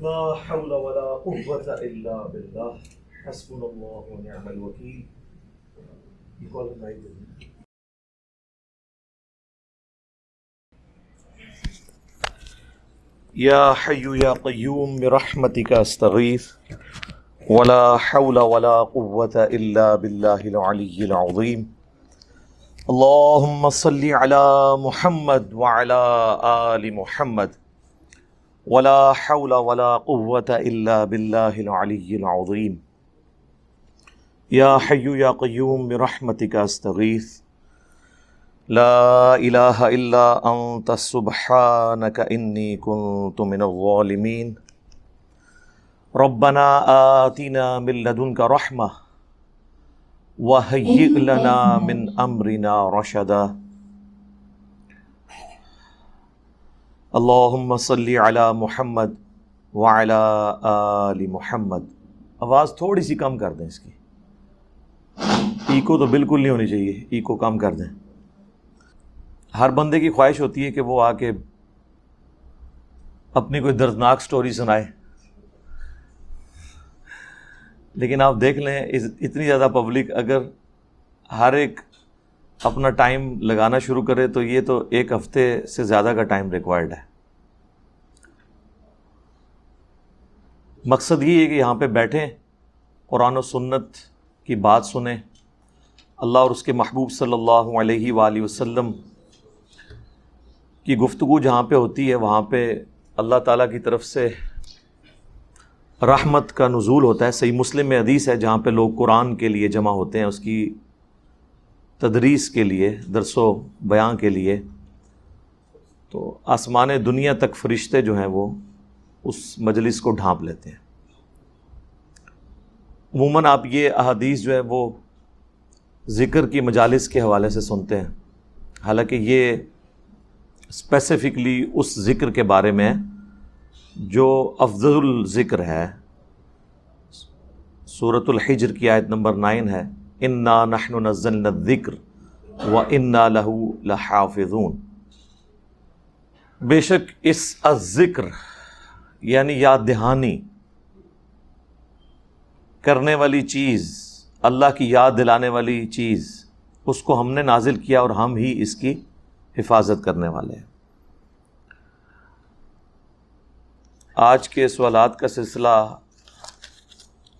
لا حول ولا قوة إلا بالله. حسبنا الله ونعم الوكيل. يقول لنا يا حي يا قيوم برحمتك استغيث ولا حول ولا قوة إلا بالله العلي العظيم. اللهم صل على محمد وعلى آل محمد. ولا حول ولا قوة إلا بالله العلي العظيم. يا حي يا قيوم برحمتك أستغيث. لا إله إلا أنت سبحانك إني كنت من الظالمين. ربنا آتنا من لدنك رحمة وهيئ لنا من أمرنا رشدا. اللہم صلی علی محمد وعلی آل محمد۔ آواز تھوڑی سی کم کر دیں اس کی۔ ایکو تو بالکل نہیں ہونی چاہیے، ایکو کم کر دیں۔ ہر بندے کی خواہش ہوتی ہے کہ وہ آ کے اپنی کوئی دردناک سٹوری سنائے۔ لیکن آپ دیکھ لیں اتنی زیادہ پبلک اگر ہر ایک اپنا ٹائم لگانا شروع کرے تو یہ تو ایک ہفتے سے زیادہ کا ٹائم ریکوائرڈ ہے۔ مقصد یہ ہے کہ یہاں پہ بیٹھیں، قرآن و سنت کی بات سنیں۔ اللہ اور اس کے محبوب صلی اللہ علیہ وآلہ وسلم کی گفتگو جہاں پہ ہوتی ہے، وہاں پہ اللہ تعالیٰ کی طرف سے رحمت کا نزول ہوتا ہے۔ صحیح مسلم میں حدیث ہے جہاں پہ لوگ قرآن کے لیے جمع ہوتے ہیں، اس کی تدریس کے لیے، درس و بیاں کے لیے۔ تو آسمان دنیا تک فرشتے جو ہیں وہ اس مجلس کو ڈھانپ لیتے ہیں۔ عموماً آپ یہ احادیث جو ہے وہ ذکر کی مجالس کے حوالے سے سنتے ہیں۔ حالانکہ یہ اسپیسیفکلی اس ذکر کے بارے میں جو افضل الذکر ہے صورت الحجر کی آیت نمبر نائن ہے۔ انا نحن نزلنا الذکر و انا لہو لحافظون۔ بے شک اس ذکر یعنی یاد دہانی کرنے والی چیز، اللہ کی یاد دلانے والی چیز، اس کو ہم نے نازل کیا اور ہم ہی اس کی حفاظت کرنے والے ہیں۔ آج کے سوالات کا سلسلہ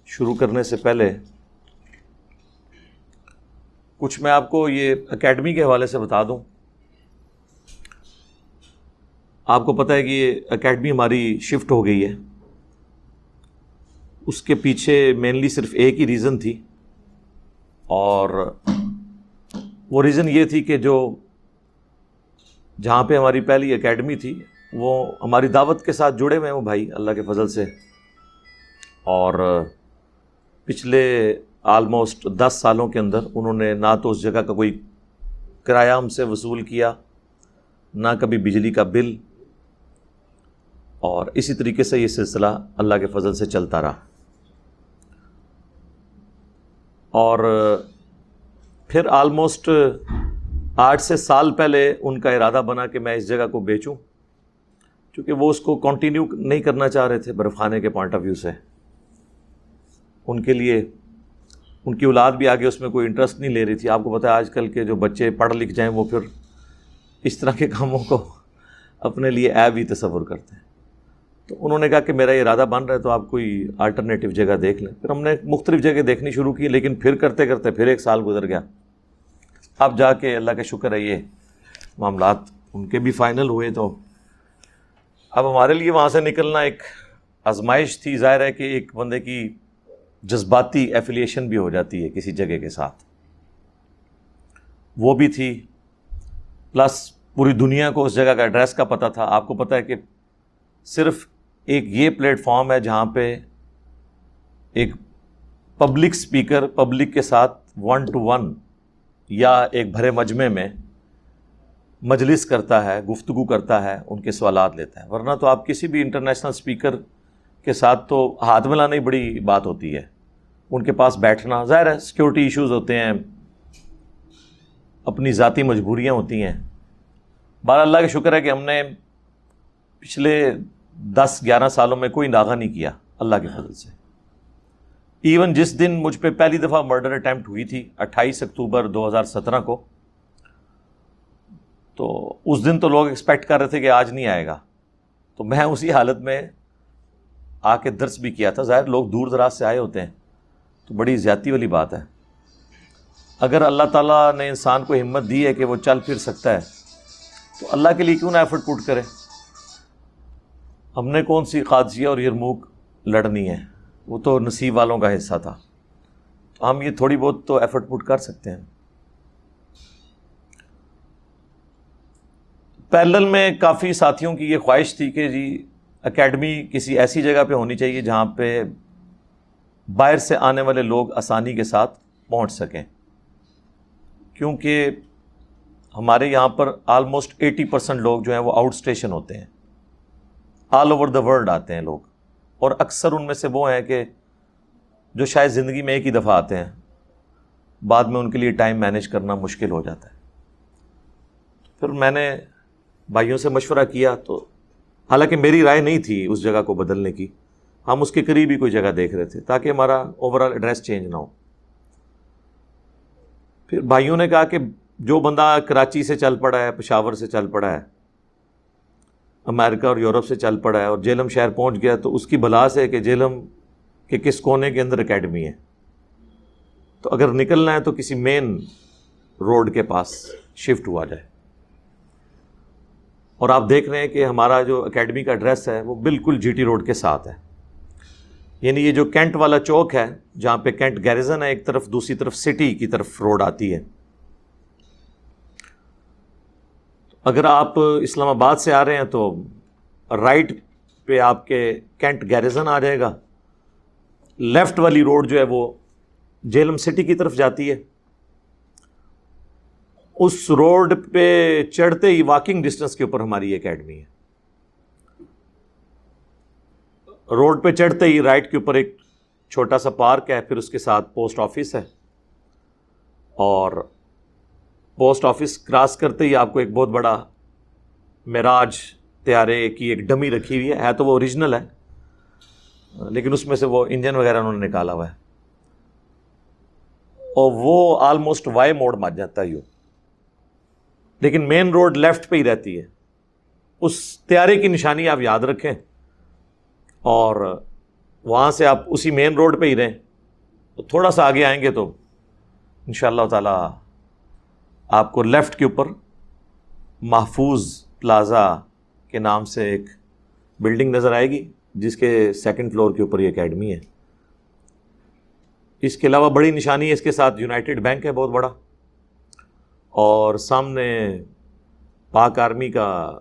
شروع کرنے سے پہلے کچھ میں آپ کو یہ اکیڈمی کے حوالے سے بتا دوں۔ آپ کو پتہ ہے کہ یہ اکیڈمی ہماری شفٹ ہو گئی ہے۔ اس کے پیچھے مینلی صرف ایک ہی ریزن تھی اور وہ ریزن یہ تھی کہ جو جہاں پہ ہماری پہلی اکیڈمی تھی، وہ ہماری دعوت کے ساتھ جڑے ہوئے ہیں وہ بھائی، اللہ کے فضل سے۔ اور پچھلے آلموسٹ دس سالوں کے اندر انہوں نے نہ تو اس جگہ کا کوئی کرایہ ہم سے وصول کیا، نہ کبھی بجلی کا بل اور اسی طریقے سے یہ سلسلہ اللہ کے فضل سے چلتا رہا۔ اور پھر آلموسٹ آٹھ سے سال پہلے ان کا ارادہ بنا کہ میں اس جگہ کو بیچوں، چونکہ وہ اس کو کنٹینیو نہیں کرنا چاہ رہے تھے برف خانے کے پوائنٹ آف ویو سے۔ ان کے لیے ان کی اولاد بھی آگے اس میں کوئی انٹرسٹ نہیں لے رہی تھی۔ آپ کو پتہ ہے آج کل کے جو بچے پڑھ لکھ جائیں وہ پھر اس طرح کے کاموں کو اپنے لیے ایب ہی تصور کرتے ہیں۔ تو انہوں نے کہا کہ میرا یہ ارادہ بن رہا ہے تو آپ کوئی آلٹرنیٹیو جگہ دیکھ لیں۔ پھر ہم نے مختلف جگہ دیکھنی شروع کی، لیکن پھر کرتے کرتے پھر ایک سال گزر گیا۔ اب جا کے اللہ کا شکر ہے، یہ معاملات ان کے بھی فائنل ہوئے تو۔ اب ہمارے لیے وہاں سے نکلنا ایک آزمائش تھی۔ ظاہر ہے کہ ایک بندے کی جذباتی ایفیلیشن بھی ہو جاتی ہے کسی جگہ کے ساتھ۔ وہ بھی تھی۔ پلس پوری دنیا کو اس جگہ کا ایڈریس کا پتہ تھا۔ آپ کو پتہ ہے کہ صرف ایک یہ پلیٹ فارم ہے جہاں پہ ایک پبلک سپیکر پبلک کے ساتھ ون ٹو ون یا ایک بھرے مجمع میں مجلس کرتا ہے، گفتگو کرتا ہے، ان کے سوالات لیتا ہے۔ ورنہ تو آپ کسی بھی انٹرنیشنل اسپیکر کے ساتھ تو ہاتھ ملانا ہی بڑی بات ہوتی ہے۔ ان کے پاس بیٹھنا، ظاہر ہے سیکورٹی ایشوز ہوتے ہیں۔ اپنی ذاتی مجبوریاں ہوتی ہیں۔ بار اللہ کا شکر ہے کہ ہم نے پچھلے دس، گیارہ سالوں میں کوئی ناغہ نہیں کیا اللہ کے فضل سے۔ ایون جس دن مجھ پہ پہلی دفعہ مرڈر اٹیمپٹ ہوئی تھی، اٹھائیس اکتوبر دو ہزار سترہ کو، تو اس دن تو لوگ ایکسپیکٹ کر رہے تھے کہ آج نہیں آئے گا۔ تو میں اسی حالت میں آ کے درس بھی کیا تھا۔ ظاہر لوگ دور دراز سے آئے ہوتے ہیں۔ تو بڑی زیادتی والی بات ہے۔ اگر اللہ تعالیٰ نے انسان کو ہمت دی ہے کہ وہ چل پھر سکتا ہے، تو اللہ کے لیے کیوں نہ ایفرٹ پٹ کرے؟ ہم نے کون سی قادسیہ اور یرموک لڑنی ہے؟ وہ تو نصیب والوں کا حصہ تھا۔ تو ہم یہ تھوڑی بہت تو ایفرٹ پٹ کر سکتے ہیں۔ پیرل میں کافی ساتھیوں کی یہ خواہش تھی کہ جی اکیڈمی کسی ایسی جگہ پہ ہونی چاہیے جہاں پہ باہر سے آنے والے لوگ آسانی کے ساتھ پہنچ سکیں۔ کیونکہ ہمارے یہاں پر آلموسٹ ایٹی پرسینٹ لوگ جو ہیں وہ آؤٹ اسٹیشن ہوتے ہیں۔ آل اوور دا ورلڈ آتے ہیں لوگ۔ اور اکثر ان میں سے وہ ہیں کہ جو شاید زندگی میں ایک ہی دفعہ آتے ہیں، بعد میں ان کے لیے ٹائم مینیج کرنا مشکل ہو جاتا ہے۔ پھر میں نے بھائیوں سے مشورہ کیا تو حالانکہ میری رائے نہیں تھی اس جگہ کو بدلنے کی، ہم اس کے قریب ہی کوئی جگہ دیکھ رہے تھے تاکہ ہمارا اوور آل ایڈریس چینج نہ ہو۔ پھر بھائیوں نے کہا کہ جو بندہ کراچی سے چل پڑا ہے، پشاور سے چل پڑا ہے امریکہ اور یورپ سے چل پڑا ہے اور جیلم شہر پہنچ گیا تو اس کی بلاس ہے کہ جیلم کے کس کونے کے اندر اکیڈمی ہے۔ تو اگر نکلنا ہے تو کسی مین روڈ کے پاس شفٹ ہوا جائے۔ اور آپ دیکھ رہے ہیں کہ ہمارا جو اکیڈمی کا ایڈریس ہے وہ بالکل جی ٹی روڈ کے ساتھ ہے۔ یعنی یہ جو کینٹ والا چوک ہے جہاں پہ کینٹ گیریزن ہے، ایک طرف دوسری طرف سٹی کی طرف روڈ آتی ہے۔ اگر آپ اسلام آباد سے آ رہے ہیں تو رائٹ پہ آپ کے کینٹ گیریزن آ جائے گا۔ لیفٹ والی روڈ جو ہے وہ جیلم سٹی کی طرف جاتی ہے۔ اس روڈ پہ چڑھتے ہی واکنگ ڈسٹینس کے اوپر ہماری اکیڈمی ہے۔ روڈ پہ چڑھتے ہی رائٹ کے اوپر ایک چھوٹا سا پارک ہے، پھر اس کے ساتھ پوسٹ آفس ہے۔ اور پوسٹ آفس کراس کرتے ہی آپ کو ایک بہت بڑا معراج تیارے کی ایک ڈمی رکھی ہوئی ہے۔ ہے تو وہ اوریجنل ہے، لیکن اس میں سے وہ انجن وغیرہ انہوں نے نکالا ہوا ہے۔ اور وہ آلموسٹ وائی موڈ مار جاتا ہے یوں۔ لیکن مین روڈ لیفٹ پہ ہی رہتی ہے۔ اس تیارے کی نشانی آپ یاد رکھیں۔ اور وہاں سے آپ اسی مین روڈ پہ ہی رہیں۔ تو تھوڑا سا آگے آئیں گے تو ان شاء اللہ تعالیٰ آپ کو لیفٹ کے اوپر محفوظ پلازا کے نام سے ایک بلڈنگ نظر آئے گی، جس کے سیکنڈ فلور کے اوپر یہ اکیڈمی ہے۔ اس کے علاوہ بڑی نشانی ہے، اس کے ساتھ یونائٹیڈ بینک ہے، بہت بڑا۔ اور سامنے پاک آرمی کا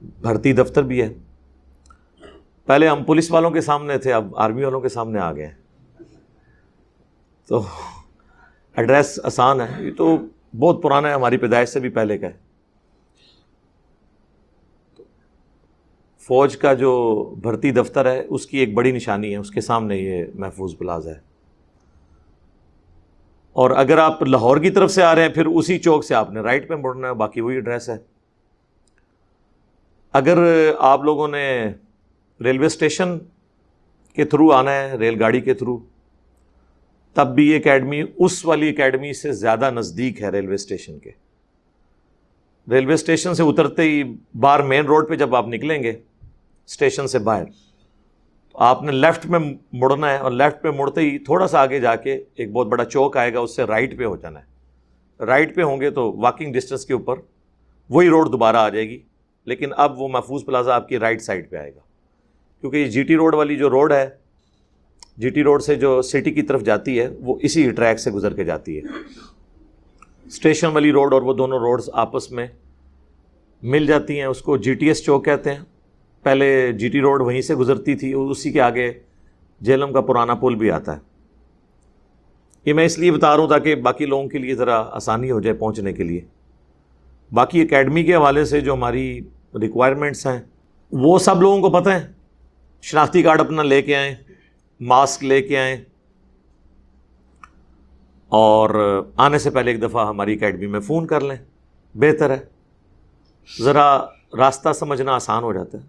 بھرتی دفتر بھی ہے۔ پہلے ہم پولیس والوں کے سامنے تھے، اب آرمی والوں کے سامنے آ گئے تو ایڈریس آسان ہے، یہ تو بہت پرانا ہے، ہماری پیدائش سے بھی پہلے کا ہے۔ فوج کا جو بھرتی دفتر ہے، اس کی ایک بڑی نشانی ہے، اس کے سامنے یہ محفوظ پلازا ہے۔ اور اگر آپ لاہور کی طرف سے آ رہے ہیں، پھر اسی چوک سے آپ نے رائٹ پہ مڑنا ہے، باقی وہی ایڈریس ہے۔ اگر آپ لوگوں نے ریلوے اسٹیشن کے تھرو آنا ہے، ریل گاڑی کے تھرو تب بھی یہ اکیڈمی، اس والی اکیڈمی سے زیادہ نزدیک ہے ریلوے اسٹیشن کے۔ ریلوے اسٹیشن سے اترتے ہی باہر مین روڈ پہ جب آپ نکلیں گے، اسٹیشن سے باہر۔ تو آپ نے لیفٹ میں مڑنا ہے اور لیفٹ پہ مڑتے ہی تھوڑا سا آگے جا کے ایک بہت بڑا چوک آئے گا، اس سے رائٹ پہ ہو جانا ہے۔ رائٹ پہ ہوں گے تو واکنگ ڈسٹینس کے اوپر وہی روڈ دوبارہ آ جائے گی، لیکن اب وہ محفوظ پلازا آپ کی رائٹ سائڈ پہ آئے گا۔ کیونکہ یہ جی ٹی روڈ والی جو روڈ ہے جی ٹی روڈ سے جو سٹی کی طرف جاتی ہے، وہ اسی ٹریک سے گزر کے جاتی ہے۔ اسٹیشن والی روڈ اور وہ دونوں روڈز آپس میں مل جاتی ہیں، اس کو جی ٹی ایس چوک کہتے ہیں۔ پہلے جی ٹی روڈ وہیں سے گزرتی تھی، اسی کے آگے جیلم کا پرانا پل بھی آتا ہے۔ یہ میں اس لیے بتا رہا ہوں تاکہ باقی لوگوں کے لیے ذرا آسانی ہو جائے پہنچنے کے لیے۔ باقی اکیڈمی کے حوالے سے جو ہماری ریکوائرمنٹس ہیں، وہ سب لوگوں کو پتہ ہے شناختی کارڈ اپنا لے کے آئیں۔ ماسک لے کے آئیں۔ اور آنے سے پہلے ایک دفعہ ہماری اکیڈمی میں فون کر لیں۔ بہتر ہے۔ ذرا راستہ سمجھنا آسان ہو جاتا ہے۔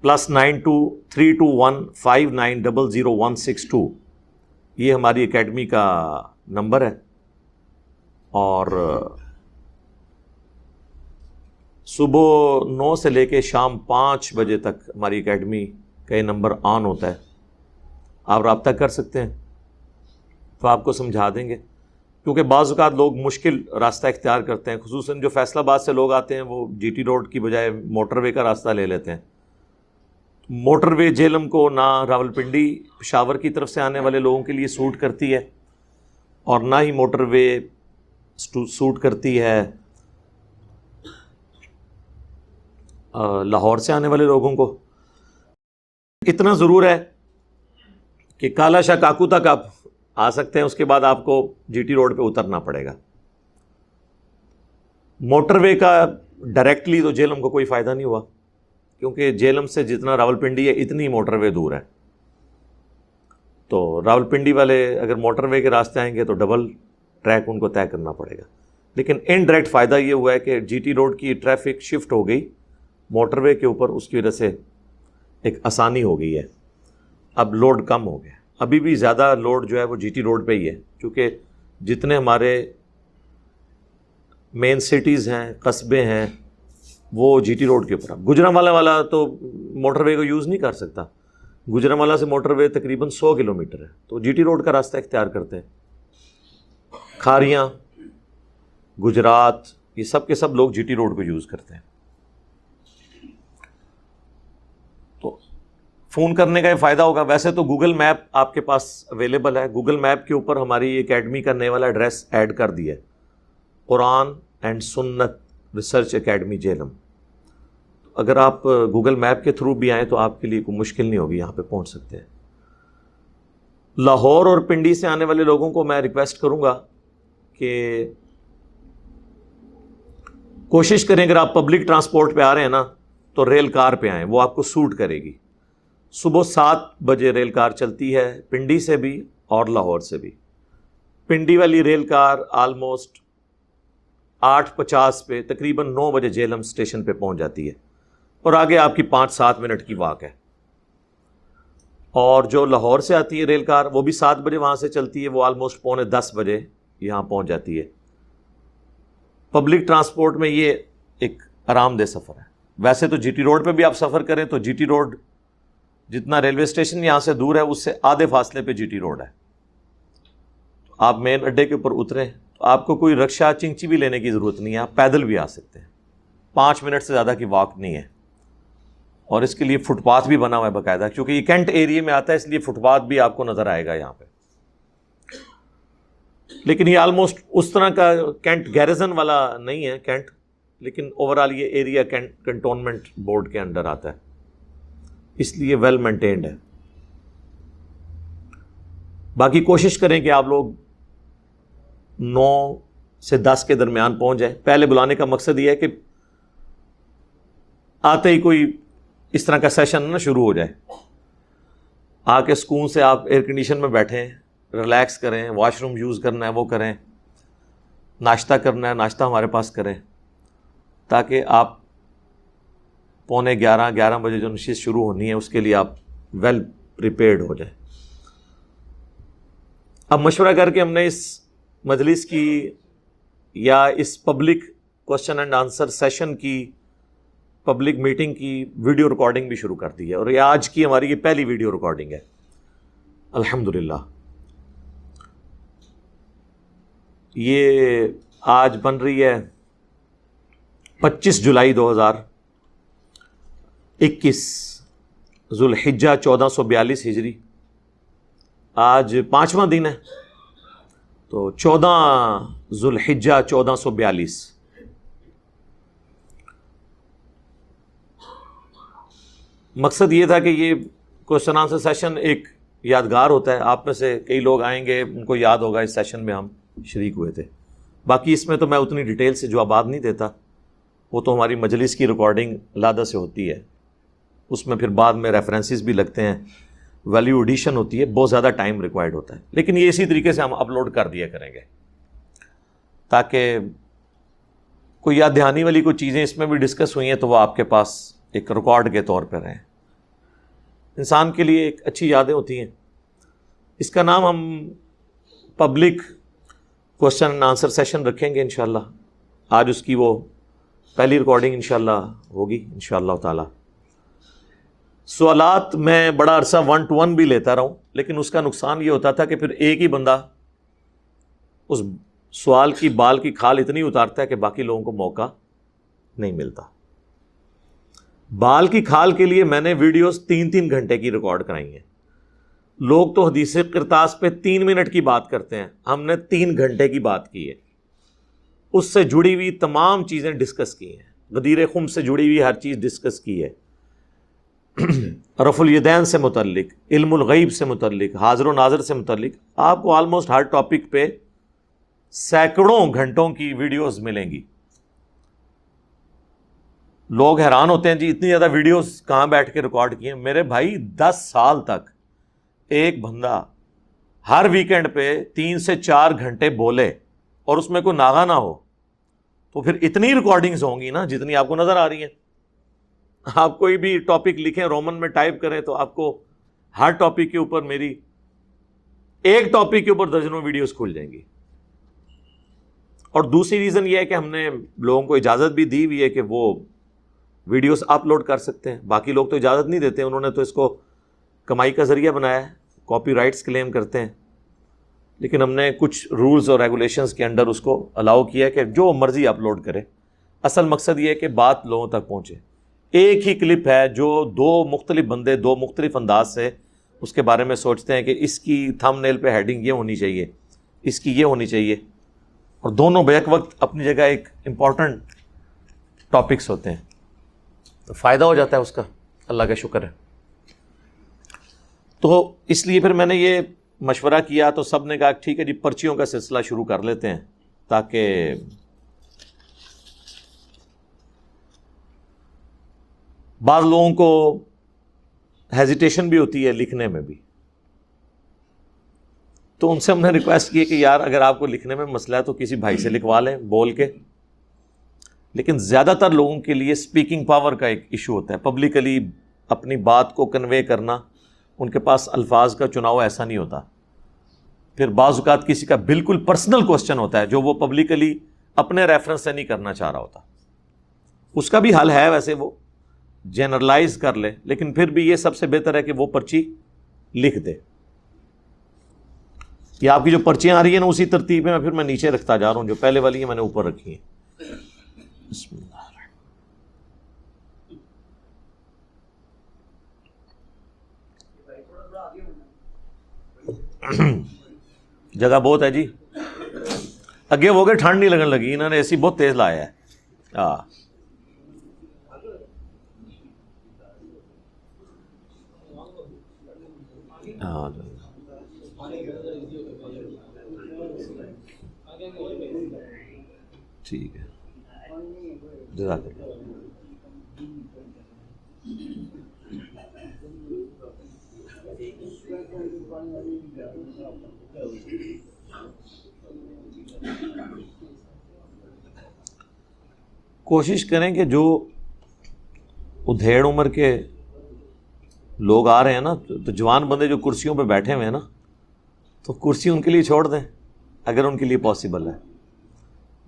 Plus nine two three two one five nine double zero one six two. یہ ہماری اکیڈمی کا نمبر ہے۔ اور صبح نو سے لے کے شام پانچ بجے تک ہماری اکیڈمی کا یہ نمبر آن ہوتا ہے۔ آپ رابطہ کر سکتے ہیں۔ تو آپ کو سمجھا دیں گے۔ کیونکہ بعض اوقات لوگ مشکل راستہ اختیار کرتے ہیں، خصوصاً جو فیصلہ آباد سے لوگ آتے ہیں، وہ جی ٹی روڈ کی بجائے موٹر وے کا راستہ لے لیتے ہیں۔ موٹر وے جیلم کو نہ راول پنڈی پشاور کی طرف سے آنے والے لوگوں کے لیے سوٹ کرتی ہے اور نہ ہی موٹر وے سوٹ کرتی ہے۔ لاہور سے آنے والے لوگوں کو۔ اتنا ضرور ہے کہ کالا شاہ کاکو تک آپ آ سکتے ہیں، اس کے بعد آپ کو جی ٹی روڈ پہ اترنا پڑے گا۔ موٹر وے کا ڈائریکٹلی تو جیلم کو کوئی فائدہ نہیں ہوا، کیونکہ جیلم سے جتنا راول پنڈی ہے، اتنی موٹر وے دور ہے۔ تو راول پنڈی والے اگر موٹر وے کے راستے آئیں گے تو ڈبل ٹریک ان کو طے کرنا پڑے گا۔ لیکن ان ڈائریکٹ فائدہ یہ ہوا ہے کہ جی ٹی روڈ کی ٹریفک شفٹ ہو گئی، موٹر وے کے اوپر اس کی وجہ سے ایک آسانی ہو گئی ہے۔ اب لوڈ کم ہو گیا۔ ابھی بھی زیادہ لوڈ جو ہے وہ جی ٹی روڈ پہ ہی ہے کیونکہ جتنے ہمارے مین سٹیز ہیں، قصبے ہیں، وہ جی ٹی روڈ کے اوپر۔ گجرا والا والا تو موٹر وے کو یوز نہیں کر سکتا۔ گجرا والا سے موٹر وے تقریباً سو کلو میٹر ہے۔ تو جی ٹی روڈ کا راستہ اختیار کرتے ہیں۔ کھاریاں، گجرات، یہ سب کے سب لوگ جی ٹی روڈ کو یوز کرتے ہیں۔ فون کرنے کا یہ فائدہ ہوگا۔ ویسے تو گوگل میپ آپ کے پاس اویلیبل ہے۔ گوگل میپ کے اوپر ہماری اکیڈمی کا نئے والا ایڈریس ایڈ کر دیا ہے۔ قرآن اینڈ سنت ریسرچ اکیڈمی جیلم اگر آپ گوگل میپ کے تھرو بھی آئیں تو آپ کے لیے کوئی مشکل نہیں ہوگی، یہاں پہ پہنچ سکتے ہیں۔ لاہور اور پنڈی سے آنے والے لوگوں کو میں ریکویسٹ کروں گا کہ کوشش کریں، اگر آپ پبلک ٹرانسپورٹ پہ آ رہے ہیں نا، تو ریل کار پہ آئیں۔ وہ آپ کو سوٹ کرے گی۔ صبح سات بجے ریل کار چلتی ہے پنڈی سے بھی اور لاہور سے بھی۔ پنڈی والی ریل کار آلموسٹ آٹھ پچاس پہ تقریباً نو بجے جیلم اسٹیشن پہ پہنچ جاتی ہے اور آگے آپ کی پانچ سات منٹ کی واک ہے۔ اور جو لاہور سے آتی ہے ریل کار وہ بھی سات بجے وہاں سے چلتی ہے، وہ آلموسٹ پونے دس بجے یہاں پہنچ جاتی ہے۔ پبلک ٹرانسپورٹ میں یہ ایک آرام دہ سفر ہے۔ ویسے تو جی ٹی روڈ پہ بھی آپ سفر کریں تو جی ٹی روڈ جتنا ریلوے اسٹیشن یہاں سے دور ہے، اس سے آدھے فاصلے پہ جی ٹی روڈ ہے۔ آپ مین اڈے کے اوپر اتریں تو آپ کو کوئی رکشا چنچی بھی لینے کی ضرورت نہیں ہے، آپ پیدل بھی آ سکتے ہیں۔ پانچ منٹ سے زیادہ کی واک نہیں ہے۔ اور اس کے لیے فٹ پاتھ بھی بنا ہوا ہے باقاعدہ، کیونکہ یہ کینٹ ایریے میں آتا ہے، اس لیے فٹ پاتھ بھی آپ کو نظر آئے گا یہاں پہ۔ لیکن یہ آلموسٹ اس طرح کا کینٹ گیرزن والا نہیں ہے، کینٹ، لیکن اوور آل یہ ایریا کنٹونمنٹ بورڈ کے انڈر آتا ہے۔ اس لیے ویل مینٹینڈ ہے۔ باقی کوشش کریں کہ آپ لوگ نو سے دس کے درمیان پہنچ جائیں۔ پہلے بلانے کا مقصد یہ ہے کہ آتے ہی کوئی اس طرح کا سیشن نہ شروع ہو جائے۔ آ کے سکون سے آپ ایئر کنڈیشن میں بیٹھیں ریلیکس کریں واش روم یوز کرنا ہے، وہ کریں۔ ناشتہ کرنا ہے، ناشتہ ہمارے پاس کریں۔ تاکہ آپ پونے گیارہ گیارہ بجے جو نشست شروع ہونی ہے، اس کے لیے آپ ویل پریپیئرڈ ہو جائیں۔ اب مشورہ کر کے ہم نے اس مجلس کی یا اس public question and answer session کی پبلک میٹنگ کی ویڈیو ریکارڈنگ بھی شروع کر دی ہے۔ اور یہ آج کی ہماری یہ پہلی ویڈیو ریکارڈنگ ہے۔ الحمد للہ یہ آج بن رہی ہے پچیس جولائی دو ہزار اکیس ذوالحجہ چودہ سو بیالیس ہجری۔ آج پانچواں دن ہے۔ تو چودہ ذوالحجہ چودہ سو بیالیس۔ مقصد یہ تھا کہ یہ کوشچن آنسر سیشن ایک یادگار ہوتا ہے۔ آپ میں سے کئی لوگ آئیں گے، ان کو یاد ہوگا اس سیشن میں ہم شریک ہوئے تھے۔ باقی اس میں تو میں اتنی ڈیٹیل سے جوابات نہیں دیتا۔ وہ تو ہماری مجلس کی ریکارڈنگ لادہ سے ہوتی ہے۔ اس میں پھر بعد میں ریفرنسز بھی لگتے ہیں۔ ویلیو ایڈیشن ہوتی ہے، بہت زیادہ ٹائم ریکوائرڈ ہوتا ہے۔ لیکن یہ اسی طریقے سے ہم اپلوڈ کر دیا کریں گے۔ تاکہ کوئی یاد دہانی والی کوئی چیزیں اس میں بھی ڈسکس ہوئی ہیں تو وہ آپ کے پاس ایک ریکارڈ کے طور پہ رہیں انسان کے لیے ایک اچھی یادیں ہوتی ہیں۔ اس کا نام ہم public question and answer session رکھیں گے انشاءاللہ۔ آج اس کی وہ پہلی ریکارڈنگ انشاءاللہ ہوگی، انشاءاللہ تعالی۔ سوالات میں بڑا عرصہ ون ٹو ون بھی لیتا رہا ہوں لیکن اس کا نقصان یہ ہوتا تھا کہ پھر ایک ہی بندہ اس سوال کی بال کی کھال اتنی اتارتا ہے کہ باقی لوگوں کو موقع نہیں ملتا۔ بال کی کھال کے لیے میں نے ویڈیوز تین تین گھنٹے کی ریکارڈ کرائی ہیں۔ لوگ تو حدیث کرتاس پہ تین منٹ کی بات کرتے ہیں۔ ہم نے تین گھنٹے کی بات کی ہے۔ اس سے جڑی ہوئی تمام چیزیں ڈسکس کی ہیں۔ غدیر خم سے جڑی ہوئی ہر چیز ڈسکس کی ہے۔ رف الیدین سے متعلق، علم الغیب سے متعلق، حاضر و ناظر سے متعلق، آپ کو آلموسٹ ہر ٹاپک پہ سینکڑوں گھنٹوں کی ویڈیوز ملیں گی۔ لوگ حیران ہوتے ہیں جی اتنی زیادہ ویڈیوز کہاں بیٹھ کے ریکارڈ کیے میرے بھائی، دس سال تک ایک بندہ ہر ویکینڈ پہ تین سے چار گھنٹے بولے اور اس میں کوئی ناغا نہ ہو، تو پھر اتنی ریکارڈنگز ہوں گی نا جتنی آپ کو نظر آ رہی ہیں۔ آپ کوئی بھی ٹاپک لکھیں رومن میں ٹائپ کریں تو آپ کو ہر ٹاپک کے اوپر میری ایک ٹاپک کے اوپر درجنوں ویڈیوز کھل جائیں گی۔ اور دوسری ریزن یہ ہے کہ ہم نے لوگوں کو اجازت بھی دی ہوئی ہے کہ وہ ویڈیوز اپلوڈ کر سکتے ہیں۔ باقی لوگ تو اجازت نہیں دیتے، انہوں نے تو اس کو کمائی کا ذریعہ بنایا ہے کاپی رائٹس کلیم کرتے ہیں۔ لیکن ہم نے کچھ رولز اور ریگولیشنز کے انڈر اس کو الاؤ کیا کہ جو مرضی اپلوڈ کرے۔ اصل مقصد یہ ہے کہ بات لوگوں تک پہنچے۔ ایک ہی کلپ ہے جو دو مختلف بندے، دو مختلف انداز سے اس کے بارے میں سوچتے ہیں کہ اس کی تھم نیل پہ ہیڈنگ یہ ہونی چاہیے، اس کی یہ ہونی چاہیے۔ اور دونوں بیک وقت اپنی جگہ ایک امپورٹنٹ ٹاپکس ہوتے ہیں۔ تو فائدہ ہو جاتا ہے اس کا۔ اللہ کا شکر ہے۔ تو اس لیے پھر میں نے یہ مشورہ کیا تو سب نے کہا، ٹھیک ہے جی پرچیوں کا سلسلہ شروع کر لیتے ہیں تاکہ بعض لوگوں کو ہیزیٹیشن بھی ہوتی ہے لکھنے میں بھی۔ تو ان سے ہم نے ریکویسٹ کی کہ یار اگر آپ کو لکھنے میں مسئلہ ہے تو کسی بھائی سے لکھوا لیں بول کے۔ لیکن زیادہ تر لوگوں کے لیے اسپیکنگ پاور کا ایک ایشو ہوتا ہے۔ پبلکلی اپنی بات کو کنوے کرنا، ان کے پاس الفاظ کا چناؤ ایسا نہیں ہوتا۔ پھر بعض اوقات کسی کا بالکل پرسنل کوشچن ہوتا ہے جو وہ پبلکلی اپنے ریفرنس سے نہیں کرنا چاہ رہا ہوتا۔ اس کا بھی حل ہے ویسے وہ۔ جنرلائز کر لے، لیکن پھر بھی یہ سب سے بہتر ہے کہ وہ پرچی لکھ دے۔ یہ آپ کی جو پرچیاں آ رہی ہیں نا اسی ترتیب میں پھر میں نیچے رکھتا جا رہا ہوں، جو پہلے والی ہیں میں نے اوپر رکھی ہیں۔ بسم اللہ۔ جگہ بہت ہے جی۔ اگے ہو گئے، ٹھنڈ نہیں لگن لگی، انہوں نے اے سی بہت تیز لایا ہے۔ ہاں ہاں۔ ٹھیک ہے۔ جزاک اللہ۔ کوشش کریں کہ جو ادھیڑ عمر کے لوگ آ رہے ہیں نا، تو جوان بندے جو کرسیوں پہ بیٹھے ہوئے ہیں نا، تو کرسی ان کے لیے چھوڑ دیں، اگر ان کے لیے پاسبل ہے۔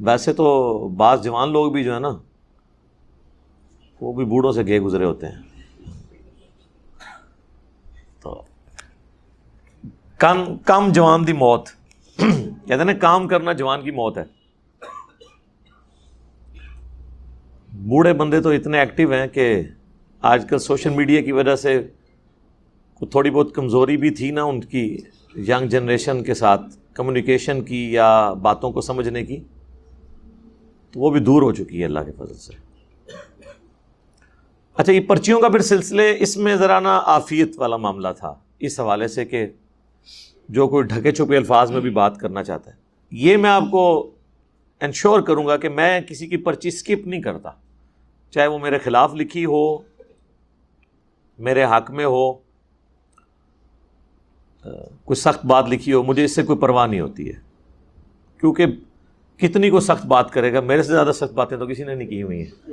ویسے تو بعض جوان لوگ بھی جو ہے نا، وہ بھی بوڑھوں سے گئے گزرے ہوتے ہیں۔ تو کم کم جوان دی موت۔ کہتے ہیں نا، کام کرنا جوان کی موت ہے۔ بوڑھے بندے تو اتنے ایکٹیو ہیں کہ آج کل سوشل میڈیا کی وجہ سے تھوڑی بہت کمزوری بھی تھی نا ان کی ینگ جنریشن کے ساتھ کمیونیکیشن کی یا باتوں کو سمجھنے کی، تو وہ بھی دور ہو چکی ہے اللہ کے فضل سے۔ اچھا یہ پرچیوں کا پھر سلسلے، اس میں ذرا نا آفیت والا معاملہ تھا۔ اس حوالے سے کہ جو کوئی ڈھکے چھپے الفاظ میں بھی بات کرنا چاہتا ہے۔ یہ میں آپ کو انشور کروں گا کہ میں کسی کی پرچی اسکپ نہیں کرتا۔ چاہے وہ میرے خلاف لکھی ہو، میرے حق میں ہو کوئی سخت بات لکھی ہو، مجھے اس سے کوئی پرواہ نہیں ہوتی ہے۔ کیونکہ کتنی کو سخت بات کرے گا، میرے سے زیادہ سخت باتیں تو کسی نے نہیں کی ہوئی ہیں۔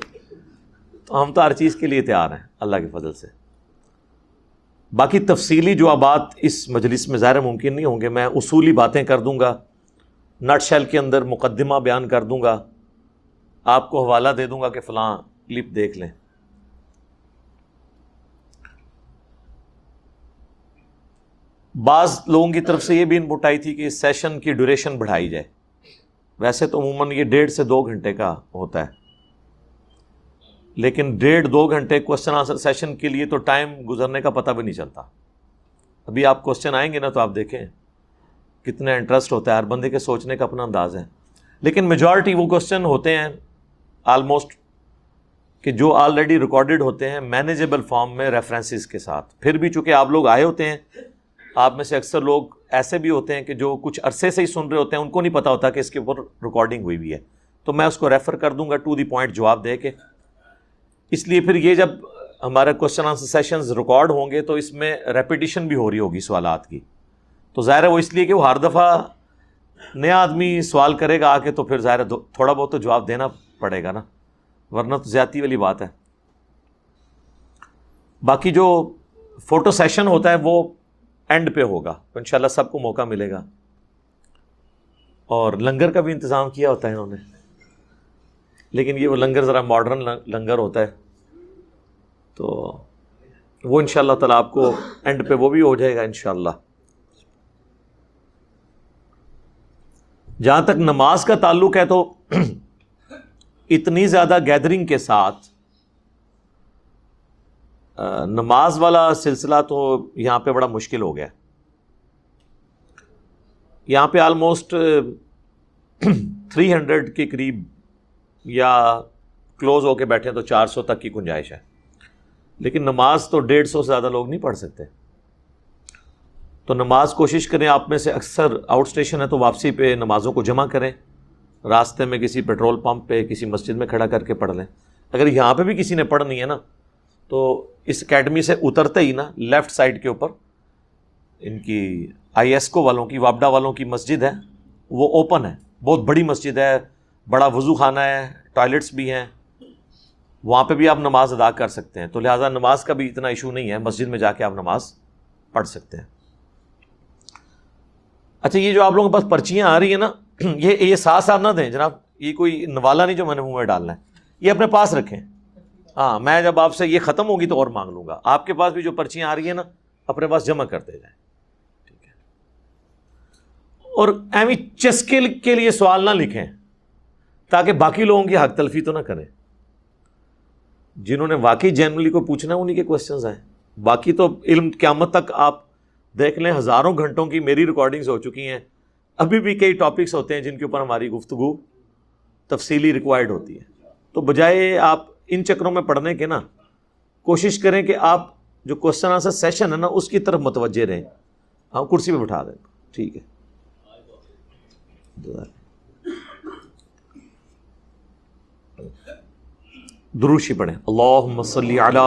تو ہم تو ہر چیز کے لیے تیار ہیں، اللہ کے فضل سے۔ باقی تفصیلی جو آباد اس مجلس میں ظاہر ممکن نہیں ہوں گے، میں اصولی باتیں کر دوں گا، نٹ شیل کے اندر مقدمہ بیان کر دوں گا۔ آپ کو حوالہ دے دوں گا کہ فلاں کلپ دیکھ لیں۔ بعض لوگوں کی طرف سے یہ بھی انپٹ آئی تھی کہ اس سیشن کی ڈیوریشن بڑھائی جائے۔ ویسے تو عموماً یہ ڈیڑھ سے دو گھنٹے کا ہوتا ہے۔ لیکن ڈیڑھ دو گھنٹے کوشچن آنسر سیشن کے لیے تو ٹائم گزرنے کا پتہ بھی نہیں چلتا۔ ابھی آپ کوشچن آئیں گے نا تو آپ دیکھیں کتنا انٹرسٹ ہوتا ہے، ہر بندے کے سوچنے کا اپنا انداز ہے۔ لیکن میجورٹی وہ کوشچن ہوتے ہیں آلموسٹ کہ جو آلریڈی ریکارڈڈ ہوتے ہیں مینیجیبل فارم میں ریفرنسز کے ساتھ۔ پھر بھی چونکہ آپ لوگ آئے ہوتے ہیں آپ میں سے اکثر لوگ ایسے بھی ہوتے ہیں کہ جو کچھ عرصے سے ہی سن رہے ہوتے ہیں، ان کو نہیں پتا ہوتا کہ اس کے اوپر ریکارڈنگ ہوئی بھی ہے۔ تو میں اس کو ریفر کر دوں گا ٹو دی پوائنٹ جواب دے کے۔ اس لیے پھر یہ جب ہمارے کوشچن آنسر سیشنز ریکارڈ ہوں گے تو اس میں ریپیٹیشن بھی ہو رہی ہوگی سوالات کی۔ تو ظاہر ہے وہ اس لیے کہ وہ ہر دفعہ نیا آدمی سوال کرے گا آ کے تو پھر ظاہر ہے تھوڑا بہت تو جواب دینا پڑے گا نا۔ ورنہ تو زیادتی والی بات ہے۔ باقی جو فوٹو سیشن ہوتا ہے وہ اینڈ پہ ہوگا۔ تو ان سب کو موقع ملے گا۔ اور لنگر کا بھی انتظام کیا ہوتا ہے انہوں نے۔ لیکن یہ وہ لنگر ذرا ماڈرن لنگر ہوتا ہے۔ تو وہ ان شاء اللہ تعالیٰ آپ کو اینڈ پہ وہ بھی ہو جائے گا ان شاء اللہ جہاں تک نماز کا تعلق ہے تو اتنی زیادہ گیدرنگ کے ساتھ نماز والا سلسلہ تو یہاں پہ بڑا مشکل ہو گیا۔ یہاں پہ آلموسٹ تھری ہنڈریڈ کے قریب یا کلوز ہو کے بیٹھے تو چار سو تک کی گنجائش ہے۔ لیکن نماز تو ڈیڑھ سو سے زیادہ لوگ نہیں پڑھ سکتے۔ تو نماز کوشش کریں، آپ میں سے اکثر آؤٹ اسٹیشن ہے تو واپسی پہ نمازوں کو جمع کریں۔ راستے میں کسی پیٹرول پمپ پہ، کسی مسجد میں کھڑا کر کے پڑھ لیں۔ اگر یہاں پہ بھی کسی نے پڑھنی ہے نا تو اس اکیڈمی سے اترتے ہی نا لیفٹ سائڈ کے اوپر ان کی آئی ایس کو والوں کی، وابڈا والوں کی مسجد ہے، وہ اوپن ہے، بہت بڑی مسجد ہے، بڑا وضو خانہ ہے، ٹوائلٹس بھی ہیں، وہاں پہ بھی آپ نماز ادا کر سکتے ہیں۔ تو لہٰذا نماز کا بھی اتنا ایشو نہیں ہے، مسجد میں جا کے آپ نماز پڑھ سکتے ہیں۔ اچھا یہ جو آپ لوگوں کے پاس پرچیاں آ رہی ہیں نا، یہ یہ ساتھ ساتھ نہ دیں جناب، یہ کوئی نوالا نہیں جو میں نے منہ میں ڈالنا ہے، یہ اپنے پاس رکھیں۔ ہاں میں جب آپ سے یہ ختم ہوگی تو اور مانگ لوں گا۔ آپ کے پاس بھی جو پرچیاں آ رہی ہیں نا، اپنے پاس جمع کرتے جائیں۔ ٹھیک ہے۔ اور ایمی چسکے کے لیے سوال نہ لکھیں، تاکہ باقی لوگوں کی حق تلفی تو نہ کریں۔ جنہوں نے واقعی جنرلی کو پوچھنا انہیں کے کوشچنز آئیں باقی تو علم قیامت تک آپ دیکھ لیں، ہزاروں گھنٹوں کی میری ریکارڈنگز ہو چکی ہیں۔ ابھی بھی کئی ٹاپکس ہوتے ہیں جن کے اوپر ہماری گفتگو تفصیلی ریکوائرڈ ہوتی ہے۔ تو بجائے آپ ان چکروں میں پڑھنے کے نا، کوشش کریں کہ آپ جو کوشچن آنسر سیشن ہے نا، اس کی طرف متوجہ رہیں۔ ہاں کرسی پہ بٹھا دیں۔ ٹھیک ہے۔ دروشی پڑھیں۔ اللہ صلی علی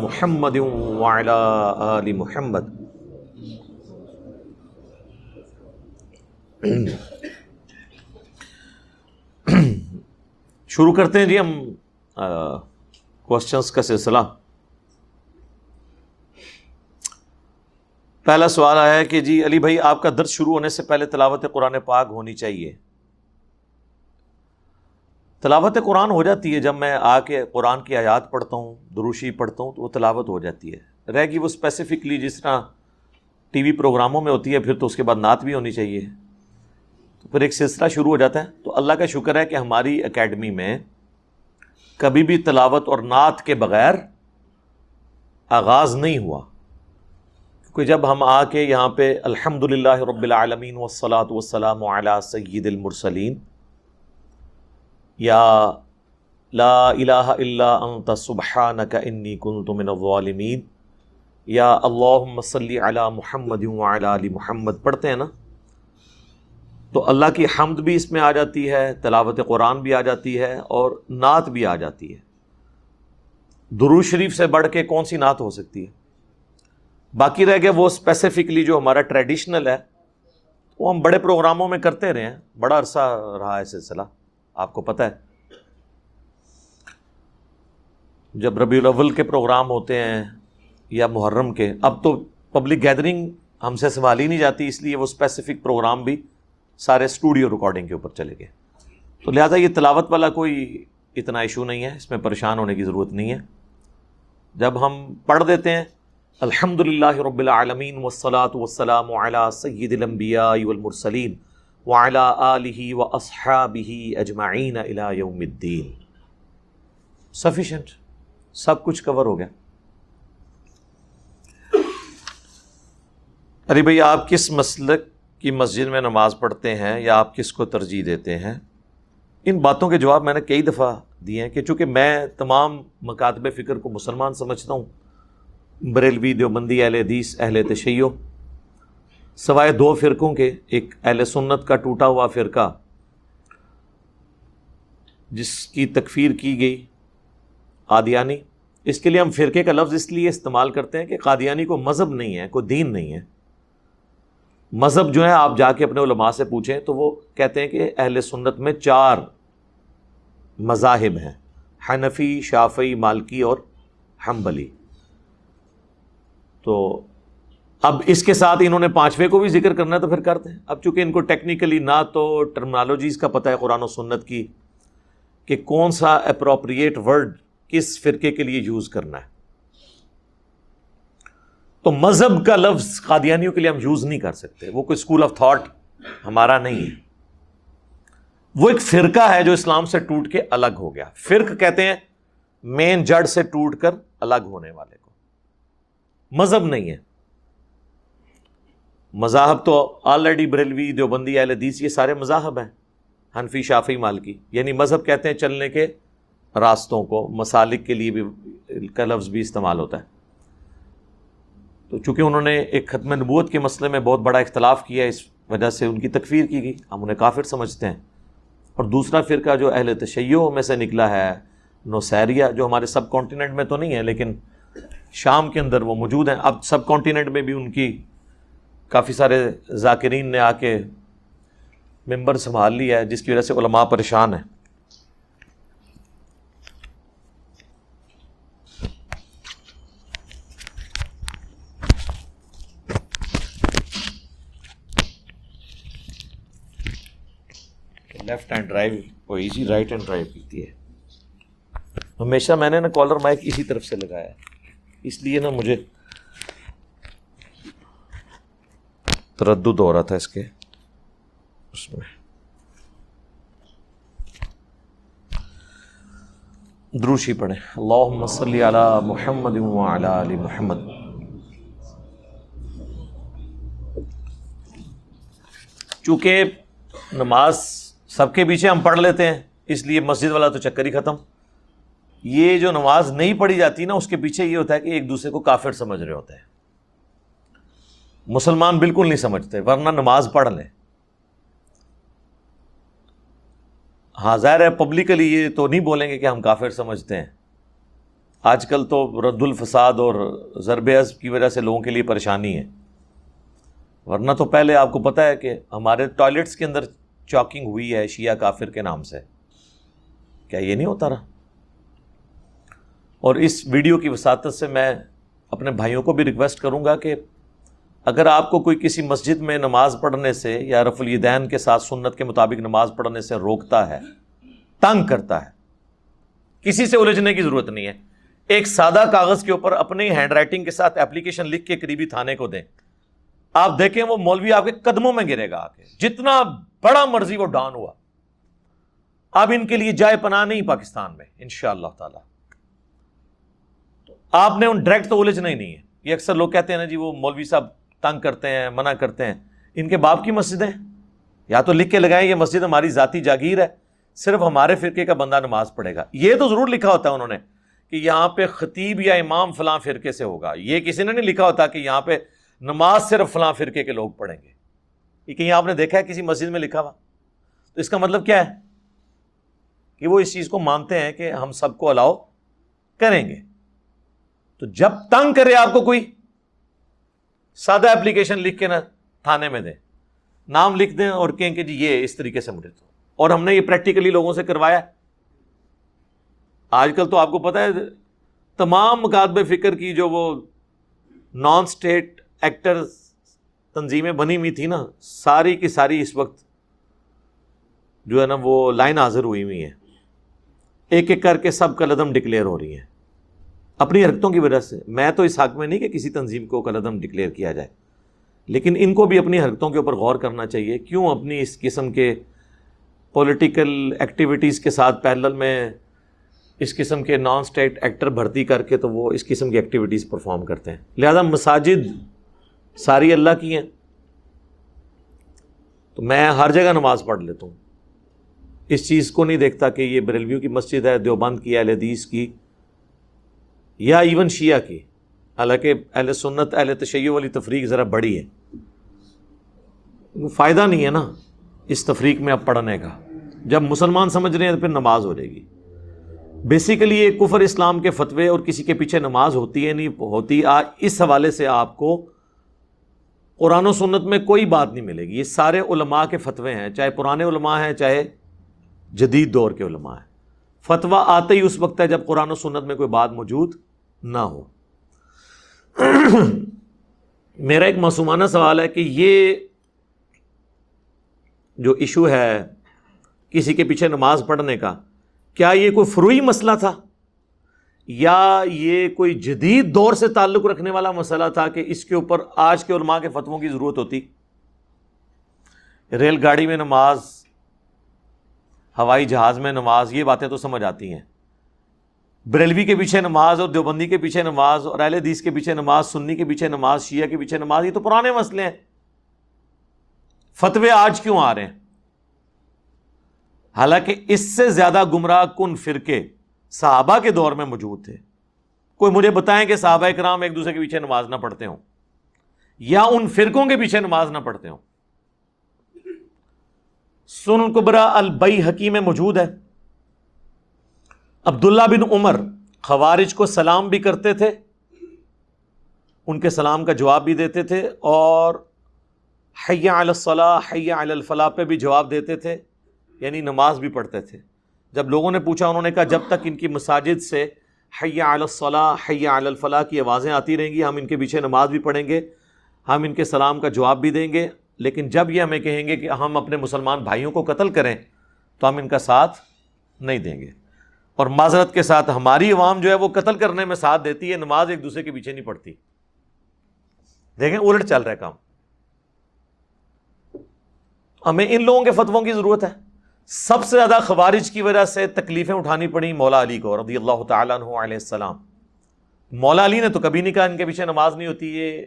محمد آل محمد۔ شروع کرتے ہیں جی ہم کوشچنس کا سلسلہ۔ پہلا سوال آیا ہے کہ جی علی بھائی، آپ کا درد شروع ہونے سے پہلے تلاوت قرآن پاک ہونی چاہیے۔ تلاوت قرآن ہو جاتی ہے۔ جب میں آ کے قرآن کی آیات پڑھتا ہوں دروشی پڑھتا ہوں، تو وہ تلاوت ہو جاتی ہے۔ رہ گی وہ اسپیسیفکلی جس طرح ٹی وی پروگراموں میں ہوتی ہے، پھر تو اس کے بعد نعت بھی ہونی چاہیے۔ تو پھر ایک سلسلہ شروع ہو جاتا ہے۔ تو اللہ کا شکر ہے کہ ہماری اکیڈمی میں کبھی بھی تلاوت اور نعت کے بغیر آغاز نہیں ہوا۔ کیونکہ جب ہم آ کے یہاں پہ الحمد للہ رب العالمین وسلاۃ وسلام علیہ سید المرسلین، یا لا الہ الا انت سبحانک انی کنت من الظالمین، یا اللہ صلی علی محمد علی محمد، پڑھتے ہیں نا؟ تو اللہ کی حمد بھی اس میں آ جاتی ہے، تلاوت قرآن بھی آ جاتی ہے اور نعت بھی آ جاتی ہے۔ درو شریف سے بڑھ کے کون سی نعت ہو سکتی ہے؟ باقی رہ گیا وہ اسپیسیفکلی جو ہمارا ٹریڈیشنل ہے، وہ ہم بڑے پروگراموں میں کرتے رہے ہیں۔ بڑا عرصہ رہا ہے سلسلہ، آپ کو پتہ ہے۔ جب ربیع الاول کے پروگرام ہوتے ہیں یا محرم کے، اب تو پبلک گیدرنگ ہم سے سنبھال ہی نہیں جاتی، اس لیے وہ اسپیسیفک پروگرام بھی سارے اسٹوڈیو ریکارڈنگ کے اوپر چلے گئے۔ تو لہٰذا یہ تلاوت والا کوئی اتنا ایشو نہیں ہے، اس میں پریشان ہونے کی ضرورت نہیں ہے۔ جب ہم پڑھ دیتے ہیں الحمد للہ رب العالمین وسلاۃ وسلام علیٰ سید الانبیاء والمرسلین وعلى آلہ و اصحابہ اجمعین الى یوم الدین۔ سفیشنٹ سب کچھ کور ہو گیا۔ ارے بھائی، آپ کس مسلک کی مسجد میں نماز پڑھتے ہیں یا آپ کس کو ترجیح دیتے ہیں؟ ان باتوں کے جواب میں نے کئی دفعہ دیے ہیں کہ چونکہ میں تمام مکاتب فکر کو مسلمان سمجھتا ہوں، بریلوی دیوبندی، اہل حدیث، اہل تشیع، سوائے دو فرقوں کے، ایک اہل سنت کا ٹوٹا ہوا فرقہ جس کی تکفیر کی گئی قادیانی۔ اس کے لیے ہم فرقے کا لفظ اس لیے استعمال کرتے ہیں کہ قادیانی کو مذہب نہیں ہے، کوئی دین نہیں ہے۔ مذہب جو ہے آپ جا کے اپنے علماء سے پوچھیں تو وہ کہتے ہیں کہ اہل سنت میں چار مذاہب ہیں، حنفی شافی مالکی اور حنبلی۔ تو اب اس کے ساتھ انہوں نے پانچویں کو بھی ذکر کرنا ہے تو پھر کرتے ہیں۔ اب چونکہ ان کو ٹیکنیکلی نہ تو ٹرمنالوجیز کا پتہ ہے، قرآن و سنت کی، کہ کون سا اپروپریٹ ورڈ کس فرقے کے لیے یوز کرنا ہے۔ تو مذہب کا لفظ قادیانیوں کے لیے ہم یوز نہیں کر سکتے۔ وہ کوئی اسکول آف تھاٹ ہمارا نہیں ہے۔ وہ ایک فرقہ ہے جو اسلام سے ٹوٹ کے الگ ہو گیا۔ فرق کہتے ہیں مین جڑ سے ٹوٹ کر الگ ہونے والے کو۔ مذہب نہیں ہے۔ مذاہب تو آلریڈی بریلوی، دیوبندی، اہل حدیث، یہ سارے مذاہب ہیں۔ حنفی شافی مالکی۔ یعنی مذہب کہتے ہیں چلنے کے راستوں کو، مسالک کے لیے بھی کا لفظ بھی استعمال ہوتا ہے۔ تو چونکہ انہوں نے ایک ختم نبوت کے مسئلے میں بہت بڑا اختلاف کیا، اس وجہ سے ان کی تکفیر کی گئی۔ ہم انہیں کافر سمجھتے ہیں۔ اور دوسرا فرقہ جو اہل تشیع میں سے نکلا ہے، نوسیریا، جو ہمارے سب کانٹیننٹ میں تو نہیں ہے، لیکن شام کے اندر وہ موجود ہیں۔ اب سب کانٹیننٹ میں بھی ان کی کافی سارے ذاکرین نے آ کے ممبر سنبھال لیا ہے، جس کی وجہ سے علماء پریشان ہیں۔ لیفٹ ہینڈ ڈرائیو وہ ایزی رائٹ ہینڈ ڈرائیو پیتی ہے۔ ہمیشہ میں نے نا کالر مائک اسی طرف سے لگایا۔ اس لیے نا مجھے تردد ہو رہا تھا اس کے۔ اس میں۔ دروشی پڑھیں۔ اللہ صلی علی محمد و علی محمد۔ چونکہ نماز سب کے پیچھے ہم پڑھ لیتے ہیں، اس لیے مسجد والا تو چکر ہی ختم۔ یہ جو نماز نہیں پڑھی جاتی نا، اس کے پیچھے یہ ہوتا ہے کہ ایک دوسرے کو کافر سمجھ رہے ہوتے ہیں۔ مسلمان بالکل نہیں سمجھتے، ورنہ نماز پڑھ لیں۔ ہاں ظاہر ہے پبلکلی یہ تو نہیں بولیں گے کہ ہم کافر سمجھتے ہیں۔ آج کل تو رد الفساد اور ضرب ازب کی وجہ سے لوگوں کے لیے پریشانی ہے۔ ورنہ تو پہلے آپ کو پتہ ہے کہ ہمارے ٹوائلٹس کے اندر چاکنگ ہوئی ہے، شیعہ کافر کے نام سے۔ کیا یہ نہیں ہوتا رہا؟ اور اس ویڈیو کی وساطت سے میں اپنے بھائیوں کو بھی ریکویسٹ کروں گا کہ اگر آپ کو کوئی کسی مسجد میں نماز پڑھنے سے یا رف الدین کے ساتھ سنت کے مطابق نماز پڑھنے سے روکتا ہے، تنگ کرتا ہے، کسی سے الجھنے کی ضرورت نہیں ہے۔ ایک سادہ کاغذ کے اوپر اپنی ہینڈ رائٹنگ کے ساتھ اپلیکیشن لکھ کے قریبی تھانے کو دیں۔ آپ دیکھیں وہ مولوی آپ کے قدموں میں گرے گا آ کے۔ جتنا بڑا مرضی وہ ڈان ہوا۔ اب ان کے لیے جائے پناہ نہیں پاکستان میں ان شاء اللہ تعالی۔ آپ نے ان ڈائریکٹ تو الجھنا ہی نہیں ہے یہ اکثر لوگ کہتے ہیں نا جی وہ مولوی صاحب تنگ کرتے ہیں، منع کرتے ہیں۔ ان کے باپ کی مسجدیں یا تو لکھ کے لگائیں یہ مسجد ہماری ذاتی جاگیر ہے، صرف ہمارے فرقے کا بندہ نماز پڑھے گا۔ یہ تو ضرور لکھا ہوتا ہے انہوں نے کہ یہاں پہ خطیب یا امام فلاں فرقے سے ہوگا۔ یہ کسی نے نہیں لکھا ہوتا کہ یہاں پہ نماز صرف فلاں فرقے کے لوگ پڑھیں گے۔ یہ کہیں آپ نے دیکھا ہے کسی مسجد میں لکھا ہوا؟ تو اس کا مطلب کیا ہے؟ کہ وہ اس چیز کو مانتے ہیں کہ ہم سب کو الاؤ کریں گے۔ تو جب تنگ کرے آپ کو کوئی، سادہ اپلیکیشن لکھ کے نا تھانے میں دیں، نام لکھ دیں اور کہیں کہ جی یہ اس طریقے سے مجھے تو۔ اور ہم نے یہ پریکٹیکلی لوگوں سے کروایا۔ آج کل تو آپ کو پتا ہے، تمام مکاتب فکر کی جو وہ نان اسٹیٹ ایکٹر تنظیمیں بنی ہوئی تھیں نا، ساری کی ساری اس وقت جو ہے نا وہ لائن حاضر ہوئی ہوئی ہیں۔ ایک ایک کر کے سب قلعم ڈکلیئر ہو رہی ہیں۔ اپنی حرکتوں کی وجہ سے، میں تو اس حق میں نہیں کہ کسی تنظیم کو قلعم ڈکلیئر کیا جائے، لیکن ان کو بھی اپنی حرکتوں کے اوپر غور کرنا چاہیے۔ کیوں اپنی اس قسم کے پولیٹیکل ایکٹیویٹیز کے ساتھ پیرل میں اس قسم کے نان اسٹیٹ ایکٹر بھرتی کر کے تو وہ اس قسم کی ایکٹیویٹیز پرفارم کرتے ہیں؟ لہذا مساجد ساری اللہ کی ہیں۔ تو میں ہر جگہ نماز پڑھ لیتا ہوں۔ اس چیز کو نہیں دیکھتا کہ یہ بریلویو کی مسجد ہے، دیوبند کی، اہل حدیث کی، یا ایون شیعہ کی۔ حالانکہ اہل سنت، اہل تشیع والی تفریق ذرا بڑی ہے۔ فائدہ نہیں ہے نا اس تفریق میں اب پڑھنے کا۔ جب مسلمان سمجھ رہے ہیں تو پھر نماز ہو جائے گی۔ بیسیکلی یہ کفر اسلام کے فتوے اور کسی کے پیچھے نماز ہوتی ہے نہیں، ہوتی اس حوالے سے آپ کو قرآن و سنت میں کوئی بات نہیں ملے گی۔ یہ سارے علماء کے فتوے ہیں، چاہے پرانے علماء ہیں، چاہے جدید دور کے علماء ہیں۔ فتویٰ آتے ہی اس وقت ہے جب قرآن و سنت میں کوئی بات موجود نہ ہو۔ میرا ایک معصومانہ سوال ہے کہ یہ جو ایشو ہے کسی کے پیچھے نماز پڑھنے کا، کیا یہ کوئی فروئی مسئلہ تھا؟ یا یہ کوئی جدید دور سے تعلق رکھنے والا مسئلہ تھا کہ اس کے اوپر آج کے علماء کے فتووں کی ضرورت ہوتی؟ ریل گاڑی میں نماز، ہوائی جہاز میں نماز، یہ باتیں تو سمجھ آتی ہیں۔ بریلوی کے پیچھے نماز اور دیوبندی کے پیچھے نماز اور اہل حدیث کے پیچھے نماز، سنی کے پیچھے نماز، شیعہ کے پیچھے نماز، یہ تو پرانے مسئلے ہیں۔ فتوے آج کیوں آ رہے ہیں؟ حالانکہ اس سے زیادہ گمراہ کن فرقے؟ صحابہ کے دور میں موجود تھے۔ کوئی مجھے بتائیں کہ صحابہ کرام ایک دوسرے کے پیچھے نماز نہ پڑھتے ہوں؟ یا ان فرقوں کے پیچھے نماز نہ پڑھتے ہوں؟ سن قبرا البئی حکیم موجود ہے۔ عبداللہ بن عمر خوارج کو سلام بھی کرتے تھے، ان کے سلام کا جواب بھی دیتے تھے اور حیا الصلاح، حیا الفلاح پہ بھی جواب دیتے تھے یعنی نماز بھی پڑھتے تھے۔ جب لوگوں نے پوچھا، انہوں نے کہا، جب تک ان کی مساجد سے حیا الصلاح حیا الفلاح کی آوازیں آتی رہیں گی، ہم ان کے پیچھے نماز بھی پڑھیں گے، ہم ان کے سلام کا جواب بھی دیں گے، لیکن جب یہ ہمیں کہیں گے کہ ہم اپنے مسلمان بھائیوں کو قتل کریں، تو ہم ان کا ساتھ نہیں دیں گے۔ اور معذرت کے ساتھ ہماری عوام جو ہے وہ قتل کرنے میں ساتھ دیتی ہے، نماز ایک دوسرے کے پیچھے نہیں پڑتی۔ دیکھیں، الٹ چل رہا ہے کام۔ ہمیں ان لوگوں کے فتووں کی ضرورت ہے۔ سب سے زیادہ خوارج کی وجہ سے تکلیفیں اٹھانی پڑی مولا علی کو، رضی اللہ تعالیٰ عنہ علیہ السلام۔ مولا علی نے تو کبھی نہیں کہا ان کے پیچھے نماز نہیں ہوتی، یہ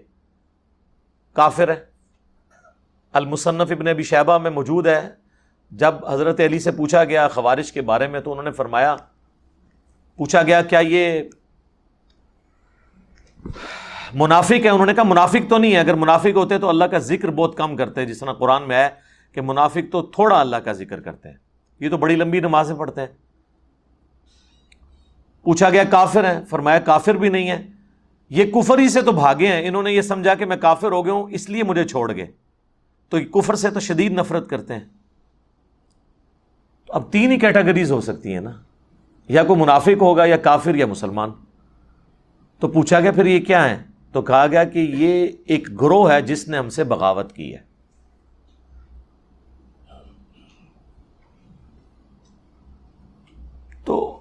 کافر ہے۔ المصنف ابن ابی شہبہ میں موجود ہے۔ جب حضرت علی سے پوچھا گیا خوارج کے بارے میں، تو انہوں نے فرمایا، پوچھا گیا، کیا یہ منافق ہے انہوں نے کہا، منافق تو نہیں ہے اگر منافق ہوتے تو اللہ کا ذکر بہت کم کرتے، جس طرح قرآن میں ہے۔ کہ منافق تو تھوڑا اللہ کا ذکر کرتے ہیں۔ یہ تو بڑی لمبی نمازیں پڑھتے ہیں۔ پوچھا گیا کافر ہیں، فرمایا کافر بھی نہیں ہے یہ کفر ہی سے تو بھاگے ہیں۔ انہوں نے یہ سمجھا کہ میں کافر ہو گیا ہوں، اس لیے مجھے چھوڑ گئے۔ تو کفر سے تو شدید نفرت کرتے ہیں۔ تو اب تین ہی کیٹاگریز ہو سکتی ہیں نا۔ یا کوئی منافق ہوگا یا کافر یا مسلمان۔ تو پوچھا گیا پھر یہ کیا ہے تو کہا گیا کہ یہ ایک گروہ ہے جس نے ہم سے بغاوت کی ہے تو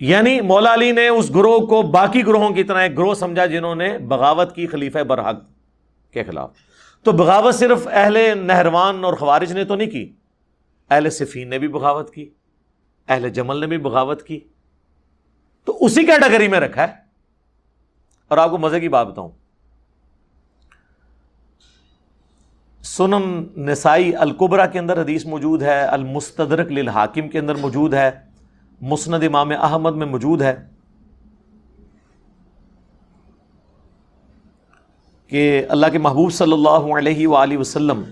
یعنی مولا علی نے اس گروہ کو باقی گروہوں کی طرح ایک گروہ سمجھا جنہوں نے بغاوت کی خلیفہ برحق کے خلاف۔ تو بغاوت صرف اہل نہروان اور خوارج نے تو نہیں کی، اہل صفین نے بھی بغاوت کی، اہل جمل نے بھی بغاوت کی۔ تو اسی کیٹیگری میں رکھا ہے۔ اور آپ کو مزے کی بات بتاؤں۔ سنن نسائی القبرا کے اندر حدیث موجود ہے، المستدرک للحاکم کے اندر موجود ہے۔ مسند امام احمد میں موجود ہے کہ اللہ کے محبوب صلی اللہ علیہ وآلہ وسلم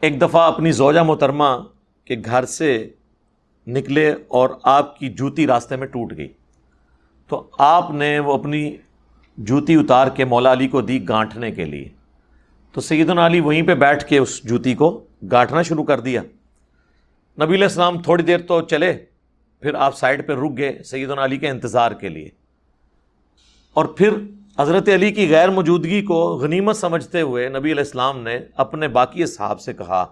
ایک دفعہ اپنی زوجہ محترمہ کے گھر سے نکلے اور آپ کی جوتی راستے میں ٹوٹ گئی۔ تو آپ نے وہ اپنی جوتی اتار کے مولا علی کو دی گانٹھنے کے لیے۔ تو سیدنا علی وہیں پہ بیٹھ کے اس جوتی کو گاٹھنا شروع کر دیا۔ نبی علیہ السلام تھوڑی دیر تو چلے، پھر آپ سائڈ پہ رک گئے سیدنا علی کے انتظار کے لیے۔ اور پھر حضرت علی کی غیر موجودگی کو غنیمت سمجھتے ہوئے نبی علیہ السلام نے اپنے باقی صحاب سے کہا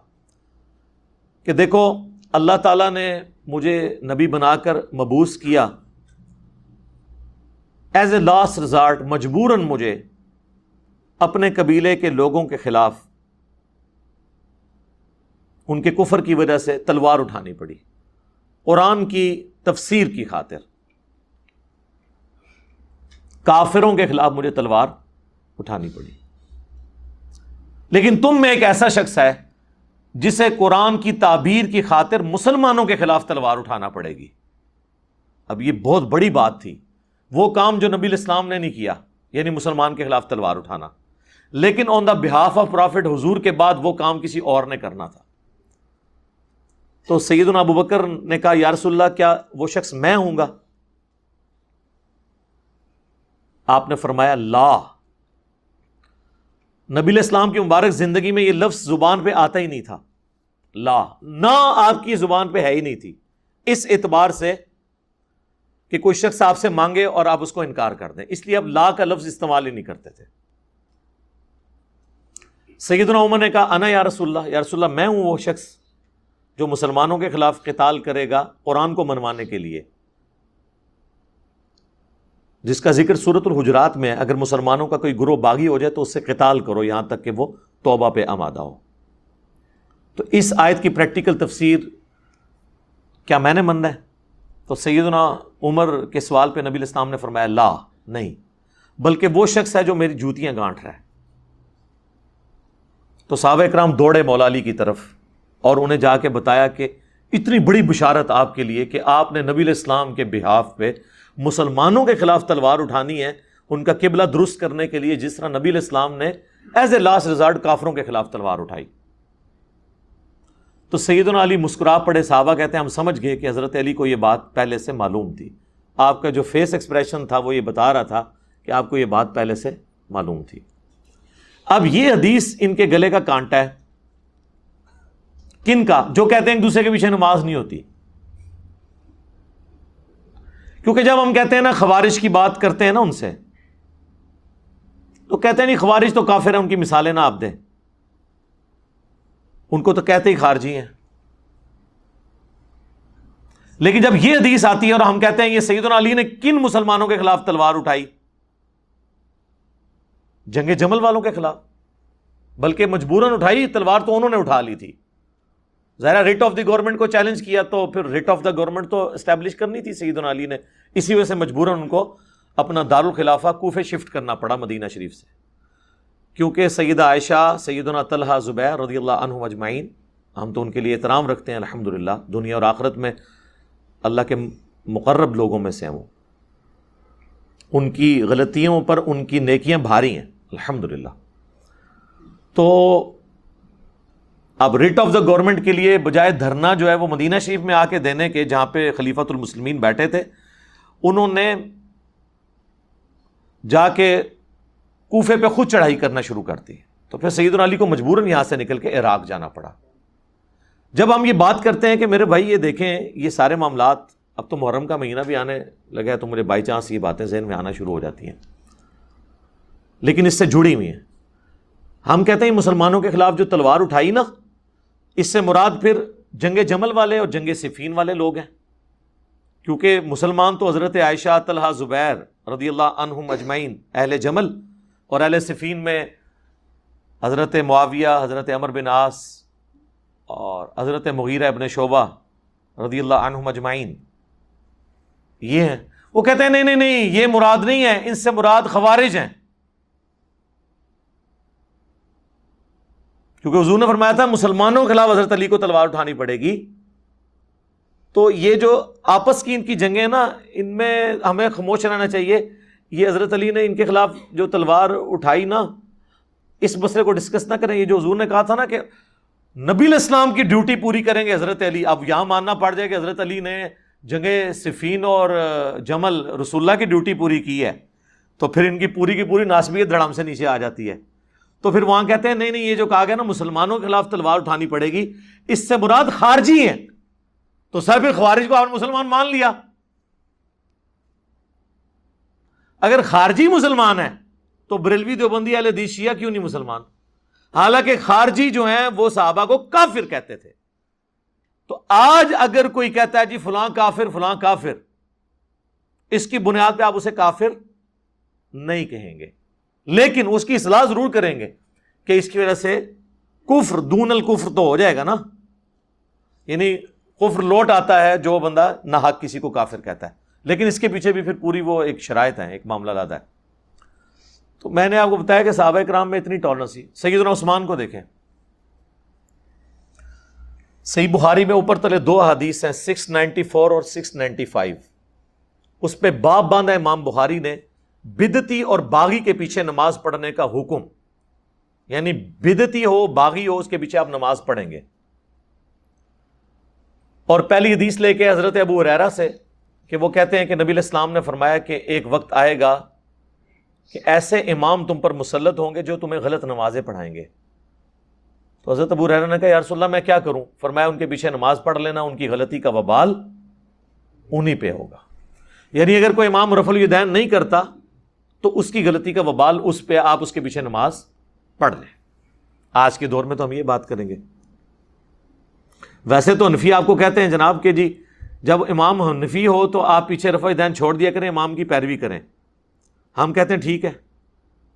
کہ دیکھو، اللہ تعالیٰ نے مجھے نبی بنا کر مبوس کیا۔ ایز اے لاسٹ ریزارٹ مجبوراً مجھے اپنے قبیلے کے لوگوں کے خلاف ان کے کفر کی وجہ سے تلوار اٹھانی پڑی۔ قرآن کی تفسیر کی خاطر۔ کافروں کے خلاف مجھے تلوار اٹھانی پڑی۔ لیکن تم میں ایک ایسا شخص ہے جسے قرآن کی تعبیر کی خاطر مسلمانوں کے خلاف تلوار اٹھانا پڑے گی۔ اب یہ بہت بڑی بات تھی۔ وہ کام جو نبی الاسلام نے نہیں کیا یعنی مسلمان کے خلاف تلوار اٹھانا۔ لیکن آن دا بہاف آف پروفٹ حضور کے بعد وہ کام کسی اور نے کرنا تھا۔ تو سید ابو بکر نے کہا، یا رسول اللہ، کیا وہ شخص میں ہوں گا؟ آپ نے فرمایا، لا. نبی الاسلام کی مبارک زندگی میں یہ لفظ زبان پہ آتا ہی نہیں تھا۔ لا، نہ آپ کی زبان پہ ہے ہی نہیں تھی۔ اس اعتبار سے کہ کوئی شخص آپ سے مانگے اور آپ اس کو انکار کر دیں۔ اس لیے اب لا کا لفظ استعمال ہی نہیں کرتے تھے۔ سیدنا عمر نے کہا، انا یا رسول اللہ، یا رسول اللہ، میں ہوں وہ شخص۔ جو مسلمانوں کے خلاف قتال کرے گا قرآن کو منوانے کے لیے۔ جس کا ذکر صورت الحجرات میں اگر مسلمانوں کا کوئی گروہ باغی ہو جائے تو اس سے قتال کرو، یہاں تک کہ وہ توبہ پہ آمادہ ہو۔ تو اس آیت کی پریکٹیکل تفسیر کیا میں نے ماننا ہے؟ تو سیدنا عمر کے سوال پہ نبی الاسلام نے فرمایا، لا، نہیں۔ بلکہ وہ شخص ہے جو میری جوتیاں گانٹ رہا ہے۔ تو صحابہ اکرام دوڑے مولا علی کی طرف۔ اور انہیں جا کے بتایا کہ اتنی بڑی بشارت آپ کے لیے کہ آپ نے نبی الاسلام کے بحاف پہ مسلمانوں کے خلاف تلوار اٹھانی ہے، ان کا قبلہ درست کرنے کے لیے جس طرح نبی الاسلام نے ایز اے لاسٹ ریزارٹ کافروں کے خلاف تلوار اٹھائی۔ تو سیدنا علی مسکرا پڑے، صحابہ کہتے ہیں، ہم سمجھ گئے کہ حضرت علی کو یہ بات پہلے سے معلوم تھی۔ آپ کا جو فیس ایکسپریشن تھا، وہ یہ بتا رہا تھا کہ آپ کو یہ بات پہلے سے معلوم تھی۔ اب یہ حدیث ان کے گلے کا کانٹا ہے۔ کن کا؟ جو کہتے ہیں ایک دوسرے کے پیچھے نماز نہیں ہوتی۔ کیونکہ جب ہم کہتے ہیں نا خوارش کی بات کرتے ہیں نا ان سے، تو کہتے ہیں نہیں خوارش تو کافر ہے ان کی مثالیں نہ آپ دیں۔ ان کو تو کہتے ہی خارجی ہیں۔ لیکن جب یہ حدیث آتی ہے اور ہم کہتے ہیں یہ سعید علی نے کن مسلمانوں کے خلاف تلوار اٹھائی؟ جنگ جمل والوں کے خلاف۔ بلکہ مجبوراً اٹھائی، تلوار تو انہوں نے اٹھا لی تھی۔ ظاہر ریٹ آف دی گورنمنٹ کو چیلنج کیا تو پھر ریٹ آف دا گورنمنٹ تو اسٹیبلش کرنی تھی سعید علی نے۔ اسی وجہ سے مجبوراً ان کو اپنا دارالخلافہ کوفے شفٹ کرنا پڑا مدینہ شریف سے۔ کیونکہ سیدہ عائشہ، سیدنا طلحہ زبیر رضی اللہ عنہ مجمعین ہم تو ان کے لیے احترام رکھتے ہیں الحمد للہ دنیا اور آخرت میں اللہ کے مقرب لوگوں میں سے ہیں وہ۔ ان کی غلطیوں پر ان کی نیکیاں بھاری ہیں الحمد للہ تو اب ریٹ آف دا گورنمنٹ کے لیے بجائے دھرنا جو ہے وہ مدینہ شریف میں آ کے دینے کے جہاں پہ خلیفۃ المسلمین بیٹھے تھے، انہوں نے جا کے کوفے پہ خود چڑھائی کرنا شروع کر دی۔ تو پھر سعید علی کو مجبوراً یہاں سے نکل کے عراق جانا پڑا۔ جب ہم یہ بات کرتے ہیں کہ میرے بھائی یہ دیکھیں، یہ سارے معاملات، اب تو محرم کا مہینہ بھی آنے لگا ہے تو مجھے بائی چانس یہ باتیں ذہن میں آنا شروع ہو جاتی ہیں۔ لیکن اس سے جڑی ہوئی ہیں۔ ہم کہتے ہیں مسلمانوں کے خلاف جو تلوار اٹھائی نا اس سے مراد پھر جنگ جمل والے اور جنگ صفین والے لوگ ہیں۔ کیونکہ مسلمان تو حضرت عائشہ طلحہ زبیر رضی اللہ عنہم اجمعین، اہل جمل اور اہل صفین میں حضرت معاویہ، حضرت امر بن آس اور حضرت مغیرہ ابن شعبہ رضی اللہ عنہ مجمعین یہ ہیں۔ وہ کہتے ہیں، نہیں نہیں نہیں، یہ مراد نہیں ہے، ان سے مراد خوارج ہیں۔ کیونکہ حضور نے فرمایا تھا مسلمانوں کے خلاف حضرت علی کو تلوار اٹھانی پڑے گی۔ تو یہ جو آپس کی ان کی جنگیں نا، ان میں ہمیں خاموش رہنا چاہیے۔ یہ حضرت علی نے ان کے خلاف جو تلوار اٹھائی نا، اس مسئلے کو ڈسکس نہ کریں۔ یہ جو حضور نے کہا تھا نا کہ نبی الاسلام کی ڈیوٹی پوری کریں گے حضرت علی۔ اب یہاں ماننا پڑ جائے کہ حضرت علی نے جنگ صفین اور جمل رسول اللہ کی ڈیوٹی پوری کی ہے۔ تو پھر ان کی پوری کی پوری ناسبیت دھڑام سے نیچے آ جاتی ہے۔ تو پھر وہاں کہتے ہیں، نہیں نہیں، یہ جو کہا گیا نا، مسلمانوں کے خلاف تلوار اٹھانی پڑے گی، اس سے مراد خارجی ہیں۔ تو سر پھر خوارج کو آپ مسلمان مان لیا۔ اگر خارجی مسلمان ہے تو بریلوی دیوبندی والے شیعہ کیوں نہیں مسلمان؟ حالانکہ خارجی جو ہیں، وہ صحابہ کو کافر کہتے تھے۔ تو آج اگر کوئی کہتا ہے جی فلاں کافر فلاں کافر، اس کی بنیاد پہ آپ اسے کافر نہیں کہیں گے۔ لیکن اس کی اصلاح ضرور کریں گے کہ اس کی وجہ سے کفر دون الکفر تو ہو جائے گا نا؟ یعنی کفر لوٹ آتا ہے جو بندہ نہ کسی کو کافر کہتا ہے۔ لیکن اس کے پیچھے بھی پھر پوری وہ ایک شرائط ہے ایک معاملہ لادا ہے۔ تو میں نے آپ کو بتایا کہ صحابہ کرام میں اتنی ٹالرنس ہی سیدنا عثمان کو دیکھیں۔ صحیح بخاری میں اوپر تلے دو حدیث ہیں سکس نائنٹی فور اور سکس نائنٹی فائیو اس پہ باپ باندھا امام بخاری نے بدتی اور باغی کے پیچھے نماز پڑھنے کا حکم۔ یعنی بدتی ہو، باغی ہو، اس کے پیچھے آپ نماز پڑھیں گے۔ اور پہلی حدیث لے کے حضرت ابو ریرا سے کہ وہ کہتے ہیں کہ نبی الاسلام نے فرمایا کہ ایک وقت آئے گا کہ ایسے امام تم پر مسلط ہوں گے جو تمہیں غلط نمازیں پڑھائیں گے۔ تو حضرت ابو ریرا نے کہا یارس اللہ، میں کیا کروں؟ فرمایا، ان کے پیچھے نماز پڑھ لینا، ان کی غلطی کا وبال انہی پہ ہوگا۔ یعنی اگر کوئی امام رف الدین نہیں کرتا تو اس کی غلطی کا وبال اس پہ آپ اس کے پیچھے نماز پڑھ لیں۔ آج کے دور میں تو ہم یہ بات کریں گے۔ ویسے تو انفی آپ کو کہتے ہیں، جناب، کہ جی جب امام حنفی ہو تو آپ پیچھے رفع دین چھوڑ دیا کریں، امام کی پیروی کریں۔ ہم کہتے ہیں، ٹھیک ہے۔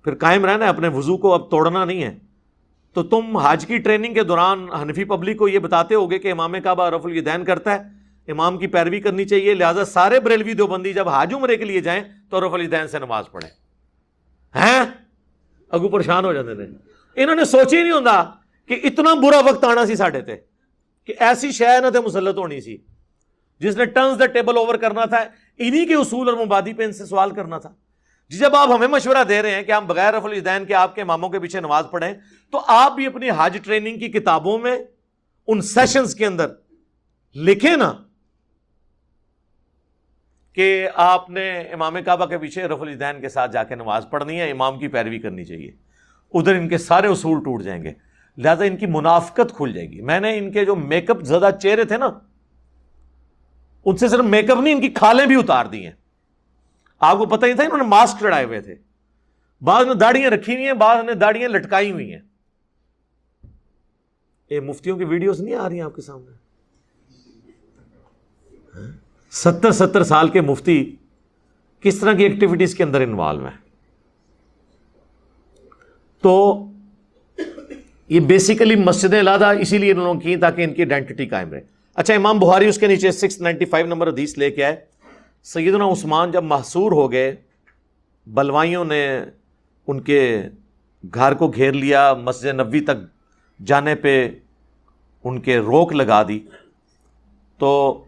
پھر قائم رہنا ہے اپنے وضو کو، اب توڑنا نہیں ہے۔ تو تم حج کی ٹریننگ کے دوران حنفی پبلک کو یہ بتاتے ہوگے کہ امام کعبہ رف الدین کرتا ہے۔ امام کی پیروی کرنی چاہیے، لہٰذا سارے بریلوی دیوبندی جب حاج عمرے کے لیے جائیں تو رف الدین سے نماز پڑھیں۔ ہیں؟ اگو پریشان ہو جاتے تھے انہوں نے سوچ ہی نہیں ہوتا کہ اتنا برا وقت آنا سی ساڈے تھے کہ ایسی شہ نہ تھے مسلط ہونی سی۔ جس نے ٹرنز دا ٹیبل اوور کرنا تھا، انہی کے اصول اور مبادی پہ ان سے سوال کرنا تھا۔ جی جب آپ ہمیں مشورہ دے رہے ہیں کہ ہم بغیر رف الدین کے آپ کے ماموں کے پیچھے نماز پڑھیں، تو آپ بھی اپنی حج ٹریننگ کی کتابوں میں ان سیشنز کے اندر لکھیں نا۔ کہ آپ نے امام کعبہ کے پیچھے رف الدین کے ساتھ جا کے نماز پڑھنی ہے، امام کی پیروی کرنی چاہیے۔ ادھر ان کے سارے اصول ٹوٹ جائیں گے۔ لہذا ان کی منافقت کھل جائے گی۔ میں نے ان کے جو میک اپ زیادہ چہرے تھے نا، ان سے صرف میک اپ نہیں، ان کی کھالیں بھی اتار دی ہیں۔ آپ کو پتہ نہیں تھا، انہوں نے ماسک چڑھائے ہوئے تھے۔ بعض نے داڑیاں رکھی ہوئی ہیں، بعض نے داڑیاں لٹکائی ہوئی ہیں۔ یہ مفتیوں کی ویڈیوز نہیں آ رہی ہیں آپ کے سامنے؟ ہاں؟ ستر ستر سال کے مفتی کس طرح کی ایکٹیویٹیز کے اندر انوالو ہیں؟ تو یہ بیسیکلی مسجد علادہ اسی لیے انہوں نے کی تاکہ ان کی آئیڈینٹی قائم رہے۔ اچھا امام بہاری اس کے نیچے سکس نائنٹی فائیو نمبر حدیث لے کے آئے۔ سیدنا عثمان جب محصور ہو گئے، بلوائیوں نے ان کے گھر کو گھیر لیا، مسجد نبی تک جانے پہ ان کے روک لگا دی۔ تو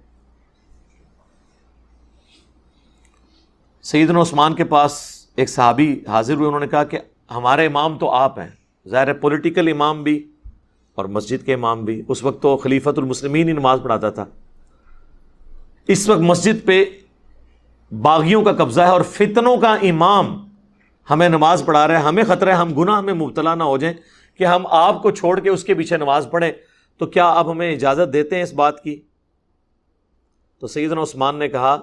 سیدنا عثمان کے پاس ایک صحابی حاضر ہوئے، انہوں نے کہا کہ ہمارے امام تو آپ ہیں، ظاہر ہے پولیٹیکل امام بھی اور مسجد کے امام بھی۔ اس وقت تو خلیفت المسلمین ہی نماز پڑھاتا تھا۔ اس وقت مسجد پہ باغیوں کا قبضہ ہے اور فتنوں کا امام ہمیں نماز پڑھا رہا ہے ہمیں خطرہ ہے، ہم گناہ میں مبتلا نہ ہو جائیں کہ ہم آپ کو چھوڑ کے اس کے پیچھے نماز پڑھیں۔ تو کیا آپ ہمیں اجازت دیتے ہیں اس بات کی؟ تو سیدنا عثمان نے کہا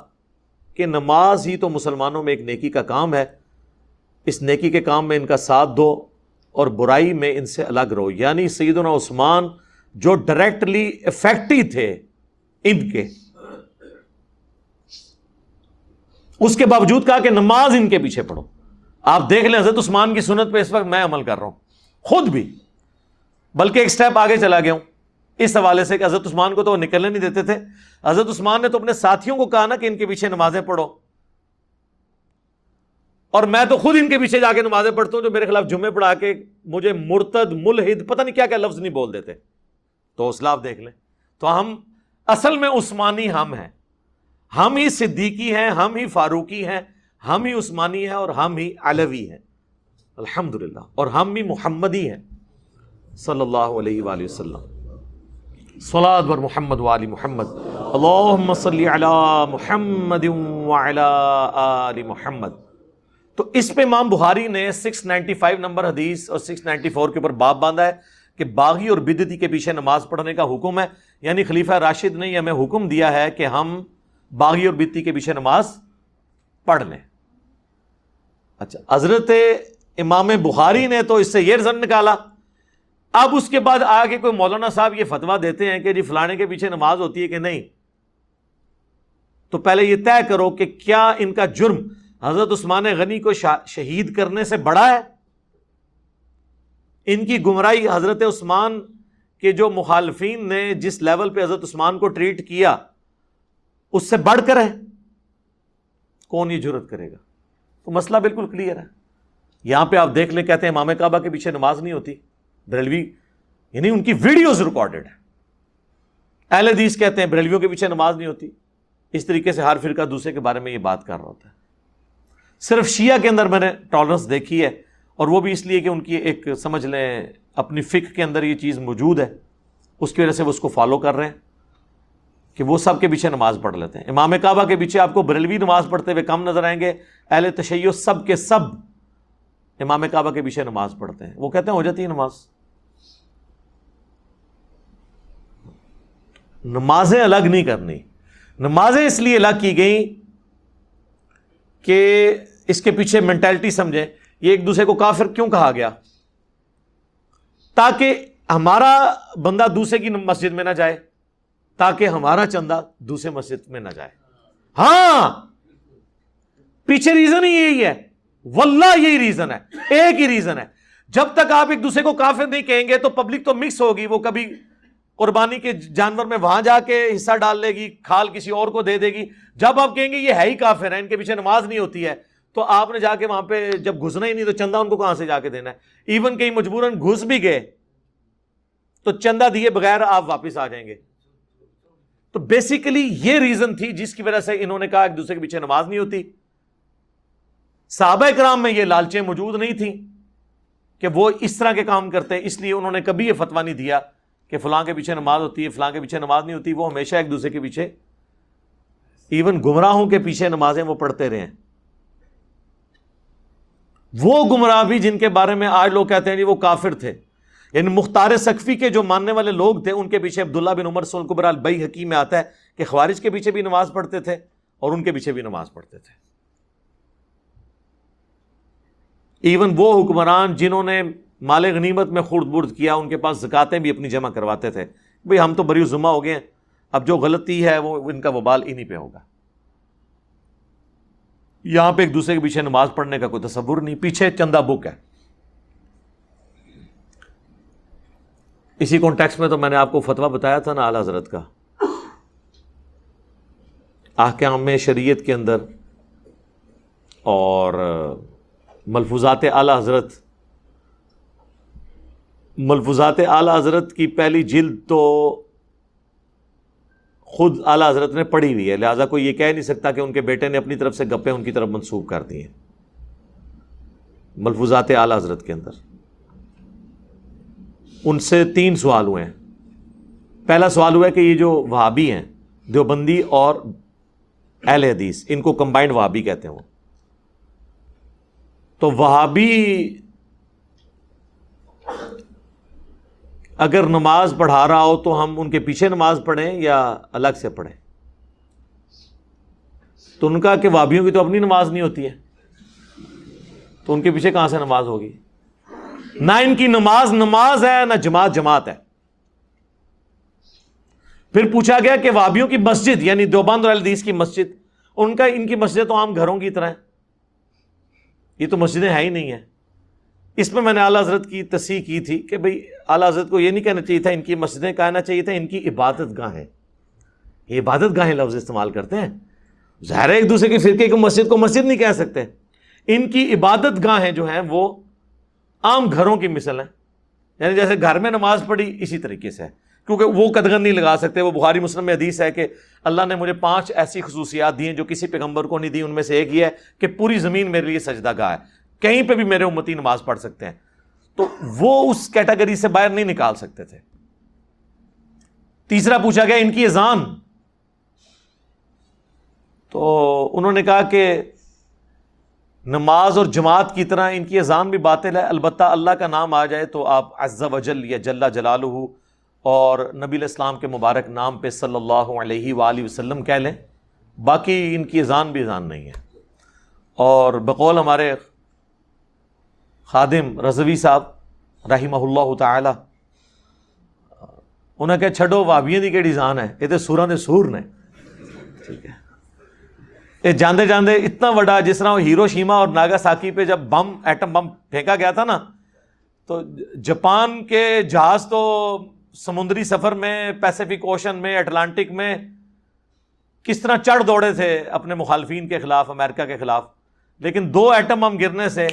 کہ نماز ہی تو مسلمانوں میں ایک نیکی کا کام ہے، اس نیکی کے کام میں ان کا ساتھ دو اور برائی میں ان سے الگ رہو۔ یعنی سیدنا عثمان جو ڈائریکٹلی افیکٹی تھے ان کے۔ اس کے باوجود کہا کہ نماز ان کے پیچھے پڑھو۔ آپ دیکھ لیں حضرت عثمان کی سنت پہ اس وقت میں عمل کر رہا ہوں۔ خود بھی، بلکہ ایک سٹیپ آگے چلا گیا ہوں۔ اس حوالے سے کہ حضرت عثمان کو تو وہ نکلنے نہیں دیتے تھے۔ حضرت عثمان نے تو اپنے ساتھیوں کو کہا نا کہ ان کے پیچھے نمازیں پڑھو۔ اور میں تو خود ان کے پیچھے جا کے نمازیں پڑھتا ہوں جو میرے خلاف جمعے پڑھا کے مجھے مرتد، ملحد، پتہ نہیں کیا کیا لفظ نہیں بول دیتے۔ تو اسلاف دیکھ لیں۔ تو ہم اصل میں عثمانی ہم ہیں۔ ہم ہی صدیقی ہیں، ہم ہی فاروقی ہیں، ہم ہی عثمانی ہیں اور ہم ہی علوی ہیں۔ الحمد اور ہم بھی محمدی ہیں۔ صلی اللہ علیہ وآلہ وسلم۔ صلاد بر محمد والی محمد۔ اللہم صلی علی محمد وعلی آل محمد۔ تو اس پہ امام بخاری نے سکس نائنٹی فائیو نمبر حدیث اور سکس نائنٹی فور کے اوپر باب باندھا ہے کہ باغی اور بدتی کے پیچھے نماز پڑھنے کا حکم ہے۔ یعنی خلیفہ راشد نے ہمیں حکم دیا ہے کہ ہم باغی اور بدتی کے پیچھے نماز پڑھ لیں۔ اچھا حضرت امام بخاری نے تو اس سے یہ رزن نکالا۔ اب اس کے بعد آگے کوئی مولانا صاحب یہ فتوا دیتے ہیں کہ جی فلانے کے پیچھے نماز ہوتی ہے کہ نہیں؟ تو پہلے یہ طے کرو کہ کیا ان کا جرم حضرت عثمان غنی کو شہید کرنے سے بڑا ہے؟ ان کی گمراہی حضرت عثمان کے جو مخالفین نے جس لیول پہ حضرت عثمان کو ٹریٹ کیا، اس سے بڑھ کر ہے؟ کون یہ جرت کرے گا؟ تو مسئلہ بالکل کلیئر ہے۔ یہاں پہ آپ دیکھ لیں، کہتے ہیں امام کعبہ کے پیچھے نماز نہیں ہوتی۔ بریلوی یعنی ان کی ویڈیوز ریکارڈڈ ہے اہل حدیث کہتے ہیں بریلویوں کے پیچھے نماز نہیں ہوتی۔ اس طریقے سے ہر فرقہ دوسرے کے بارے میں یہ بات کر رہا ہوتا ہے۔ صرف شیعہ کے اندر میں نے ٹالرنس دیکھی ہے اور وہ بھی اس لیے کہ ان کی ایک سمجھ لیں، اپنی فکر کے اندر یہ چیز موجود ہے۔ اس کی وجہ سے وہ اس کو فالو کر رہے ہیں کہ وہ سب کے پیچھے نماز پڑھ لیتے ہیں۔ امام کعبہ کے پیچھے آپ کو بریلوی نماز پڑھتے ہوئے کم نظر آئیں گے۔ اہل تشیع سب کے سب امام کعبہ کے پیچھے نماز پڑھتے ہیں۔ وہ کہتے ہیں ہو جاتی ہے نماز۔ نمازیں الگ نہیں کرنی۔ نمازیں اس لیے الگ کی گئیں کہ اس کے پیچھے مینٹلٹی سمجھیں۔ یہ ایک دوسرے کو کافر کیوں کہا گیا؟ تاکہ ہمارا بندہ دوسرے کی مسجد میں نہ جائے، تاکہ ہمارا چندہ دوسرے مسجد میں نہ جائے۔ ہاں پیچھے ریزن ہی یہی ہے۔ واللہ یہی ریزن ہے، ایک ہی ریزن ہے۔ جب تک آپ ایک دوسرے کو کافر نہیں کہیں گے تو پبلک تو مکس ہوگی، وہ کبھی قربانی کے جانور میں وہاں جا کے حصہ ڈال لے گی، کھال کسی اور کو دے دے گی۔ جب آپ کہیں گے یہ ہے ہی کافر ہے، ان کے پیچھے نماز نہیں ہوتی ہے، تو آپ نے جا کے وہاں پہ جب گھسنا ہی نہیں تو چندہ ان کو کہاں سے جا کے دینا ہے؟ ایون کہیں مجبوراً گھس بھی گئے، تو چندہ دیے بغیر آپ واپس آ جائیں گے۔ تو بیسیکلی یہ ریزن تھی جس کی وجہ سے انہوں نے کہا ایک دوسرے کے پیچھے نماز نہیں ہوتی۔ صحابہ کرام میں یہ لالچیں موجود نہیں تھیں کہ وہ اس طرح کے کام کرتے، اس لیے انہوں نے کبھی یہ فتوا نہیں دیا۔ کہ فلاں کے پیچھے نماز ہوتی ہے، فلاں کے پیچھے نماز نہیں ہوتی، وہ ہمیشہ ایک دوسرے کے پیچھے ایون گمراہوں کے پیچھے نمازیں وہ پڑھتے رہے ہیں۔ وہ گمراہ بھی جن کے بارے میں آج لوگ کہتے ہیں جی وہ کافر تھے۔ یعنی مختار سقفی کے جو ماننے والے لوگ تھے، ان کے پیچھے عبداللہ بن عمر سول قبر البئی حکیم میں آتا ہے کہ خوارج کے پیچھے بھی نماز پڑھتے تھے اور ان کے پیچھے بھی نماز پڑھتے تھے۔ ایون وہ حکمران جنہوں نے مال غنیمت میں خورد برد کیا، ان کے پاس زکاتیں بھی اپنی جمع کرواتے تھے۔ بھئی ہم تو بری ذمہ ہو گئے ہیں۔ اب جو غلطی ہے، وہ ان کا وبال انہی پہ ہوگا۔ یہاں پہ ایک دوسرے کے پیچھے نماز پڑھنے کا کوئی تصور نہیں، پیچھے چندہ بک ہے۔ اسی کانٹیکس میں تو میں نے آپ کو فتوا بتایا تھا نا اعلی حضرت کا۔ آحکام میں شریعت کے اندر اور ملفوظات اعلی حضرت ملفوظات اعلی حضرت کی پہلی جلد تو خود اعلی حضرت نے پڑھی ہوئی ہے، لہٰذا کوئی یہ کہہ نہیں سکتا کہ ان کے بیٹے نے اپنی طرف سے گپے ان کی طرف منسوخ کر دی ہیں۔ ملفوظات اعلی حضرت کے اندر۔ ان سے تین سوال ہوئے ہیں۔ پہلا سوال ہوا ہے کہ یہ جو وہابی ہیں، دیوبندی اور اہل حدیث، ان کو کمبائنڈ وہابی کہتے ہیں وہ۔ تو وہابی اگر نماز پڑھا رہا ہو تو ہم ان کے پیچھے نماز پڑھیں یا الگ سے پڑھیں؟ تو ان کا کہ وابیوں کی تو اپنی نماز نہیں ہوتی ہے۔ تو ان کے پیچھے کہاں سے نماز ہوگی؟ نہ ان کی نماز نماز ہے، نہ جماعت جماعت ہے۔ پھر پوچھا گیا کہ وابیوں کی مسجد یعنی دوباند اور الدیس کی مسجد، ان کا، ان کی مسجد تو عام گھروں کی طرح ہے یہ تو مسجدیں ہیں ہی نہیں ہیں۔ اس میں میں نے اعلیٰ حضرت کی تصحیح کی تھی کہ بھائی اعلیٰ حضرت کو یہ نہیں کہنا چاہیے تھا ان کی مسجدیں کہنا چاہیے تھا ان کی عبادت گاہیں۔ یہ عبادت گاہیں لفظ استعمال کرتے ہیں۔ ظاہر ہے ایک دوسرے کی فرقے کو مسجد کو مسجد نہیں کہہ سکتے۔ ان کی عبادت گاہیں جو ہیں وہ عام گھروں کی مثل ہیں۔ یعنی جیسے گھر میں نماز پڑھی اسی طریقے سے ہے۔ کیونکہ وہ قدغن نہیں لگا سکتے۔ وہ بخاری مسلم میں حدیث ہے کہ اللہ نے مجھے پانچ ایسی خصوصیات دی ہیں جو کسی پیغمبر کو نہیں دی ان میں سے ایک یہ ہے کہ پوری زمین میرے لیے سجدہ گاہ ہے۔ کہیں پہ بھی میرے امتی نماز پڑھ سکتے ہیں۔ تو وہ اس کیٹیگری سے باہر نہیں نکال سکتے تھے۔ تیسرا پوچھا گیا ان کی اذان۔ تو انہوں نے کہا کہ نماز اور جماعت کی طرح ان کی اذان بھی باطل ہے۔ البتہ اللہ کا نام آ جائے تو آپ عز و جل یا جل جلال اور نبی الاسلام کے مبارک نام پہ صلی اللہ علیہ وآلہ وسلم کہہ لیں۔ باقی ان کی اذان بھی اذان نہیں ہے۔ اور بقول ہمارے خادم رضوی صاحب رحمہ اللہ تعالی انہیں کہ چھڈو وابیاں دی کہڑی زان ہے؟ یہ تو سوراں دے سور نے۔ ٹھیک ہے۔ یہ جاندے جاندے اتنا بڑا جس طرح ہیرو شیما اور ناگا ساکی پہ جب بم، ایٹم بم پھینکا گیا تھا نا، تو جاپان کے جہاز تو سمندری سفر میں پیسفک اوشن میں اٹلانٹک میں کس طرح چڑھ دوڑے تھے اپنے مخالفین کے خلاف، امریکہ کے خلاف، لیکن دو ایٹم بم گرنے سے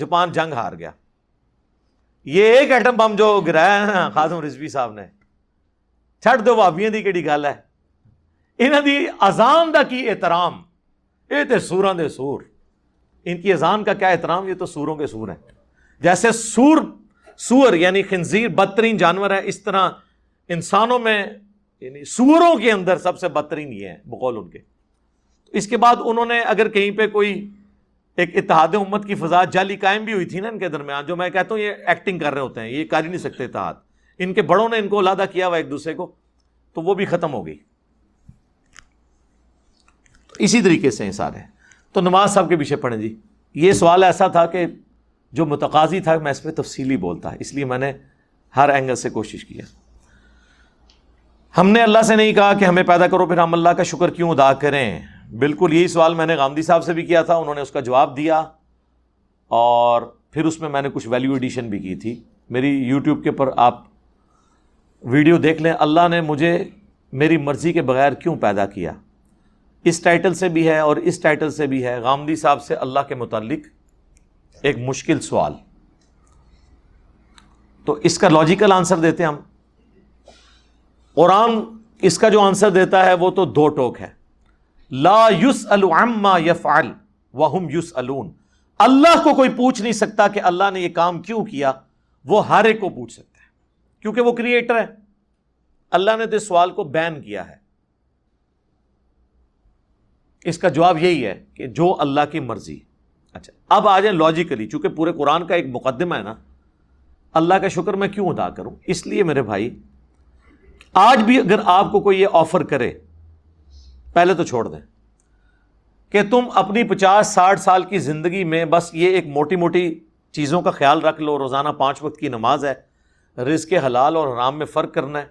جاپان جنگ ہار گیا۔ یہ ایک ایٹم بم جو گرایا ہے نا خاصم رضوی صاحب نے۔ چھٹ دو بابیاں دی کہڑی گل ہے۔ انہوں دی اذان دا کی احترام؟ یہ تو سوراں دے سور۔ ان کی اذان کا کیا احترام؟ یہ تو سوروں کے سور ہیں۔ جیسے سور سور یعنی خنزیر، بدترین جانور ہے اس طرح انسانوں میں یعنی سوروں کے اندر سب سے بدترین یہ ہیں بقول ان کے۔ اس کے بعد انہوں نے اگر کہیں پہ کوئی ایک اتحاد امت کی فضا جعلی قائم بھی ہوئی تھی نا ان کے درمیان، جو میں کہتا ہوں یہ ایکٹنگ کر رہے ہوتے ہیں، یہ کر ہی نہیں سکتے اتحاد۔ ان کے بڑوں نے ان کو علادہ کیا ہوا ایک دوسرے کو، تو وہ بھی ختم ہو گئی۔ اسی طریقے سے ہیں سارے۔ تو نماز صاحب کے پیچھے پڑھیں جی۔ یہ سوال ایسا تھا کہ جو متقاضی تھا، میں اس پہ تفصیلی بولتا، اس لیے میں نے ہر اینگل سے کوشش کیا ہم نے اللہ سے نہیں کہا کہ ہمیں پیدا کرو، پھر ہم اللہ کا شکر کیوں ادا کریں؟ بالکل یہی سوال میں نے گاندھی صاحب سے بھی کیا تھا، انہوں نے اس کا جواب دیا اور پھر اس میں میں نے کچھ ویلیو ایڈیشن بھی کی تھی۔ میری یوٹیوب کے پر آپ ویڈیو دیکھ لیں۔ اللہ نے مجھے میری مرضی کے بغیر کیوں پیدا کیا؟ اس ٹائٹل سے بھی ہے اور اس ٹائٹل سے بھی ہے۔ غامدی صاحب سے اللہ کے متعلق ایک مشکل سوال۔ تو اس کا لاجیکل آنسر دیتے ہم۔ قرآن اس کا جو آنسر دیتا ہے وہ تو دو ٹوک ہے۔ لا یوس الما یفعل وہم یوس اللہ کو کوئی پوچھ نہیں سکتا کہ اللہ نے یہ کام کیوں کیا، وہ ہر ایک کو پوچھ سکتا ہے۔ کیونکہ وہ کریٹر ہے۔ اللہ نے تو اس سوال کو بین کیا ہے۔ اس کا جواب یہی ہے کہ جو اللہ کی مرضی۔ اچھا اب آ جائیں لاجیکلی چونکہ پورے قرآن کا ایک مقدمہ ہے نا۔ اللہ کا شکر میں کیوں ادا کروں؟ اس لیے میرے بھائی، آج بھی اگر آپ کو کوئی یہ آفر کرے پہلے تو چھوڑ دیں کہ تم اپنی پچاس ساٹھ سال کی زندگی میں بس یہ ایک موٹی موٹی چیزوں کا خیال رکھ لو، روزانہ پانچ وقت کی نماز ہے، رزق حلال اور حرام میں فرق کرنا ہے،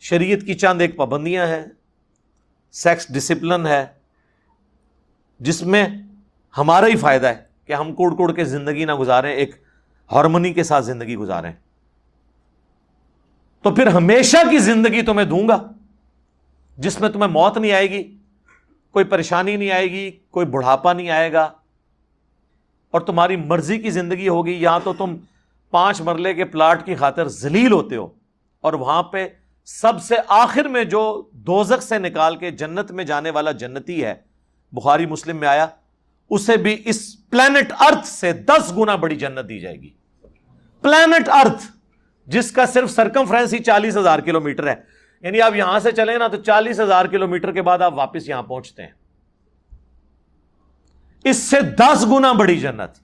شریعت کی چاند ایک پابندیاں ہیں، سیکس ڈسپلن ہے، جس میں ہمارا ہی فائدہ ہے کہ ہم کوڑ کوڑ کے زندگی نہ گزاریں، ایک ہارمونی کے ساتھ زندگی گزاریں۔ تو پھر ہمیشہ کی زندگی تو میں دوں گا۔ جس میں تمہیں موت نہیں آئے گی، کوئی پریشانی نہیں آئے گی، کوئی بڑھاپا نہیں آئے گا۔ اور تمہاری مرضی کی زندگی ہوگی، یا تو تم پانچ مرلے کے پلاٹ کی خاطر ذلیل ہوتے ہو۔ اور وہاں پہ سب سے آخر میں جو دوزک سے نکال کے جنت میں جانے والا جنتی ہے، بخاری مسلم میں آیا، اسے بھی اس پلانٹ ارتھ سے دس گنا بڑی جنت دی جائے گی۔ پلانٹ ارتھ جس کا صرف سرکم فرینس ہی چالیس ہزار کلو میٹر ہے۔ یعنی آپ یہاں سے چلیں نا تو چالیس ہزار کلو میٹر کے بعد آپ واپس یہاں پہنچتے ہیں۔ اس سے دس گنا بڑی جنت۔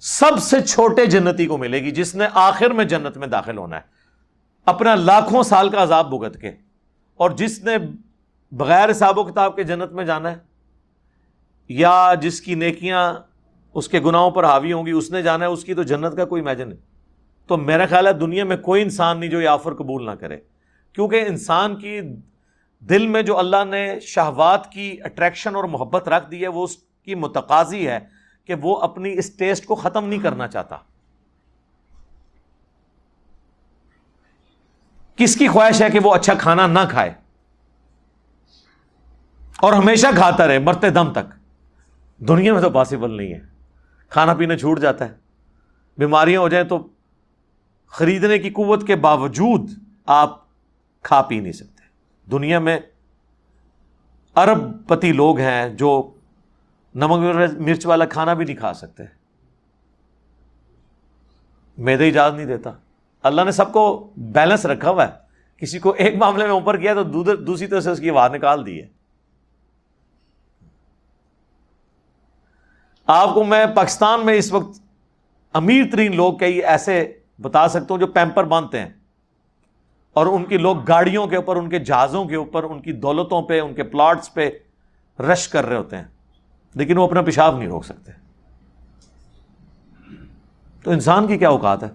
سب سے چھوٹے جنتی کو ملے گی جس نے آخر میں جنت میں داخل ہونا ہے۔ اپنا لاکھوں سال کا عذاب بھگت کے۔ اور جس نے بغیر حساب و کتاب کے جنت میں جانا ہے، یا جس کی نیکیاں اس کے گناہوں پر حاوی ہوں گی، اس نے جانا ہے، اس کی تو جنت کا کوئی امیجن نہیں۔ تو میرا خیال ہے دنیا میں کوئی انسان نہیں جو یہ آفر قبول نہ کرے۔ کیونکہ انسان کی دل میں جو اللہ نے شہوات کی اٹریکشن اور محبت رکھ دی ہے، وہ اس کی متقاضی ہے کہ وہ اپنی اس ٹیسٹ کو ختم نہیں کرنا چاہتا۔ کس کی خواہش ہے کہ وہ اچھا کھانا نہ کھائے؟ اور ہمیشہ کھاتا رہے، مرتے دم تک۔ دنیا میں تو پاسبل نہیں ہے۔ کھانا پینا چھوٹ جاتا ہے۔ بیماریاں ہو جائیں تو خریدنے کی قوت کے باوجود آپ کھا پی نہیں سکتے۔ دنیا میں ارب پتی لوگ ہیں جو نمک مرچ والا کھانا بھی نہیں کھا سکتے۔ میدے اجازت نہیں دیتا۔ اللہ نے سب کو بیلنس رکھا ہوا ہے۔ کسی کو ایک معاملے میں اوپر کیا تو دوسری طرح سے اس کی آواز نکال دی ہے۔ آپ کو میں پاکستان میں اس وقت امیر ترین لوگ کئی ایسے بتا سکتا ہوں جو پیمپر باندھتے ہیں۔ اور ان کی لوگ گاڑیوں کے اوپر، ان کے جہازوں کے اوپر، ان کی دولتوں پہ، ان کے پلاٹس پہ رش کر رہے ہوتے ہیں۔ لیکن وہ اپنا پیشاب نہیں روک سکتے۔ تو انسان کی کیا اوقات ہے؟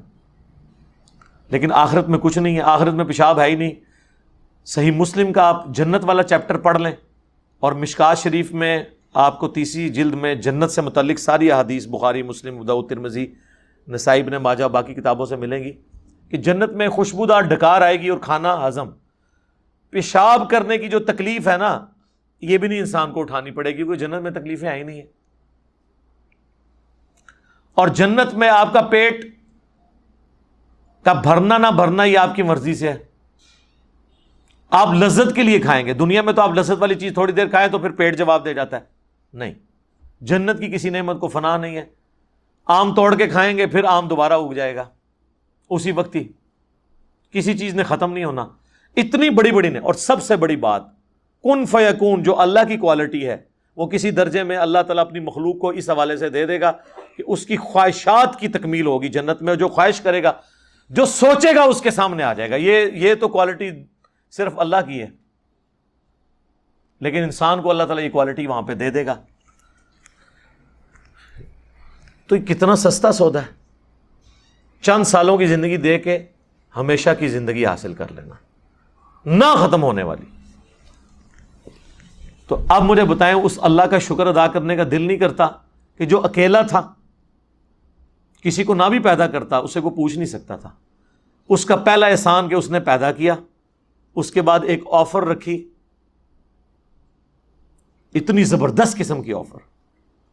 لیکن آخرت میں کچھ نہیں ہے۔ آخرت میں پیشاب ہے ہی نہیں۔ صحیح مسلم کا آپ جنت والا چیپٹر پڑھ لیں اور مشکات شریف میں آپ کو تیسری جلد میں جنت سے متعلق ساری احادیث، بخاری، مسلم اداؤ ترمزی نصائب نے ماجا باقی کتابوں سے ملیں گی۔ کہ جنت میں خوشبودار ڈکار آئے گی اور کھانا ہضم پیشاب کرنے کی جو تکلیف ہے نا، یہ بھی نہیں انسان کو اٹھانی پڑے گی کیونکہ جنت میں تکلیفیں آئی نہیں ہیں۔ اور جنت میں آپ کا پیٹ کا بھرنا نہ بھرنا یہ آپ کی مرضی سے ہے۔ آپ لذت کے لیے کھائیں گے۔ دنیا میں تو آپ لذت والی چیز تھوڑی دیر کھائیں تو پھر پیٹ جواب دے جاتا ہے۔ نہیں۔ جنت کی کسی نعمت کو فنا نہیں ہے۔ آم توڑ کے کھائیں گے، پھر آم دوبارہ اگ جائے گا۔ اسی وقت ہی کسی چیز نے ختم نہیں ہونا۔ اتنی بڑی بڑی نے اور سب سے بڑی بات، کن فیکون جو اللہ کی کوالٹی ہے، وہ کسی درجے میں اللہ تعالیٰ اپنی مخلوق کو اس حوالے سے دے دے گا کہ اس کی خواہشات کی تکمیل ہوگی جنت میں جو خواہش کرے گا، جو سوچے گا، اس کے سامنے آ جائے گا۔ یہ یہ تو کوالٹی صرف اللہ کی ہے۔ لیکن انسان کو اللہ تعالیٰ یہ کوالٹی وہاں پہ دے دے گا۔ تو یہ کتنا سستا سودا ہے۔ چند سالوں کی زندگی دے کے ہمیشہ کی زندگی حاصل کر لینا۔ نہ ختم ہونے والی۔ تو اب مجھے بتائیں، اس اللہ کا شکر ادا کرنے کا دل نہیں کرتا کہ جو اکیلا تھا، کسی کو نہ بھی پیدا کرتا، اسے کو پوچھ نہیں سکتا تھا۔ اس کا پہلا احسان کہ اس نے پیدا کیا، اس کے بعد ایک آفر رکھی۔ اتنی زبردست قسم کی آفر۔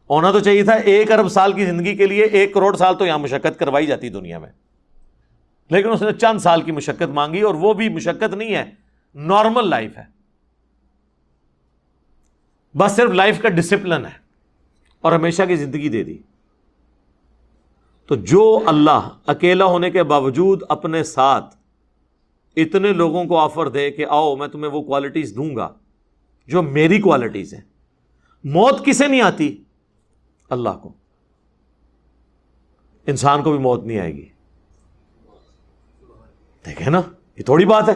ہونا تو چاہیے تھا ایک ارب سال کی زندگی کے لیے ایک کروڑ سال تو یہاں مشقت کروائی جاتی دنیا میں۔ لیکن اس نے چند سال کی مشقت مانگی اور وہ بھی مشقت نہیں ہے نارمل لائف ہے۔ بس صرف لائف کا ڈسپلن ہے اور ہمیشہ کی زندگی دے دی۔ تو جو اللہ اکیلا ہونے کے باوجود اپنے ساتھ اتنے لوگوں کو آفر دے کہ آؤ میں تمہیں وہ کوالٹیز دوں گا، جو میری کوالٹیز ہیں۔ موت کسے نہیں آتی اللہ کو۔ انسان کو بھی موت نہیں آئے گی۔ دیکھیں نا، یہ تھوڑی بات ہے۔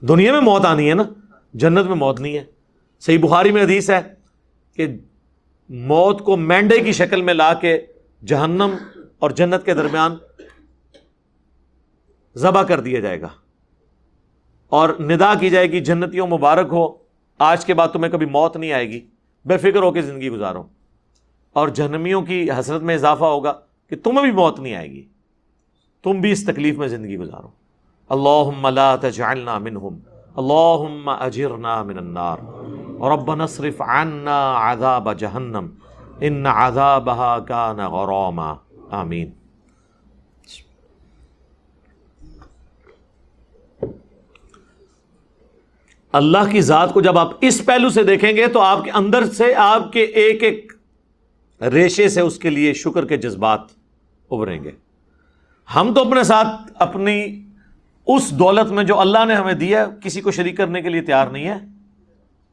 دنیا میں موت آنی ہے نا، جنت میں موت نہیں ہے۔ صحیح بخاری میں حدیث ہے کہ موت کو مینڈے کی شکل میں لا کے جہنم اور جنت کے درمیان ذبح کر دیا جائے گا۔ اور ندا کی جائے گی، جنتیوں مبارک ہو، آج کے بعد تمہیں کبھی موت نہیں آئے گی۔ بے فکر ہو کے زندگی گزارو۔ اور جہنمیوں کی حسرت میں اضافہ ہوگا کہ تمہیں بھی موت نہیں آئے گی۔ تم بھی اس تکلیف میں زندگی گزارو۔ اللہ لا تجعلنا منہم۔ اللہم اجرنا من النار۔ ربنا صرف عنا عذاب جہنم۔ ان عذابها کان غراما۔ آمین۔ اللہ کی ذات کو جب آپ اس پہلو سے دیکھیں گے تو آپ کے اندر سے آپ کے ایک ایک ریشے سے اس کے لیے شکر کے جذبات ابھریں گے۔ ہم تو اپنے ساتھ اپنی اس دولت میں جو اللہ نے ہمیں دیا ہے، کسی کو شریک کرنے کے لیے تیار نہیں ہے۔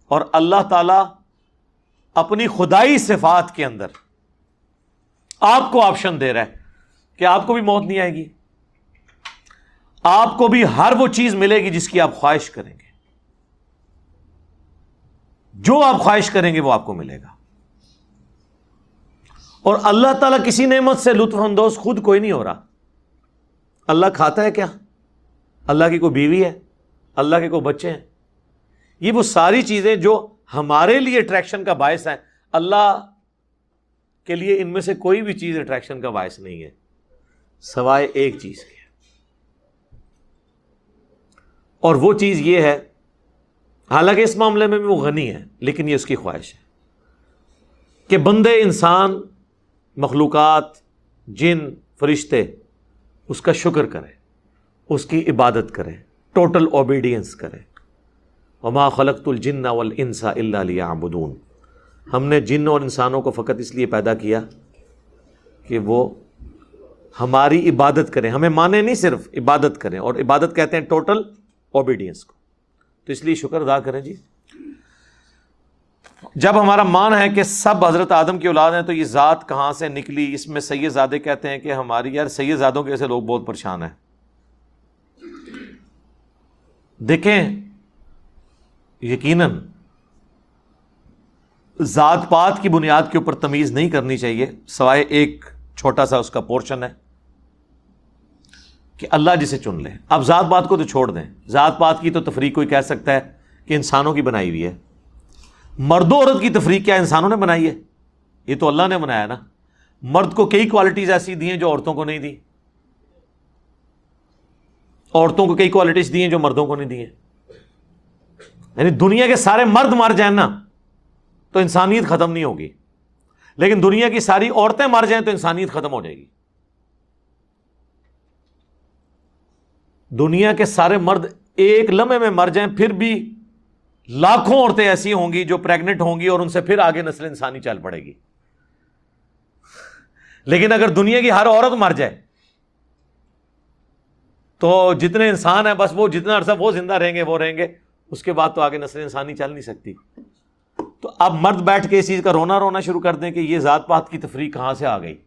اور اللہ تعالی اپنی خدائی صفات کے اندر آپ کو آپشن دے رہا ہے کہ آپ کو بھی موت نہیں آئے گی۔ آپ کو بھی ہر وہ چیز ملے گی جس کی آپ خواہش کریں گے۔ جو آپ خواہش کریں گے وہ آپ کو ملے گا۔ اور اللہ تعالیٰ کسی نعمت سے لطف اندوز خود کوئی نہیں ہو رہا۔ اللہ کھاتا ہے کیا؟ اللہ کی کوئی بیوی ہے؟ اللہ کے کوئی بچے ہیں؟ یہ وہ ساری چیزیں جو ہمارے لیے اٹریکشن کا باعث ہے اللہ کے لیے ان میں سے کوئی بھی چیز اٹریکشن کا باعث نہیں ہے۔ سوائے ایک چیز کے۔ اور وہ چیز یہ ہے، حالانکہ اس معاملے میں بھی وہ غنی ہے، لیکن یہ اس کی خواہش ہے کہ بندے انسان مخلوقات، جن، فرشتے اس کا شکر کرے اس کی عبادت کرے ٹوٹل اوبیڈینس کرے وما خلقت الجن والانس الا ليعبدون۔ ہم نے جن اور انسانوں کو فقط اس لیے پیدا کیا کہ وہ ہماری عبادت کریں۔ ہمیں مانے نہیں صرف عبادت کریں، اور عبادت کہتے ہیں ٹوٹل اوبیڈینس کو۔ تو اس لیے شکر ادا کریں جی۔ جب ہمارا مان ہے کہ سب حضرت آدم کی اولاد ہیں تو یہ ذات کہاں سے نکلی؟ اس میں سید زادے کہتے ہیں کہ ہماری یار سید زادوں کے ایسے لوگ بہت پریشان ہیں۔ دیکھیں، یقیناً ذات پات کی بنیاد کے اوپر تمیز نہیں کرنی چاہیے، سوائے ایک چھوٹا سا اس کا پورشن ہے کہ اللہ جسے چن لے۔ اب ذات پات کو تو چھوڑ دیں۔ ذات پات کی تو تفریح کوئی کہہ سکتا ہے کہ انسانوں کی بنائی ہوئی ہے۔ مرد و عورت کی تفریح کیا انسانوں نے بنائی ہے؟ یہ تو اللہ نے بنایا نا۔ مرد کو کئی کوالٹیز ایسی دی ہیں جو عورتوں کو نہیں دی عورتوں کو کئی کوالٹیز دی ہیں جو مردوں کو نہیں دی ہیں یعنی دنیا کے سارے مرد مر جائیں نا، تو انسانیت ختم نہیں ہوگی۔ لیکن دنیا کی ساری عورتیں مر جائیں تو انسانیت ختم ہو جائے گی۔ دنیا کے سارے مرد ایک لمحے میں مر جائیں، پھر بھی لاکھوں عورتیں ایسی ہوں گی جو پریگنٹ ہوں گی اور ان سے پھر آگے نسل انسانی چل پڑے گی۔ لیکن اگر دنیا کی ہر عورت مر جائے، تو جتنے انسان ہیں، بس وہ جتنا عرصہ وہ زندہ رہیں گے، وہ رہیں گے، اس کے بعد تو آگے نسل انسانی چل نہیں سکتی۔ تو اب مرد بیٹھ کے اس چیز کا رونا رونا شروع کر دیں کہ یہ ذات پات کی تفریح کہاں سے آ گئی۔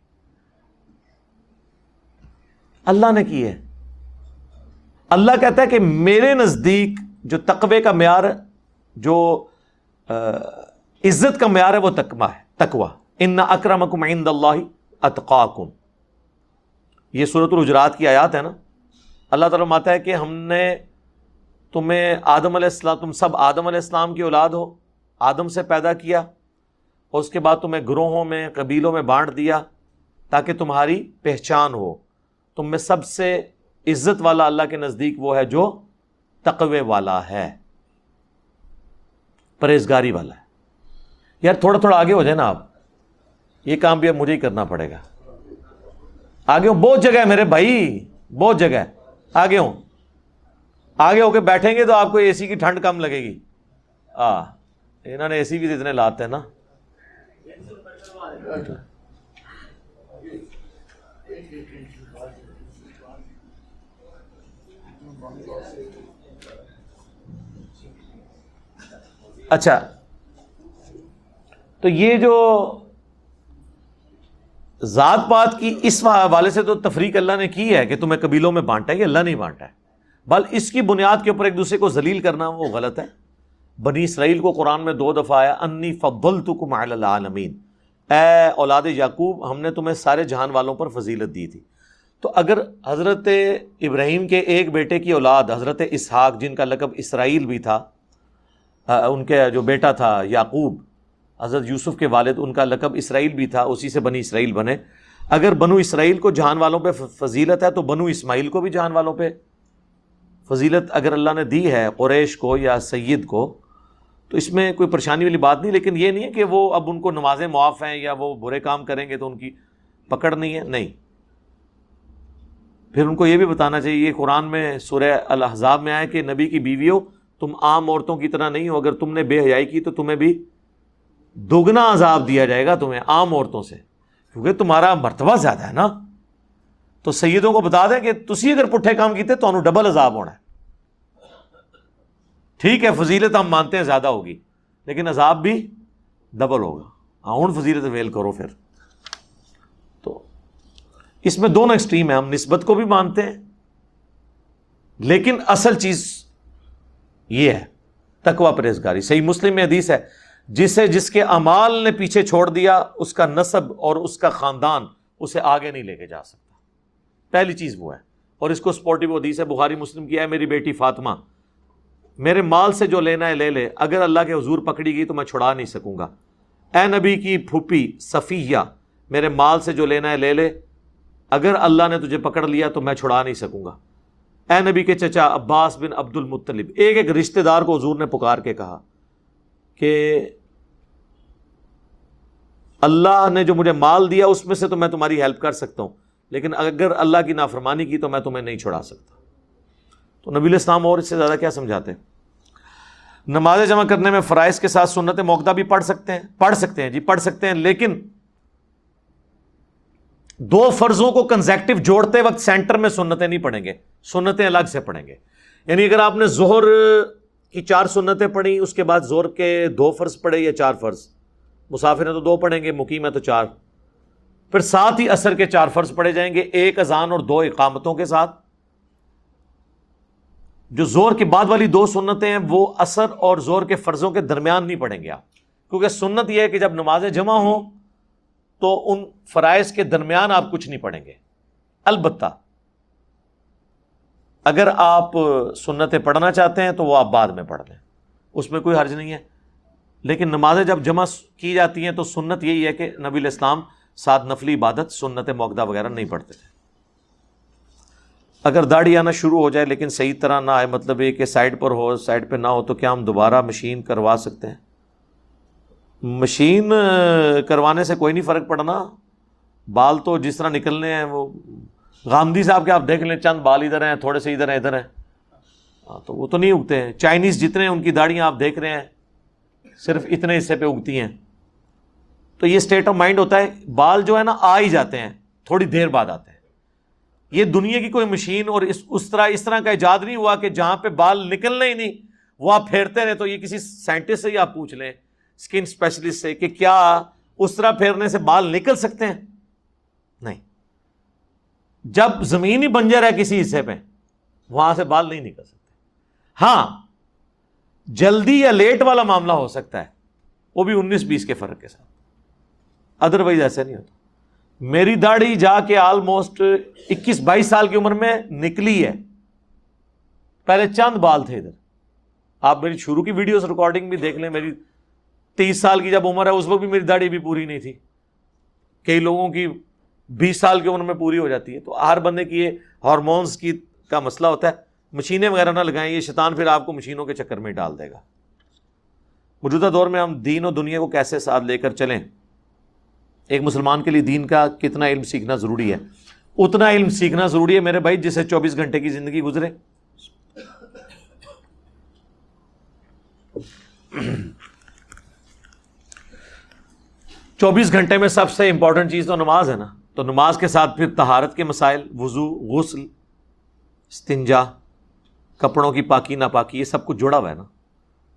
اللہ نے کی ہے۔ اللہ کہتا ہے کہ میرے نزدیک جو تقوی کا معیار جو عزت کا معیار ہے وہ تکوا ہے تکوا ان اکرم عند اللہ اتقاکم۔ یہ صورت الجرات کی آیات ہے نا۔ اللہ تعالیٰ ماتا ہے کہ ہم نے تمہیں آدم علیہ السلام، تم سب آدم علیہ السلام کی اولاد ہو، آدم سے پیدا کیا، اور اس کے بعد تمہیں گروہوں میں، قبیلوں میں بانٹ دیا تاکہ تمہاری پہچان ہو۔ تم میں سب سے عزت والا اللہ کے نزدیک وہ ہے جو تقوی والا ہے۔ پرہیزگاری والا ہے۔ یار تھوڑا تھوڑا آگے ہو جائے نا آپ۔ یہ کام بھی اب مجھے ہی کرنا پڑے گا۔ آگے ہوں۔ بہت جگہ ہے میرے بھائی۔ بہت جگہ ہے۔ آگے ہوں۔ آگے ہو کے بیٹھیں گے تو آپ کو اے سی کی ٹھنڈ کم لگے گی۔ آ، انہوں نے اے سی بھی اتنے لاتے ہیں نا۔ اچھا۔ تو یہ جو ذات پات کی اس حوالے سے تو تفریق اللہ نے کی ہے کہ تمہیں قبیلوں میں بانٹا ہے کہ اللہ نہیں بانٹا ہے؟ بل اس کی بنیاد کے اوپر ایک دوسرے کو ذلیل کرنا وہ غلط ہے۔ بنی اسرائیل کو قرآن میں دو دفعہ آیا، انی فضل تو العالمین اے اولاد یعقوب، ہم نے تمہیں سارے جہان والوں پر فضیلت دی تھی۔ تو اگر حضرت ابراہیم کے ایک بیٹے کی اولاد، حضرت اسحاق، جن کا لقب اسرائیل بھی تھا ان کے جو بیٹا تھا، یعقوب، حضرت یوسف کے والد، ان کا لقب اسرائیل بھی تھا، اسی سے بنی اسرائیل بنے۔ اگر بنو اسرائیل کو جہان والوں پہ فضیلت ہے، تو بنو اسماعیل کو بھی جہان والوں پہ۔ فضیلت اگر اللہ نے دی ہے قریش کو یا سید کو، تو اس میں کوئی پریشانی والی بات نہیں، لیکن یہ نہیں ہے کہ وہ اب ان کو نمازیں معاف ہیں یا وہ برے کام کریں گے تو ان کی پکڑ نہیں ہے، نہیں۔ پھر ان کو یہ بھی بتانا چاہیے، یہ قرآن میں سورہ الحضاب میں آئے کہ نبی کی بیویوں تم عام عورتوں کی طرح نہیں ہو، اگر تم نے بے حیائی کی تو تمہیں بھی دگنا عذاب دیا جائے گا تمہیں عام عورتوں سے۔ کیونکہ تمہارا مرتبہ زیادہ ہے نا۔ تو سیدوں کو بتا دیں کہ تسی اگر پٹھے کام کیتے تو انہوں ڈبل عذاب ہونا ہے۔ ٹھیک ہے، فضیلت ہم مانتے ہیں زیادہ ہوگی، لیکن عذاب بھی ڈبل ہوگا۔ ہاں فضیلت ویل کرو پھر۔ تو اس میں دونوں ایکسٹریم ہیں ہم نسبت کو بھی مانتے ہیں، لیکن اصل چیز یہ ہے تکوا پرہیزگاری۔ صحیح مسلم میں حدیث ہے، جسے جس کے امال نے پیچھے چھوڑ دیا، اس کا نصب اور اس کا خاندان اسے آگے نہیں لے کے جا سکتا۔ پہلی چیز وہ ہے۔ اور اس کو سپورٹیو حدیث ہے، بخاری مسلم کیا ہے میری بیٹی فاطمہ، میرے مال سے جو لینا ہے لے لے، اگر اللہ کے حضور پکڑی گئی تو میں چھڑا نہیں سکوں گا۔ اے نبی کی پھوپھی صفیہ، میرے مال سے جو لینا ہے لے لے، اگر اللہ نے تجھے پکڑ لیا تو میں چھڑا نہیں سکوں گا۔ اے نبی کے چچا عباس بن عبد المطلب ایک ایک رشتہ دار کو حضور نے پکار کے کہا کہ اللہ نے جو مجھے مال دیا اس میں سے تو میں تمہاری ہیلپ کر سکتا ہوں، لیکن اگر اللہ کی نافرمانی کی تو میں تمہیں نہیں چھڑا سکتا۔ تو نبی الاسلام اور اس سے زیادہ کیا سمجھاتے ہیں؟ نماز جمع کرنے میں فرائض کے ساتھ سنت موقع بھی پڑھ سکتے ہیں، پڑھ سکتے ہیں جی پڑھ سکتے ہیں، لیکن دو فرضوں کو کنزیکٹو جوڑتے وقت سینٹر میں سنتیں نہیں پڑھیں گے۔ سنتیں الگ سے پڑھیں گے۔ یعنی اگر آپ نے زہر کی چار سنتیں پڑھی، اس کے بعد زور کے دو فرض پڑے یا چار فرض۔ مسافر ہیں تو دو پڑھیں گے، مقیم ہے تو چار۔ پھر ساتھ ہی اثر کے چار فرض پڑے جائیں گے، ایک اذان اور دو اقامتوں کے ساتھ۔ جو زور کے بعد والی دو سنتیں ہیں، وہ اثر اور زور کے فرضوں کے درمیان نہیں پڑیں گے آپ۔ کیونکہ سنت یہ ہے کہ جب نمازیں جمع ہوں، تو ان فرائض کے درمیان آپ کچھ نہیں پڑھیں گے۔ البتہ اگر آپ سنتیں پڑھنا چاہتے ہیں تو وہ آپ بعد میں پڑھ لیں۔ اس میں کوئی حرج نہیں ہے۔ لیکن نمازیں جب جمع کی جاتی ہیں تو سنت یہی ہے کہ نبی الاسلام ساتھ نفلی عبادت سنت موقع وغیرہ نہیں پڑھتے تھے۔ اگر داڑھی آنا شروع ہو جائے لیکن صحیح طرح نہ آئے مطلب یہ کہ سائڈ پر ہو، سائڈ پہ نہ ہو، تو کیا ہم دوبارہ مشین کروا سکتے ہیں؟ مشین کروانے سے کوئی نہیں فرق پڑنا۔ بال تو جس طرح نکلنے ہیں وہ گاندھی صاحب کے آپ دیکھ لیں، چند بال ادھر ہیں، تھوڑے سے ادھر ہیں ادھر ہیں۔ ہاں تو وہ تو نہیں اگتے ہیں۔ چائنیز جتنے ان کی داڑیاں آپ دیکھ رہے ہیں، صرف اتنے حصے پہ اگتی ہیں۔ تو یہ اسٹیٹ آف مائنڈ ہوتا ہے، بال جو ہے نا، آ ہی جاتے ہیں، تھوڑی دیر بعد آتے ہیں۔ یہ دنیا کی کوئی مشین اور اس اس طرح اس طرح کا ایجاد نہیں ہوا کہ جہاں پہ بال نکلنے ہی نہیں، وہ آپ پھیرتے رہے تو یہ کسی سائنٹسٹ سے ہی آپ پوچھ لیں اسکن اسپیشلسٹ سے، کہ کیا اس طرح پھیرنے سے بال نکل سکتے ہیں؟ جب زمین ہی بنجر ہے کسی حصے پہ، وہاں سے بال نہیں نکل سکتے۔ ہاں جلدی یا لیٹ والا معاملہ ہو سکتا ہے، وہ بھی انیس بیس کے فرق کے ساتھ۔ ادر وائز ایسا نہیں ہوتا۔ میری داڑھی جا کے آلموسٹ اکیس بائیس سال کی عمر میں نکلی ہے۔ پہلے چند بال تھے ادھر۔ آپ میری شروع کی ویڈیوز ریکارڈنگ بھی دیکھ لیں، میری تیس سال کی جب عمر ہے، اس وقت بھی میری داڑھی بھی پوری نہیں تھی۔ کئی لوگوں کی بیس سال کی عمر میں پوری ہو جاتی ہے تو ہر بندے کی یہ ہارمونس کی کا مسئلہ ہوتا ہے۔ مشینیں وغیرہ نہ لگائیں، یہ شیطان پھر آپ کو مشینوں کے چکر میں ڈال دے گا۔ موجودہ دور میں ہم دین و دنیا کو کیسے ساتھ لے کر چلیں؟ ایک مسلمان کے لیے دین کا کتنا علم سیکھنا ضروری ہے؟ اتنا علم سیکھنا ضروری ہے میرے بھائی جسے چوبیس گھنٹے کی زندگی گزرے۔ چوبیس گھنٹے میں سب سے امپورٹنٹ چیز تو نماز ہے نا۔ تو نماز کے ساتھ پھر تہارت کے مسائل، وضو، غسل، استنجا، کپڑوں کی پاکی، ناپاکی، یہ سب کچھ جڑا ہوا ہے نا۔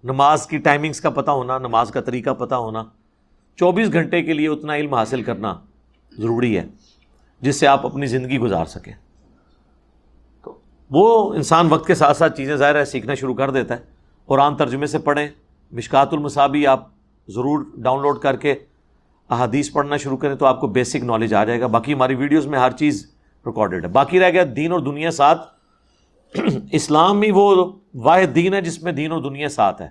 نماز کی ٹائمنگس کا پتہ ہونا، نماز کا طریقہ پتہ ہونا۔ چوبیس گھنٹے کے لیے اتنا علم حاصل کرنا ضروری ہے، جس سے آپ اپنی زندگی گزار سکیں۔ تو وہ انسان وقت کے ساتھ ساتھ چیزیں ظاہر ہے، سیکھنا شروع کر دیتا ہے۔ قرآن ترجمے سے پڑھیں، مشکات المصابی آپ ضرور ڈاؤن لوڈ کر کے احادیث پڑھنا شروع کریں تو آپ کو بیسک نالج آ جائے گا۔ باقی ہماری ویڈیوز میں ہر چیز ریکارڈیڈ ہے۔ باقی رہ گیا دین اور دنیا ساتھ۔ اسلام ہی وہ واحد دین ہے جس میں دین اور دنیا ساتھ ہے۔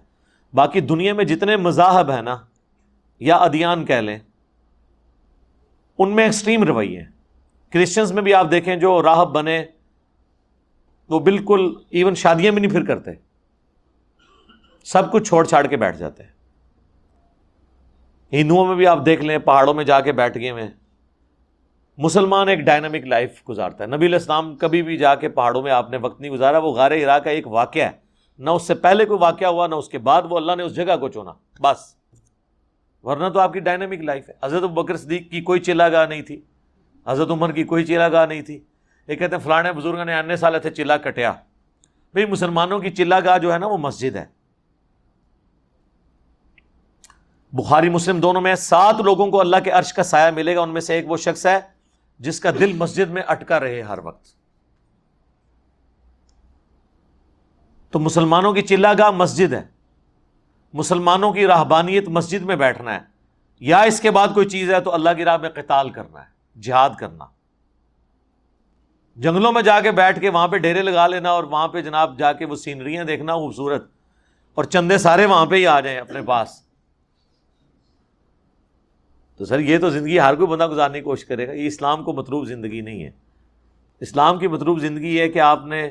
باقی دنیا میں جتنے مذاہب ہیں نا، یا ادیان کہہ لیں، ان میں ایکسٹریم رویے ہیں۔ کرسچنس میں بھی آپ دیکھیں جو راہب بنے، وہ بالکل ایون شادیاں بھی نہیں پھر کرتے۔ سب کچھ چھوڑ چھاڑ کے بیٹھ جاتے ہیں۔ ہندوؤں میں بھی آپ دیکھ لیں، پہاڑوں میں جا کے بیٹھ گئے ہوئے مسلمان ایک ڈائنامک لائف گزارتا ہے۔ نبی الاسلام کبھی بھی جا کے پہاڑوں میں آپ نے وقت نہیں گزارا، وہ غار عراق کا ایک واقعہ ہے۔ نہ اس سے پہلے کوئی واقعہ ہوا، نہ اس کے بعد، وہ اللہ نے اس جگہ کو چنا۔ بس۔ ورنہ تو آپ کی ڈائنامک لائف ہے۔ حضرت بکر صدیق کی کوئی چلا گاہ نہیں تھی۔ حضرت عمر کی کوئی چلا گاہ نہیں تھی۔ یہ کہتے ہیں فلاں بزرگ نے آنے سال تھے چلا کٹیا۔ بھائی مسلمانوں کی چلا گاہ جو ہے نا، وہ مسجد ہے۔ بخاری مسلم دونوں میں سات لوگوں کو اللہ کے عرش کا سایہ ملے گا، ان میں سے ایک وہ شخص ہے جس کا دل مسجد میں اٹکا رہے ہر وقت۔ تو مسلمانوں کی چلا گاہ مسجد ہے۔ مسلمانوں کی راہبانیت مسجد میں بیٹھنا ہے۔ یا اس کے بعد کوئی چیز ہے تو اللہ کی راہ میں قتال کرنا ہے، جہاد کرنا۔ جنگلوں میں جا کے بیٹھ کے وہاں پہ ڈیرے لگا لینا اور وہاں پہ جناب جا کے وہ سینریاں دیکھنا خوبصورت اور چندے سارے وہاں پہ ہی آ جائیں اپنے پاس۔ تو سر یہ تو زندگی ہر کوئی بندہ گزارنے کی کوشش کرے گا، یہ اسلام کو مطلوب زندگی نہیں ہے۔ اسلام کی مطلوب زندگی یہ ہے کہ آپ نے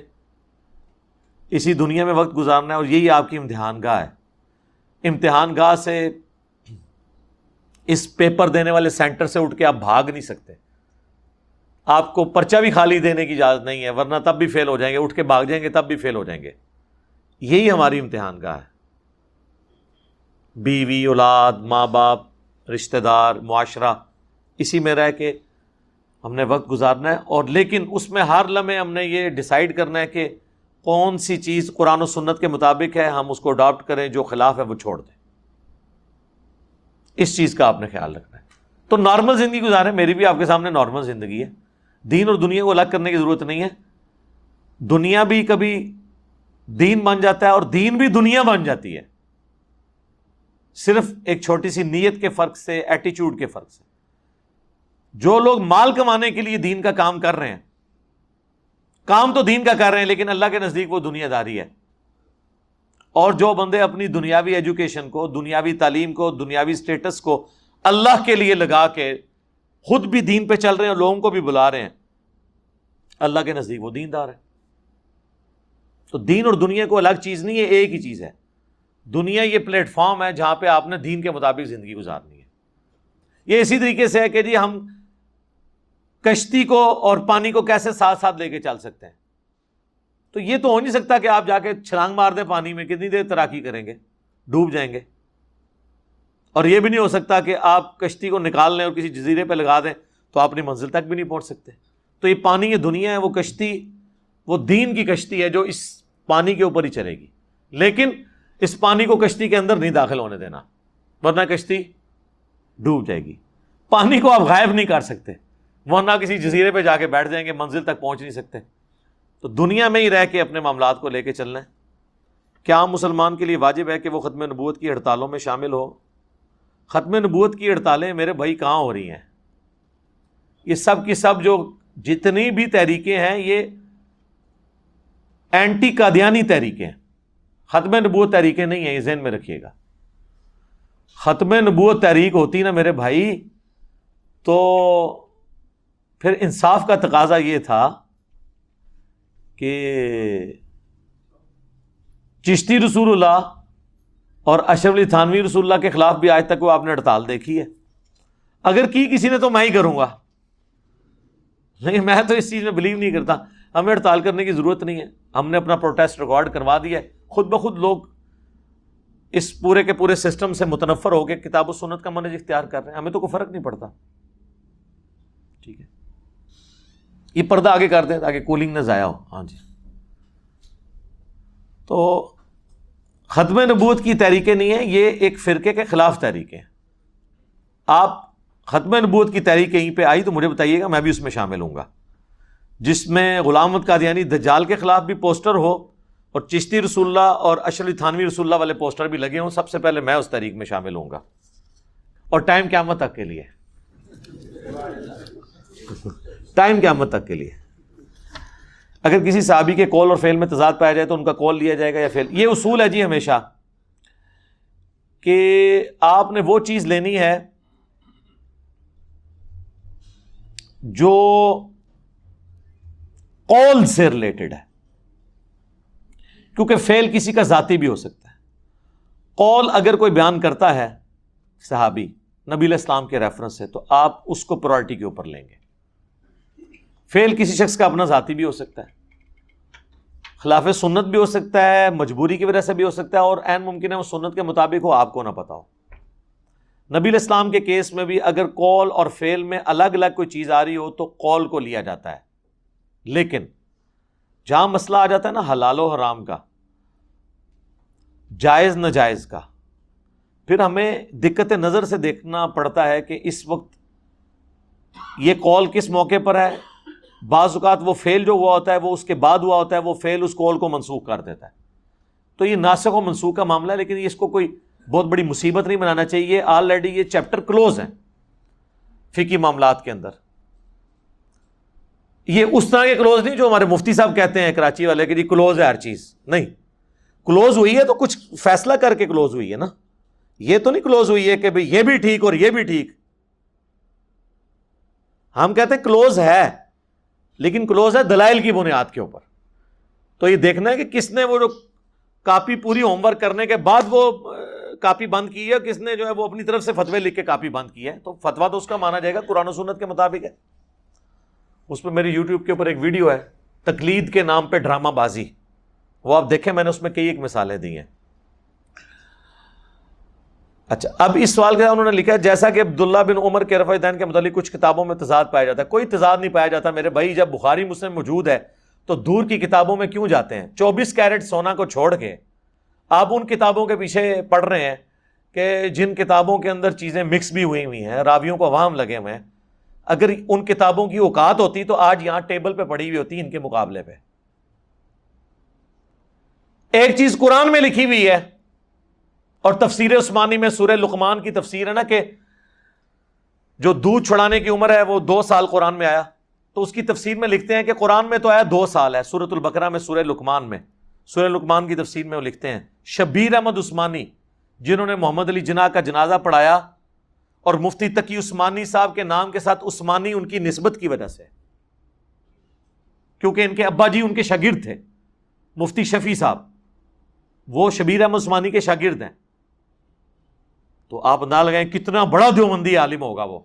اسی دنیا میں وقت گزارنا ہے اور یہی آپ کی امتحان گاہ ہے۔ امتحان گاہ سے اس پیپر دینے والے سینٹر سے اٹھ کے آپ بھاگ نہیں سکتے۔ آپ کو پرچہ بھی خالی دینے کی اجازت نہیں ہے، ورنہ تب بھی فیل ہو جائیں گے۔ اٹھ کے بھاگ جائیں گے، تب بھی فیل ہو جائیں گے۔ یہی ہماری امتحان گاہ ہے۔ بیوی، اولاد، ماں باپ رشتہ دار، معاشرہ، اسی میں رہ کے ہم نے وقت گزارنا ہے اور لیکن اس میں ہر لمحے ہم نے یہ ڈسائڈ کرنا ہے کہ کون سی چیز قرآن و سنت کے مطابق ہے، ہم اس کو اڈاپٹ کریں، جو خلاف ہے وہ چھوڑ دیں۔ اس چیز کا آپ نے خیال رکھنا ہے۔ تو نارمل زندگی گزارے میری بھی آپ کے سامنے نارمل زندگی ہے۔ دین اور دنیا کو الگ کرنے کی ضرورت نہیں ہے۔ دنیا بھی کبھی دین بن جاتا ہے اور دین بھی دنیا بن جاتی ہے۔ صرف ایک چھوٹی سی نیت کے فرق سے ایٹیچیوڈ کے فرق سے۔ جو لوگ مال کمانے کے لیے دین کا کام کر رہے ہیں، کام تو دین کا کر رہے ہیں، لیکن اللہ کے نزدیک وہ دنیا داری ہے۔ اور جو بندے اپنی دنیاوی ایجوکیشن کو، دنیاوی تعلیم کو، دنیاوی اسٹیٹس کو اللہ کے لیے لگا کے خود بھی دین پہ چل رہے ہیں اور لوگوں کو بھی بلا رہے ہیں، اللہ کے نزدیک وہ دین دار ہے۔ تو دین اور دنیا کو الگ چیز نہیں ہے، ایک ہی چیز ہے۔ دنیا یہ پلیٹ فارم ہے جہاں پہ آپ نے دین کے مطابق زندگی گزارنی ہے۔ یہ اسی طریقے سے ہے کہ جی ہم کشتی کو اور پانی کو کیسے ساتھ ساتھ لے کے چل سکتے ہیں۔ تو یہ تو ہو نہیں سکتا کہ آپ جا کے چھلانگ مار دیں پانی میں، کتنی دیر تیراکی کریں گے، ڈوب جائیں گے۔ اور یہ بھی نہیں ہو سکتا کہ آپ کشتی کو نکال لیں اور کسی جزیرے پہ لگا دیں تو آپ اپنی منزل تک بھی نہیں پہنچ سکتے۔ تو یہ پانی یہ دنیا ہے، وہ کشتی، وہ دین کی کشتی ہے جو اس پانی کے اوپر ہی چلے گی۔ لیکن اس پانی کو کشتی کے اندر نہیں داخل ہونے دینا، ورنہ کشتی ڈوب جائے گی۔ پانی کو آپ غائب نہیں کر سکتے، ورنہ کسی جزیرے پہ جا کے بیٹھ جائیں گے، منزل تک پہنچ نہیں سکتے۔ تو دنیا میں ہی رہ کے اپنے معاملات کو لے کے چلنا ہے۔ کیا مسلمان کے لیے واجب ہے کہ وہ ختم نبوت کی ہڑتالوں میں شامل ہو؟ ختم نبوت کی ہڑتالیں میرے بھائی کہاں ہو رہی ہیں؟ یہ سب کی سب جو جتنی بھی تحریکیں ہیں، یہ اینٹی قادیانی تحریکیں ہیں۔ ختم نبوت تحریکیں نہیں ہیں، یہ ذہن میں رکھیے گا۔ ختم نبوت تحریک ہوتی نا میرے بھائی، تو پھر انصاف کا تقاضا یہ تھا کہ چشتی رسول اللہ اور اشرف علی تھانوی رسول اللہ کے خلاف بھی آج تک وہ آپ نے ہڑتال دیکھی ہے۔ اگر کی کسی نے تو میں ہی کروں گا۔ لیکن میں تو اس چیز میں بلیو نہیں کرتا۔ ہمیں ہڑتال کرنے کی ضرورت نہیں ہے۔ ہم نے اپنا پروٹیسٹ ریکارڈ کروا دیا ہے۔ خود بخود لوگ اس پورے کے پورے سسٹم سے متنفر ہو کے کتاب و سنت کا منج اختیار کر رہے ہیں۔ ہمیں تو کوئی فرق نہیں پڑتا۔ ٹھیک ہے۔ یہ پردہ آگے کر دیں تاکہ کولنگ نہ ضائع ہو۔ ہاں جی۔ تو ختم نبوت کی تحریکیں نہیں ہیں، یہ ایک فرقے کے خلاف تحریکیں۔ آپ ختم نبوت کی تحریک کہیں پہ آئی تو مجھے بتائیے گا، میں بھی اس میں شامل ہوں گا۔ جس میں غلامت قادیانی دجال کے خلاف بھی پوسٹر ہو اور چشتی رسول اللہ اور اشرف تھانوی رسول اللہ والے پوسٹر بھی لگے ہوں۔ سب سے پہلے میں اس تحریک میں شامل ہوں گا۔ اور ٹائم قیامت تک کے لیے۔ ٹائم قیامت تک کے لیے۔ اگر کسی صحابی کے کال اور فیل میں تضاد پایا جائے تو ان کا کال لیا جائے گا یا فیل یہ اصول ہے جی ہمیشہ کہ آپ نے وہ چیز لینی ہے جو کال سے ریلیٹڈ ہے۔ کیونکہ فیل کسی کا ذاتی بھی ہو سکتا ہے۔ کال اگر کوئی بیان کرتا ہے صحابی، نبی اسلام کے ریفرنس سے، تو آپ اس کو پرائرٹی کے اوپر لیں گے۔ فیل کسی شخص کا اپنا ذاتی بھی ہو سکتا ہے۔ خلاف سنت بھی ہو سکتا ہے، مجبوری کی وجہ سے بھی ہو سکتا ہے، اور عین ممکن ہے وہ سنت کے مطابق ہو، آپ کو نہ پتا ہو۔ نبی اسلام کے کیس میں بھی اگر کال اور فیل میں الگ الگ کوئی چیز آ رہی ہو، تو کال کو لیا جاتا ہے۔ لیکن جہاں مسئلہ آ جاتا ہے نا، حلال و حرام کا جائز ناجائز کا۔ پھر ہمیں دقت نظر سے دیکھنا پڑتا ہے کہ اس وقت یہ کال کس موقع پر ہے۔ بعض اوقات وہ فیل جو ہوا ہوتا ہے، وہ اس کے بعد ہوا ہوتا ہے، وہ فیل اس کال کو منسوخ کر دیتا ہے۔ تو یہ ناسک و منسوخ کا معاملہ ہے، لیکن اس کو کوئی بہت بڑی مصیبت نہیں بنانا چاہیے۔ آلریڈی یہ چیپٹر کلوز ہے فکی معاملات کے اندر۔ یہ اس طرح کے کلوز نہیں جو ہمارے مفتی صاحب کہتے ہیں، کراچی والے، کہ جی کلوز ہے ہر چیز۔ نہیں۔ کلوز ہوئی ہے تو کچھ فیصلہ کر کے کلوز ہوئی ہے نا؟ یہ تو نہیں کلوز ہوئی ہے کہ بھائی یہ بھی ٹھیک اور یہ بھی ٹھیک۔ ہم کہتے ہیں کلوز ہے، لیکن کلوز ہے دلائل کی بنیاد کے اوپر۔ تو یہ دیکھنا ہے کہ کس نے وہ جو کاپی پوری ہوم ورک کرنے کے بعد وہ کاپی بند کی ہے کس نے جو ہے وہ اپنی طرف سے فتوے لکھ کے کاپی بند کی ہے۔ تو فتوا تو اس کا مانا جائے گا، قرآن و سنت کے مطابق ہے۔ اس پہ میری یوٹیوب کے اوپر ایک ویڈیو ہے، تقلید کے نام پہ ڈرامہ بازی۔ وہ آپ دیکھیں میں نے اس میں کئی ایک مثالیں دی ہیں۔ اچھا اب اس سوال کے انہوں نے لکھا ہے، جیسا کہ عبداللہ بن عمر کے رفع دین کے متعلق کچھ کتابوں میں تضاد پایا جاتا ہے۔ کوئی تضاد نہیں پایا جاتا۔ میرے بھائی، جب بخاری مسلم موجود ہے تو دور کی کتابوں میں کیوں جاتے ہیں؟ چوبیس کیرٹ سونا کو چھوڑ کے۔ آپ ان کتابوں کے پیچھے پڑھ رہے ہیں کہ جن کتابوں کے اندر چیزیں مکس بھی ہوئی ہوئی ہیں، راویوں کو عوام لگے ہوئے ہیں۔ اگر ان کتابوں کی اوقات ہوتی تو آج یہاں ٹیبل پہ پڑی ہوئی ہوتی ان کے مقابلے پہ۔ ایک چیز قرآن میں لکھی ہوئی ہے اور تفسیر عثمانی میں سورہ لقمان کی تفسیر ہے نا کہ جو دودھ چھڑانے کی عمر ہے وہ دو سال قرآن میں آیا۔ تو اس کی تفسیر میں لکھتے ہیں کہ قرآن میں تو آیا دو سال ہے سورت البقرہ میں، سورہ لقمان میں۔ سورہ لقمان کی تفسیر میں وہ لکھتے ہیں، شبیر احمد عثمانی، جنہوں نے محمد علی جناح کا جنازہ پڑھایا اور مفتی تقی عثمانی صاحب کے نام کے ساتھ عثمانی ان کی نسبت کی وجہ سے، کیونکہ ان کے ابا جی ان کے شاگرد تھے، مفتی شفیع صاحب۔ وہ شبیر احمد عثمانی کے شاگرد ہیں۔ تو آپ انداز لگائیں کتنا بڑا دیوبندی عالم ہوگا وہ۔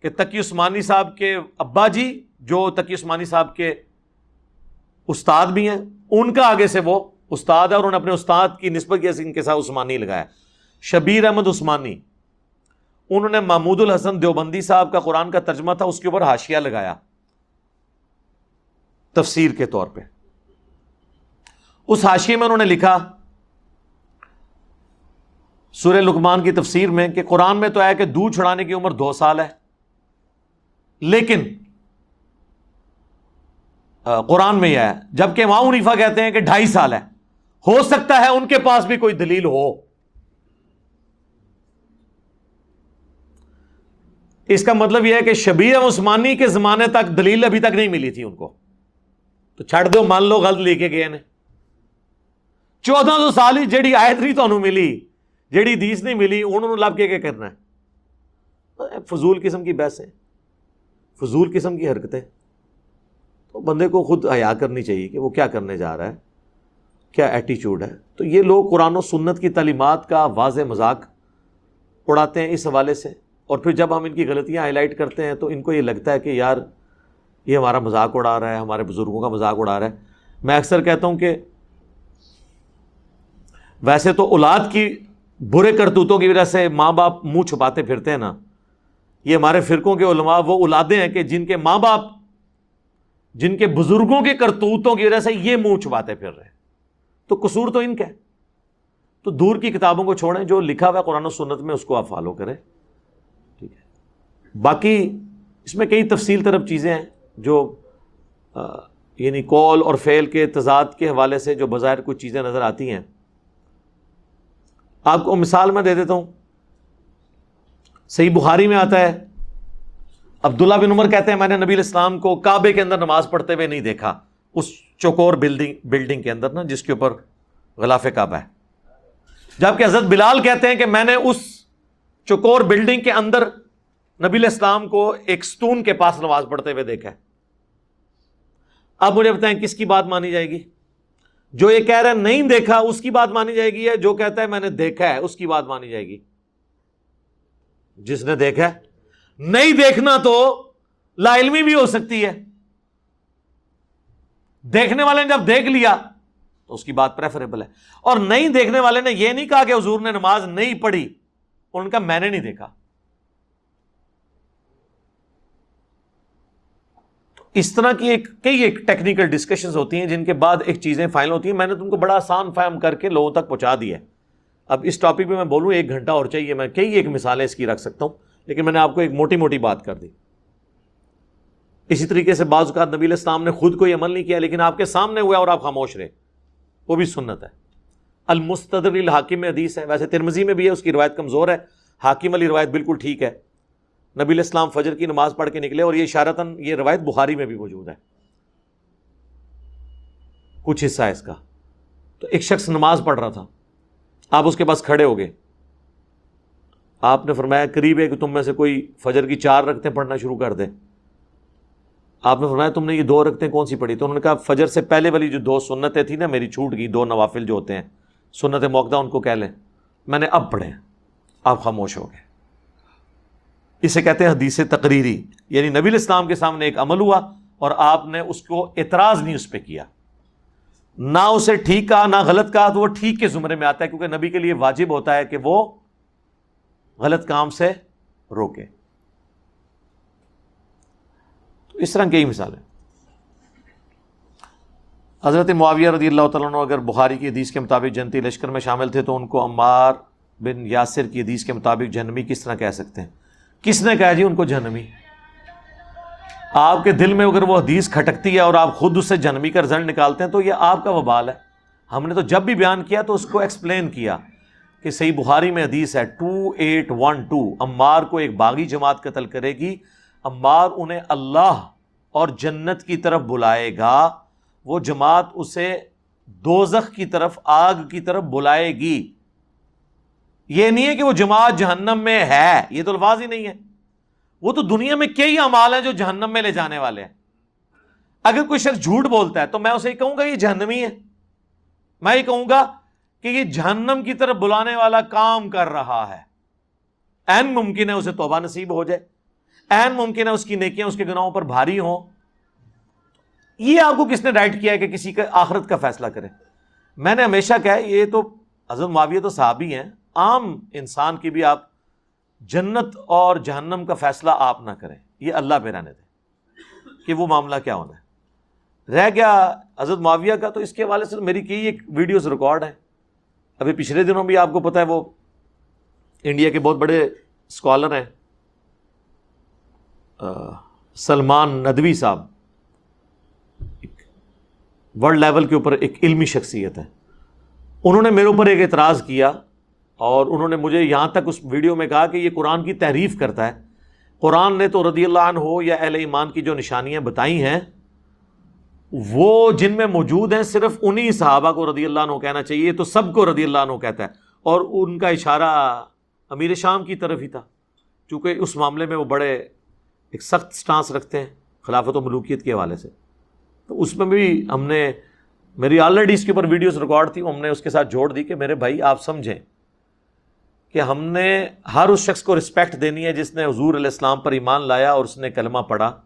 کہ تقی عثمانی صاحب کے ابا جی جو تقی عثمانی صاحب کے استاد بھی ہیں، ان کا آگے سے وہ استاد ہے اور انہوں نے اپنے استاد کی نسبت کی ان کے ساتھ عثمانی لگایا۔ شبیر احمد عثمانی، انہوں نے محمود الحسن دیوبندی صاحب کا قرآن کا ترجمہ تھا، اس کے اوپر ہاشیہ لگایا۔ تفسیر کے طور پہ۔ اس حاشیے میں انہوں نے لکھا، سورہ لکمان کی تفسیر میں کہ قرآن میں تو آیا کہ دودھ چھڑانے کی عمر دو سال ہے، لیکن قرآن میں یہ ہے، جبکہ ماں عنیفا کہتے ہیں کہ ڈھائی سال ہے، ہو سکتا ہے ان کے پاس بھی کوئی دلیل ہو۔ اس کا مطلب یہ ہے کہ شبیر عثمانی کے زمانے تک دلیل ابھی تک نہیں ملی تھی ان کو۔ تو چھڑ دو، مان لو غلط لے کے گئے نے۔ چودہ سو سال ہی جیڑی آیت نہیں تو ملی جیڑی دیس نہیں ملی انہوں نے لب کے کیا کرنا ہے فضول قسم کی بحث ہے فضول قسم کی حرکتیں تو بندے کو خود حیا کرنی چاہیے کہ وہ کیا کرنے جا رہا ہے کیا ایٹیچیوڈ ہے تو یہ لوگ قرآن و سنت کی تعلیمات کا واضح مذاق اڑاتے ہیں اس حوالے سے اور پھر جب ہم ان کی غلطیاں ہائی لائٹ کرتے ہیں تو ان کو یہ لگتا ہے کہ یار یہ ہمارا مذاق اڑا رہا ہے ہمارے بزرگوں کا مذاق اڑا رہا ہے میں اکثر کہتا ہوں کہ ویسے تو اولاد کی برے کرتوتوں کی وجہ سے ماں باپ منہ چھپاتے پھرتے ہیں نا۔ یہ ہمارے فرقوں کے علماء وہ اولادیں ہیں کہ جن کے ماں باپ، جن کے بزرگوں کے کرتوتوں کی وجہ سے یہ منہ چھپاتے پھر رہے ہیں۔ تو قصور تو ان کا ہے تو دور کی کتابوں کو چھوڑیں، جو لکھا ہوا ہے قرآن و سنت میں، اس کو آپ فالو کریں۔ ٹھیک ہے۔ باقی اس میں کئی تفصیل طرف چیزیں ہیں جو یعنی کال اور فیل کے تضاد کے حوالے سے جو بظاہر کچھ چیزیں نظر آتی ہیں۔ آپ کو مثال میں دے دیتا ہوں۔ صحیح بخاری میں آتا ہے۔ عبداللہ بن عمر کہتے ہیں، میں نے نبی الاسلام کو کعبے کے اندر نماز پڑھتے ہوئے نہیں دیکھا۔ اس چوکور بلڈنگ بلڈنگ کے اندر نا، جس کے اوپر غلاف کعبہ ہے۔ جبکہ حضرت بلال کہتے ہیں کہ میں نے اس چوکور بلڈنگ کے اندر نبی الاسلام کو ایک ستون کے پاس نماز پڑھتے ہوئے دیکھا ہے۔ اب مجھے بتائیں، کس کی بات مانی جائے گی؟ جو یہ کہہ رہا ہے نہیں دیکھا، اس کی بات مانی جائے گی جو کہتا ہے میں نے دیکھا ہے، اس کی بات مانی جائے گی؟ جس نے دیکھا ہے۔ نہیں دیکھنا تو لا علمی بھی ہو سکتی ہے۔ دیکھنے والے نے جب دیکھ لیا تو اس کی بات پریفریبل ہے۔ اور نہیں دیکھنے والے نے یہ نہیں کہا کہ حضور نے نماز نہیں پڑھی، ان کا میں نے نہیں دیکھا۔ اس طرح کی ایک کئی ایک ٹیکنیکل ڈسکشن ہوتی ہیں جن کے بعد ایک چیزیں فائنل ہوتی ہیں۔ میں نے تم کو بڑا آسان فہم کر کے لوگوں تک پہنچا دیا ہے۔ اب اس ٹاپک پہ میں بولوں، ایک گھنٹہ اور چاہیے، میں کئی ایک مثالیں اس کی رکھ سکتا ہوں، لیکن میں نے آپ کو ایک موٹی موٹی بات کر دی۔ اسی طریقے سے بعض اوقات نبی السلام نے خود کوئی عمل نہیں کیا، لیکن آپ کے سامنے ہوا اور آپ خاموش رہے۔ وہ بھی سنت ہے۔ المستدر الحاکم حدیث ہے۔ ویسے ترمزی میں بھی ہے، اس کی روایت کمزور ہے۔ حاکم علی روایت بالکل ٹھیک ہے۔ نبی الاسلام فجر کی نماز پڑھ کے نکلے اور یہ اشارتاً یہ روایت بخاری میں بھی موجود ہے۔ کچھ حصہ ہے اس کا۔ تو ایک شخص نماز پڑھ رہا تھا۔ آپ اس کے پاس کھڑے ہو گئے۔ آپ نے فرمایا، قریب ہے کہ تم میں سے کوئی فجر کی چار رکھتے پڑھنا شروع کر دے۔ آپ نے فرمایا، تم نے یہ دو رکھتے کون سی پڑھی؟ تو انہوں نے کہا، فجر سے پہلے والی جو دو سنتیں تھیں نا، میری چھوٹ گئی، دو نوافل جو ہوتے ہیں سنت موقع ان کو کہہ لیں۔ میں نے اب پڑھے آپ خاموش ہو گئے۔ اسے کہتے ہیں حدیث تقریری یعنی نبی الاسلام کے سامنے ایک عمل ہوا اور آپ نے اس کو اعتراض نہیں اس پہ کیا۔ نہ اسے ٹھیک کہا، نہ غلط کہا، تو وہ ٹھیک کے زمرے میں آتا ہے کیونکہ نبی کے لیے واجب ہوتا ہے کہ وہ غلط کام سے روکے۔ تو اس طرح کی مثال ہے حضرت معاویہ رضی اللہ تعالیٰ عنہ اگر بخاری کی حدیث کے مطابق جنتی لشکر میں شامل تھے تو ان کو عمار بن یاسر کی حدیث کے مطابق جہنمی کس طرح کہہ سکتے ہیں؟ کس نے کہا جی ان کو جہنمی آپ کے دل میں اگر وہ حدیث کھٹکتی ہے اور آپ خود اس سے جہنمی کا رزلٹ نکالتے ہیں تو یہ آپ کا وبال ہے۔ ہم نے تو جب بھی بیان کیا تو اس کو ایکسپلین کیا کہ صحیح بخاری میں حدیث ہے two eight one two Ammar کو ایک باغی جماعت قتل کرے گی۔ امار انہیں اللہ اور جنت کی طرف بلائے گا۔ وہ جماعت اسے دوزخ کی طرف، آگ کی طرف بلائے گی۔ یہ نہیں ہے کہ وہ جماعت جہنم میں ہے، یہ تو الفاظ ہی نہیں ہے۔ وہ تو دنیا میں کئی امال ہیں جو جہنم میں لے جانے والے ہیں۔ اگر کوئی شخص جھوٹ بولتا ہے تو میں اسے کہوں گا یہ جہنمی ہے۔ میں یہ کہوں گا کہ یہ جہنم کی طرف بلانے والا کام کر رہا ہے۔ این ممکن ہے اسے توبہ نصیب ہو جائے۔ این ممکن ہے اس کی نیکیاں اس کے گناہوں پر بھاری ہوں۔ یہ آپ کو کس نے رائٹ کیا ہے کہ کسی کا آخرت کا فیصلہ کرے؟ میں نے ہمیشہ کہا، یہ تو حضرت معاویہ تو صحابی ہیں۔ عام انسان کی بھی آپ جنت اور جہنم کا فیصلہ آپ نہ کریں، یہ اللہ پہ رہنے دیں۔ کہ وہ معاملہ کیا ہونا ہے؟ رہ گیا حضرت معاویہ کا، تو اس کے حوالے سے میری کئی ایک ویڈیوز ریکارڈ ہیں۔ ابھی پچھلے دنوں بھی آپ کو پتا ہے وہ انڈیا کے بہت بڑے اسکالر ہیں۔ سلمان ندوی صاحب ورلڈ لیول کے اوپر ایک علمی شخصیت ہے انہوں نے میرے اوپر ایک اعتراض کیا۔ اور انہوں نے مجھے یہاں تک اس ویڈیو میں کہا کہ یہ قرآن کی تحریف کرتا ہے۔ قرآن نے تو رضی اللہ عنہ ہو یا اہل ایمان کی جو نشانیاں بتائی ہیں، وہ جن میں موجود ہیں، صرف انہی صحابہ کو رضی اللہ عنہ کہنا چاہیے، تو سب کو رضی اللہ عنہ کہتا ہے۔ اور ان کا اشارہ امیر شام کی طرف ہی تھا، چونکہ اس معاملے میں وہ بڑے ایک سخت سٹانس رکھتے ہیں خلافت و ملوکیت کے حوالے سے۔ تو اس میں بھی ہم نے، میری آلریڈی اس کے اوپر ویڈیوز ریکارڈ تھی ہم نے اس کے ساتھ جوڑ دی کہ میرے بھائی آپ سمجھیں۔ کہ ہم نے ہر اس شخص کو رسپیکٹ دینی ہے جس نے حضور علیہ السلام پر ایمان لایا اور اس نے کلمہ پڑھا۔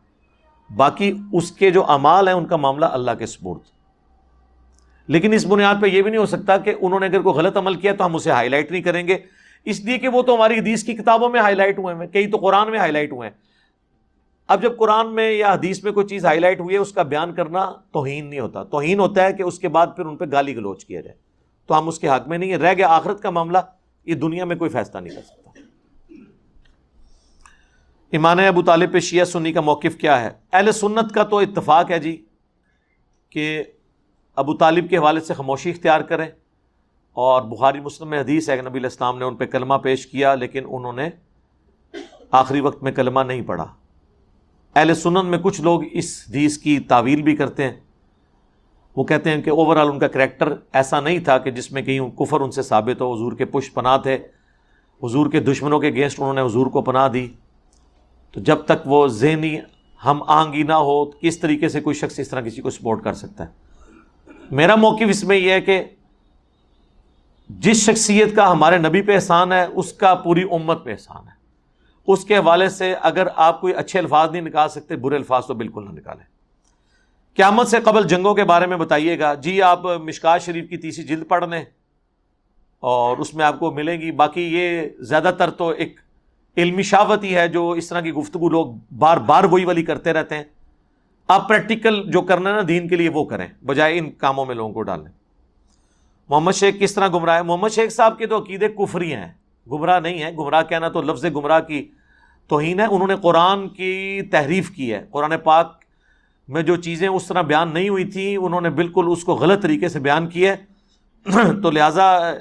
باقی اس کے جو امال ہیں، ان کا معاملہ اللہ کے سپورٹ لیکن اس بنیاد پہ یہ بھی نہیں ہو سکتا کہ انہوں نے اگر کوئی غلط عمل کیا تو ہم اسے ہائی لائٹ نہیں کریں گے۔ اس لیے کہ وہ تو ہماری حدیث کی کتابوں میں ہائی لائٹ ہوئے ہیں، کئی تو قرآن میں ہائی لائٹ ہوئے ہیں۔ اب جب قرآن میں یا حدیث میں کوئی چیز ہائی لائٹ ہوئی ہے، اس کا بیان کرنا توہین نہیں ہوتا۔ توہین ہوتا ہے کہ اس کے بعد پھر ان پہ گالی گلوچ کیا جائے۔ تو ہم اس کے حق میں نہیں رہ گیا آخرت کا معاملہ۔ یہ دنیا میں کوئی فیصلہ نہیں کر سکتا۔ ایمان ابو طالب پہ شیعہ سنی کا موقف کیا ہے؟ اہل سنت کا تو اتفاق ہے جی کہ ابو طالب کے حوالے سے خاموشی اختیار کریں۔ اور بخاری مسلم میں حدیث ہے کہ نبی الاسلام نے ان پہ کلمہ پیش کیا لیکن انہوں نے آخری وقت میں کلمہ نہیں پڑھا۔ اہل سنت میں کچھ لوگ اس حدیث کی تعویل بھی کرتے ہیں۔ وہ کہتے ہیں کہ اوور آل ان کا کریکٹر ایسا نہیں تھا کہ جس میں کہیں کفر ان سے ثابت ہو، حضور کے پشت پناہ تھے، حضور کے دشمنوں کے گیسٹ انہوں نے حضور کو پناہ دی۔ تو جب تک وہ ذہنی ہم آنگی نہ ہو، کس طریقے سے کوئی شخص اس طرح کسی کو سپورٹ کر سکتا ہے؟ میرا موقف اس میں یہ ہے کہ جس شخصیت کا ہمارے نبی پہ احسان ہے، اس کا پوری امت پہ احسان ہے۔ اس کے حوالے سے اگر آپ کوئی اچھے الفاظ نہیں نکال سکتے، برے الفاظ تو بالکل نہ نکالیں۔ قیامت سے قبل جنگوں کے بارے میں بتائیے گا۔ جی آپ مشکا شریف کی تیسری جلد پڑھ لیں اور اس میں آپ کو ملیں گی۔ باقی یہ زیادہ تر تو ایک علمی شاوتی ہے جو اس طرح کی گفتگو لوگ بار بار وہی والی کرتے رہتے ہیں۔ آپ پریکٹیکل جو کرنا نا، دین کے لیے وہ کریں۔ بجائے ان کاموں میں لوگوں کو ڈالیں محمد شیخ کس طرح گمراہ ہے محمد شیخ صاحب کے تو عقیدے کفری ہیں۔ گمراہ نہیں ہے گمراہ کہنا تو لفظ گمراہ کی توہین ہے۔ انہوں نے قرآن کی تحریف کی ہے۔ قرآن پاک میں جو چیزیں اس طرح بیان نہیں ہوئی تھیں انہوں نے بالکل اس کو غلط طریقے سے بیان کی ہے۔ تو لہٰذا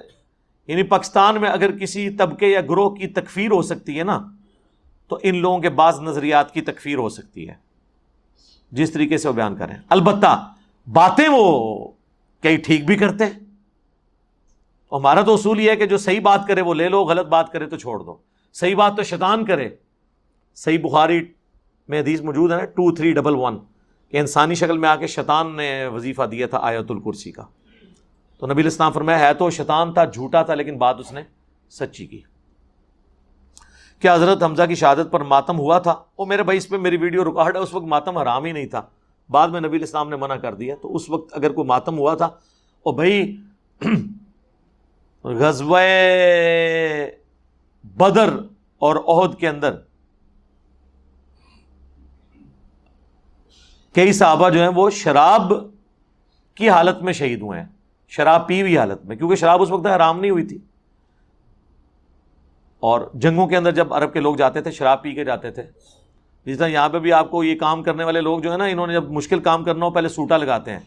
یعنی پاکستان میں اگر کسی طبقے یا گروہ کی تکفیر ہو سکتی ہے نا، تو ان لوگوں کے بعض نظریات کی تکفیر ہو سکتی ہے۔ جس طریقے سے وہ بیان کریں البتہ، باتیں وہ کئی ٹھیک بھی کرتے۔ ہمارا تو اصول یہ ہے کہ جو صحیح بات کرے وہ لے لو، غلط بات کرے تو چھوڑ دو۔ صحیح بات تو شیطان کرے۔ صحیح بخاری میں حدیث موجود ہے نا ٹو تھری ڈبل ون کہ انسانی شکل میں آ کے شیطان نے وظیفہ دیا تھا آیت الکرسی کا۔ تو نبی الاسلام فرمایا، ہے تو شیطان تھا، جھوٹا تھا، لیکن بات اس نے سچی کی۔ کیا حضرت حمزہ کی شہادت پر ماتم ہوا تھا؟ وہ میرے بھائی، اس پہ میری ویڈیو رکاوٹ ہے، اس وقت ماتم حرام ہی نہیں تھا۔ بعد میں نبی الاسلام نے منع کر دیا۔ تو اس وقت اگر کوئی ماتم ہوا تھا وہ بھائی غزب بدر اور عہد کے اندر کئی صحابہ جو ہیں وہ شراب کی حالت میں شہید ہوئے ہیں، شراب پی ہوئی حالت میں، کیونکہ شراب اس وقت حرام نہیں ہوئی تھی۔ اور جنگوں کے اندر جب عرب کے لوگ جاتے تھے، شراب پی کے جاتے تھے۔ جس طرح یہاں پہ بھی آپ کو یہ کام کرنے والے لوگ جو ہے نا، انہوں نے جب مشکل کام کرنا ہو، پہلے سوٹا لگاتے ہیں۔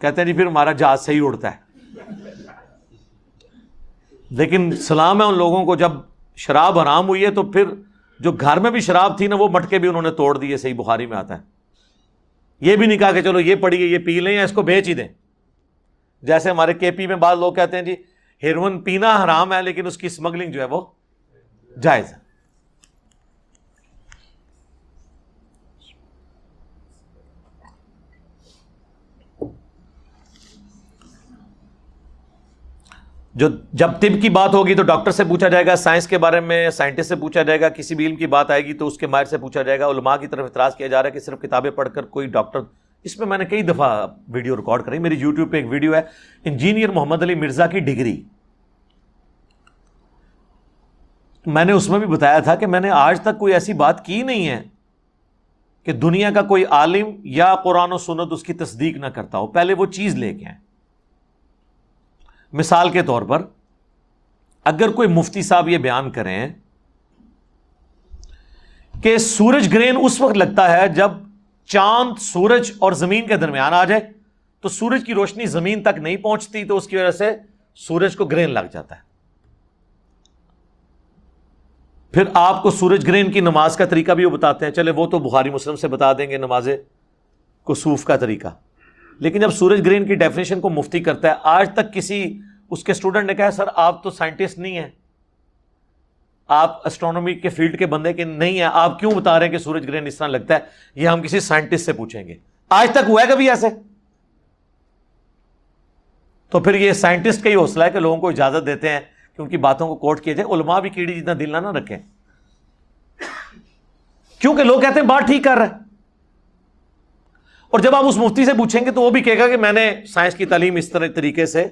کہتے ہیں جی پھر ہمارا جہاز صحیح اڑتا ہے۔ لیکن سلام ہے ان لوگوں کو، جب شراب حرام ہوئی ہے تو پھر جو گھر میں بھی شراب تھی نا، وہ مٹکے بھی انہوں نے توڑ دیے، صحیح بخاری میں آتا ہے۔ یہ بھی نہیں کہا کہ چلو یہ پڑھیے، یہ پی لیں یا اس کو بیچ ہی دیں جیسے ہمارے کے پی میں بعض لوگ کہتے ہیں جی ہیروئن پینا حرام ہے، لیکن اس کی اسمگلنگ جو ہے وہ جائز ہے۔ جو جب طب کی بات ہوگی تو ڈاکٹر سے پوچھا جائے گا، سائنس کے بارے میں سائنٹسٹ سے پوچھا جائے گا، کسی بھی علم کی بات آئے گی تو اس کے ماہر سے پوچھا جائے گا۔ علماء کی طرف اعتراض کیا جا رہا ہے کہ صرف کتابیں پڑھ کر کوئی ڈاکٹر، اس میں میں نے کئی دفعہ ویڈیو ریکارڈ کری میری یوٹیوب پہ ایک ویڈیو ہے، انجینئر محمد علی مرزا کی ڈگری۔ میں نے اس میں بھی بتایا تھا کہ میں نے آج تک کوئی ایسی بات کی نہیں ہے کہ دنیا کا کوئی عالم یا قرآن و سنت اس کی تصدیق نہ کرتا ہو۔ پہلے وہ چیز لے کے آئے مثال کے طور پر اگر کوئی مفتی صاحب یہ بیان کریں کہ سورج گرین اس وقت لگتا ہے جب چاند سورج اور زمین کے درمیان آ جائے، تو سورج کی روشنی زمین تک نہیں پہنچتی، تو اس کی وجہ سے سورج کو گرین لگ جاتا ہے۔ پھر آپ کو سورج گرین کی نماز کا طریقہ بھی وہ بتاتے ہیں۔ چلے وہ تو بخاری مسلم سے بتا دیں گے نماز کو سوف کا طریقہ۔ لیکن جب سورج گرین کی ڈیفینیشن کو مفتی کرتا ہے، آج تک کسی، اس کے اسٹوڈنٹ نے کہا، سر، آپ تو سائنٹسٹ نہیں ہیں۔ آپ اسٹرانومی کے فیلڈ کے بندے کے نہیں ہیں۔ آپ کیوں بتا رہے ہیں کہ سورج گرہن اس طرح لگتا ہے؟ یہ ہم کسی سائنٹسٹ سے پوچھیں گے۔ آج تک ہوا ہے کبھی ایسے؟ تو پھر یہ سائنٹسٹ کا ہی حوصلہ ہے کہ لوگوں کو اجازت دیتے ہیں کہ ان کی باتوں کو کوٹ کیے جائے علماء بھی کیڑی جتنا دل نہ رکھیں۔ کیونکہ لوگ کہتے ہیں، بات ٹھیک کر رہے اور جب آپ اس مفتی سے پوچھیں گے تو وہ بھی کہے گا کہ میں نے سائنس کی تعلیم اس طرح طریقے سے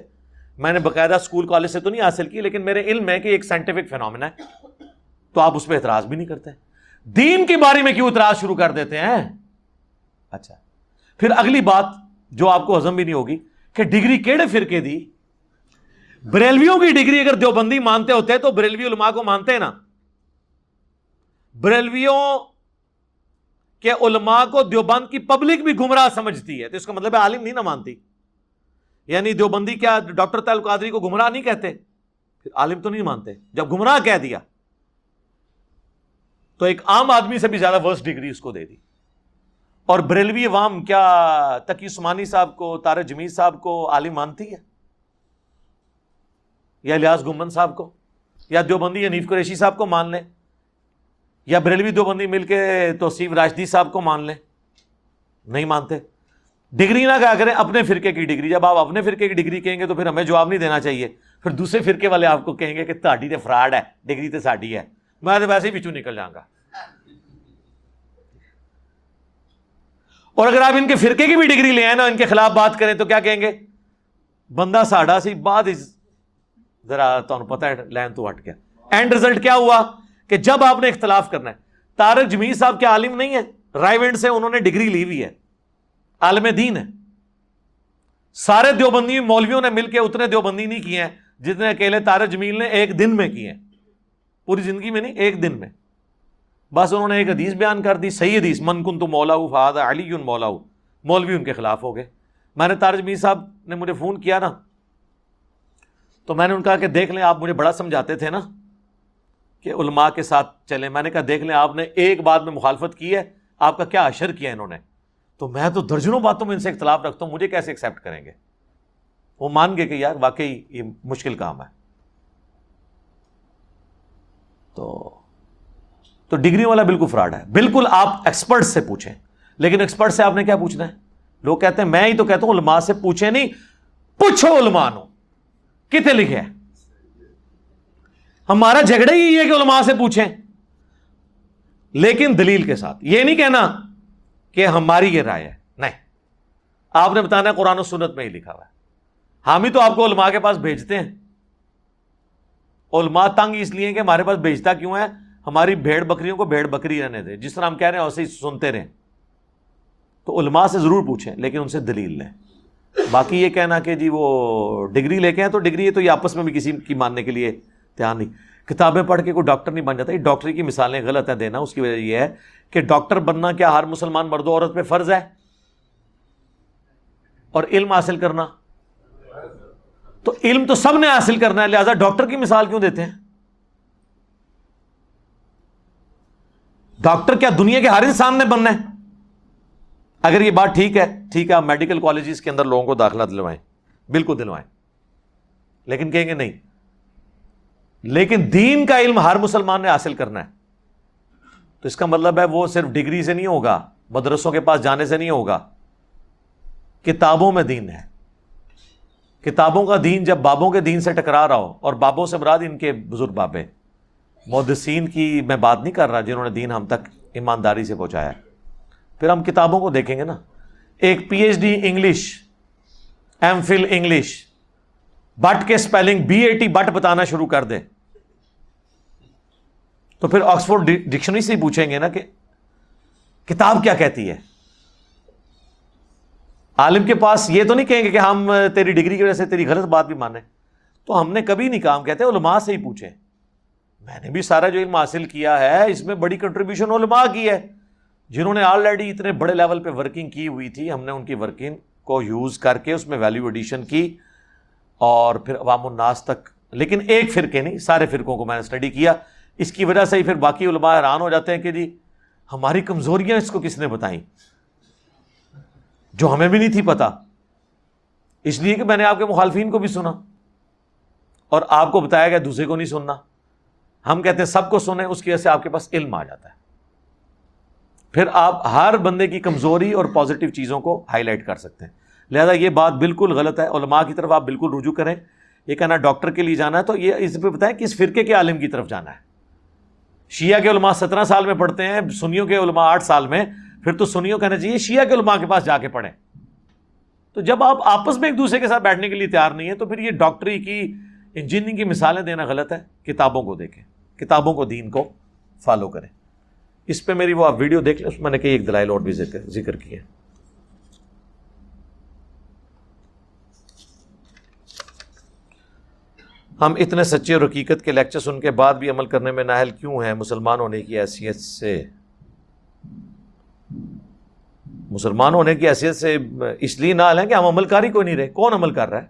میں نے باقاعدہ اسکول کالج سے تو نہیں حاصل کی، لیکن میرے علم ہے کہ ایک سائنٹیفک فینومنا ہے۔ تو آپ اس پہ اعتراض بھی نہیں کرتے۔ دین کے بارے میں کیوں اعتراض شروع کر دیتے ہیں؟ اچھا۔ پھر اگلی بات جو آپ کو ہزم بھی نہیں ہوگی، کہ ڈگری کیڑے فرقے دی؟ بریلویوں کی ڈگری اگر دیوبندی مانتے ہوتے تو بریلوی علماء کو مانتے ہیں نا؟ بریلویوں کہ علماء کو دیوبند کی پبلک بھی گمراہ سمجھتی ہے۔ تو اس کا مطلب عالم نہیں نہ مانتی۔ یعنی دیوبندی کیا ڈاکٹر تعلق قادری کو گمراہ نہیں کہتے؟ پھر عالم تو نہیں مانتے۔ جب گمراہ کہہ دیا، تو ایک عام آدمی سے بھی زیادہ ورسٹ ڈگری اس کو دے دی۔ اور بریلوی عوام کیا تقی عثمانی صاحب کو تارے جمیل صاحب کو عالم مانتی ہے؟ یا الیاس گمن صاحب کو؟ یا دیوبندی یا نیف قریشی صاحب کو مان لیں یا بریلوی دو بندی مل کے توصیف راشدی صاحب کو مان لیں۔ نہیں مانتے۔ ڈگری نہ کہا کریں، اپنے فرقے کی ڈگری۔ جب آپ اپنے فرقے کی ڈگری کہیں گے تو پھر ہمیں جواب نہیں دینا چاہیے۔ پھر دوسرے فرقے والے آپ کو کہیں گے کہ تاڈی تو فراڈ ہے، ڈگری تو ساڈی ہے۔ میں تو ویسے ہی پچھو نکل جاؤں گا۔ اور اگر آپ ان کے فرقے کی بھی ڈگری لے آئے نا، ان کے خلاف بات کریں تو کیا کہیں گے؟ بندہ ساڈا سی، بعد ذرا تمہیں پتا ہے لین تو ہٹ گیا۔ اینڈ ریزلٹ کیا ہوا؟ کہ جب آپ نے اختلاف کرنا ہے۔ تارک جمیل صاحب کے عالم نہیں ہے رائے سے انہوں نے ڈگری لی ہوئی ہے۔ عالم دین ہے۔ سارے دیوبندی مولویوں نے مل کے اتنے دیوبندی نہیں کیے ہیں جتنے اکیلے تارک جمیل نے ایک دن میں کیے پوری زندگی میں نہیں، ایک دن میں۔ بس انہوں نے ایک حدیث بیان کر دی، صحیح حدیث، من کن تو مولا فہد علی مولا مولوی ان کے خلاف ہو گئے۔ میں نے تارج میر صاحب نے مجھے فون کیا نا۔ تو میں نے ان کہا کہ دیکھ لیں، آپ مجھے بڑا سمجھاتے تھے نا۔ کہ علماء کے ساتھ چلیں۔ میں نے کہا، دیکھ لیں، آپ نے ایک بات میں مخالفت کی ہے، آپ کا کیا اشر کیا انہوں نے؟ تو میں تو درجنوں باتوں میں ان سے اختلاف رکھتا ہوں، مجھے کیسے ایکسیپٹ کریں گے؟ وہ مان گئے کہ یار، واقعی یہ مشکل کام ہے۔ تو تو ڈگری والا بالکل فراڈ ہے۔ بالکل آپ ایکسپرٹ سے پوچھیں۔ لیکن ایکسپرٹ سے آپ نے کیا پوچھنا ہے؟ لوگ کہتے ہیں، میں ہی تو کہتا ہوں، علماء سے پوچھیں نہیں۔ پوچھو علماء نو، کتنے لکھے ہیں؟ ہمارا جھگڑا ہی ہے کہ علماء سے پوچھیں۔ لیکن دلیل کے ساتھ، یہ نہیں کہنا کہ ہماری یہ رائے ہے۔ نہیں۔ آپ نے بتانا قرآن و سنت میں ہی لکھا ہوا ہے۔ ہم ہی تو آپ کو علماء کے پاس بھیجتے ہیں۔ علماء تنگ اس لیے کہ ہمارے پاس بھیجتا کیوں ہے؟ ہماری بھیڑ بکریوں کو بھیڑ بکری رہنے دے۔ جس طرح ہم کہہ رہے ہیں، ویسے ہی سنتے رہیں۔ تو علماء سے ضرور پوچھیں، لیکن ان سے دلیل لیں۔ باقی یہ کہنا کہ جی وہ ڈگری لے کے ہیں تو ڈگری ہے تو یہ آپس میں بھی کسی کی ماننے کے لیے تیار نہیں۔ کتابیں پڑھ کے کوئی ڈاکٹر نہیں بن جاتا۔ یہ ڈاکٹری کی مثالیں غلط ہیں دینا۔ اس کی وجہ یہ ہے کہ ڈاکٹر بننا کیا ہر مسلمان مرد و عورت پہ فرض ہے؟ اور علم حاصل کرنا۔ تو علم تو سب نے حاصل کرنا ہے، لہذا ڈاکٹر کی مثال کیوں دیتے ہیں؟ ڈاکٹر کیا دنیا کے ہر انسان نے بننا ہے؟ اگر یہ بات ٹھیک ہے ٹھیک ہے، آپ میڈیکل کالجز کے اندر لوگوں کو داخلہ دلوائیں۔ بالکل دلوائیں۔ لیکن کہیں گے نہیں۔ لیکن دین کا علم ہر مسلمان نے حاصل کرنا ہے۔ تو اس کا مطلب ہے وہ صرف ڈگری سے نہیں ہوگا، مدرسوں کے پاس جانے سے نہیں ہوگا۔ کتابوں میں دین ہے۔ کتابوں کا دین جب بابوں کے دین سے ٹکرا رہا ہو، اور بابوں سے مراد ان کے بزرگ بابے۔ مودسین کی میں بات نہیں کر رہا جنہوں نے دین ہم تک ایمانداری سے پہنچایا۔ پھر ہم کتابوں کو دیکھیں گے نا۔ ایک P H D English M phil English but کے spelling B A T but بتانا شروع کر دے تو پھر آکسفورڈ ڈکشنری سے ہی پوچھیں گے نا کہ کتاب کیا کہتی ہے؟ عالم کے پاس یہ تو نہیں کہیں گے کہ ہم تیری ڈگری کی وجہ سے تیری غلط بات بھی مانیں۔ تو ہم نے کبھی نہیں کام کہتے، علماء سے ہی پوچھیں۔ میں نے بھی سارا جو علم حاصل کیا ہے، اس میں بڑی کنٹریبیوشن علماء کی ہے۔ جنہوں نے آلریڈی اتنے بڑے لیول پہ ورکنگ کی ہوئی تھی، ہم نے ان کی ورکنگ کو یوز کر کے اس میں ویلیو ایڈیشن کی۔ اور پھر عوام الناس تک، لیکن ایک فرقے نہیں، سارے فرقوں کو میں نے اسٹڈی کیا۔ اس کی وجہ سے ہی پھر باقی علماء حیران ہو جاتے ہیں کہ جی ہماری کمزوریاں اس کو کس نے بتائیں؟ جو ہمیں بھی نہیں تھی پتا۔ اس لیے کہ میں نے آپ کے مخالفین کو بھی سنا۔ اور آپ کو بتایا گیا، دوسرے کو نہیں سننا۔ ہم کہتے ہیں، سب کو سنیں، اس کی وجہ سے آپ کے پاس علم آ جاتا ہے۔ پھر آپ ہر بندے کی کمزوری اور پازیٹیو چیزوں کو ہائی لائٹ کر سکتے ہیں۔ لہذا یہ بات بالکل غلط ہے، علماء کی طرف آپ بالکل رجوع کریں۔ یہ کہنا ڈاکٹر کے لیے جانا ہے تو یہ اس پہ بتائیں کہ اس فرقے کے عالم کی طرف جانا ہے۔ شیعہ کے علماء سترہ سال میں پڑھتے ہیں، سنیوں کے علماء آٹھ سال میں۔ پھر تو سنیوں کہنا چاہیے شیعہ کے علماء کے پاس جا کے پڑھیں۔ تو جب آپ آپس میں ایک دوسرے کے ساتھ بیٹھنے کے لیے تیار نہیں ہے تو پھر یہ ڈاکٹری کی انجینئرنگ کی مثالیں دینا غلط ہے۔ کتابوں کو دیکھیں، کتابوں کو، دین کو فالو کریں۔ اس پہ میری وہ آپ ویڈیو دیکھ لیں، اس میں نے کئی ایک دلائل اور بھی ذکر ذکر کیے ہم اتنے سچے اور حقیقت کے لیکچر سن کے بعد بھی عمل کرنے میں نااہل کیوں ہیں؟ مسلمان ہونے کی حیثیت سے۔ مسلمان ہونے کی حیثیت سے اس لیے نہ لیں کہ ہم عمل کاری کوئی نہیں رہے۔ کون عمل کر رہا ہے؟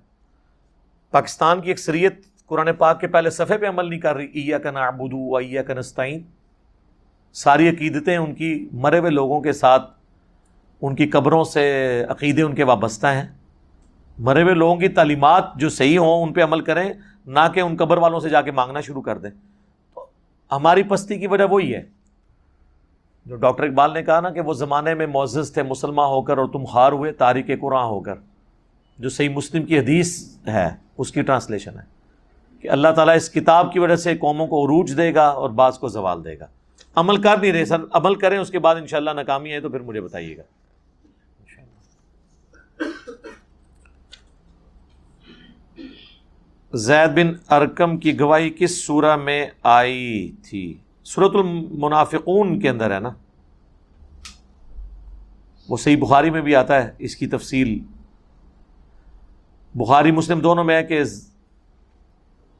پاکستان کی اکثریت قرآن پاک کے پہلے صفحے پہ عمل نہیں کر رہی۔ ایا کا نابودو ایا کا نستعین۔ ساری عقیدتیں ان کی مرے ہوئے لوگوں کے ساتھ، ان کی قبروں سے عقیدے ان کے وابستہ ہیں۔ مرے ہوئے لوگوں کی تعلیمات جو صحیح ہوں، ان پہ عمل کریں۔ نہ کہ ان قبر والوں سے جا کے مانگنا شروع کر دیں۔ تو ہماری پستی کی وجہ وہی ہے۔ جو ڈاکٹر اقبال نے کہا نا کہ وہ زمانے میں معزز تھے مسلمان ہو کر اور تم ہار ہوئے، تاریخ قرآن ہو کر۔ جو صحیح مسلم کی حدیث ہے، اس کی ٹرانسلیشن ہے کہ اللہ تعالیٰ اس کتاب کی وجہ سے قوموں کو عروج دے گا اور بعض کو زوال دے گا۔ عمل کر نہیں رہے، سر، عمل کریں، اس کے بعد انشاءاللہ ناکامی ہے تو پھر مجھے بتائیے گا۔ زید بن ارکم کی گواہی کس سورہ میں آئی تھی؟ صورت المنافقون کے اندر ہے نا؟ وہ صحیح بخاری میں بھی آتا ہے، اس کی تفصیل۔ بخاری، مسلم دونوں میں ہے کہ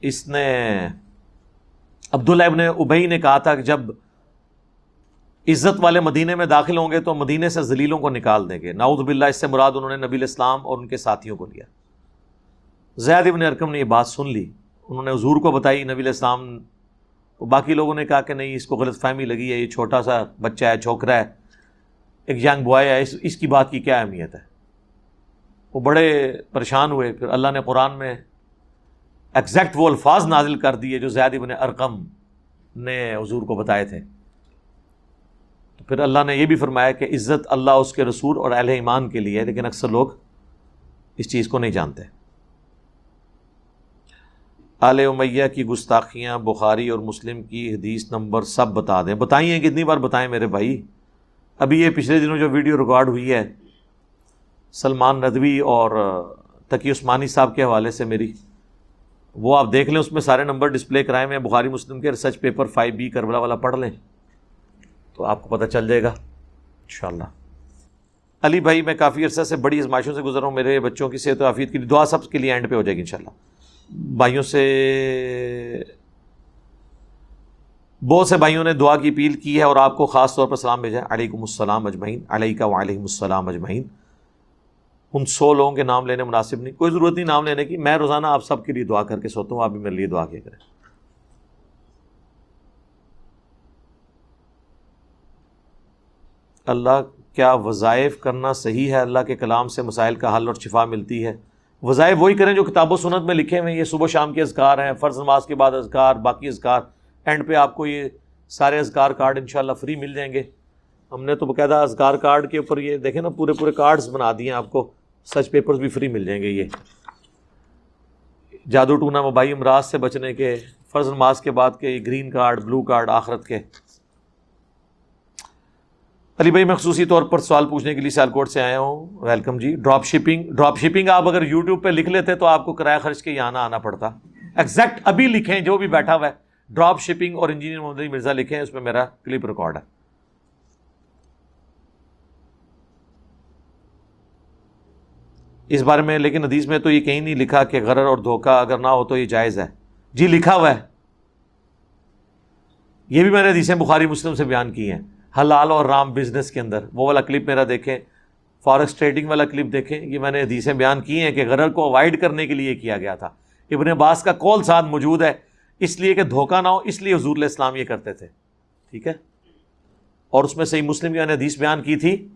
اس نے عبداللہ ابن ابئی نے کہا تھا کہ جب عزت والے مدینے میں داخل ہوں گے تو مدینے سے ذلیلوں کو نکال دیں گے۔ ناؤد باللہ، اس سے مراد انہوں نے نبی الاسلام اور ان کے ساتھیوں کو لیا۔ زید ابن ارکم نے یہ بات سن لی۔ انہوں نے حضور کو بتائی، نبی الاسلام باقی لوگوں نے کہا کہ نہیں، اس کو غلط فہمی لگی ہے، یہ چھوٹا سا بچہ ہے، چھوکرا ہے، ایک ینگ بوائے ہے، اس اس کی بات کی کیا اہمیت ہے؟ وہ بڑے پریشان ہوئے۔ پھر اللہ نے قرآن میں ایگزیکٹ وہ الفاظ نازل کر دیے جو زید ابن ارقم نے حضور کو بتائے تھے۔ تو پھر اللہ نے یہ بھی فرمایا کہ عزت اللہ اس کے رسول اور اہل ایمان کے لیے لیکن اکثر لوگ اس چیز کو نہیں جانتے۔ آل امیہ کی گستاخیاں بخاری اور مسلم کی حدیث نمبر سب بتا دیں۔ بتائیے کتنی بار بتائیں میرے بھائی؟ ابھی یہ پچھلے دنوں جو ویڈیو ریکارڈ ہوئی ہے، سلمان ندوی اور تقی عثمانی صاحب کے حوالے سے میری، وہ آپ دیکھ لیں، اس میں سارے نمبر ڈسپلے کرائے میں بخاری، مسلم کے research paper five B Karbala والا پڑھ لیں، تو آپ کو پتہ چل جائے گا۔ انشاءاللہ۔ علی بھائی، میں کافی عرصہ سے بڑی ازمائشوں سے گزر رہا ہوں، میرے بچوں کی صحت و عافیت کی دعا سب کے لیے اینڈ پہ ہو جائے گی، انشاءاللہ۔ بھائیوں سے بہت سے بھائیوں نے دعا کی، اپیل کی ہے اور آپ کو خاص طور پر سلام بھیجا علیکم السلام اجمعین علیہ کا وعلیکم السلام اجمعین۔ ان سو لوگوں کے نام لینے مناسب نہیں، کوئی ضرورت نہیں نام لینے کی۔ میں روزانہ آپ سب کے لیے دعا کر کے سوتا ہوں، آپ بھی میرے لیے دعا کیا کریں۔ اللہ، کیا وظائف کرنا صحیح ہے؟ اللہ کے کلام سے مسائل کا حل اور شفا ملتی ہے۔ وظائف وہی کریں جو کتاب و سنت میں لکھے ہوئے ہیں۔ یہ صبح شام کے اذکار ہیں، فرض نماز کے بعد اذکار، باقی اذکار۔ اینڈ پہ آپ کو یہ سارے اذکار کارڈ انشاءاللہ فری مل جائیں گے۔ ہم نے تو باقاعدہ اذکار کارڈ کے اوپر یہ دیکھیں نا، پورے پورے کارڈز بنا دیے ہیں۔ آپ کو سچ پیپرز بھی فری مل جائیں گے یہ۔ جادو ٹونا وبائی امراض سے بچنے کے، فرض نماز کے بعد کے گرین کارڈ، بلو کارڈ، آخرت کے۔ علی بھائی، میں خصوصی طور پر سوال پوچھنے کے لیے سیال کوٹ سے آیا ہوں۔ ویلکم جی۔ ڈراپ شپنگ ڈراپ شپنگ آپ اگر یوٹیوب پہ لکھ لیتے تو آپ کو کرایہ خرچ کے یہاں نہ آنا پڑتا۔ ایگزیکٹ ابھی لکھیں، جو بھی بیٹھا ہوا ہے۔ ڈراپ شپنگ اور انجینئر محمد علی مرزا لکھیں، اس میں میرا کلپ ریکارڈ ہے۔ اس بارے میں، لیکن حدیث میں تو یہ کہیں نہیں لکھا کہ غرر اور دھوکہ اگر نہ ہو تو یہ جائز ہے۔ جی لکھا ہوا ہے۔ یہ بھی میں نے حدیثیں بخاری مسلم سے بیان کی ہیں۔ حلال اور رام بزنس کے اندر۔ وہ والا کلپ میرا دیکھیں۔ فارکس ٹریڈنگ والا کلپ دیکھیں۔ یہ میں نے حدیثیں بیان کی ہیں کہ غرر کو اوائڈ کرنے کے لیے کیا گیا تھا۔ ابن عباس کا کول ساتھ موجود ہے۔ اس لیے کہ دھوکہ نہ ہو، اس لیے حضور علیہ السلام یہ کرتے تھے۔ ٹھیک ہے؟ اور اس میں صحیح مسلم کی میں نے حدیث بیان کی تھی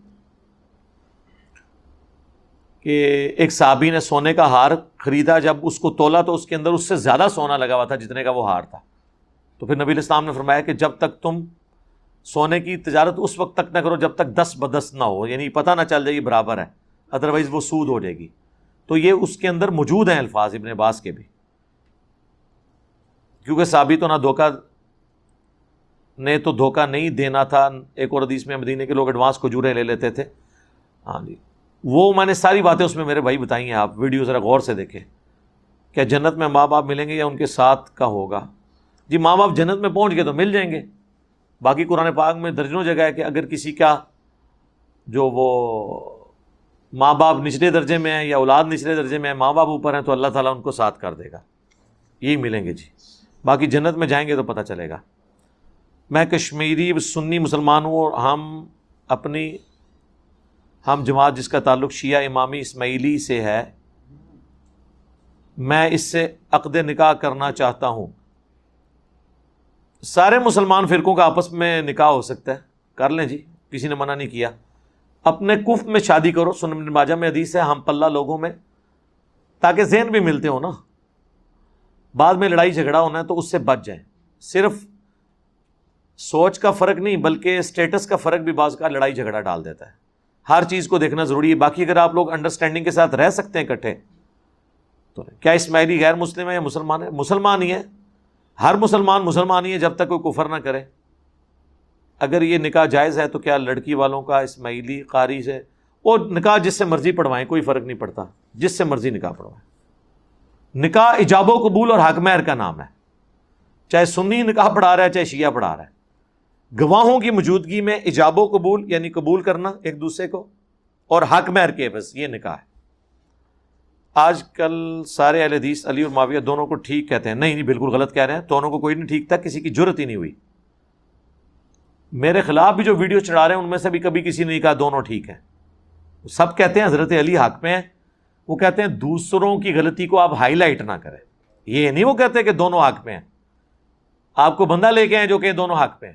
کہ ایک صحابی نے سونے کا ہار خریدا۔ جب اس کو تولا تو اس کے اندر اس سے زیادہ سونا لگا ہوا تھا جتنے کا وہ ہار تھا۔ تو پھر نبی الاسلام نے فرمایا کہ جب تک تم سونے کی تجارت اس وقت تک نہ کرو جب تک دس بدس نہ ہو یعنی پتہ نہ چل جائے گی برابر ہے ادروائز وہ سود ہو جائے گی۔ تو یہ اس کے اندر موجود ہیں الفاظ ابن باس کے بھی۔ کیونکہ ثابت تو نہ دھوکہ، نے تو دھوکہ نہیں دینا تھا، ایک اور حدیث میں مدینے کے لوگ ایڈوانس کو جورے لے لیتے تھے۔ ہاں جی۔ وہ میں نے ساری باتیں اس میں میرے بھائی بتائی ہیں، آپ ویڈیو ذرا غور سے دیکھیں۔ کیا جنت میں ماں باپ ملیں گے یا ان کے ساتھ کا ہوگا؟ جی ماں باپ جنت میں پہنچ گئے تو مل جائیں گے۔ باقی قرآن پاک میں درجنوں جگہ ہے کہ اگر کسی کا جو وہ ماں باپ نچلے درجے میں ہیں یا اولاد نچلے درجے میں ہیں، ماں باپ اوپر ہیں، تو اللہ تعالیٰ ان کو ساتھ کر دے گا۔ یہی ملیں گے جی۔ باقی جنت میں جائیں گے تو پتہ چلے گا۔ میں کشمیری سنی مسلمان ہوں اور ہم اپنی ہم جماعت جس کا تعلق شیعہ امامی اسماعیلی سے ہے، میں اس سے عقد نکاح کرنا چاہتا ہوں۔ سارے مسلمان فرقوں کا آپس میں نکاح ہو سکتا ہے۔ کر لیں جی کسی نے منع نہیں کیا۔ اپنے کف میں شادی کرو سن باجا میں حدیث ہے، ہم پلہ لوگوں میں، تاکہ ذہن بھی ملتے ہو نا۔ بعد میں لڑائی جھگڑا ہونا ہے تو اس سے بچ جائیں۔ صرف سوچ کا فرق نہیں، بلکہ اسٹیٹس کا فرق بھی بعض کا لڑائی جھگڑا ڈال دیتا ہے۔ ہر چیز کو دیکھنا ضروری ہے۔ باقی اگر آپ لوگ انڈرسٹینڈنگ کے ساتھ رہ سکتے ہیں اکٹھے، تو کیا اسماعیلی غیر مسلم ہے یا مسلمان ہے مسلمان ہی ہے ہر مسلمان مسلمان ہی ہے، جب تک کوئی کفر نہ کرے۔ اگر یہ نکاح جائز ہے تو کیا لڑکی والوں کا اسماعیلی قاری سے وہ نکاح جس سے مرضی پڑھوائیں، کوئی فرق نہیں پڑتا۔ جس سے مرضی نکاح پڑھوائیں۔ نکاح ایجاب و قبول اور حق مہر کا نام ہے۔ چاہے سنی نکاح پڑھا رہا ہے، چاہے شیعہ پڑھا رہا ہے۔ گواہوں کی موجودگی میں ایجاب و قبول یعنی قبول کرنا ایک دوسرے کو، اور حق مہر کے بس یہ نکاح ہے۔ آج کل سارے اہل حدیث علی اور معاویہ دونوں کو ٹھیک کہتے ہیں۔ نہیں نہیں، بالکل غلط کہہ رہے ہیں۔ دونوں کو کوئی نہیں ٹھیک تھا، کسی کی ضرورت ہی نہیں ہوئی۔ میرے خلاف بھی جو ویڈیو چڑھا رہے ہیں، ان میں سے بھی کبھی کسی نے نہیں کہا دونوں ٹھیک ہیں۔ سب کہتے ہیں حضرت علی حق میں ہیں۔ وہ کہتے ہیں دوسروں کی غلطی کو آپ ہائی لائٹ نہ کریں۔ یہ نہیں وہ کہتے کہ دونوں حق میں ہیں۔ آپ کو بندہ لے کے ہیں جو کہ دونوں حق پہ ہیں۔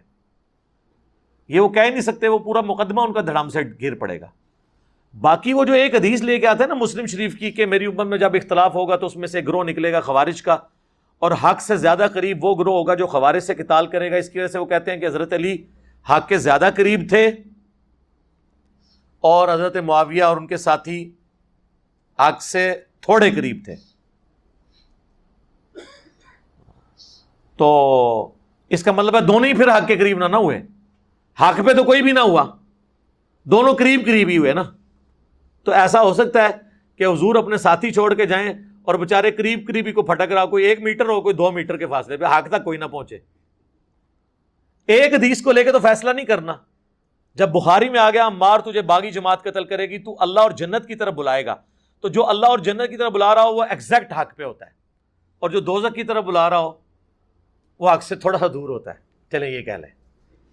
یہ وہ کہہ نہیں سکتے، وہ پورا مقدمہ ان کا دھڑام سے گر پڑے گا۔ باقی وہ جو ایک حدیث لے کے آتے ہیں نا مسلم شریف کی کہ میری امت میں جب اختلاف ہوگا تو اس میں سے گروہ نکلے گا خوارج کا اور حق سے زیادہ قریب وہ گروہ ہوگا جو خوارج سے قتال کرے گا، اس کی وجہ سے وہ کہتے ہیں کہ حضرت علی حق کے زیادہ قریب تھے اور حضرت معاویہ اور ان کے ساتھی حق سے تھوڑے قریب تھے۔ تو اس کا مطلب ہے دونوں ہی پھر حق کے قریب نہ نہ ہوئے۔ حق پہ تو کوئی بھی نہ ہوا۔ دونوں قریب قریب ہی ہوئے نا۔ تو ایسا ہو سکتا ہے کہ حضور اپنے ساتھی چھوڑ کے جائیں اور بےچارے قریب قریب ہی کو پھٹک رہا کوئی ایک میٹر ہو، کوئی دو میٹر کے فاصلے پہ، حق تک کوئی نہ پہنچے۔ ایک حدیث کو لے کے تو فیصلہ نہیں کرنا۔ جب بخاری میں آ گیا، مار تجھے باغی جماعت قتل کرے گی، تو اللہ اور جنت کی طرف بلائے گا۔ تو جو اللہ اور جنت کی طرف بلا رہا ہو، وہ ایگزیکٹ حق پہ ہوتا ہے۔ اور جو دوزک کی طرف بلا رہا ہو، وہ حق سے تھوڑا سا دور ہوتا ہے۔ چلیں، یہ کہہ لیں۔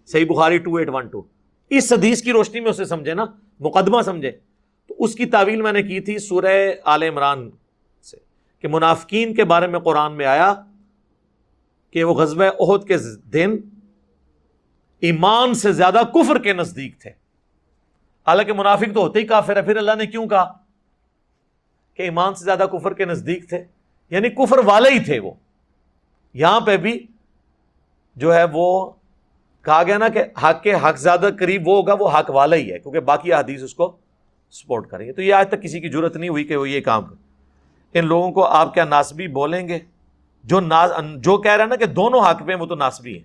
صحیح بخاری ٹو ایٹ ون ٹو اس حدیث کی روشنی میں اسے سمجھے نا، مقدمہ سمجھے۔ تو اس کی تعویل میں نے کی تھی سورہ آل عمران سے کہ منافقین کے بارے میں قرآن میں آیا کہ وہ غزب عہد کے دن ایمان سے زیادہ کفر کے نزدیک تھے۔ حالانکہ منافق تو ہوتے ہی کافر ہے پھر اللہ نے کیوں کہا کہ ایمان سے زیادہ کفر کے نزدیک تھے؟ یعنی کفر والے ہی تھے وہ۔ یہاں پہ بھی جو ہے وہ کہا گیا نا کہ حق کے حق زیادہ قریب وہ ہوگا، وہ حق والا ہی ہے، کیونکہ باقی حدیث اس کو سپورٹ کریں گے۔ تو یہ آج تک کسی کی ضرورت نہیں ہوئی کہ وہ یہ کام کر ان لوگوں کو آپ کیا ناسبی بولیں گے؟ جو ناس جو کہہ رہے ہیں نا کہ دونوں حق پہ وہ تو ناسبی ہیں۔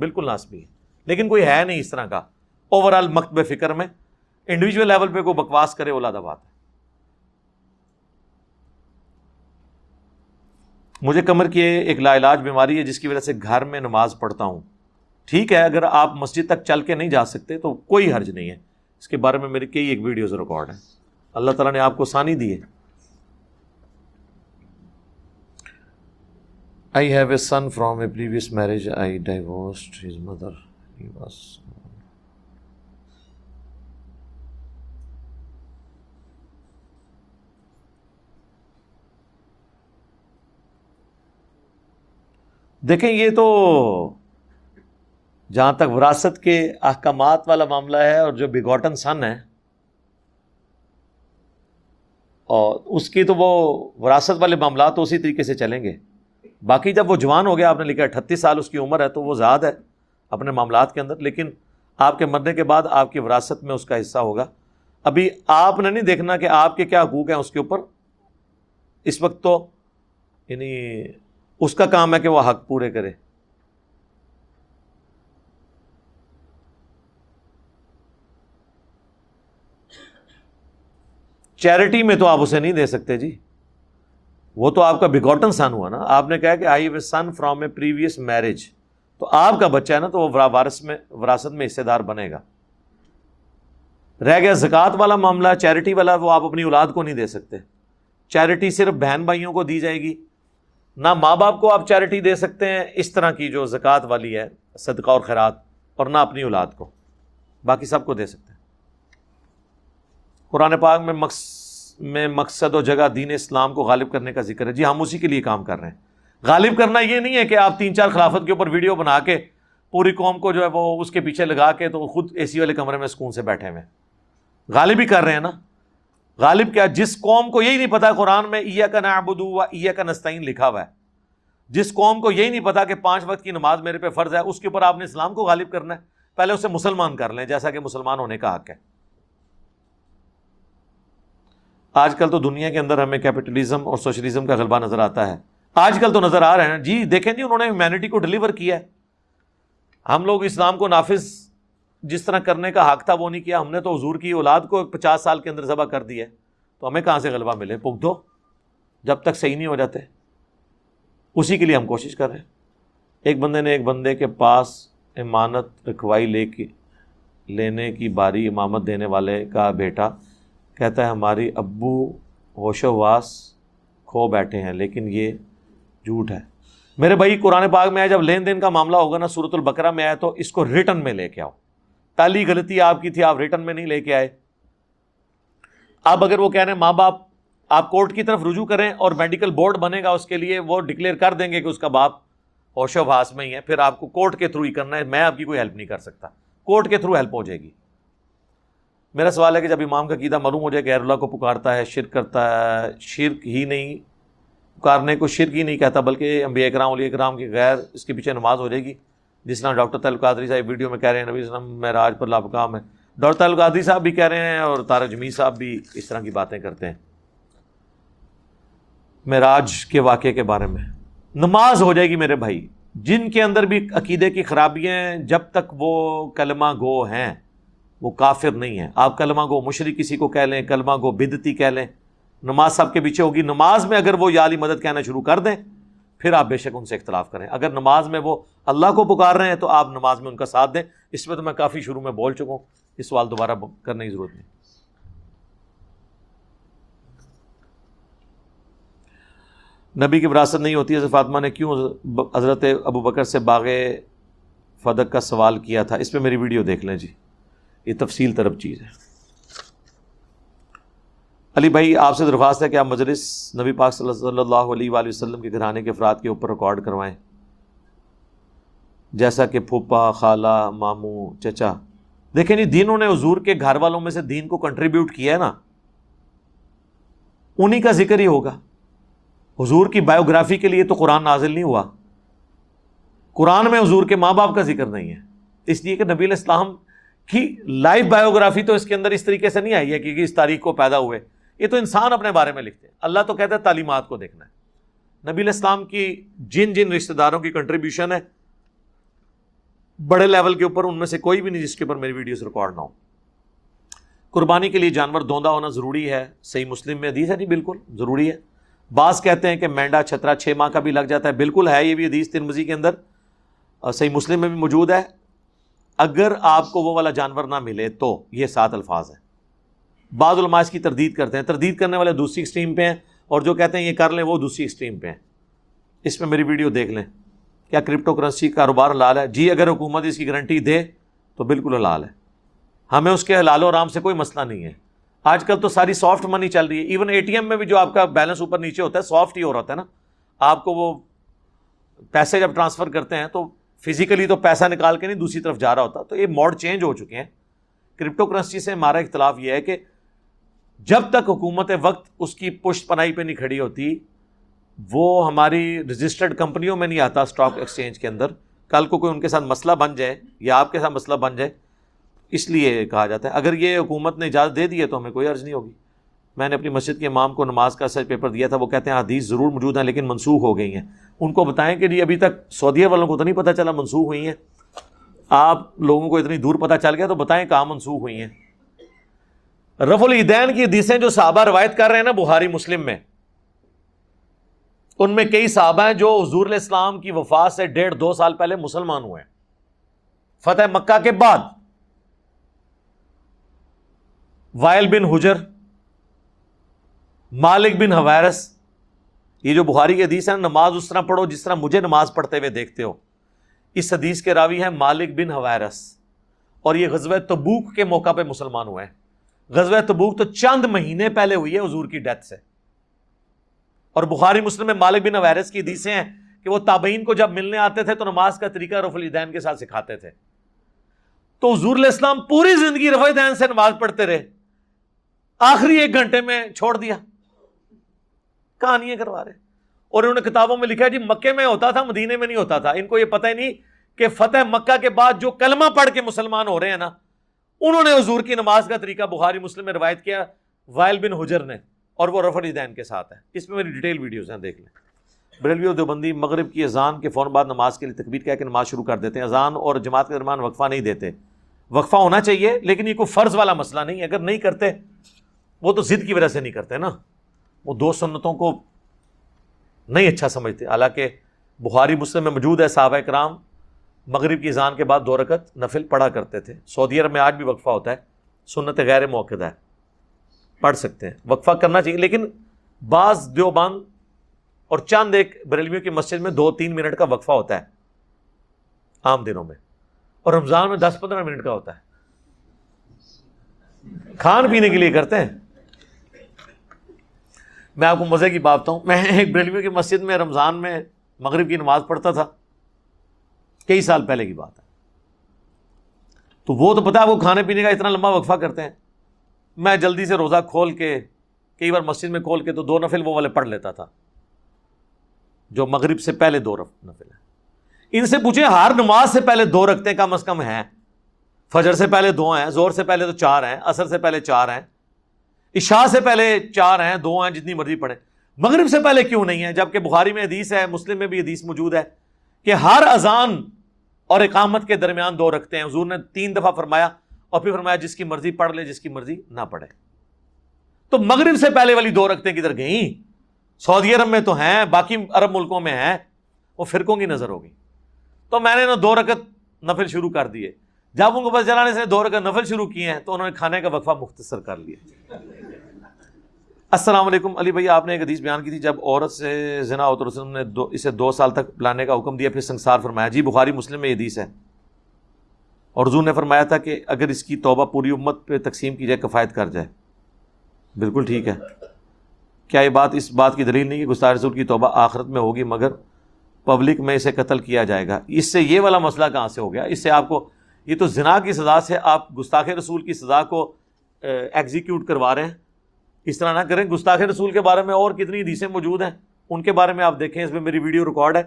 بالکل ناسبی ہیں۔ لیکن کوئی ہے نہیں اس طرح کا۔ اوور آل مکتب فکر میں انڈیویجل لیول پہ کوئی بکواس کرے اولا بات ہے مجھے کمر کی ایک لا علاج بیماری ہے، جس کی وجہ سے گھر میں نماز پڑھتا ہوں۔ ٹھیک ہے، اگر آپ مسجد تک چل کے نہیں جا سکتے تو کوئی حرج نہیں ہے۔ اس کے بارے میں میری کئی ایک ویڈیوز ریکارڈ ہیں۔ اللہ تعالیٰ نے آپ کو ثانی دی ہے۔ I have a son from a previous marriage I divorced his mother دیکھیں یہ تو جہاں تک وراثت کے احکامات والا معاملہ ہے اور جو بگوٹن سن ہے، اور اس کی تو وہ وراثت والے معاملات تو اسی طریقے سے چلیں گے۔ باقی جب وہ جوان ہو گیا، آپ نے لکھا اٹھتیس سال اس کی عمر ہے تو وہ زیادہ ہے اپنے معاملات کے اندر، لیکن آپ کے مرنے کے بعد آپ کی وراثت میں اس کا حصہ ہوگا۔ ابھی آپ نے نہیں دیکھنا کہ آپ کے کیا حقوق ہیں اس کے اوپر۔ اس وقت تو یعنی اس کا کام ہے کہ وہ حق پورے کرے۔ چیریٹی میں تو آپ اسے نہیں دے سکتے جی۔ وہ تو آپ کا بگوٹن سن ہوا نا۔ آپ نے کہا کہ I a son from a previous marriage تو آپ کا بچہ ہے نا تو وہ وارث میں وراثت میں حصے دار بنے گا۔ رہ گیا زکوٰۃ والا معاملہ، چیریٹی والا وہ آپ اپنی اولاد کو نہیں دے سکتے۔ چیریٹی صرف بہن بھائیوں کو دی جائے گی۔ نہ ماں باپ کو آپ چیریٹی دے سکتے ہیں۔ اس طرح کی جو زکوٰۃ والی ہے، صدقہ اور خیرات، اور نہ اپنی اولاد کو۔ باقی سب کو دے سکتے ہیں۔ قرآن پاک میں مقصد میں مقصد و جگہ دین اسلام کو غالب کرنے کا ذکر ہے۔ جی ہم اسی کے لیے کام کر رہے ہیں۔ غالب کرنا یہ نہیں ہے کہ آپ تین چار خلافت کے اوپر ویڈیو بنا کے پوری قوم کو جو ہے وہ اس کے پیچھے لگا کے تو خود اے سی والے کمرے میں سکون سے بیٹھے ہوئے غالب ہی کر رہے ہیں نا۔ غالب کیا جس قوم کو یہی نہیں پتا قرآن میں ایا کا نابدو و ایا کا نستعین لکھا ہوا ہے۔ جس قوم کو یہی نہیں پتا کہ پانچ وقت کی نماز میرے پہ فرض ہے، اس کے اوپر آپ نے اسلام کو غالب کرنا ہے۔ پہلے اسے مسلمان کر لیں، جیسا کہ مسلمان ہونے کا حق ہے۔ آج کل تو دنیا کے اندر ہمیں کیپٹلزم اور سوشلزم کا غلبہ نظر آتا ہے۔ آج کل تو نظر آ رہے ہیں۔ جی دیکھیں جی انہوں نے ہیومینٹی کو ڈلیور کیا ہے۔ ہم لوگ اسلام کو نافذ جس طرح کرنے کا حق تھا، وہ نہیں کیا۔ ہم نے تو حضور کی اولاد کو پچاس سال کے اندر ذبح کر دیا ہے۔ تو ہمیں کہاں سے غلبہ ملے؟ پک دو۔ جب تک صحیح نہیں ہو جاتے۔ اسی کے لیے ہم کوشش کر رہے ہیں۔ ایک بندے نے ایک بندے کے پاس امانت رکھوائی لے کے لینے کی باری امامت دینے والے کا بیٹا کہتا ہے ہماری ابو ہوش و واس کھو بیٹھے ہیں، لیکن یہ جھوٹ ہے۔ میرے بھائی، قرآن پاک میں آئے، جب لین دین کا معاملہ ہوگا نا صورت البقرہ میں آئے، تو اس کو ریٹرن میں لے کے آؤ۔ پہلی غلطی آپ کی تھی، آپ ریٹرن میں نہیں لے کے آئے۔ اب اگر وہ کہہ رہے ہیں، ماں باپ، آپ کورٹ کی طرف رجوع کریں اور میڈیکل بورڈ بنے گا، اس کے لیے وہ ڈکلیئر کر دیں گے کہ اس کا باپ ہوش و بھاس میں ہی ہے۔ پھر آپ کو کورٹ کے تھرو ہی کرنا ہے، میں آپ کی کوئی ہیلپ نہیں کر سکتا۔ کورٹ کے تھرو ہیلپ ہو جائے گی۔ میرا سوال ہے کہ جب امام کا قیدہ معلوم ہو جائے کہ اللہ کو پکارتا ہے، شرک کرتا ہے، شرک ہی نہیں، پکارنے کو شرک ہی نہیں کہتا، بلکہ امبیا اکرام علی اکرام کی غیر اس کے پیچھے نماز ہو جائے گی۔ جس طرح ڈاکٹر تعلق قادری صاحب ویڈیو میں کہہ رہے ہیں، نبی وسلم میں راج پر لابقام ہے ڈاکٹر تعلق قادری صاحب بھی کہہ رہے ہیں اور تارا جمی صاحب بھی اس طرح کی باتیں کرتے ہیں۔ معراج کے واقعے کے بارے میں۔ نماز ہو جائے گی میرے بھائی، جن کے اندر بھی عقیدے کی خرابیاں ہیں، جب تک وہ کلمہ گو ہیں۔ وہ کافر نہیں ہیں۔ آپ کلمہ گو مشرق کسی کو کہہ لیں، کلمہ گو بدتی کہہ لیں۔ نماز سب کے پیچھے ہوگی۔ نماز میں اگر وہ یا علی مدد کہنا شروع کر دیں، پھر آپ بے شک ان سے اختلاف کریں۔ اگر نماز میں وہ اللہ کو پکار رہے ہیں تو آپ نماز میں ان کا ساتھ دیں۔ اس میں تو میں کافی شروع میں بول چکا ہوں۔ یہ سوال دوبارہ کرنے کی ضرورت نہیں۔ نبی کی وراثت نہیں ہوتی، حضرت فاطمہ نے کیوں حضرت ابو بکر سے باغ فدق کا سوال کیا تھا؟ اس پہ میری ویڈیو دیکھ لیں جی۔ یہ تفصیل طرف چیز ہے۔ علی بھائی، آپ سے درخواست ہے کہ آپ مجلس نبی پاک صلی اللہ علیہ وآلہ وسلم کے گھرانے کے افراد کے اوپر ریکارڈ کروائیں۔ جیسا کہ پھوپا خالہ، ماموں، چچا۔ دیکھیں نہیں دینوں نے حضور کے گھر والوں میں سے دین کو کنٹریبیوٹ کیا ہے نا؟ انہی کا ذکر ہی ہوگا۔ حضور کی بایوگرافی کے لیے تو قرآن نازل نہیں ہوا۔ قرآن میں حضور کے ماں باپ کا ذکر نہیں ہے۔ اس لیے کہ نبی الاسلام کی لائف بایوگرافی تو اس کے اندر اس طریقے سے نہیں آئی ہے کہ اس تاریخ کو پیدا ہوئے۔ یہ تو انسان اپنے بارے میں لکھتے ہیں۔ اللہ تو کہتا ہے تعلیمات کو دیکھنا ہے۔ نبی الاسلام کی جن جن رشتہ داروں کی کنٹریبیوشن ہے، بڑے لیول کے اوپر ان میں سے کوئی بھی نہیں جس کے اوپر میری ویڈیوز ریکارڈ نہ ہو قربانی کے لیے جانور دوندا ہونا ضروری ہے۔ صحیح مسلم میں حدیث ہے نہیں بالکل ضروری ہے۔ بعض کہتے ہیں کہ مینڈا چھترا چھ ماہ کا بھی لگ جاتا ہے۔ بالکل ہے یہ بھی حدیث ترمزی کے اندر۔ صحیح مسلم میں بھی موجود ہے۔ اگر آپ کو وہ والا جانور نہ ملے تو یہ سات الفاظ ہیں۔ بعض علماء اس کی تردید کرتے ہیں۔ تردید کرنے والے دوسری ایکسٹریم پہ ہیں اور جو کہتے ہیں یہ کر لیں وہ دوسری ایکسٹریم پہ ہیں۔ اس میں میری ویڈیو دیکھ لیں۔ کیا کرپٹو کرنسی کاروبار حلال ہے؟ جی اگر حکومت اس کی گارنٹی دے تو بالکل حلال ہے۔ ہمیں اس کے حلال و رام سے کوئی مسئلہ نہیں ہے۔ آج کل تو ساری سافٹ منی چل رہی ہے۔ ایون اے ٹی ایم میں بھی جو آپ کا بیلنس اوپر نیچے ہوتا ہے سافٹ ہی ہو رہا ہوتا ہے نا۔ آپ کو وہ پیسے جب ٹرانسفر کرتے ہیں تو فزیکلی تو پیسہ نکال کے نہیں، دوسری طرف جا رہا ہوتا۔ تو یہ موڈ چینج ہو چکے ہیں۔ کرپٹو کرنسی سے ہمارا اختلاف یہ ہے کہ جب تک حکومت وقت اس کی پشت پنائی پہ نہیں کھڑی ہوتی، وہ ہماری رجسٹرڈ کمپنیوں میں نہیں آتا اسٹاک ایکسچینج کے اندر۔ کل کو کوئی ان کے ساتھ مسئلہ بن جائے یا آپ کے ساتھ مسئلہ بن جائے، اس لیے کہا جاتا ہے۔ اگر یہ حکومت نے اجازت دے دی ہے تو ہمیں کوئی عرض نہیں ہوگی۔ میں نے اپنی مسجد کے امام کو نماز کا سچ پیپر دیا تھا، وہ کہتے ہیں حدیث ضرور موجود ہیں لیکن منسوخ ہو گئی ہیں۔ ان کو بتائیں کہ جی ابھی تک سعودیہ والوں کو تو نہیں پتہ چلا منسوخ ہوئی ہیں۔ آپ لوگوں کو اتنی دور پتہ چل گیا تو بتائیں کہاں منسوخ ہوئی ہیں۔ رف الدین کی حدیثیں جو صحابہ روایت کر رہے ہیں نا بہاری مسلم میں، ان میں کئی صحابہ ہیں جو حضور علیہ السلام کی وفات سے ڈیڑھ دو سال پہلے مسلمان ہوئے ہیں۔ فتح مکہ کے بعد وائل بن حجر مالک بن حویرس، یہ جو بخاری کی حدیث ہے نماز اس طرح پڑھو جس طرح مجھے نماز پڑھتے ہوئے دیکھتے ہو۔ اس حدیث کے راوی ہیں مالک بن حویرس۔ اور یہ غزوہ تبوک کے موقع پہ مسلمان ہوئے ہیں۔ غزوہ تبوک تو چند مہینے پہلے ہوئی ہے حضور کی ڈیتھ سے۔ اور بخاری مسلم میں مالک بن حویرس کی حدیثیں ہیں کہ وہ تابعین کو جب ملنے آتے تھے تو نماز کا طریقہ رف الدین کے ساتھ سکھاتے تھے۔ تو حضور علیہ السلام پوری زندگی رف الدین سے نماز پڑھتے رہے۔ آخری ایک گھنٹے میں چھوڑ دیا۔ کہانیاں کروا رہے اور انہوں نے کتابوں میں لکھا جی مکے میں ہوتا تھا، مدینے میں نہیں ہوتا تھا۔ ان کو یہ پتہ ہی نہیں کہ فتح مکہ کے بعد جو کلمہ پڑھ کے مسلمان ہو رہے ہیں نا، انہوں نے حضور کی نماز کا طریقہ بخاری مسلم میں روایت کیا، وائل بن حجر نے، اور وہ رفڑ دین کے ساتھ ہے اس میں میری ڈیٹیل ویڈیوز ہیں، دیکھ لیں۔ بریلوی اور دیوبندی مغرب کی اذان کے فوراً بعد نماز کے لیے تکبیر کہہ کے نماز شروع کر دیتے ہیں۔ اذان اور جماعت کے درمیان وقفہ نہیں دیتے۔ وقفہ ہونا چاہیے، لیکن یہ کوئی فرض والا مسئلہ نہیں اگر نہیں کرتے، وہ تو ضد کی وجہ سے نہیں کرتے نا۔ وہ دو سنتوں کو نہیں اچھا سمجھتے۔ حالانکہ بخاری مسلم میں موجود ہے صحابہ کرام، مغرب کی اذان کے بعد دو رکت نفل پڑھا کرتے تھے۔ سعودی عرب میں آج بھی وقفہ ہوتا ہے، سنت غیر موقع ہے۔ پڑھ سکتے ہیں۔ وقفہ کرنا چاہیے، لیکن بعض دیوبند اور چاند ایک بریلویوں کی مسجد میں دو تین منٹ کا وقفہ ہوتا ہے عام دنوں میں۔ اور رمضان میں دس پندرہ منٹ کا ہوتا ہے۔ کھان پینے کے لیے کرتے ہیں۔ میں آپ کو مزے کی بات ہوں میں ایک بریلویوں کی مسجد میں رمضان میں مغرب کی نماز پڑھتا تھا۔ کئی سال پہلے کی بات ہے۔ تو وہ تو پتا وہ کھانے پینے کا اتنا لمبا وقفہ کرتے ہیں۔ میں جلدی سے روزہ کھول کے کئی بار مسجد میں کھول کے تو دو نفل وہ والے پڑھ لیتا تھا۔ جو مغرب سے پہلے دو نفل ہیں۔ ان سے پوچھیں، ہر نماز سے پہلے دو رکھتے ہیں، کم از کم ہیں۔ فجر سے پہلے دو ہیں زور سے پہلے تو چار ہیں اثر سے پہلے چار ہیں۔ عشاء سے پہلے چار ہیں، دو ہیں، جتنی مرضی پڑھیں۔ مغرب سے پہلے کیوں نہیں ہے جبکہ بخاری میں حدیث ہے، مسلم میں بھی حدیث موجود ہے کہ ہر اذان اور اقامت کے درمیان دو رکھتے ہیں۔ حضور نے تین دفعہ فرمایا اور پھر فرمایا جس کی مرضی پڑھ لے، جس کی مرضی نہ پڑھے۔ تو مغرب سے پہلے والی دو رکھتے کدھر گئیں؟ سعودی عرب میں تو ہیں، باقی عرب ملکوں میں ہیں۔ وہ فرقوں کی نظر ہوگی۔ تو میں نے نا دو رکت نفل شروع کر دیے۔ جب ان کو پتہ چلا اس نے دو رکعت نفل شروع کیے ہیں تو انہوں نے کھانے کا وقفہ مختصر کر لیا۔ السلام علیکم، علی بھائی، آپ نے ایک حدیث بیان کی تھی جب عورت سے زنا ہو تو رسول نے دو، اسے دو سال تک لانے کا حکم دیا، پھر سنسار فرمایا۔ جی بخاری، مسلم میں یہ حدیث ہے۔ اور حضور نے فرمایا تھا کہ اگر اس کی توبہ پوری امت پہ تقسیم کی جائے، کفایت کر جائے۔ بالکل ٹھیک ہے۔ کیا یہ بات، اس بات کی دلیل نہیں کہ گستاخ رسول کی توبہ آخرت میں ہوگی، مگر پبلک میں اسے قتل کیا جائے گا؟ اس سے یہ والا مسئلہ کہاں سے ہو گیا؟ اس سے آپ کو یہ تو زنا کی سزا سے آپ گستاخ رسول کی سزا کو ایگزیکیوٹ کروا رہے ہیں۔ اس طرح نہ کریں، گستاخ رسول کے بارے میں اور کتنی حدیثیں موجود ہیں، ان کے بارے میں آپ دیکھیں، اس میں میری ویڈیو ریکارڈ ہے۔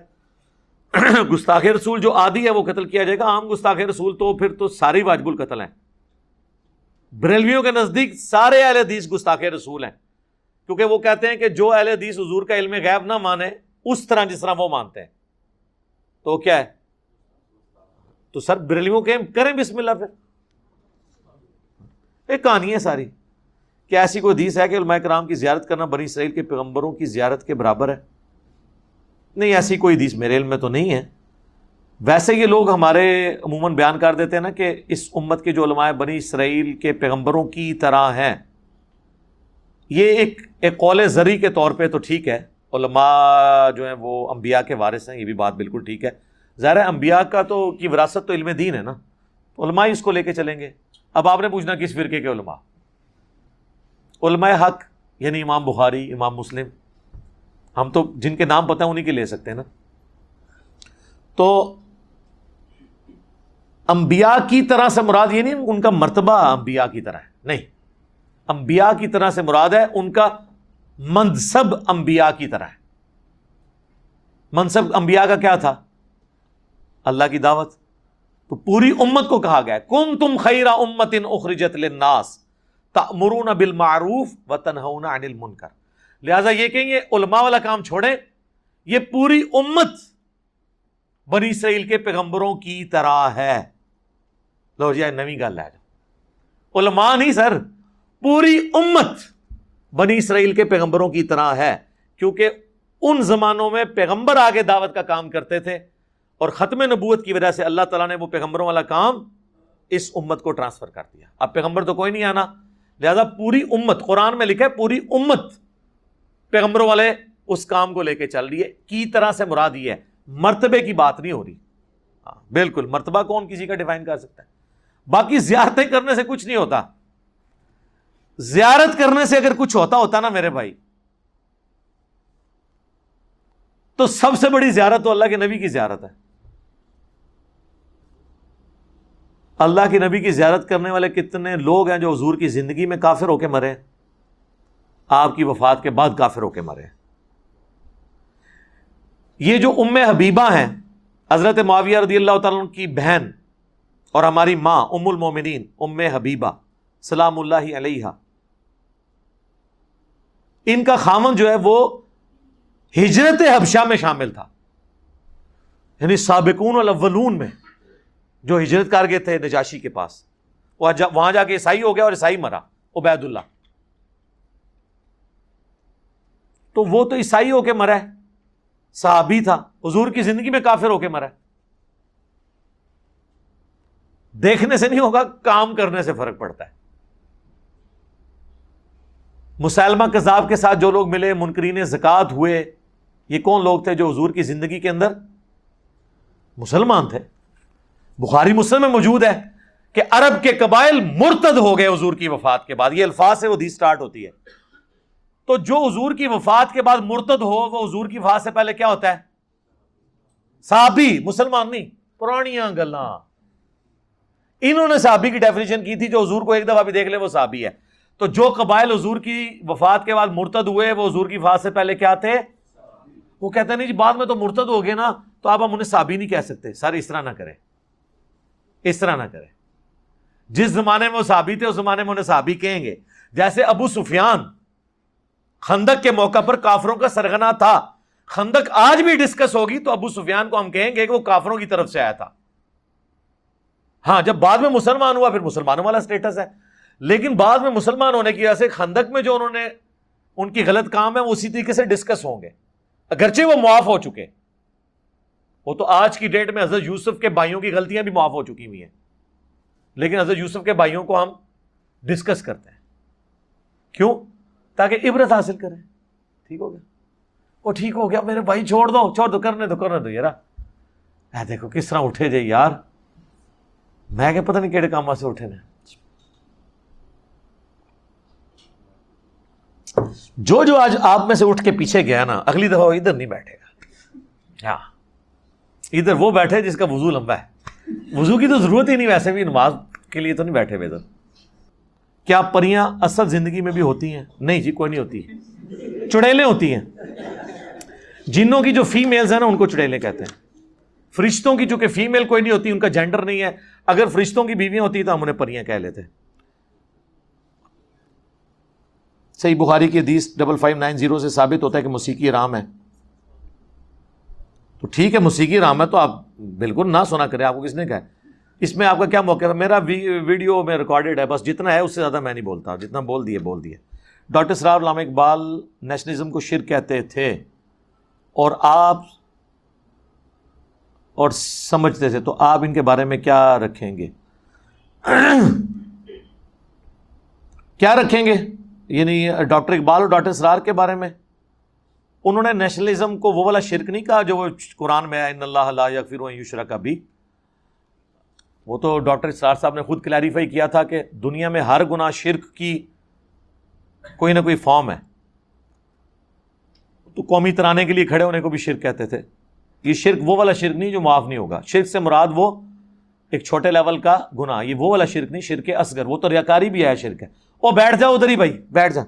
گستاخ رسول جو آدھی ہے وہ قتل کیا جائے گا۔ عام گستاخ رسول تو پھر تو ساری واجب القتل ہیں۔ بریلویوں کے نزدیک سارے اہل حدیث گستاخ رسول ہیں۔ کیونکہ وہ کہتے ہیں کہ جو اہل حدیث حضور کا علم غیب نہ مانے، اس طرح جس طرح وہ مانتے ہیں۔ تو کیا ہے؟ تو سر بریلویوں کے کریں بسم اللہ پھر۔ ایک کہانی ہے ساری۔ کہ ایسی کوئی حدیث ہے کہ علماء کرام کی زیارت کرنا بنی اسرائیل کے پیغمبروں کی زیارت کے برابر ہے؟ نہیں، ایسی کوئی حدیث میرے علم میں تو نہیں ہے۔ ویسے یہ لوگ ہمارے عموماً بیان کر دیتے ہیں نا کہ اس امت کے جو علماء بنی اسرائیل کے پیغمبروں کی طرح ہیں۔ یہ ایک ایک قول زری کے طور پہ تو ٹھیک ہے۔ علماء جو ہیں وہ انبیاء کے وارث ہیں، یہ بھی بات بالکل ٹھیک ہے۔ ظاہر ہے انبیاء کا تو کی وراثت تو علم دین ہے نا۔ علماء اس کو لے کے چلیں گے۔ اب آپ نے پوچھنا کس فرقے کے علماء؟ علماء حق یعنی امام بخاری، امام مسلم۔ ہم تو جن کے نام پتہ ہیں انہیں کے لے سکتے ہیں نا۔ تو انبیاء کی طرح سے مراد یہ نہیں ان کا مرتبہ انبیاء کی طرح ہے، نہیں۔ انبیاء کی طرح سے مراد ہے ان کا منصب انبیاء کی طرح ہے۔ منصب انبیاء کا کیا تھا؟ اللہ کی دعوت۔ تو پوری امت کو کہا گیا کن تم خیرہ امت ان اخرجت للناس تأمرون بالمعروف و تنہون عن المنکر۔ لہٰذا یہ کہ یہ علماء والا کام چھوڑیں، یہ پوری امت بنی اسرائیل کے پیغمبروں کی طرح ہے۔ لو جی نوی گل ہے۔ علماء نہیں سر، پوری امت بنی اسرائیل کے پیغمبروں کی طرح ہے۔ کیونکہ ان زمانوں میں پیغمبر آگے دعوت کا کام کرتے تھے اور ختم نبوت کی وجہ سے اللہ تعالیٰ نے وہ پیغمبروں والا کام اس امت کو ٹرانسفر کر دیا۔ اب پیغمبر تو کوئی نہیں آنا۔ لہذا پوری امت، قرآن میں لکھا ہے پوری امت پیغمبروں والے اس کام کو لے کے چل رہی ہے۔ کی طرح سے مراد یہ ہے، مرتبے کی بات نہیں ہو رہی۔ ہاں بالکل، مرتبہ کون کسی کا ڈیفائن کر سکتا ہے؟ باقی زیارتیں کرنے سے کچھ نہیں ہوتا۔ زیارت کرنے سے اگر کچھ ہوتا ہوتا نا میرے بھائی، تو سب سے بڑی زیارت تو اللہ کے نبی کی زیارت ہے۔ اللہ کے نبی کی زیارت کرنے والے کتنے لوگ ہیں جو حضور کی زندگی میں کافر ہو کے مرے آپ کی وفات کے بعد کافر ہو کے مرے یہ جو ام حبیبہ ہیں، حضرت معاویہ رضی اللہ تعالیٰ کی بہن اور ہماری ماں، ام المومنین، ام حبیبہ، سلام اللہ علیہ ان کا خامن جو ہے وہ ہجرت حبشہ میں شامل تھا۔ یعنی سابقون الاولون میں۔ جو ہجرت کر گئے تھے نجاشی کے پاس۔ وہاں جا کے عیسائی ہو گیا اور عیسائی مرا، عبید اللہ۔ تو وہ تو عیسائی ہو کے مرا ہے۔ صحابی تھا، حضور کی زندگی میں کافر ہو کے مرا ہے۔ دیکھنے سے نہیں ہوگا، کام کرنے سے فرق پڑتا ہے۔ مسلمہ کذاب کے ساتھ جو لوگ ملے، منکرین زکات ہوئے، یہ کون لوگ تھے جو حضور کی زندگی کے اندر مسلمان تھے؟ بخاری مسلم میں موجود ہے کہ عرب کے قبائل مرتد ہو گئے حضور کی وفات کے بعد، یہ الفاظ سے وہ دی سٹارٹ ہوتی ہے۔ تو جو حضور کی وفات کے بعد مرتد ہو، وہ حضور کی وفات سے پہلے کیا ہوتا ہے؟ صحابی، مسلمان نہیں، پرانیاں گلا انہوں نے صحابی کی ڈیفینیشن کی تھی، جو حضور کو ایک دفعہ بھی دیکھ لے، وہ صحابی ہے۔ تو جو قبائل حضور کی وفات کے بعد مرتد ہوئے، وہ حضور کی وفات سے پہلے کیا تھے؟ وہ کہتے ہیں نہیں جی بعد میں تو مرتد ہو گئے نا، تو آپ ہم انہیں صحابی نہیں کہہ سکتے۔ سر، اس طرح نہ کرے اس طرح نہ کرے جس زمانے میں وہ صحابی تھے، اس زمانے میں انہیں صحابی کہیں گے۔ جیسے ابو سفیان، خندق کے موقع پر کافروں کا سرگنا تھا۔ خندق آج بھی ڈسکس ہوگی تو ابو سفیان کو ہم کہیں گے کہ وہ کافروں کی طرف سے آیا تھا۔ ہاں جب بعد میں مسلمان ہوا، پھر مسلمانوں والا اسٹیٹس ہے۔ لیکن بعد میں مسلمان ہونے کی وجہ سے خندق میں جو انہوں نے، ان کی غلط کام ہے، وہ اسی طریقے سے ڈسکس ہوں گے۔ اگرچہ وہ معاف ہو چکے۔ وہ تو آج کی ڈیٹ میں حضرت یوسف کے بھائیوں کی غلطیاں بھی معاف ہو چکی ہوئی ہیں۔ لیکن حضرت یوسف کے بھائیوں کو ہم ڈسکس کرتے ہیں۔ کیوں؟ تاکہ عبرت حاصل کریں۔ ٹھیک ہو گیا۔ وہ ٹھیک ہو گیا۔ میرے بھائی چھوڑ دو چھوڑ دو، کرنے دو کرنے دو یار اے دیکھو کس طرح اٹھے جائے یار۔ میں کہ پتہ نہیں کہڑے کام سے اٹھے نے۔ جو جو آج آپ میں سے اٹھ کے پیچھے گیا نا، اگلی دفعہ وہ ادھر نہیں بیٹھے گا۔ ہاں۔ ادھر وہ بیٹھے جس کا وضو لمبا ہے۔ وضو کی تو ضرورت ہی نہیں، ویسے بھی نماز کے لیے تو نہیں بیٹھے ہوئے ادھر کیا پریاں اصل زندگی میں بھی ہوتی ہیں؟ نہیں جی کوئی نہیں ہوتی۔ چڑیلیں ہوتی ہیں۔ جنوں کی جو فیمیلز ہیں نا، ان کو چڑیلیں کہتے ہیں۔ فرشتوں کی، چونکہ فیمیل کوئی نہیں ہوتی، ان کا جینڈر نہیں ہے۔ اگر فرشتوں کی بیویاں ہوتی تو ہم انہیں پریاں کہہ لیتے۔ صحیح بخاری کی حدیث ڈبل فائیو نائن زیرو سے ثابت ہوتا ہے کہ موسیقی رام ہے۔ تو ٹھیک ہے، موسیقی رام ہے تو آپ بالکل نہ سنا کریں، آپ کو کس نے کہا اس میں آپ کا کیا موقع ہے میرا ویڈیو میں ریکارڈیڈ ہے، بس جتنا ہے اس سے زیادہ میں نہیں بولتا، جتنا بول دیے بول دیے۔ ڈاکٹر سرار علامہ اقبال نیشنلزم کو شرک کہتے تھے اور آپ اور سمجھتے تھے، تو آپ ان کے بارے میں کیا رکھیں گے؟ کیا رکھیں گے؟ یعنی ڈاکٹر اقبال اور ڈاکٹر سرار کے بارے میں؟ انہوں نے نیشنلزم کو وہ والا شرک نہیں کہا جو وہ قرآن میں ان اللہ اللہ یا یوشرا کا بھی وہ تو ڈاکٹر سرار صاحب نے خود کلیریفائی کیا تھا کہ دنیا میں ہر گناہ شرک کی کوئی نہ کوئی فارم ہے۔ تو قومی ترانے کے لیے کھڑے ہونے کو بھی شرک کہتے تھے۔ یہ شرک وہ والا شرک نہیں جو معاف نہیں ہوگا۔ شرک سے مراد وہ ایک چھوٹے لیول کا گنا یہ وہ والا شرک نہیں، شرک اصغر۔ وہ تو ریاکاری بھی ہے، شرک ہے۔ وہ بیٹھ جاؤ ادھر ہی بھائی، بیٹھ جا۔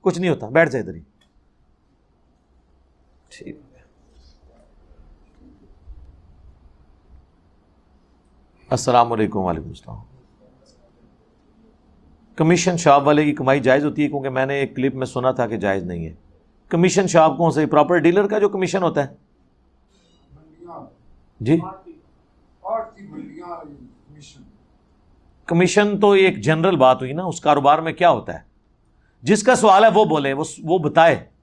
کچھ نہیں ہوتا، بیٹھ جائے ادھر ہی۔ ٹھیک۔ السلام علیکم، وعلیکم السلام۔ کمیشن شاپ والے کی کمائی جائز ہوتی ہے کیونکہ میں نے ایک کلپ میں سنا تھا کہ جائز نہیں ہے۔ کمیشن شاپ کون سے پراپر ڈیلر کا جو کمیشن ہوتا ہے۔ جی۔ کمیشن تو ایک جنرل بات ہوئی نا، اس کاروبار میں کیا ہوتا ہے؟ جس کا سوال ہے وہ بولے وہ بتائے۔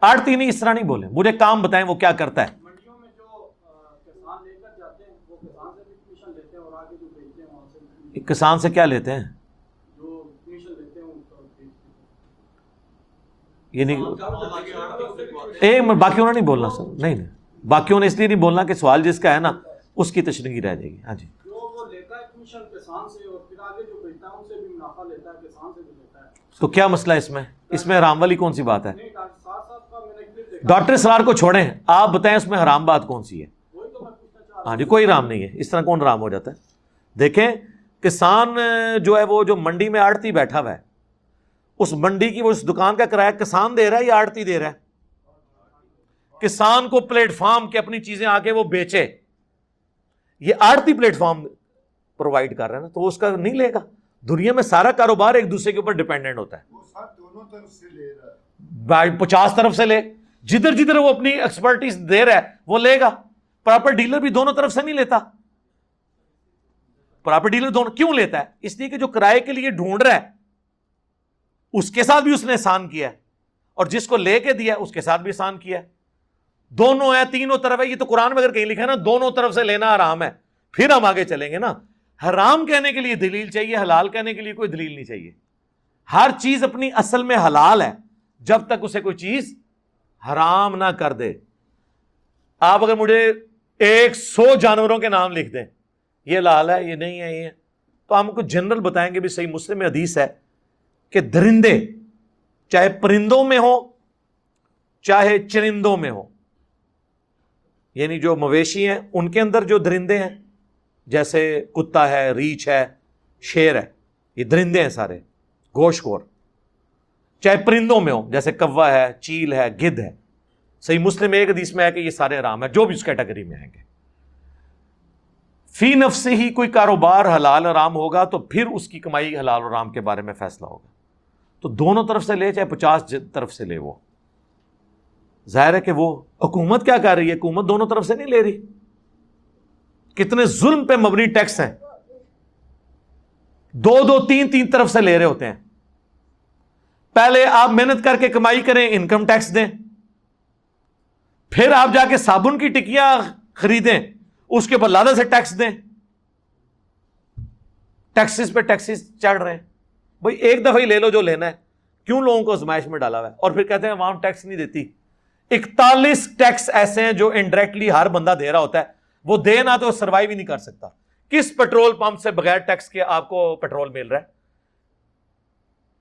آڑتی نہیں اس طرح نہیں بولے مجھے کام بتائیں وہ کیا کرتا ہے۔ کسان سے کیا لیتے ہیں؟ یہ نہیں۔ باقیوں نے نہیں بولنا سر۔ نہیں نہیں۔ باقیوں نے اس لیے نہیں بولنا کہ سوال جس کا ہے نا اس کی تشریح رہ جائے گی۔ ہاں جی۔ تو کیا مسئلہ اس میں؟ اس میں حرام والی کون سی بات ہے؟ ڈاکٹر سرار کو چھوڑیں۔ آپ بتائیں اس میں حرام بات کون سی ہے؟ ہاں جی کوئی رام نہیں ہے۔ اس طرح کون رام ہو جاتا ہے؟ دیکھیں کسان جو ہے وہ جو منڈی میں آڑتی بیٹھا ہوا ہے اس منڈی کی وہ اس دکان کا کرایہ کسان دے رہا ہے یا آڑتی دے رہا ہے؟ کسان کو پلیٹ فارم کے اپنی چیزیں آ کے وہ بیچے۔ یہ آڑتی پلیٹ فارم پرووائڈ کر رہا ہے نا تو اس کا نہیں لے گا۔ دنیا میں سارا کاروبار ایک دوسرے کے اوپر ڈپینڈنٹ ہوتا ہے۔ پچاس طرف سے لے۔ جدھر جدھر وہ اپنی ایکسپرٹیز دے رہا ہے، وہ لے گا۔ پراپر ڈیلر بھی دونوں طرف سے نہیں لیتا۔ پراپر ڈیلر دونوں کیوں لیتا ہے؟ اس لیے کہ جو کرائے کے لیے ڈھونڈ رہا ہے، اس کے ساتھ بھی اس نے احسان کیا ہے۔ اور جس کو لے کے دیا اس کے ساتھ بھی احسان کیا ہے۔ دونوں ہے تینوں طرف ہے یہ تو قرآن میں اگر کہیں لکھا ہے نا، دونوں طرف سے لینا آرام ہے۔ پھر ہم آگے چلیں گے نا۔ حرام کہنے کے لیے دلیل چاہیے، حلال کہنے کے لیے کوئی دلیل نہیں چاہیے۔ ہر چیز اپنی اصل میں حلال ہے۔ جب تک اسے کوئی چیز حرام نہ کر دے۔ آپ اگر مجھے ایک سو جانوروں کے نام لکھ دیں، یہ لال ہے، یہ نہیں ہے، یہ تو ہم کو جنرل بتائیں گے بھی صحیح مسلم حدیث ہے کہ درندے چاہے پرندوں میں ہو چاہے چرندوں میں ہو یعنی جو مویشی ہیں، ان کے اندر جو درندے ہیں، جیسے کتا ہے، ریچھ ہے، شیر ہے، یہ درندے ہیں سارے، گوشت خور چاہے پرندوں میں ہو جیسے کوا ہے، چیل ہے، گدھ ہے۔ صحیح مسلم ایک حدیث میں ہے کہ یہ سارے آرام ہے جو بھی اس کیٹیگری میں آئیں گے فی نفس سے ہی کوئی کاروبار حلال آرام ہوگا تو پھر اس کی کمائی حلال آرام کے بارے میں فیصلہ ہوگا۔ تو دونوں طرف سے لے، چاہے پچاس طرف سے لے وہ۔ ظاہر ہے کہ وہ حکومت کیا کر رہی ہے؟ حکومت دونوں طرف سے نہیں لے رہی۔ کتنے ظلم پہ مبنی ٹیکس ہیں۔ دو دو تین تین طرف سے لے رہے ہوتے ہیں۔ پہلے آپ محنت کر کے کمائی کریں انکم ٹیکس دیں۔ پھر آپ جا کے صابن کی ٹکیاں خریدیں، اس کے بعد لادہ سے ٹیکس دیں۔ ٹیکسز پہ ٹیکسز چڑھ رہے ہیں۔ بھائی، ایک دفعہ ہی لے لو جو لینا ہے۔ کیوں لوگوں کو ازمائش میں ڈالا ہوا ہے؟ اور پھر کہتے ہیں عوام ٹیکس نہیں دیتی۔ اکتالیس ٹیکس ایسے ہیں جو انڈائریکٹلی ہر بندہ دے رہا ہوتا ہے۔ وہ دے نہ تو سروائیو ہی نہیں کر سکتا۔ کس پیٹرول پمپ سے بغیر ٹیکس کے آپ کو پیٹرول مل رہا ہے؟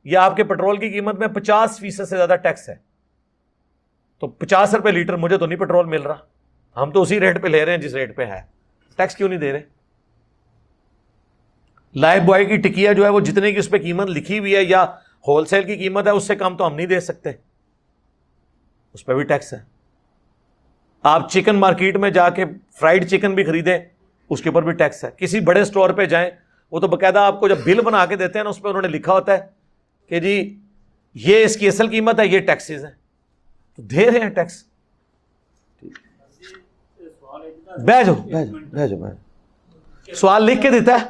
یا آپ کے پیٹرول کی قیمت میں پچاس فیصد سے زیادہ ٹیکس ہے۔ تو پچاس روپے لیٹر مجھے تو نہیں پیٹرول مل رہا۔ ہم تو اسی ریٹ پہ لے رہے ہیں جس ریٹ پہ ہے۔ ٹیکس کیوں نہیں دے رہے؟ لائف بوائے کی ٹکیا جو ہے وہ جتنے کی اس پہ قیمت لکھی ہوئی ہے یا ہول سیل کی قیمت ہے، اس سے کم تو ہم نہیں دے سکتے۔ اس پہ بھی ٹیکس ہے۔ آپ چکن مارکیٹ میں جا کے فرائیڈ چکن بھی خریدیں، اس کے اوپر بھی ٹیکس ہے۔ کسی بڑے اسٹور پہ جائیں، وہ تو باقاعدہ آپ کو جب بل بنا کے دیتے ہیں نا، اس پہ انہوں نے لکھا ہوتا ہے۔ کہ جی یہ اس کی اصل قیمت ہے یہ ٹیکسیز ہیں۔ تو دے رہے ہیں ٹیکس بیجو بیجو بیجو بیجو بیجو سوال لکھ کے دیتا ہے۔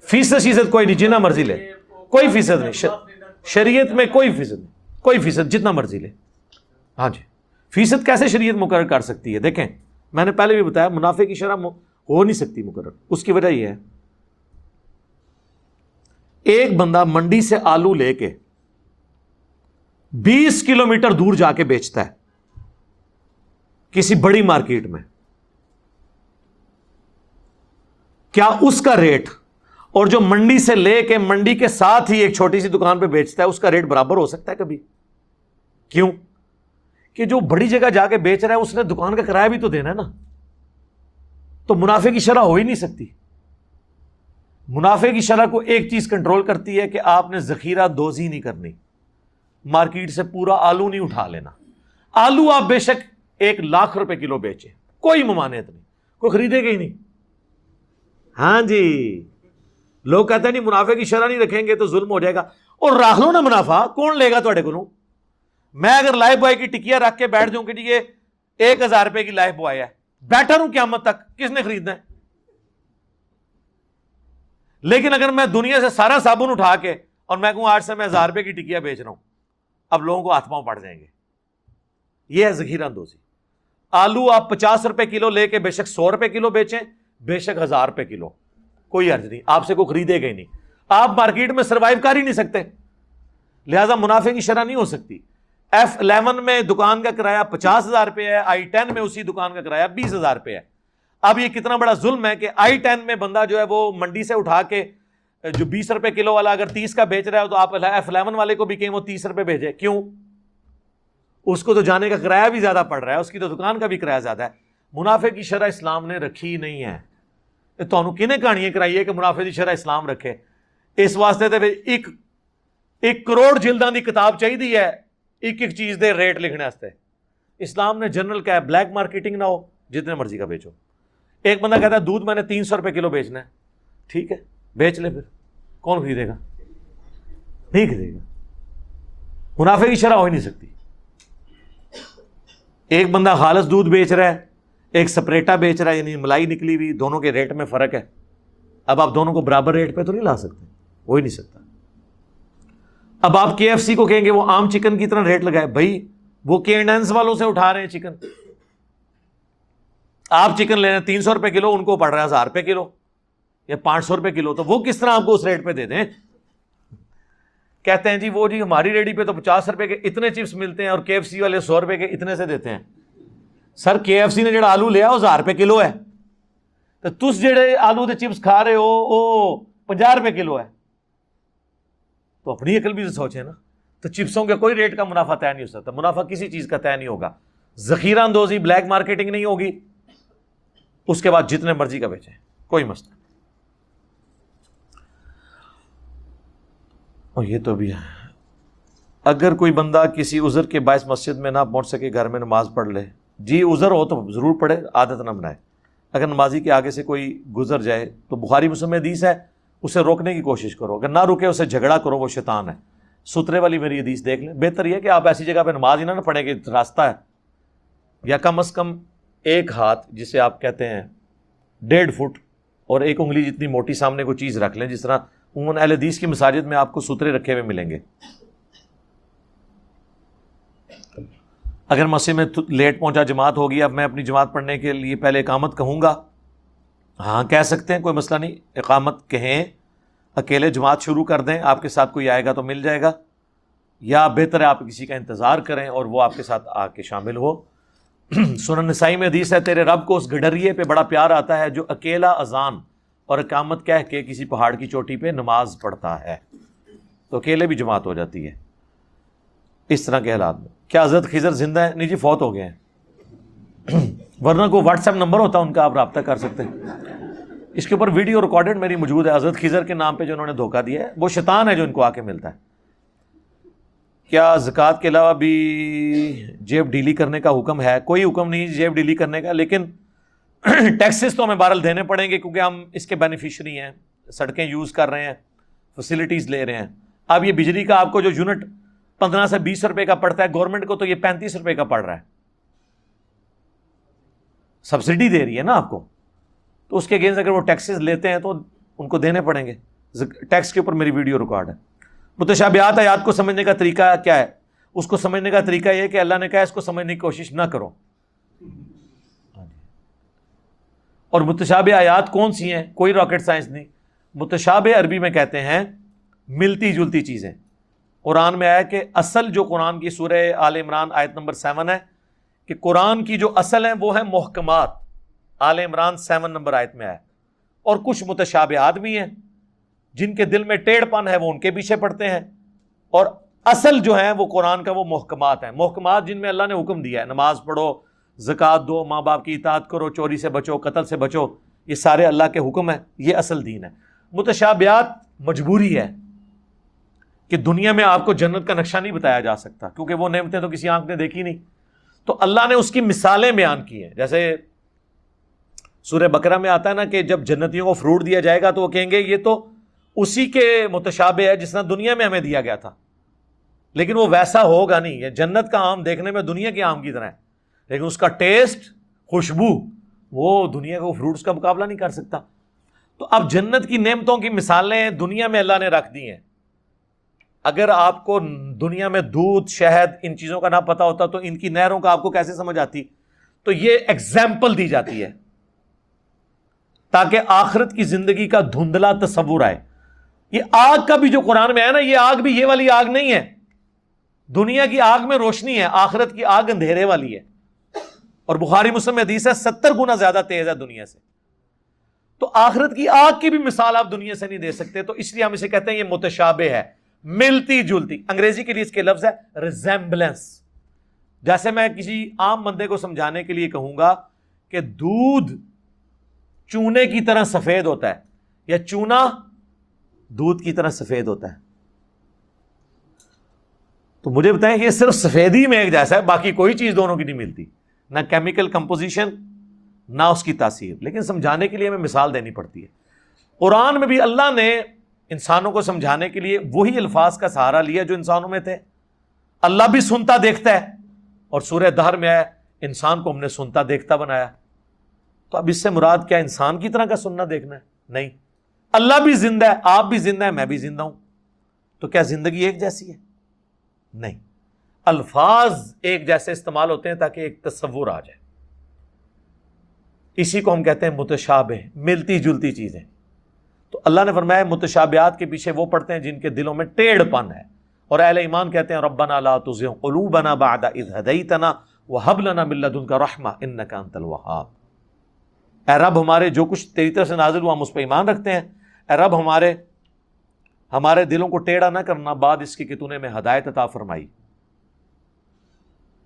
فیصد شیصد کوئی نہیں جتنا مرضی لے۔ کوئی فیصد نہیں شریعت میں کوئی فیصد نہیں۔ کوئی فیصد جتنا مرضی لے۔ ہاں جی۔ فیصد کیسے شریعت مقرر کر سکتی ہے؟ دیکھیں میں نے پہلے بھی بتایا منافع کی شرح ہو نہیں سکتی مقرر۔ اس کی وجہ یہ ہے۔ ایک بندہ منڈی سے آلو لے کے بیس کلو میٹر دور جا کے بیچتا ہے کسی بڑی مارکیٹ میں۔ کیا اس کا ریٹ اور جو منڈی سے لے کے منڈی کے ساتھ ہی ایک چھوٹی سی دکان پہ بیچتا ہے، اس کا ریٹ برابر ہو سکتا ہے کبھی؟ کیوں؟ کہ جو بڑی جگہ جا کے بیچ رہا ہے، اس نے دکان کا کرایہ بھی تو دینا ہے نا۔ تو منافع کی شرح ہو ہی نہیں سکتی۔ منافع کی شرح کو ایک چیز کنٹرول کرتی ہے کہ آپ نے ذخیرہ دوزی نہیں کرنی۔ مارکیٹ سے پورا آلو نہیں اٹھا لینا۔ آلو آپ بے شک ایک لاکھ روپے کلو بیچے کوئی ممانعت نہیں۔ کوئی خریدے گا ہی نہیں۔ ہاں جی۔ لوگ کہتے ہیں نہیں، منافع کی شرح نہیں رکھیں گے تو ظلم ہو جائے گا۔ اور رکھ لو نا منافع، کون لے گا تھوڑے کو میں اگر لائف بوائے کی ٹکیا رکھ کے بیٹھ جاؤں کہ جی یہ ایک ہزار روپے کی لائف بوائے ہے۔ بیٹھا رہوں قیامت تک، کس نے خریدنا ہے؟ لیکن اگر میں دنیا سے سارا صابن اٹھا کے اور میں کہوں آج سے میں ہزار روپے کی ٹکیا بیچ رہا ہوں، اب لوگوں کو ہاتھ پاؤں پڑ جائیں گے۔ یہ ہے ذخیرہ اندوزی۔ آلو آپ پچاس روپے کلو لے کے بے شک سو روپے کلو بیچیں، بے شک ہزار روپے کلو۔ کوئی عرض نہیں، آپ سے کوئی خریدے گا ہی نہیں۔ آپ مارکیٹ میں سروائیو کر ہی نہیں سکتے۔ لہذا منافع کی شرح نہیں ہو سکتی۔ ایف الیون میں دکان کا کرایہ پچاس ہزار روپے ہے آئی ٹین میں اسی دکان کا کرایہ بیس ہزار روپے ہے۔ اب یہ کتنا بڑا ظلم ہے کہ آئی ٹین میں بندہ جو ہے وہ منڈی سے اٹھا کے، جو بیس روپے کلو والا اگر تیس کا بیچ رہا ہے تو آپ ایف الیون والے کو بھی کہیں وہ تیس روپے بھیجے۔ کیوں؟ اس کو تو جانے کا کرایہ بھی زیادہ پڑ رہا ہے، اس کی تو دکان کا بھی کرایہ زیادہ ہے۔ منافع کی شرح اسلام نے رکھی نہیں ہے۔ تو کنے کہانیاں کرائیے کہ منافع کی شرح اسلام رکھے؟ اس واسطے تو ایک ایک کروڑ جلدان کی کتاب چاہیے ہے۔ ایک ایک چیز دے ریٹ لکھنے واسطے اسلام نے جنرل کیا ہے، بلیک مارکیٹنگ نہ ہو، جتنے مرضی کا بیچو۔ ایک بندہ کہتا ہے، دودھ میں نے تین سو روپے کلو بیچنا ہے۔ ٹھیک ہے، بیچ لے پھر۔ کون خریدے گا؟ نہیں خریدے گا۔ منافع کی شرح ہو ہی نہیں سکتی۔ ایک بندہ خالص دودھ بیچ رہا ہے، ایک سپریٹا بیچ رہا ہے یعنی ملائی نکلی ہوئی، دونوں کے ریٹ میں فرق ہے۔ اب آپ دونوں کو برابر ریٹ پہ تو نہیں لا سکتے، ہو ہی نہیں سکتا۔ اب آپ کے ایف سی کو کہیں گے وہ عام چکن کی طرح ریٹ لگائے۔ بھائی، وہ کینڈنس والوں سے اٹھا رہے ہیں چکن۔ آپ چکن لے رہے ہیں، تین سو روپے کلو، ان کو پڑ رہا ہے ہزار روپے کلو یا پانچ سو روپے کلو۔ تو وہ کس طرح آپ کو اس ریٹ پہ دے دیں؟ کہتے ہیں جی وہ جی ہماری ریڈی پہ تو پچاس روپے کے اتنے چپس ملتے ہیں اور کے ایف سی والے سو روپے کے اتنے سے دیتے ہیں۔ سر کے ایف سی نے جڑا آلو لیا وہ ہزار روپے کلو ہے۔ تو تس جڑے آلو دے چپس کھا رہے ہو، وہ پنجا روپے کلو ہے۔ تو اپنی عقل بھی سوچے نا۔ تو چپسوں کے کوئی ریٹ کا منافع طے نہیں ہو سکتا۔ منافع کسی چیز کا طے نہیں ہوگا۔ ذخیرہ اندوزی بلیک مارکیٹنگ نہیں ہوگی۔ اس کے بعد جتنے مرضی کا بیچیں۔ کوئی مسئلہ اور یہ تو بھی ہے۔ اگر کوئی بندہ کسی عذر کے باعث مسجد میں نہ پہنچ سکے، گھر میں نماز پڑھ لے۔ جی عذر ہو تو ضرور پڑھے، عادت نہ بنائے۔ اگر نمازی کے آگے سے کوئی گزر جائے، تو بخاری مسلم حدیث ہے۔ اسے روکنے کی کوشش کرو۔ اگر نہ رکے اسے جھگڑا کرو، وہ شیطان ہے۔ سترے والی میری حدیث دیکھ لیں۔ بہتر یہ کہ آپ ایسی جگہ پہ نماز ہی نہ پڑھیں کہ راستہ ہے۔ یا کم از کم ایک ہاتھ، جسے آپ کہتے ہیں ڈیڑھ فٹ، اور ایک انگلی جتنی موٹی سامنے کوئی چیز رکھ لیں، جس طرح عموماً اہل حدیث کی مساجد میں آپ کو سترے رکھے ہوئے ملیں گے۔ اگر مسجد میں لیٹ پہنچا جماعت ہوگی، اب میں اپنی جماعت پڑھنے کے لیے پہلے اقامت کہوں گا۔ ہاں کہہ سکتے ہیں، کوئی مسئلہ نہیں۔ اقامت کہیں، اکیلے جماعت شروع کر دیں، آپ کے ساتھ کوئی آئے گا تو مل جائے گا۔ یا بہتر ہے آپ کسی کا انتظار کریں اور وہ آپ کے ساتھ آ کے شامل ہو۔ سنن نسائی میں حدیث ہے، تیرے رب کو اس گڈریے پہ بڑا پیار آتا ہے جو اکیلا اذان اور اقامت کہہ کے کسی پہاڑ کی چوٹی پہ نماز پڑھتا ہے۔ تو اکیلے بھی جماعت ہو جاتی ہے۔ اس طرح کے حالات میں۔ کیا حضرت خضر زندہ ہے نہیں جی فوت ہو گئے ہیں۔ ورنہ کو واٹس ایپ نمبر ہوتا ہے ان کا آپ رابطہ کر سکتے ہیں۔ اس کے اوپر ویڈیو ریکارڈڈ میری موجود ہے، حضرت خضر کے نام پہ جو انہوں نے دھوکہ دیا ہے، وہ شیطان ہے جو ان کو آ کے ملتا ہے۔ کیا زکوٰۃ کے علاوہ بھی جیب ڈیلی کرنے کا حکم ہے؟ کوئی حکم نہیں جیب ڈیلی کرنے کا، لیکن ٹیکسز تو ہمیں بہرحال دینے پڑیں گے کیونکہ ہم اس کے بینیفیشری ہیں، سڑکیں یوز کر رہے ہیں فیسلٹیز لے رہے ہیں۔ اب یہ بجلی کا آپ کو جو یونٹ پندرہ سے بیس روپے کا پڑتا ہے گورنمنٹ کو تو یہ پینتیس روپے کا پڑ رہا ہے۔ سبسڈی دے رہی ہے نا آپ کو۔ تو اس کے اگینسٹ اگر وہ ٹیکسز لیتے ہیں تو ان کو دینے پڑیں گے۔ ٹیکس کے اوپر میری ویڈیو ریکارڈ ہے۔ متشابہات آیات کو سمجھنے کا طریقہ کیا ہے؟ اس کو سمجھنے کا طریقہ یہ کہ اللہ نے کہا اس کو سمجھنے کی کوشش نہ کرو۔ ہاں جی۔ اور متشابہ آیات کون سی ہیں؟ کوئی راکٹ سائنس نہیں۔ متشابہ عربی میں کہتے ہیں ملتی جلتی چیزیں۔ قرآن میں آیا کہ اصل جو قرآن کی سورہ عال عمران آیت نمبر سیون ہے کہ قرآن کی جو اصل ہیں وہ ہیں محکمات۔ عال عمران سیون نمبر آیت میں آیا اور کچھ متشابہات بھی ہیں جن کے دل میں ٹیڑھ پن ہے، وہ ان کے پیچھے پڑتے ہیں۔ اور اصل جو ہیں وہ قرآن کا وہ محکمات ہیں۔ محکمات جن میں اللہ نے حکم دیا ہے، نماز پڑھو، زکوٰۃ دو، ماں باپ کی اطاعت کرو، چوری سے بچو، قتل سے بچو، یہ سارے اللہ کے حکم ہیں، یہ اصل دین ہے۔ متشابہات مجبوری ہے کہ دنیا میں آپ کو جنت کا نقشہ نہیں بتایا جا سکتا، کیونکہ وہ نعمتیں تو کسی آنکھ نے دیکھی نہیں۔ تو اللہ نے اس کی مثالیں بیان کی ہیں۔ جیسے سورہ بکرا میں آتا ہے نا کہ جب جنتیوں کو فروٹ دیا جائے گا تو وہ کہیں گے یہ تو اسی کے متشابہ ہے جس طرح دنیا میں ہمیں دیا گیا تھا۔ لیکن وہ ویسا ہوگا نہیں۔ یہ جنت کا آم دیکھنے میں دنیا کے آم کی طرح ہے۔ لیکن اس کا ٹیسٹ، خوشبو، وہ دنیا کو فروٹس کا مقابلہ نہیں کر سکتا۔ تو اب جنت کی نعمتوں کی مثالیں دنیا میں اللہ نے رکھ دی ہیں۔ اگر آپ کو دنیا میں دودھ، شہد ان چیزوں کا نہ پتا ہوتا تو ان کی نہروں کا آپ کو کیسے سمجھ آتی؟ تو یہ ایگزامپل دی جاتی ہے۔ تاکہ آخرت کی زندگی کا دھندلا تصور آئے۔ یہ آگ کا بھی جو قرآن میں ہے نا، یہ آگ بھی یہ والی آگ نہیں ہے۔ دنیا کی آگ میں روشنی ہے، آخرت کی آگ اندھیرے والی ہے۔ اور بخاری مسلم حدیث ہے، ستر گنا زیادہ تیز ہے دنیا سے۔ تو آخرت کی آگ کی بھی مثال آپ دنیا سے نہیں دے سکتے، تو اس لیے ہم اسے کہتے ہیں یہ متشابہ ہے۔ ملتی جلتی۔ انگریزی کے لیے اس کے لفظ ہے ریزمبلنس جیسے میں کسی عام بندے کو سمجھانے کے لیے کہوں گا کہ دودھ چونے کی طرح سفید ہوتا ہے یا چونا دودھ کی طرح سفید ہوتا ہے۔ تو مجھے بتائیں یہ صرف سفیدی میں ایک جیسا ہے، باقی کوئی چیز دونوں کی نہیں ملتی۔ نہ کیمیکل کمپوزیشن نہ اس کی تاثیر۔ لیکن سمجھانے کے لیے ہمیں مثال دینی پڑتی ہے۔ قرآن میں بھی اللہ نے انسانوں کو سمجھانے کے لیے وہی الفاظ کا سہارا لیا جو انسانوں میں تھے۔ اللہ بھی سنتا دیکھتا ہے اور سورہ دہر میں آیا، انسان کو ہم نے سنتا دیکھتا بنایا۔ تو اب اس سے مراد کیا انسان کی طرح کا سننا دیکھنا ہے؟ نہیں۔ اللہ بھی زندہ ہے، آپ بھی زندہ ہے میں بھی زندہ ہوں۔ تو کیا زندگی ایک جیسی ہے؟ نہیں۔ الفاظ ایک جیسے استعمال ہوتے ہیں تاکہ ایک تصور آ جائے۔ اسی کو ہم کہتے ہیں متشابہ، ملتی جلتی چیزیں۔ تو اللہ نے فرمایا متشابہات کے پیچھے وہ پڑھتے ہیں جن کے دلوں میں ٹیڑھ پن ہے۔ اور اہل ایمان کہتے ہیں، ربنا لا تزغ قلوبنا بعد اذ هديتنا وهب لنا من لدنك رحمه انك انت الوهاب اے رب ہمارے جو کچھ تیری طرف سے نازل ہوا، ہم اس پہ ایمان رکھتے ہیں۔ اے رب ہمارے ہمارے دلوں کو ٹیڑھا نہ کرنا، بعد اس کی کہ تو نے ہمیں ہدایت عطا فرمائی۔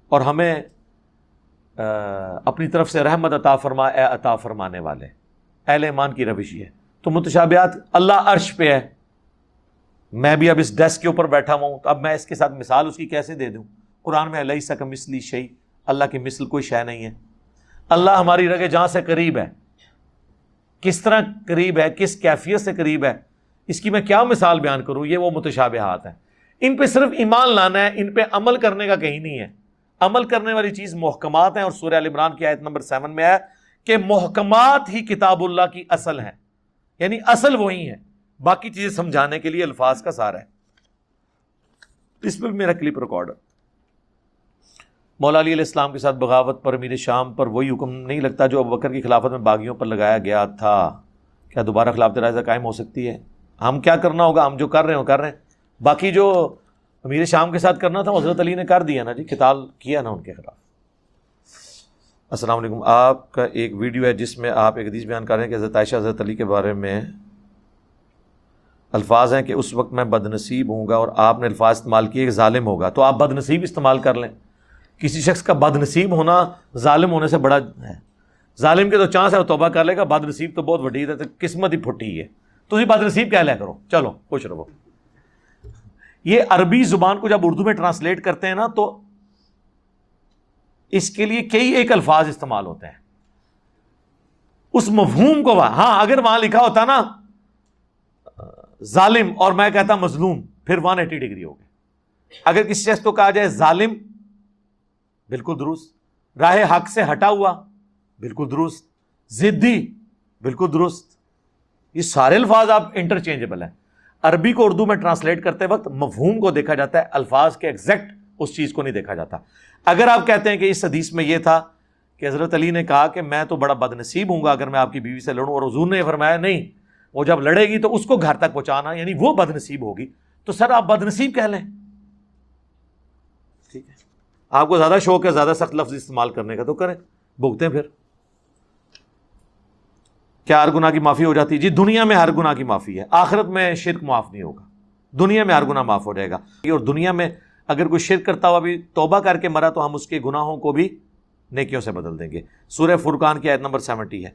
اور ہمیں اپنی طرف سے رحمت عطا فرما، اے عطا فرمانے والے۔ اہل ایمان کی روش یہ ہے۔ تو متشابہات اللہ عرش پہ ہے۔ میں بھی اب اس ڈیسک کے اوپر بیٹھا ہوا ہوں، تو اب میں اس کے ساتھ مثال اس کی کیسے دے دوں؟ قرآن میں اللہ سکم مسلی شعی اللہ کی مثل کوئی شے نہیں ہے۔ اللہ ہماری رگے جہاں سے قریب ہے۔ کس طرح قریب ہے، کس کیفیت سے قریب ہے۔ اس کی میں کیا مثال بیان کروں؟ یہ وہ متشابہات ہیں۔ ان پہ صرف ایمان لانا ہے، ان پہ عمل کرنے کا کہیں نہیں ہے۔ عمل کرنے والی چیز محکمات ہیں اور سورہ عمران کی آیت نمبر سیون میں ہے کہ محکمات ہی کتاب اللہ کی اصل ہیں۔ یعنی اصل وہی ہے باقی چیزیں سمجھانے کے لیے الفاظ کا سارا ہے۔ اس پر میرا کلپ ریکارڈ مولا علی علیہ السلام کے ساتھ بغاوت پر، امیر شام پر وہی حکم نہیں لگتا جو ابو بکر کی خلافت میں باغیوں پر لگایا گیا تھا۔ کیا دوبارہ خلافت راضہ قائم ہو سکتی ہے؟ ہم کیا کرنا ہوگا؟ ہم جو کر رہے ہیں وہ کر رہے ہیں۔ باقی جو امیر شام کے ساتھ کرنا تھا، حضرت علی نے کر دیا نا جی قتال کیا نا ان کے خلاف۔ السلام علیکم۔ آپ کا ایک ویڈیو ہے جس میں آپ ایک حدیث بیان کر رہے ہیں کہ حضرت عائشہ، حضرت علی کے بارے میں الفاظ ہیں کہ اس وقت میں بد نصیب ہوں گا اور آپ نے الفاظ استعمال کیے کہ ظالم ہوگا۔ تو آپ بد نصیب استعمال کر لیں۔ کسی شخص کا بد نصیب ہونا ظالم ہونے سے بڑا ہے۔ ظالم کے تو چانس ہے وہ توبہ کر لے گا بد نصیب تو بہت وڈی ہے، تو قسمت ہی پھٹی ہے۔ تو ہی بد نصیب کیا لیا کرو؟ چلو، خوش رہو۔ یہ عربی زبان کو جب اردو میں ٹرانسلیٹ کرتے ہیں نا، تو اس کے لیے کئی ایک الفاظ استعمال ہوتے ہیں۔ اس مفہوم کو ہاں اگر وہاں لکھا ہوتا نا، ظالم، اور میں کہتا مظلوم، پھر ون ایٹی ڈگری ہو گئے اگر کسی شخص کو کہا جائے ظالم، بالکل درست۔ راہ حق سے ہٹا ہوا، بالکل درست۔ ضدی بالکل درست۔ یہ سارے الفاظ آپ انٹرچینجبل ہیں۔ عربی کو اردو میں ٹرانسلیٹ کرتے وقت مفہوم کو دیکھا جاتا ہے، الفاظ کے ایگزیکٹ اس چیز کو نہیں دیکھا جاتا۔ اگر آپ کہتے ہیں کہ اس حدیث میں یہ تھا کہ حضرت علی نے کہا کہ میں تو بڑا بد نصیب ہوں گا اگر میں آپ کی بیوی سے لڑوں اور حضور نے فرمایا نہیں وہ جب لڑے گی تو اس کو گھر تک پہنچانا یعنی وہ بد نصیب ہوگی۔ تو سر آپ بد نصیب کہہ لیں۔ ٹھیک ہے۔ آپ کو زیادہ شوق ہے زیادہ سخت لفظ استعمال کرنے کا تو کریں۔ بھگتے پھر۔ کیا ہر گناہ کی معافی ہو جاتی؟ ہے جی دنیا میں ہر گناہ کی معافی ہے۔ آخرت میں شرک معاف نہیں ہوگا۔ دنیا میں ہر گناہ معاف ہو جائے گا۔ اور دنیا میں اگر کوئی شرک کرتا ہوا بھی توبہ کر کے مرا تو ہم اس کے گناہوں کو بھی نیکیوں سے بدل دیں گے۔ سورہ فرقان کی آیت نمبر سیونٹی ہے۔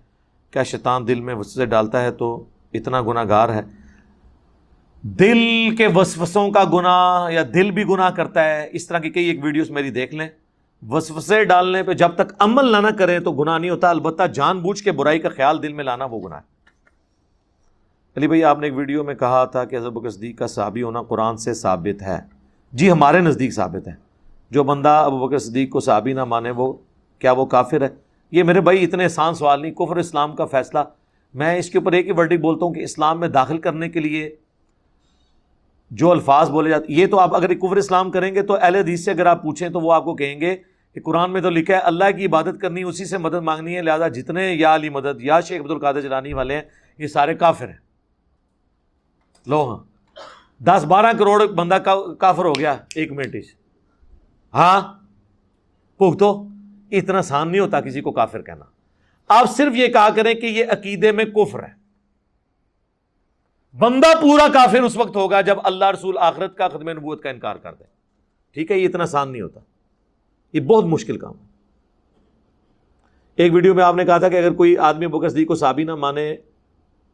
کیا شیطان دل میں وسوسے ڈالتا ہے تو اتنا گناہ گار ہے؟ دل کے وسوسوں کا گناہ یا دل بھی گناہ کرتا ہے، اس طرح کی کئی ایک ویڈیوز میری دیکھ لیں۔ وسوسے ڈالنے پہ جب تک عمل نہ نہ کریں تو گناہ نہیں ہوتا، البتہ جان بوجھ کے برائی کا خیال دل میں لانا وہ گناہ ہے۔ علی بھائی، آپ نے ایک ویڈیو میں کہا تھا کہ حضرت صدیق کا صحابی ہونا قرآن سے ثابت ہے۔ جی ہمارے نزدیک ثابت ہے جو بندہ ابو بکر صدیق کو صحابی نہ مانے، وہ کیا وہ کافر ہے؟ یہ میرے بھائی اتنے آسان سوال نہیں، کفر اسلام کا فیصلہ۔ میں اس کے اوپر ایک ہی ورڈک بولتا ہوں کہ اسلام میں داخل کرنے کے لیے جو الفاظ بولے جاتے، یہ تو آپ اگر کفر اسلام کریں گے تو اہل حدیث سے اگر آپ پوچھیں تو وہ آپ کو کہیں گے کہ قرآن میں تو لکھا ہے، اللہ کی عبادت کرنی، اسی سے مدد مانگنی ہے، لہٰذا جتنے یا علی مدد یا شیخ عبد القادر جلانی والے ہیں، یہ سارے کافر ہیں۔ لو ہاں۔ دس بارہ کروڑ بندہ کافر ہو گیا۔ ایک منٹ ہاں؟ تو اتنا آسان نہیں ہوتا کسی کو کافر کہنا۔ آپ صرف یہ کہا کریں کہ یہ عقیدے میں کفر ہے۔ بندہ پورا کافر اس وقت ہوگا جب اللہ رسول آخرت کا ختم نبوت کا انکار کر دے۔ ٹھیک ہے؟ یہ اتنا آسان نہیں ہوتا۔ یہ بہت مشکل کام ہے۔ ایک ویڈیو میں آپ نے کہا تھا کہ اگر کوئی آدمی بکسدی کو سابی نہ مانے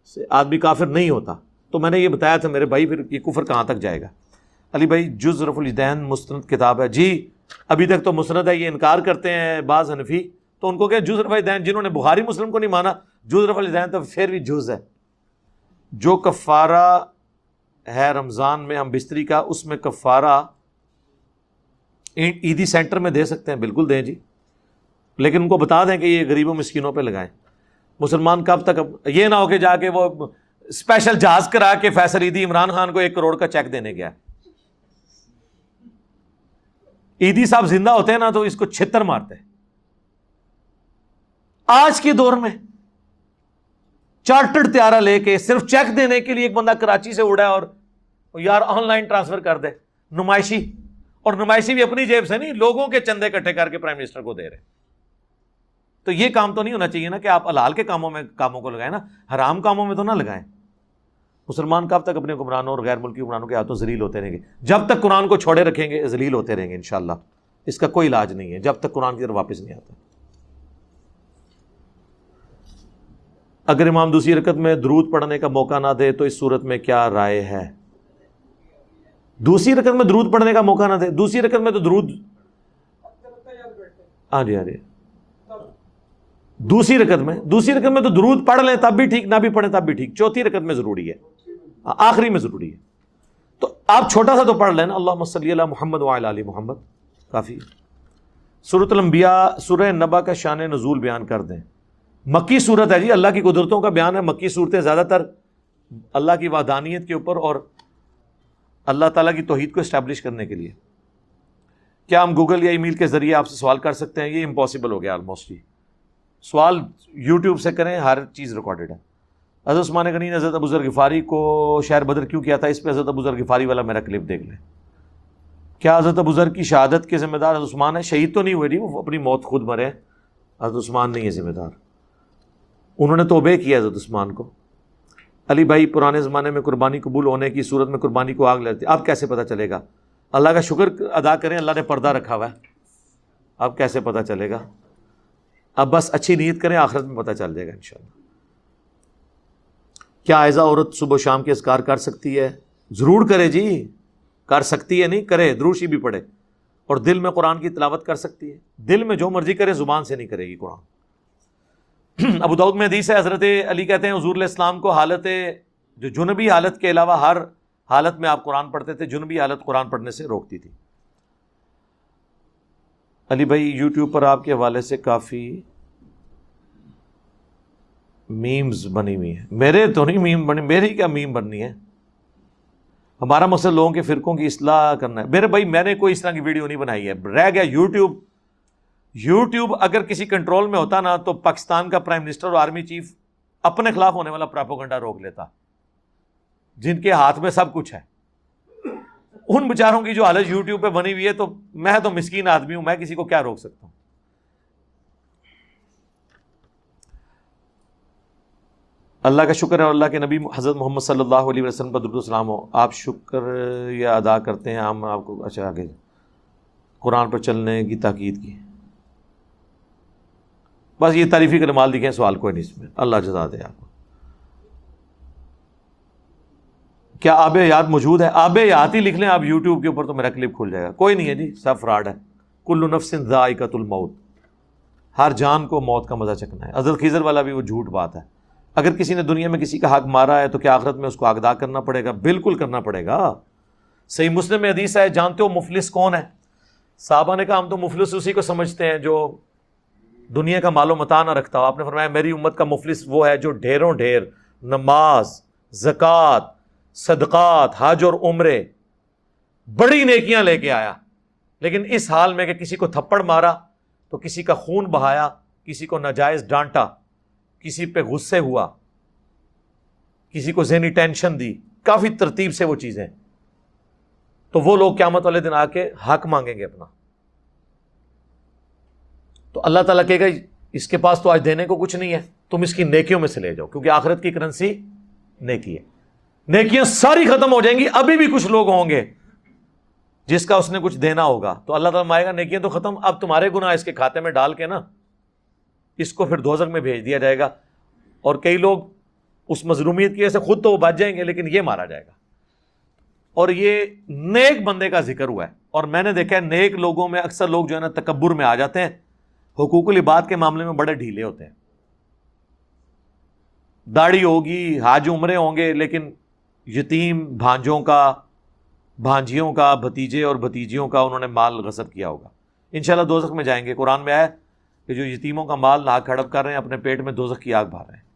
سے آدمی کافر نہیں ہوتا۔ تو میں نے یہ بتایا تھا میرے بھائی، پھر یہ کفر کہاں تک جائے گا؟ علی بھائی، جز رف الدین مستند کتاب ہے۔ جی ابھی تک تو مسند ہے، یہ انکار کرتے ہیں بعض حنفی۔ تو ان کو کہ جز رف الدین جنہوں نے بخاری مسلم کو نہیں مانا، جز رف الدین تو پھر بھی جز ہے۔ جو کفارہ ہے رمضان میں، ہم بستری کا، اس میں کفارہ عیدی سینٹر میں دے سکتے ہیں۔ بالکل دیں جی۔ لیکن ان کو بتا دیں کہ یہ غریبوں، مسکینوں پہ لگائیں۔ مسلمان کب تک اب، یہ نہ ہو کہ جا کے وہ اسپیشل جہاز کرا کے فیصل عیدی عمران خان کو ایک کروڑ کا چیک دینے گیا۔ عیدی صاحب زندہ ہوتے ہیں نا تو اس کو چھتر مارتے آج کے دور میں چارٹرڈ تیارہ لے کے صرف چیک دینے کے لیے ایک بندہ کراچی سے اڑا اور یار آن لائن ٹرانسفر کر دے۔ نمائشی۔ اور نمائشی بھی اپنی جیب سے نہیں، لوگوں کے چندے کٹھے کر کے پرائم منسٹر کو دے رہے۔ تو یہ کام تو نہیں ہونا چاہیے نا کہ آپ الال کے کاموں میں کاموں کو لگائیں نا، حرام کاموں میں تو نہ لگائیں۔ مسلمان کب تک اپنے حکمرانوں اور غیر ملکی حکمرانوں کے ہاتھوں ذلیل ہوتے رہیں گے؟ جب تک قرآن کو چھوڑے رکھیں گے، ذلیل ہوتے رہیں گے انشاءاللہ۔ اس کا کوئی علاج نہیں ہے۔ جب تک قرآن کی طرف واپس نہیں آتا۔ اگر امام دوسری رکت میں درود پڑھنے کا موقع نہ دے تو اس صورت میں کیا رائے ہے؟ دوسری رکت میں درود پڑھنے کا موقع نہ دے۔ دوسری رکت میں تو درود۔ ہاں جی ہاں جی۔ دوسری رکت میں، دوسری رکت میں تو درود پڑھ لیں تب بھی ٹھیک، نہ بھی پڑھیں تب بھی ٹھیک۔ چوتھی رکت میں ضروری ہے۔ آخری میں ضروری ہے۔ تو آپ چھوٹا سا تو پڑھ لیں اللہ صلی اللہ محمد علی محمد، کافی صورت الانبیاء سورہ نبا کا شان نزول بیان کر دیں۔ مکی صورت ہے جی اللہ کی قدرتوں کا بیان ہے۔ مکی صورتیں زیادہ تر اللہ کی وادانیت کے اوپر اور اللہ تعالیٰ کی توحید کو اسٹیبلش کرنے کے لیے۔ کیا ہم گوگل یا ای میل کے ذریعے آپ سے سوال کر سکتے ہیں؟ یہ امپاسبل ہو گیا آلموسٹلی سوال یوٹیوب سے کریں، ہر چیز ریکارڈڈ ہے۔ حضرت عثمان غنی نے حضرت ابوذر غفاری کو شہر بدر کیوں کیا تھا؟ اس پہ حضرت ابوذر غفاری والا میرا کلپ دیکھ لیں۔ کیا حضرت ابوذر کی شہادت کے ذمہ دار حضرت عثمان ہے شہید تو نہیں ہوئے نہیں وہ اپنی موت خود مرے۔ ہیں حضرت عثمان نہیں ہے ذمہ دار۔ انہوں نے توبے کیا حضرت عثمان کو۔ علی بھائی پرانے زمانے میں قربانی قبول ہونے کی صورت میں قربانی کو آگ لگتی اب کیسے پتہ چلے گا؟ اللہ کا شکر ادا کریں، اللہ نے پردہ رکھا ہوا ہے۔ اب کیسے پتہ چلے گا؟ اب بس اچھی نیت کریں، آخرت میں پتہ چل جائے گا انشاءاللہ۔ کیا ایزا عورت صبح و شام کے اذکار کر سکتی ہے؟ ضرور کرے جی۔ کر سکتی ہے نہیں، کرے، دروشی بھی پڑھے۔ اور دل میں قرآن کی تلاوت کر سکتی ہے۔ دل میں جو مرضی کرے، زبان سے نہیں کرے گی قرآن۔ ابو دعود میں حدیث ہے، حضرت علی کہتے ہیں، حضور علیہ السلام کو حالت، جو جنبی حالت کے علاوہ ہر حالت میں آپ قرآن پڑھتے تھے، جنبی حالت قرآن پڑھنے سے روکتی تھی۔ علی بھائی، یوٹیوب پر آپ کے حوالے سے کافی میمز بنی ہوئی ہیں میرے تو نہیں میم بنی میری کیا میم بننی ہے ہمارا مقصد لوگوں کے فرقوں کی اصلاح کرنا ہے میرے بھائی میں نے کوئی اس طرح کی ویڈیو نہیں بنائی ہے رہ گیا یوٹیوب یوٹیوب اگر کسی کنٹرول میں ہوتا نا تو پاکستان کا پرائم منسٹر اور آرمی چیف اپنے خلاف ہونے والا پراپوگنڈا روک لیتا جن کے ہاتھ میں سب کچھ ہے ان بچاروں کی جو حالت یوٹیوب پہ بنی ہوئی ہے تو میں تو مسکین آدمی ہوں میں کسی کو کیا روک سکتا ہوں اللہ کا شکر ہے اللہ کے نبی حضرت محمد صلی اللہ علیہ وسلم پر السلام ہو۔ آپ شکر یا ادا کرتے ہیں، ہم آپ کو اچھا آگے قرآن پر چلنے کی تاکید کی۔ بس یہ تعریفی کا نمال دکھیں سوال کوئی نہیں اس میں۔ اللہ جزا دے آپ کو۔ کیا آب یاد موجود ہے؟ آب یاد ہی لکھ لیں، آپ یوٹیوب کے اوپر تو میرا کلپ کھل جائے گا۔ کوئی نہیں ہے جی سب فراڈ ہے۔ کل نفس ذائقۃ الموت۔ ہر جان کو موت کا مزہ چکنا ہے۔ عزل خیزر والا بھی وہ جھوٹ بات ہے۔ اگر کسی نے دنیا میں کسی کا حق مارا ہے تو کیا آخرت میں اس کو ادا کرنا پڑے گا؟ بالکل کرنا پڑے گا۔ صحیح مسلم میں حدیث ہے، جانتے ہو مفلس کون ہے؟ صحابہ نے کہا، ہم تو مفلس اسی کو سمجھتے ہیں جو دنیا کا مال و متا نہ رکھتا۔ ہو آپ نے فرمایا، میری امت کا مفلس وہ ہے جو ڈھیروں ڈھیر نماز، زکوٰۃ، صدقات، حج اور عمرے بڑی نیکیاں لے کے آیا۔ لیکن اس حال میں کہ کسی کو تھپڑ مارا، تو کسی کا خون بہایا، کسی کو ناجائز ڈانٹا۔ کسی پہ غصے ہوا، کسی کو ذہنی ٹینشن دی، کافی ترتیب سے وہ چیزیں۔ تو وہ لوگ قیامت والے دن آ کے حق مانگیں گے اپنا۔ تو اللہ تعالیٰ کہے گا، اس کے پاس تو آج دینے کو کچھ نہیں ہے، تم اس کی نیکیوں میں سے لے جاؤ، کیونکہ آخرت کی کرنسی نیکی ہے۔ نیکیاں ساری ختم ہو جائیں گی، ابھی بھی کچھ لوگ ہوں گے، جس کا اس نے کچھ دینا ہوگا۔ تو اللہ تعالیٰ مائے گا، نیکیاں تو ختم، اب تمہارے گناہ اس کے کھاتے میں ڈال کے نا اس کو پھر دوزک میں بھیج دیا جائے گا۔ اور کئی لوگ اس مظلومیت کی وجہ سے خود تو وہ بچ جائیں گے، لیکن یہ مارا جائے گا۔ اور یہ نیک بندے کا ذکر ہوا ہے۔ اور میں نے دیکھا ہے، نیک لوگوں میں اکثر لوگ جو ہے نا تکبر میں آ جاتے ہیں۔ حقوق العباد کے معاملے میں بڑے ڈھیلے ہوتے ہیں۔ داڑھی ہوگی، حاج عمرے ہوں گے، لیکن یتیم بھانجوں کا، بھانجیوں کا، بھتیجے اور بھتیجیوں کا انہوں نے مال غصب کیا ہوگا۔ انشاءاللہ دوزخ میں جائیں گے۔ قرآن میں آئے کہ جو یتیموں کا مال ناک ہڑپ کر رہے ہیں، اپنے پیٹ میں دوزخ کی آگ بھار رہے ہیں۔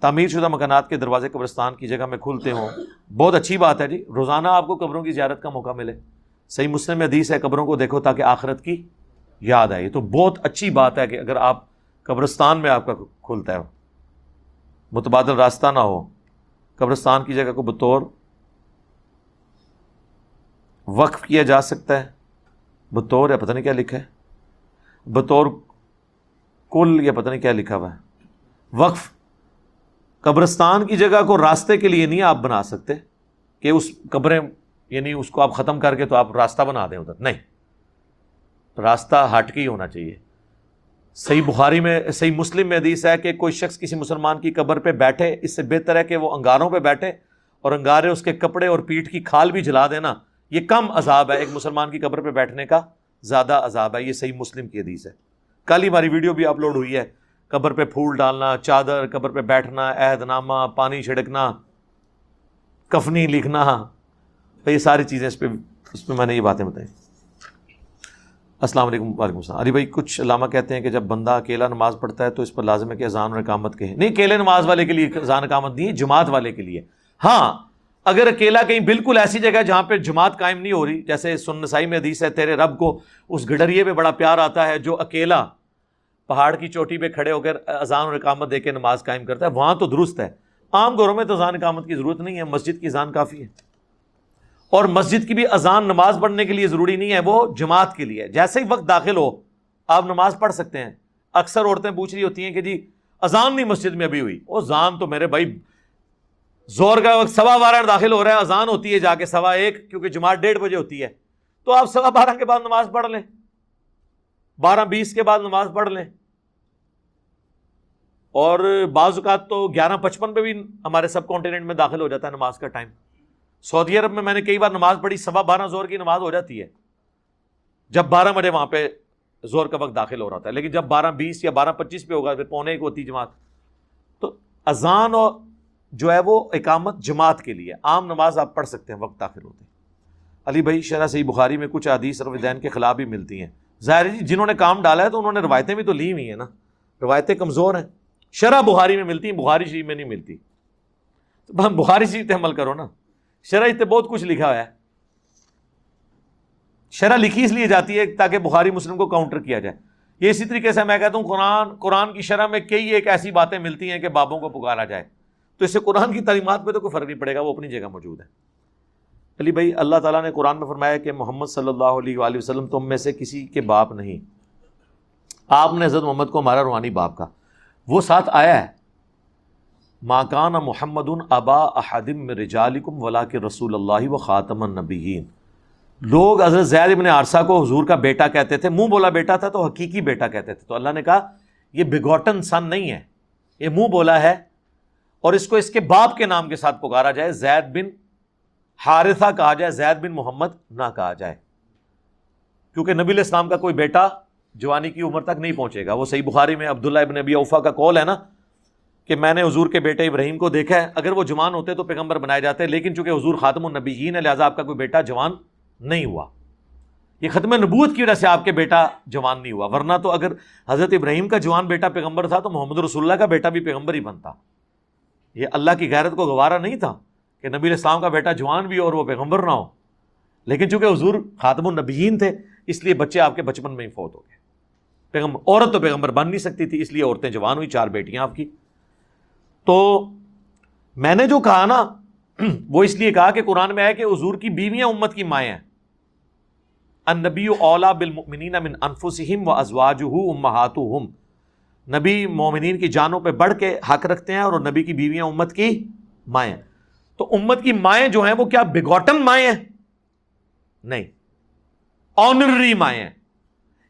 تعمیر شدہ مکانات کے دروازے قبرستان کی جگہ میں کھلتے ہوں۔ بہت اچھی بات ہے جی۔ روزانہ آپ کو قبروں کی زیارت کا موقع ملے۔ صحیح مسلم حدیث ہے، قبروں کو دیکھو تاکہ آخرت کی یاد آئے۔ تو بہت اچھی بات ہے کہ اگر آپ قبرستان میں آپ کا کھلتا ہے۔ متبادل راستہ نہ ہو۔ قبرستان کی جگہ کو بطور وقف کیا جا سکتا ہے۔ بطور یا پتہ نہیں کیا لکھا ہے۔ بطور کل یا پتہ نہیں کیا لکھا ہوا ہے۔ وقف۔ قبرستان کی جگہ کو راستے کے لیے نہیں آپ بنا سکتے کہ اس قبریں یعنی اس کو آپ ختم کر کے تو آپ راستہ بنا دیں ادھر۔ نہیں۔ راستہ ہٹ کے ہی ہونا چاہیے۔ صحیح بخاری میں، صحیح مسلم میں حدیث ہے کہ کوئی شخص کسی مسلمان کی قبر پہ بیٹھے، اس سے بہتر ہے کہ وہ انگاروں پہ بیٹھے اور انگارے اس کے کپڑے اور پیٹھ کی کھال بھی جلا دینا۔ یہ کم عذاب ہے ایک مسلمان کی قبر پہ بیٹھنے کا۔ زیادہ عذاب ہے۔ یہ صحیح مسلم کی حدیث ہے۔ کل ہی ہماری ویڈیو بھی اپلوڈ ہوئی ہے۔ قبر پہ پھول ڈالنا، چادر، قبر پہ بیٹھنا، عہد نامہ، پانی چھڑکنا، کفنی لکھنا تو یہ ساری چیزیں اس پہ اس پہ میں نے یہ باتیں بتائیں۔ السلام علیکم، وعلیکم السلام۔ علی بھائی، کچھ علامہ کہتے ہیں کہ جب بندہ اکیلا نماز پڑھتا ہے تو اس پر لازم ہے کہ اذان اور اقامت کہیں۔ نہیں، اکیلے نماز والے کے لیے اذان اقامت نہیں ہے، جماعت والے کے لیے۔ ہاں اگر اکیلا کہیں بالکل ایسی جگہ جہاں پہ جماعت قائم نہیں ہو رہی، جیسے سن نسائی میں حدیث ہے، تیرے رب کو اس گڈریے پہ بڑا پیار آتا ہے جو اکیلا پہاڑ کی چوٹی پہ کھڑے ہو کر اذان اور اقامت دے کے نماز قائم کرتا ہے، وہاں تو درست ہے۔ عام گھروں میں تو اذان اقامت کی ضرورت نہیں ہے، مسجد کی اذان کافی ہے۔ اور مسجد کی بھی اذان نماز پڑھنے کے لیے ضروری نہیں ہے، وہ جماعت کے لیے۔ جیسے ہی وقت داخل ہو، آپ نماز پڑھ سکتے ہیں۔ اکثر عورتیں پوچھ رہی ہوتی ہیں کہ جی اذان نہیں مسجد میں ابھی ہوئی۔ وہ اذان تو میرے بھائی زور کا وقت سوا بارہ داخل ہو رہا ہے، اذان ہوتی ہے جا کے سوا ایک، کیونکہ جماعت ڈیڑھ بجے ہوتی ہے۔ تو آپ سوا بارہ کے بعد نماز پڑھ لیں۔ بارہ بیس کے بعد نماز پڑھ لیں۔ اور بعض اوقات تو گیارہ پچپن پہ بھی ہمارے سب کانٹیننٹ میں داخل ہو جاتا ہے نماز کا ٹائم سعودی عرب میں میں نے کئی بار نماز پڑھی، سوا بارہ زور کی نماز ہو جاتی ہے۔ جب بارہ بجے وہاں پہ زور کا وقت داخل ہو رہا تھا لیکن جب بارہ بیس یا بارہ پچیس پہ ہوگا، پھر پونے ایک ہوتی جماعت۔ تو اذان اور جو ہے وہ اقامت جماعت کے لیے عام نماز آپ پڑھ سکتے ہیں، وقت داخل ہوتے ہیں۔ علی بھائی، شرح صحیح بخاری میں کچھ حدیث رویدین کے خلاف بھی ملتی ہیں۔ ظاہر جی جنہوں نے کام ڈالا ہے تو انہوں نے روایتیں بھی تو لی ہوئی ہیں نا۔ روایتیں کمزور ہیں۔ شرح بخاری میں ملتی ہیں، بخاری شریف میں نہیں ملتی۔ تو بخاری شریف عمل کرو نا۔ شرح اتنے بہت کچھ لکھا ہوا ہے۔ شرح لکھی اس لیے جاتی ہے تاکہ بخاری مسلم کو کاؤنٹر کیا جائے۔ یہ اسی طریقے سے میں کہتا ہوں، قرآن قرآن کی شرح میں کئی ایک ایسی باتیں ملتی ہیں کہ بابوں کو پکارا جائے۔ تو اس سے قرآن کی تعلیمات پہ تو کوئی فرق نہیں پڑے گا، وہ اپنی جگہ موجود ہے۔ علی بھائی، اللہ تعالیٰ نے قرآن میں فرمایا کہ محمد صلی اللہ علیہ وآلہ وسلم تم میں سے کسی کے باپ نہیں۔ آپ نے حضرت محمد کو مارا روحانی باپ کا۔ وہ ساتھ آیا ہے۔ ماکان محمد ابا احدم رجالکم ولا کے رسول اللہ و خاتم النبیین لوگ حضرت زید ابن عرصہ کو حضور کا بیٹا کہتے تھے۔ منہ بولا بیٹا تھا تو حقیقی بیٹا کہتے تھے۔ تو اللہ نے کہا، یہ بگوٹن سن نہیں ہے۔ یہ منہ بولا ہے۔ اور اس کو اس کے باپ کے نام کے ساتھ پکارا جائے، زید بن حارثہ کہا جائے، زید بن محمد نہ کہا جائے۔ کیونکہ نبی الاسلام کا کوئی بیٹا جوانی کی عمر تک نہیں پہنچے گا۔ وہ صحیح بخاری میں عبداللہ ابن ابی اوفا کا کال ہے نا کہ میں نے حضور کے بیٹے ابراہیم کو دیکھا ہے، اگر وہ جوان ہوتے تو پیغمبر بنائے جاتے، لیکن چونکہ حضور خاتم النبیین ہے، لہٰذا آپ کا کوئی بیٹا جوان نہیں ہوا۔ یہ ختم نبوت کی وجہ سے آپ کے بیٹا جوان نہیں ہوا۔ ورنہ تو اگر حضرت ابراہیم کا جوان بیٹا پیغمبر تھا تو محمد رسول اللہ کا بیٹا بھی پیغمبر ہی بنتا۔ یہ اللہ کی غیرت کو گوارا نہیں تھا کہ نبی الاسلام کا بیٹا جوان بھی اور وہ پیغمبر نہ ہو۔ لیکن چونکہ حضور خاتم النبیین تھے، اس لیے بچے آپ کے بچپن میں ہی فوت ہو گئے۔ پیغمبر عورت تو پیغمبر بن نہیں سکتی تھی، اس لیے عورتیں جوان ہوئی، چار بیٹیاں آپ کی۔ تو میں نے جو کہا نا، وہ اس لیے کہا کہ قرآن میں ہے کہ حضور کی بیویاں امت کی مائیں ہیں۔ نبی اولا بالمؤمنین من انفسہم و ازواج امہات نبی مومنین کی جانوں پہ بڑھ کے حق رکھتے ہیں اور نبی کی بیویاں امت کی مائیں تو امت کی مائیں جو ہیں وہ کیا بگوٹن مائیں ہیں؟ نہیں۔ آنرری مائیں ہیں۔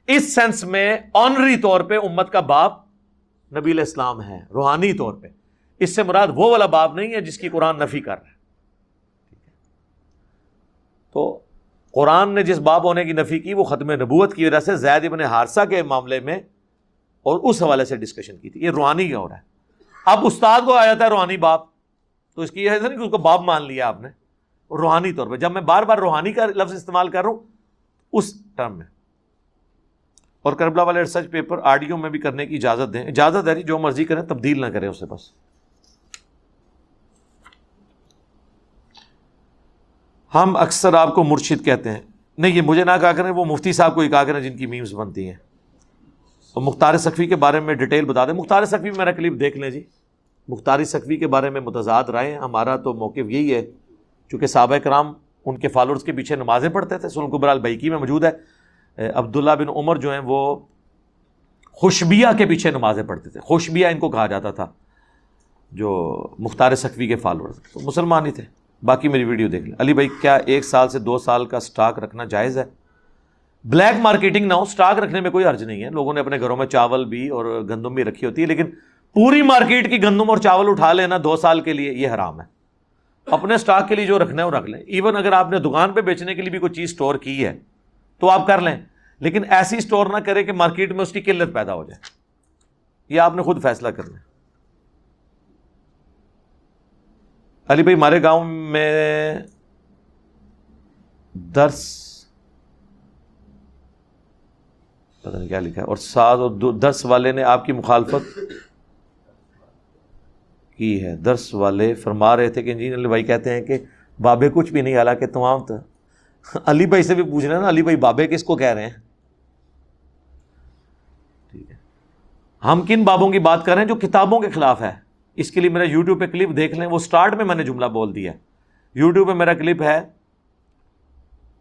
اس سینس میں آنری طور پہ امت کا باپ نبی الاسلام ہے، روحانی طور پہ۔ اس سے مراد وہ والا باپ نہیں ہے جس کی قرآن نفی کر رہا ہے۔ تو قرآن نے جس باب ہونے کی نفی کی وہ ختم نبوت کی وجہ سے زید ابن حادثہ کے معاملے میں اور اس حوالے سے ڈسکشن کی تھی۔ یہ روحانی کا ہو رہا ہے؟ اب استاد کو آیا تھا روحانی باپ۔ تو اس کی یہ نہیں کہ اس کو باپ مان لیا آپ نے۔ روحانی طور پہ جب میں بار بار روحانی کا لفظ استعمال کر رہا ہوں اس ٹرم میں۔ اور کربلا والے ریسرچ پیپر آڈیو میں بھی کرنے کی اجازت دیں۔ اجازت ہے جی، جو مرضی کریں تبدیل نہ کریں اسے بس۔ ہم اکثر آپ کو مرشد کہتے ہیں۔ نہیں یہ مجھے نہ کہا کریں وہ مفتی صاحب کو ہی کہا کریں جن کی میمز بنتی ہیں۔ تو مختار سخوی کے بارے میں ڈیٹیل بتا دیں۔ مختار سخوی میرا کلپ دیکھ لیں جی۔ مختار سخوی کے بارے میں متضاد رائے ہیں۔ ہمارا تو موقف یہی ہے، چونکہ صحابہ کرام ان کے فالوورس کے پیچھے نمازیں پڑھتے تھے سن قبر البیکی میں موجود ہے۔ عبداللہ بن عمر جو ہیں، وہ خوشبیہ کے پیچھے نمازیں پڑھتے تھے۔ خوشبیہ ان کو کہا جاتا تھا، جو مختار سخوی کے فالوورس تو مسلمان ہی تھے۔ باقی میری ویڈیو دیکھ لیں۔ علی بھائی، کیا ایک سال سے دو سال کا سٹاک رکھنا جائز ہے؟ بلیک مارکیٹنگ نہ ہو سٹاک رکھنے میں کوئی حرج نہیں ہے۔ لوگوں نے اپنے گھروں میں چاول بھی اور گندم بھی رکھی ہوتی ہے، لیکن پوری مارکیٹ کی گندم اور چاول اٹھا لینا دو سال کے لیے یہ حرام ہے۔ اپنے سٹاک کے لیے جو رکھنا ہے، وہ رکھ لیں۔ ایون اگر آپ نے دکان پہ بیچنے کے لیے بھی کوئی چیز اسٹور کی ہے، تو آپ کر لیں۔ لیکن ایسی اسٹور نہ کرے کہ مارکیٹ میں اس کی قلت پیدا ہو جائے۔ یہ آپ نے خود فیصلہ کرنا ہے علی بھائی، ہمارے گاؤں میں درس پتہ نہیں کیا لکھا ہے۔ اور سات اور درس والے نے آپ کی مخالفت کی ہے۔ درس والے فرما رہے تھے کہ انجینئر علی بھائی کہتے ہیں کہ بابے کچھ بھی نہیں، حالانکہ تمام تو علی بھائی سے بھی پوچھ رہے ہیں نا، علی بھائی بابے کس کو کہہ رہے ہیں؟ ٹھیک ہے۔ ہم کن بابوں کی بات کر رہے ہیں جو کتابوں کے خلاف ہے؟ اس کے لیے میرا یوٹیوب پہ کلپ دیکھ لیں۔ وہ سٹارٹ میں میں نے جملہ بول دیا یوٹیوب پہ میرا کلپ ہے،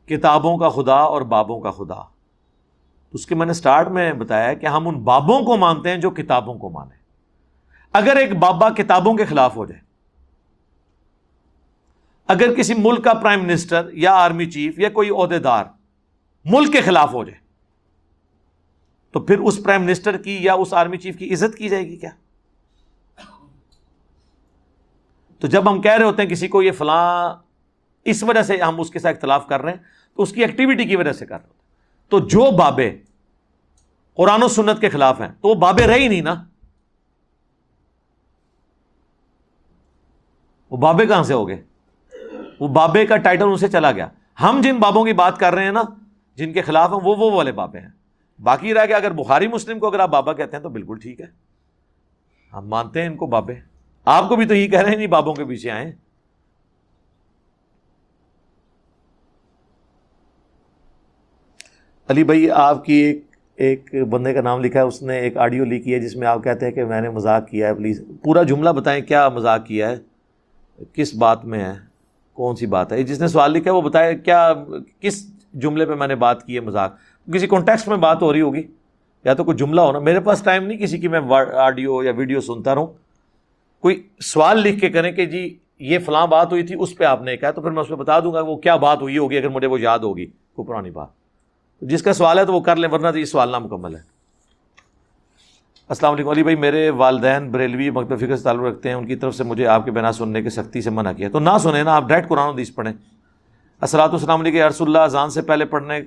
کتابوں کا خدا اور بابوں کا خدا۔ اس کے میں نے سٹارٹ میں بتایا کہ ہم ان بابوں کو مانتے ہیں جو کتابوں کو مانیں۔ اگر ایک بابا کتابوں کے خلاف ہو جائے، اگر کسی ملک کا پرائم منسٹر یا آرمی چیف یا کوئی عہدے دار ملک کے خلاف ہو جائے، تو پھر اس پرائم منسٹر کی یا اس آرمی چیف کی عزت کی جائے گی کیا؟ تو جب ہم کہہ رہے ہوتے ہیں کسی کو یہ فلاں اس وجہ سے ہم اس کے ساتھ اختلاف کر رہے ہیں، تو اس کی ایکٹیویٹی کی وجہ سے کر رہے ہوتے ہیں۔ تو جو بابے قرآن و سنت کے خلاف ہیں۔ تو وہ بابے رہے ہی نہیں نا۔ وہ بابے کہاں سے ہو گئے؟ وہ بابے کا ٹائٹل ان سے چلا گیا۔ ہم جن بابوں کی بات کر رہے ہیں نا، جن کے خلاف ہیں، وہ وہ والے بابے ہیں۔ باقی رہ گیا، اگر بخاری مسلم کو اگر آپ بابا کہتے ہیں تو بالکل ٹھیک ہے۔ ہم مانتے ہیں ان کو بابے۔ آپ کو بھی تو یہ کہہ رہے ہیں نہیں بابوں کے پیچھے آئے علی بھائی، آپ کی ایک ایک بندے کا نام لکھا ہے، اس نے ایک آڈیو لکھی ہے جس میں آپ کہتے ہیں کہ میں نے مذاق کیا ہے پلیز پورا جملہ بتائیں کیا مذاق کیا ہے، کس بات میں ہے، کون سی بات ہے؟ جس نے سوال لکھا ہے، وہ بتائے کیا، کس جملے پہ میں نے بات کی ہے مذاق؟ کسی کانٹیکسٹ میں بات ہو رہی ہوگی، یا تو کوئی جملہ ہونا، میرے پاس ٹائم نہیں کسی کی، میں آڈیو یا ویڈیو سنتا رہوں۔ کوئی سوال لکھ کے کریں کہ جی یہ فلاں بات ہوئی تھی، اس پہ آپ نے کہا تو پھر میں اس پہ بتا دوں گا وہ کیا بات ہوئی ہوگی، اگر مجھے وہ یاد ہوگی، کوئی پرانی بات۔ جس کا سوال ہے تو وہ کر لیں، ورنہ تو یہ سوال نہ مکمل ہے۔ السلام علیکم۔ علی بھائی، میرے والدین بریلوی مکتب فکر سے تعلق رکھتے ہیں، ان کی طرف سے مجھے آپ کے بنا سننے کی سختی سے منع کیا۔ تو نہ سنیں نا آپ ڈائریکٹ قرآن حدیث پڑھیں۔ السلام السلام علیکم۔ ارس اللہ، اذان سے پہلے پڑھنے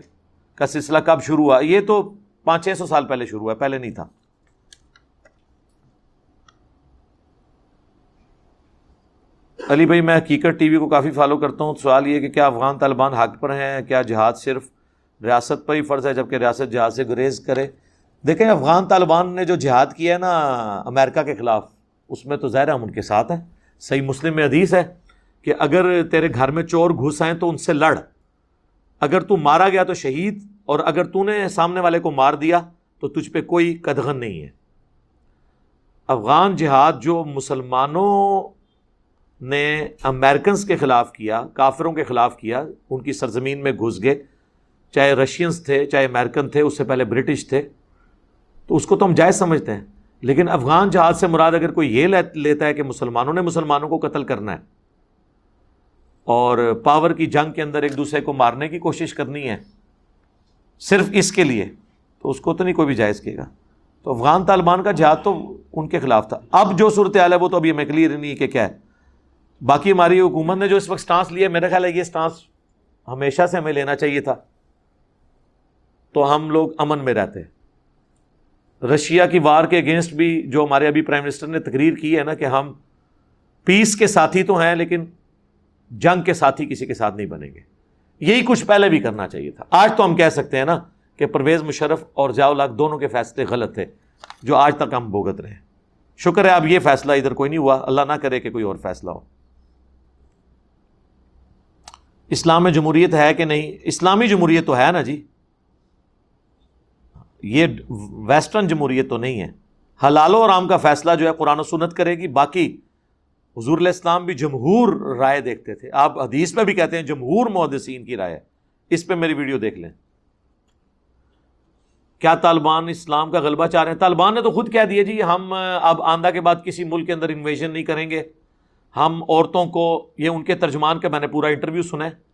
کا سلسلہ کب شروع ہوا؟ یہ تو پانچ چھ سو سال پہلے شروع ہوا، پہلے نہیں تھا۔ علی بھائی، میں حقیقت ٹی وی کو کافی فالو کرتا ہوں۔ سوال یہ کہ کیا افغان طالبان حق پر ہیں؟ کیا جہاد صرف ریاست پر ہی فرض ہے، جبکہ ریاست جہاد سے گریز کرے۔ دیکھیں، افغان طالبان نے جو جہاد کیا ہے نا، امریکہ کے خلاف، اس میں تو ظاہر ہم ان کے ساتھ ہیں۔ صحیح مسلم میں حدیث ہے کہ اگر تیرے گھر میں چور گھس آئیں تو ان سے لڑ۔ اگر تو مارا گیا تو شہید، اور اگر تو نے سامنے والے کو مار دیا تو تجھ پہ کوئی قدغن نہیں ہے۔ افغان جہاد جو مسلمانوں نے امیرکنس کے خلاف کیا، کافروں کے خلاف کیا، ان کی سرزمین میں گھس گئے۔ چاہے رشینس تھے، چاہے امیرکن تھے، اس سے پہلے برٹش تھے۔ تو اس کو تو ہم جائز سمجھتے ہیں۔ لیکن افغان جہاد سے مراد اگر کوئی یہ لیتا ہے کہ مسلمانوں نے مسلمانوں کو قتل کرنا ہے، اور پاور کی جنگ کے اندر ایک دوسرے کو مارنے کی کوشش کرنی ہے، صرف اس کے لیے، تو اس کو تو نہیں کوئی بھی جائز کیے گا۔ تو افغان طالبان کا جہاد تو ان کے خلاف تھا۔ اب جو صورت حال ہے وہ تو ابھی ہمیں کلیئر نہیں ہے کہ کیا ہے۔ باقی ہماری حکومت نے جو اس وقت سٹانس لیا میرا خیال ہے یہ سٹانس ہمیشہ سے ہمیں لینا چاہیے تھا۔ تو ہم لوگ امن میں رہتے رشیا کی وار کے اگینسٹ بھی جو ہمارے ابھی پرائم منسٹر نے تقریر کی ہے نا کہ ہم پیس کے ساتھی تو ہیں لیکن جنگ کے ساتھی کسی کے ساتھ نہیں بنیں گے۔ یہی کچھ پہلے بھی کرنا چاہیے تھا۔ آج تو ہم کہہ سکتے ہیں نا کہ پرویز مشرف اور ضیاء الحق دونوں کے فیصلے غلط تھے جو آج تک ہم بھگت رہے ہیں۔ شکر ہے اب یہ فیصلہ ادھر کوئی نہیں ہوا۔ اللہ نہ کرے کہ کوئی اور فیصلہ ہو۔ اسلام میں جمہوریت ہے کہ نہیں؟ اسلامی جمہوریت تو ہے نا جی۔ یہ ویسٹرن جمہوریت تو نہیں ہے۔ حلال و رام کا فیصلہ جو ہے قرآن و سنت کرے گی، باقی حضور علیہ السلام بھی جمہور رائے دیکھتے تھے۔ آپ حدیث میں بھی کہتے ہیں جمہور محدثین کی رائے اس پہ میری ویڈیو دیکھ لیں۔ کیا طالبان اسلام کا غلبہ چاہ رہے ہیں؟ طالبان نے تو خود کہہ دیا جی ہم اب آندہ کے بعد کسی ملک کے اندر انویژن نہیں کریں گے۔ ہم عورتوں کو، یہ ان کے ترجمان کا میں نے پورا انٹرویو سنا ہے۔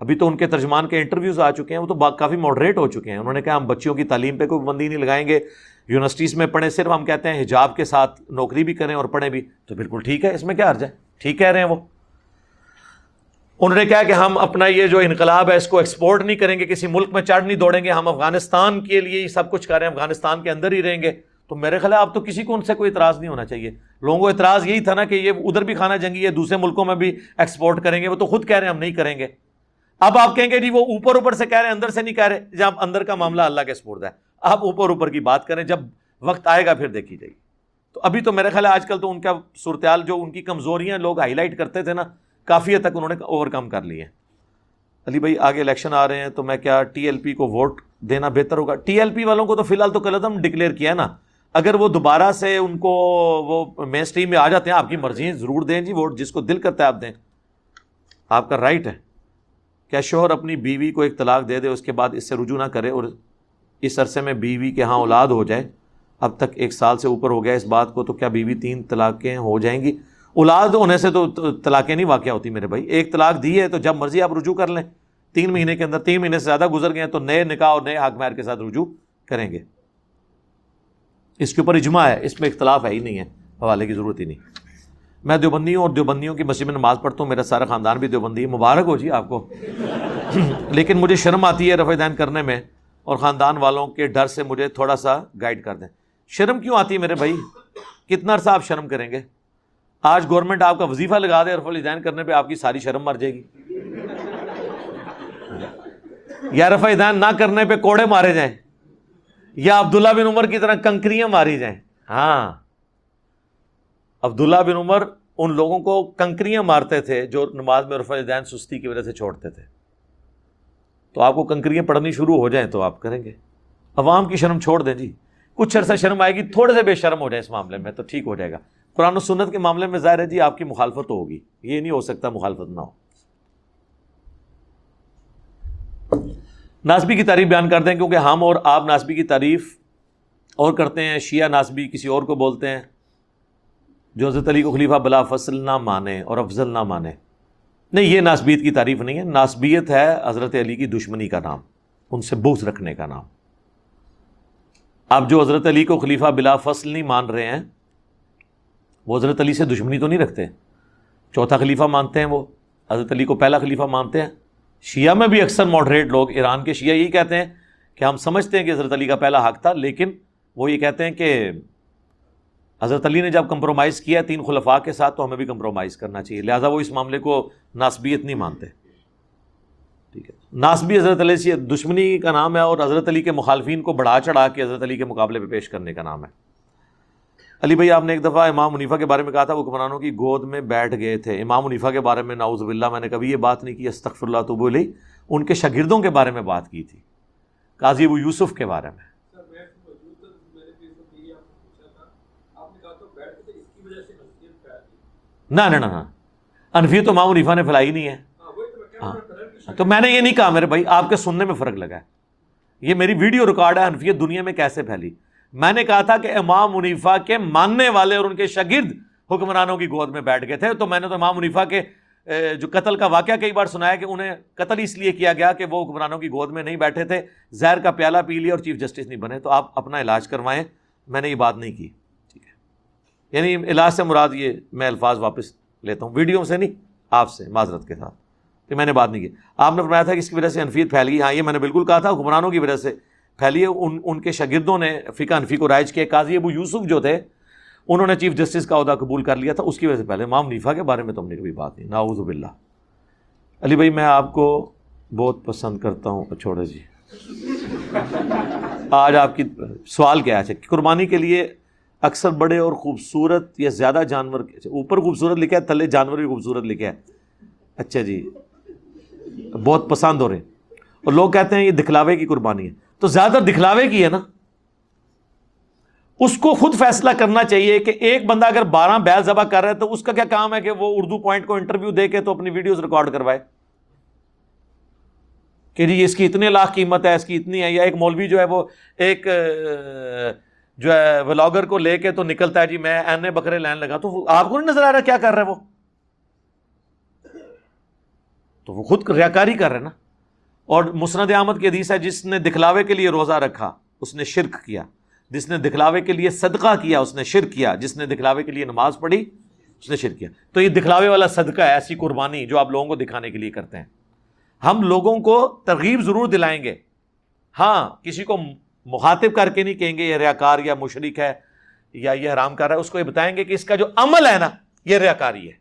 ابھی تو ان کے ترجمان کے انٹرویوز آ چکے ہیں، وہ تو کافی ماڈریٹ ہو چکے ہیں۔ انہوں نے کہا، ہم بچیوں کی تعلیم پہ کوئی بندی نہیں لگائیں گے۔ یونیورسٹیز میں پڑھیں، صرف ہم کہتے ہیں حجاب کے ساتھ نوکری بھی کریں اور پڑھیں بھی۔ تو بالکل ٹھیک ہے، اس میں کیا عرض ہے؟ ٹھیک کہہ رہے ہیں وہ۔ انہوں نے کہا کہ ہم اپنا یہ جو انقلاب ہے، اس کو ایکسپورٹ نہیں کریں گے، کسی ملک میں چڑھ نہیں دوڑیں گے۔ ہم افغانستان کے لیے ہی سب کچھ کر رہے ہیں، افغانستان کے اندر ہی رہیں گے۔ تو میرے خیال اب تو کسی کو ان سے کوئی اعتراض نہیں ہونا چاہیے۔ لوگوں کو اعتراض یہی تھا نا کہ یہ ادھر بھی کھانا جنگی ہے، دوسرے ملکوں میں بھی ایکسپورٹ کریں گے۔ وہ تو خود کہہ رہے ہیں، ہم نہیں کریں گے۔ اب آپ کہیں گے جی وہ اوپر اوپر سے کہہ رہے ہیں، اندر سے نہیں کہہ رہے، جب اندر کا معاملہ اللہ کے سپورٹ ہے۔ آپ اوپر اوپر کی بات کریں، جب وقت آئے گا پھر دیکھی جائے گی۔ تو ابھی تو میرے خیال ہے آج کل تو ان کا صورتحال جو ان کی کمزوریاں لوگ ہائی لائٹ کرتے تھے نا، کافی حد تک انہوں نے اوور کم کر لی ہے علی بھائی، آگے الیکشن آ رہے ہیں تو میں کیا ٹی ایل پی کو ووٹ دینا بہتر ہوگا؟ ٹی ایل پی والوں کو تو فی الحال تو قلعم ڈکلیئر کیا ہے نا۔ اگر وہ دوبارہ سے ان کو وہ مین اسٹریم میں آ جاتے ہیں، آپ کی مرضی ہے، ضرور دیں جی ووٹ، جس کو دل کرتا ہے آپ دیں۔ آپ کا رائٹ ہے۔ کیا شوہر اپنی بیوی کو ایک طلاق دے دے، اس کے بعد اس سے رجوع نہ کرے اور اس عرصے میں بیوی کے ہاں اولاد ہو جائے۔ اب تک ایک سال سے اوپر ہو گیا اس بات کو، تو کیا بیوی تین طلاقیں ہو جائیں گی؟ اولاد ہونے سے تو طلاقیں نہیں واقع ہوتی میرے بھائی۔ ایک طلاق دی ہے تو جب مرضی آپ رجوع کر لیں۔ تین مہینے کے اندر، تین مہینے سے زیادہ گزر گئے ہیں تو نئے نکاح اور نئے حق مہر کے ساتھ رجوع کریں گے۔ اس کے اوپر اجماع ہے، اس میں اختلاف ہے ہی نہیں ہے، حوالے کی ضرورت ہی نہیں۔ میں دیوبندی ہوں اور دیوبندیوں کی مسجد میں نماز پڑھتا ہوں، میرا سارا خاندان بھی دیوبندی ہے۔ مبارک ہو جی آپ کو۔ لیکن مجھے شرم آتی ہے رفع دین کرنے میں اور خاندان والوں کے ڈر سے مجھے تھوڑا سا گائیڈ کر دیں۔ شرم کیوں آتی ہے میرے بھائی؟ کتنا عرصہ آپ شرم کریں گے؟ آج گورنمنٹ آپ کا وظیفہ لگا دے رفع الدین کرنے پہ آپ کی ساری شرم مر جائے گی۔ یا رفع دین نہ کرنے پہ کوڑے مارے جائیں، یا عبداللہ بن عمر کی طرح کنکریاں ماری جائیں۔ ہاں۔ عبداللہ بن عمر ان لوگوں کو کنکریاں مارتے تھے جو نماز میں رفع دین سستی کی وجہ سے چھوڑتے تھے۔ تو آپ کو کنکریاں پڑھنی شروع ہو جائیں تو آپ کریں گے۔ عوام کی شرم چھوڑ دیں جی۔ کچھ عرصہ شرم آئے گی، تھوڑے سے بے شرم ہو جائے اس معاملے میں تو ٹھیک ہو جائے گا۔ قرآن و سنت کے معاملے میں ظاہر ہے جی آپ کی مخالفت ہوگی۔ یہ نہیں ہو سکتا مخالفت نہ ہو۔ ناسبی کی تعریف بیان کرتے ہیں کیونکہ ہم اور آپ ناسبی کی تعریف اور کرتے ہیں، شیعہ ناسبی کسی اور کو بولتے ہیں۔ جو حضرت علی کو خلیفہ بلا فصل نہ مانے اور افضل نہ مانے۔ نہیں، یہ ناسبیت کی تعریف نہیں ہے۔ ناسبیت ہے حضرت علی کی دشمنی کا نام، ان سے بوس رکھنے کا نام۔ آپ جو حضرت علی کو خلیفہ بلا فصل نہیں مان رہے ہیں، وہ حضرت علی سے دشمنی تو نہیں رکھتے۔ چوتھا خلیفہ مانتے ہیں وہ۔ حضرت علی کو پہلا خلیفہ مانتے ہیں۔ شیعہ میں بھی اکثر ماڈریٹ لوگ ایران کے شیعہ یہی کہتے ہیں کہ ہم سمجھتے ہیں کہ حضرت علی کا پہلا حق تھا، لیکن وہ یہ کہتے ہیں کہ حضرت علی نے جب کمپرومائز کیا تین خلفاء کے ساتھ، تو ہمیں بھی کمپرومائز کرنا چاہیے۔ لہٰذا وہ اس معاملے کو ناسبیت نہیں مانتے۔ ٹھیک ہے۔ ناسبی حضرت علی سے دشمنی کا نام ہے اور حضرت علی کے مخالفین کو بڑھا چڑھا کے حضرت علی کے مقابلے پہ پیش کرنے کا نام ہے۔ علی بھائی، آپ نے ایک دفعہ امام منیفا کے بارے میں کہا تھا، وہ حکمرانوں کی گود میں بیٹھ گئے تھے۔ امام منیفا کے بارے میں ناؤز باللہ، میں نے کبھی یہ بات نہیں کی، استغفر اللہ تو بولی ان کے شاگردوں کے بارے میں بات کی تھی، قاضی ابو یوسف کے بارے میں۔ نہ نہ نہ انفیت تو امام منیفا نے پھیلائی نہیں ہے۔ ہاں۔ تو میں نے یہ نہیں کہا میرے بھائی، آپ کے سننے میں فرق لگا ہے۔ یہ میری ویڈیو ریکارڈ ہے انفیت دنیا میں کیسے پھیلی؟ میں نے کہا تھا کہ امام منیفا کے ماننے والے اور ان کے شاگرد حکمرانوں کی گود میں بیٹھ گئے تھے۔ تو میں نے تو امام منیفا کے جو قتل کا واقعہ کئی بار سنایا کہ انہیں قتل اس لیے کیا گیا کہ وہ حکمرانوں کی گود میں نہیں بیٹھے تھے، زہر کا پیالہ پی لیا اور چیف جسٹس نہیں بنے۔ تو آپ اپنا علاج کروائیں۔ میں نے یہ بات نہیں کی۔ یعنی علاج سے مراد یہ میں الفاظ واپس لیتا ہوں۔ ویڈیو سے نہیں، آپ سے، معذرت کے ساتھ۔ کہ میں نے بات نہیں کی۔ آپ نے فرمایا تھا کہ اس کی وجہ سے انفیت پھیل گئی۔ ہاں یہ میں نے بالکل کہا تھا، حکمرانوں کی وجہ سے پھیلی ان ان کے شاگردوں نے فقہ انفی کو رائج کیا۔ قاضی ابو یوسف جو تھے، انہوں نے چیف جسٹس کا عہدہ قبول کر لیا تھا۔ اس کی وجہ سے پہلے امام نیفا کے بارے میں تو ہم نے کبھی بات نہیں۔ ناؤز باللہ۔ علی بھائی، میں آپ کو بہت پسند کرتا ہوں۔ چھوڑے جی۔ آج آپ کی سوال کیا ہے؟ اچھا، قربانی کے لیے اکثر بڑے اور خوبصورت یا زیادہ جانور اچھا، اوپر خوبصورت لکھا ہے، تھلے جانور بھی خوبصورت لکھا ہے۔ اچھا جی بہت پسند ہو رہے ہیں۔ اور لوگ کہتے ہیں یہ دکھلاوے کی قربانی ہے۔ تو زیادہ دکھلاوے کی ہے نا۔ اس کو خود فیصلہ کرنا چاہیے کہ ایک بندہ اگر بارہ بیل ذبح کر رہا ہے تو اس کا کیا کام ہے کہ وہ اردو پوائنٹ کو انٹرویو دے کے تو اپنی ویڈیوز ریکارڈ کروائے؟ کہ جی اس کی اتنے لاکھ قیمت ہے، اس کی اتنی ہے، یا ایک مولوی جو ہے وہ ایک جو ہے ولاگر کو لے کے تو نکلتا ہے جی میں این بکرے لین لگا تو آپ کو نہیں نظر آ رہا کیا کر رہے وہ؟ تو وہ خود ریاکاری کر رہے نا۔ اور مسند احمد کی حدیث ہے جس نے دکھلاوے کے لیے روزہ رکھا، اس نے شرک کیا۔ جس نے دکھلاوے کے لیے صدقہ کیا، اس نے شرک کیا۔ جس نے دکھلاوے کے لیے نماز پڑھی، اس نے شرک کیا۔ تو یہ دکھلاوے والا صدقہ ہے، ایسی قربانی جو آپ لوگوں کو دکھانے کے لیے کرتے ہیں۔ ہم لوگوں کو ترغیب ضرور دلائیں گے۔ ہاں کسی کو مخاطب کر کے نہیں کہیں گے یہ ریاکار یا مشرق ہے یا یہ حرام کر رہا ہے، اس کو یہ بتائیں گے کہ اس کا جو عمل ہے نا، یہ ریاکاری ہے۔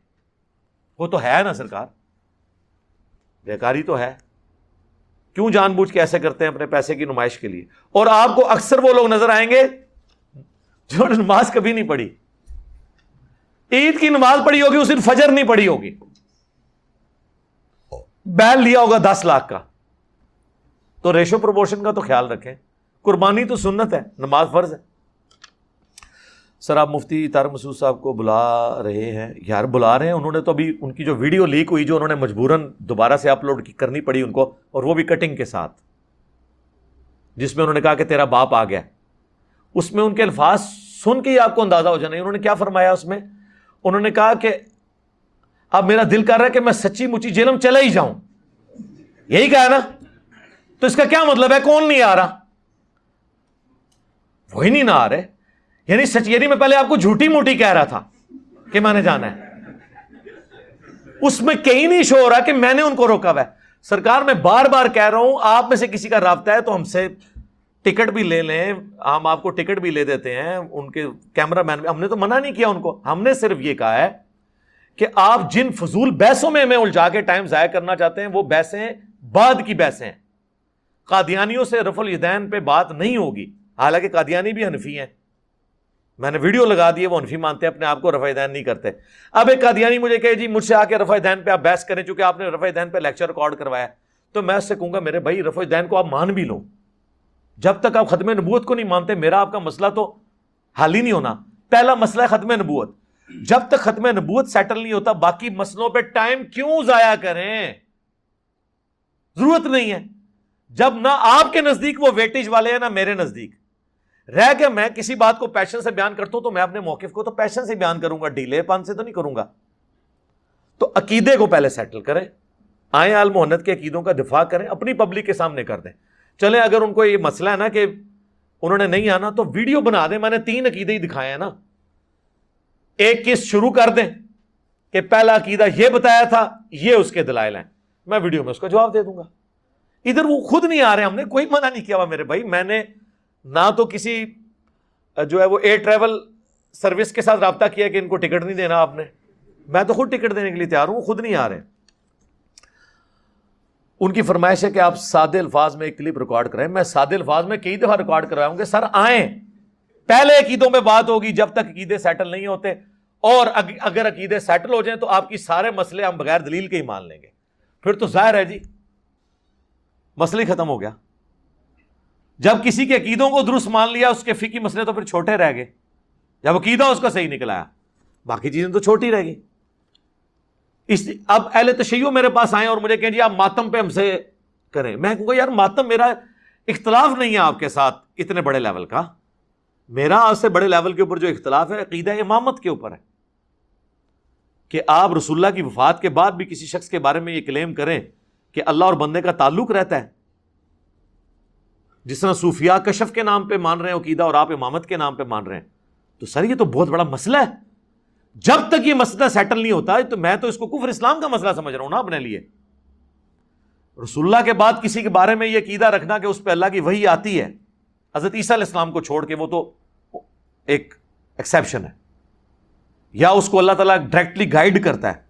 وہ تو ہے نا سرکار۔ ریاکاری تو ہے۔ کیوں جان بوجھ کے ایسے کرتے ہیں اپنے پیسے کی نمائش کے لیے؟ اور آپ کو اکثر وہ لوگ نظر آئیں گے جو نماز کبھی نہیں پڑھی۔ عید کی نماز پڑھی ہوگی، اس دن فجر نہیں پڑھی ہوگی۔ بیل لیا ہوگا دس لاکھ کا۔ تو ریشو پروموشن کا تو خیال رکھیں۔ قربانی تو سنت ہے، نماز فرض ہے۔ سر، آپ مفتی تار مسعود صاحب کو بلا رہے ہیں۔ یار، بلا رہے ہیں، انہوں نے تو ابھی ان کی جو ویڈیو لیک ہوئی جو انہوں نے مجبوراً دوبارہ سے اپلوڈ کرنی پڑی ان کو، اور وہ بھی کٹنگ کے ساتھ۔ جس میں انہوں نے کہا کہ تیرا باپ آ گیا۔ اس میں ان کے الفاظ سن کے ہی آپ کو اندازہ ہو جانا انہوں نے کیا فرمایا اس میں؟ انہوں نے کہا کہ اب میرا دل کر رہا ہے کہ میں سچی مچی جیلم چلا ہی جاؤں۔ یہی کہا نا؟ تو اس کا کیا مطلب ہے؟ کون نہیں آ رہا؟ وہ نہیں نہ آ رہے۔ یعنی سچیری یعنی میں پہلے آپ کو جھوٹی موٹی کہہ رہا تھا کہ میں نے جانا ہے۔ اس میں کہیں نہیں شو ہو رہا کہ میں نے ان کو روکا ہوا ہے۔ سرکار، میں بار بار کہہ رہا ہوں، آپ میں سے کسی کا رابطہ ہے تو ہم سے ٹکٹ بھی لے لیں۔ ہم آپ کو ٹکٹ بھی لے دیتے ہیں۔ ان کے کیمرہ مین ہم نے تو منع نہیں کیا ان کو۔ ہم نے صرف یہ کہا ہے کہ آپ جن فضول بحثوں میں ہمیں الجھا کے ٹائم ضائع کرنا چاہتے ہیں، وہ بحثیں بعد کی بحثیں قادیانیوں سے رف الدین پہ بات نہیں ہوگی۔ حالانکہ قادیانی بھی حنفی ہیں۔ میں نے ویڈیو لگا دی ہے، وہ انفی مانتے ہیں، اپنے آپ کو رفع دین نہیں کرتے۔ اب ایک قادیانی مجھے کہے جی مجھ سے آ کے رفع دین پہ آپ بحث کریں، چونکہ آپ نے رفع دین پہ لیکچر ریکارڈ کروایا تو میں اس سے کہوں گا، میرے بھائی، رفع دین کو آپ مان بھی لو۔ جب تک آپ ختم نبوت کو نہیں مانتے، میرا آپ کا مسئلہ تو حال ہی نہیں ہونا۔ پہلا مسئلہ ہے ختم نبوت۔ جب تک ختم نبوت سیٹل نہیں ہوتا، باقی مسئلوں پہ ٹائم کیوں ضائع کریں؟ ضرورت نہیں ہے۔ جب نہ آپ کے نزدیک وہ ویٹیج والے ہیں، نہ میرے نزدیک۔ رہ گیا میں کسی بات کو پیشن سے بیان کرتا ہوں تو میں اپنے موقف کو تو پیشن سے بیان کروں گا، ڈیلے پان سے تو نہیں کروں گا۔ تو عقیدے کو پہلے سیٹل کریں، آئیں آل محنت کے عقیدوں کا دفاع کریں، اپنی پبلک کے سامنے کر دیں۔ چلیں اگر ان کو یہ مسئلہ ہے نا کہ انہوں نے نہیں آنا تو ویڈیو بنا دیں، میں نے تین عقیدے ہی دکھائے ہیں نا۔ ایک کس شروع کر دیں کہ پہلا عقیدہ یہ بتایا تھا، یہ اس کے دلائل ہیں۔ میں ویڈیو میں اس کا جواب دے دوں گا۔ ادھر وہ خود نہیں آ رہے، ہم نے کوئی منع نہیں کیا ہوا میرے بھائی، میں نے نہ تو کسی، جو ہے وہ ایئر ٹریول سروس کے ساتھ رابطہ کیا کہ ان کو ٹکٹ نہیں دینا آپ نے۔ میں تو خود ٹکٹ دینے کے لیے تیار ہوں خود نہیں آ رہے۔ ان کی فرمائش ہے کہ آپ سادے الفاظ میں ایک کلپ ریکارڈ کریں میں سادے الفاظ میں کئی دفعہ ریکارڈ کر گے ہوں کہ سر آئیں۔ پہلے عقیدوں میں بات ہوگی جب تک عقیدے سیٹل نہیں ہوتے۔ اور اگر عقیدے سیٹل ہو جائیں تو آپ کی سارے مسئلے ہم بغیر دلیل کے ہی مان لیں گے۔ پھر تو ظاہر ہے جی مسئلہ ختم ہو گیا۔ جب کسی کے عقیدوں کو درست مان لیا، اس کے فقی مسئلے تو پھر چھوٹے رہ گئے۔ جب عقیدہ اس کا صحیح نکلایا باقی چیزیں تو چھوٹی رہ گئی اس اب اہل تشیو میرے پاس آئے اور مجھے کہیں جی آپ ماتم پہ ہم سے کریں۔ میں کہوں گا، یار، ماتم میرا اختلاف نہیں ہے آپ کے ساتھ اتنے بڑے لیول کا۔ میرا آپ سے بڑے لیول کے اوپر جو اختلاف ہے، عقیدہ امامت کے اوپر ہے۔ کہ آپ رسول اللہ کی وفات کے بعد بھی کسی شخص کے بارے میں یہ کلیم کریں کہ اللہ اور بندے کا تعلق رہتا ہے۔ جس طرح صوفیاء کشف کے نام پہ مان رہے ہیں، عقیدہ اور آپ امامت کے نام پہ مان رہے ہیں۔ تو سر، یہ تو بہت بڑا مسئلہ ہے۔ جب تک یہ مسئلہ سیٹل نہیں ہوتا، تو میں تو اس کو کفر اسلام کا مسئلہ سمجھ رہا ہوں نا اپنے لیے۔ رسول اللہ کے بعد کسی کے بارے میں یہ عقیدہ رکھنا کہ اس پہ اللہ کی وہی آتی ہے۔ حضرت عیسیٰ علیہ السلام کو چھوڑ کے وہ تو ایک ایکسیپشن ہے۔ یا اس کو اللہ تعالیٰ ڈائریکٹلی گائیڈ کرتا ہے۔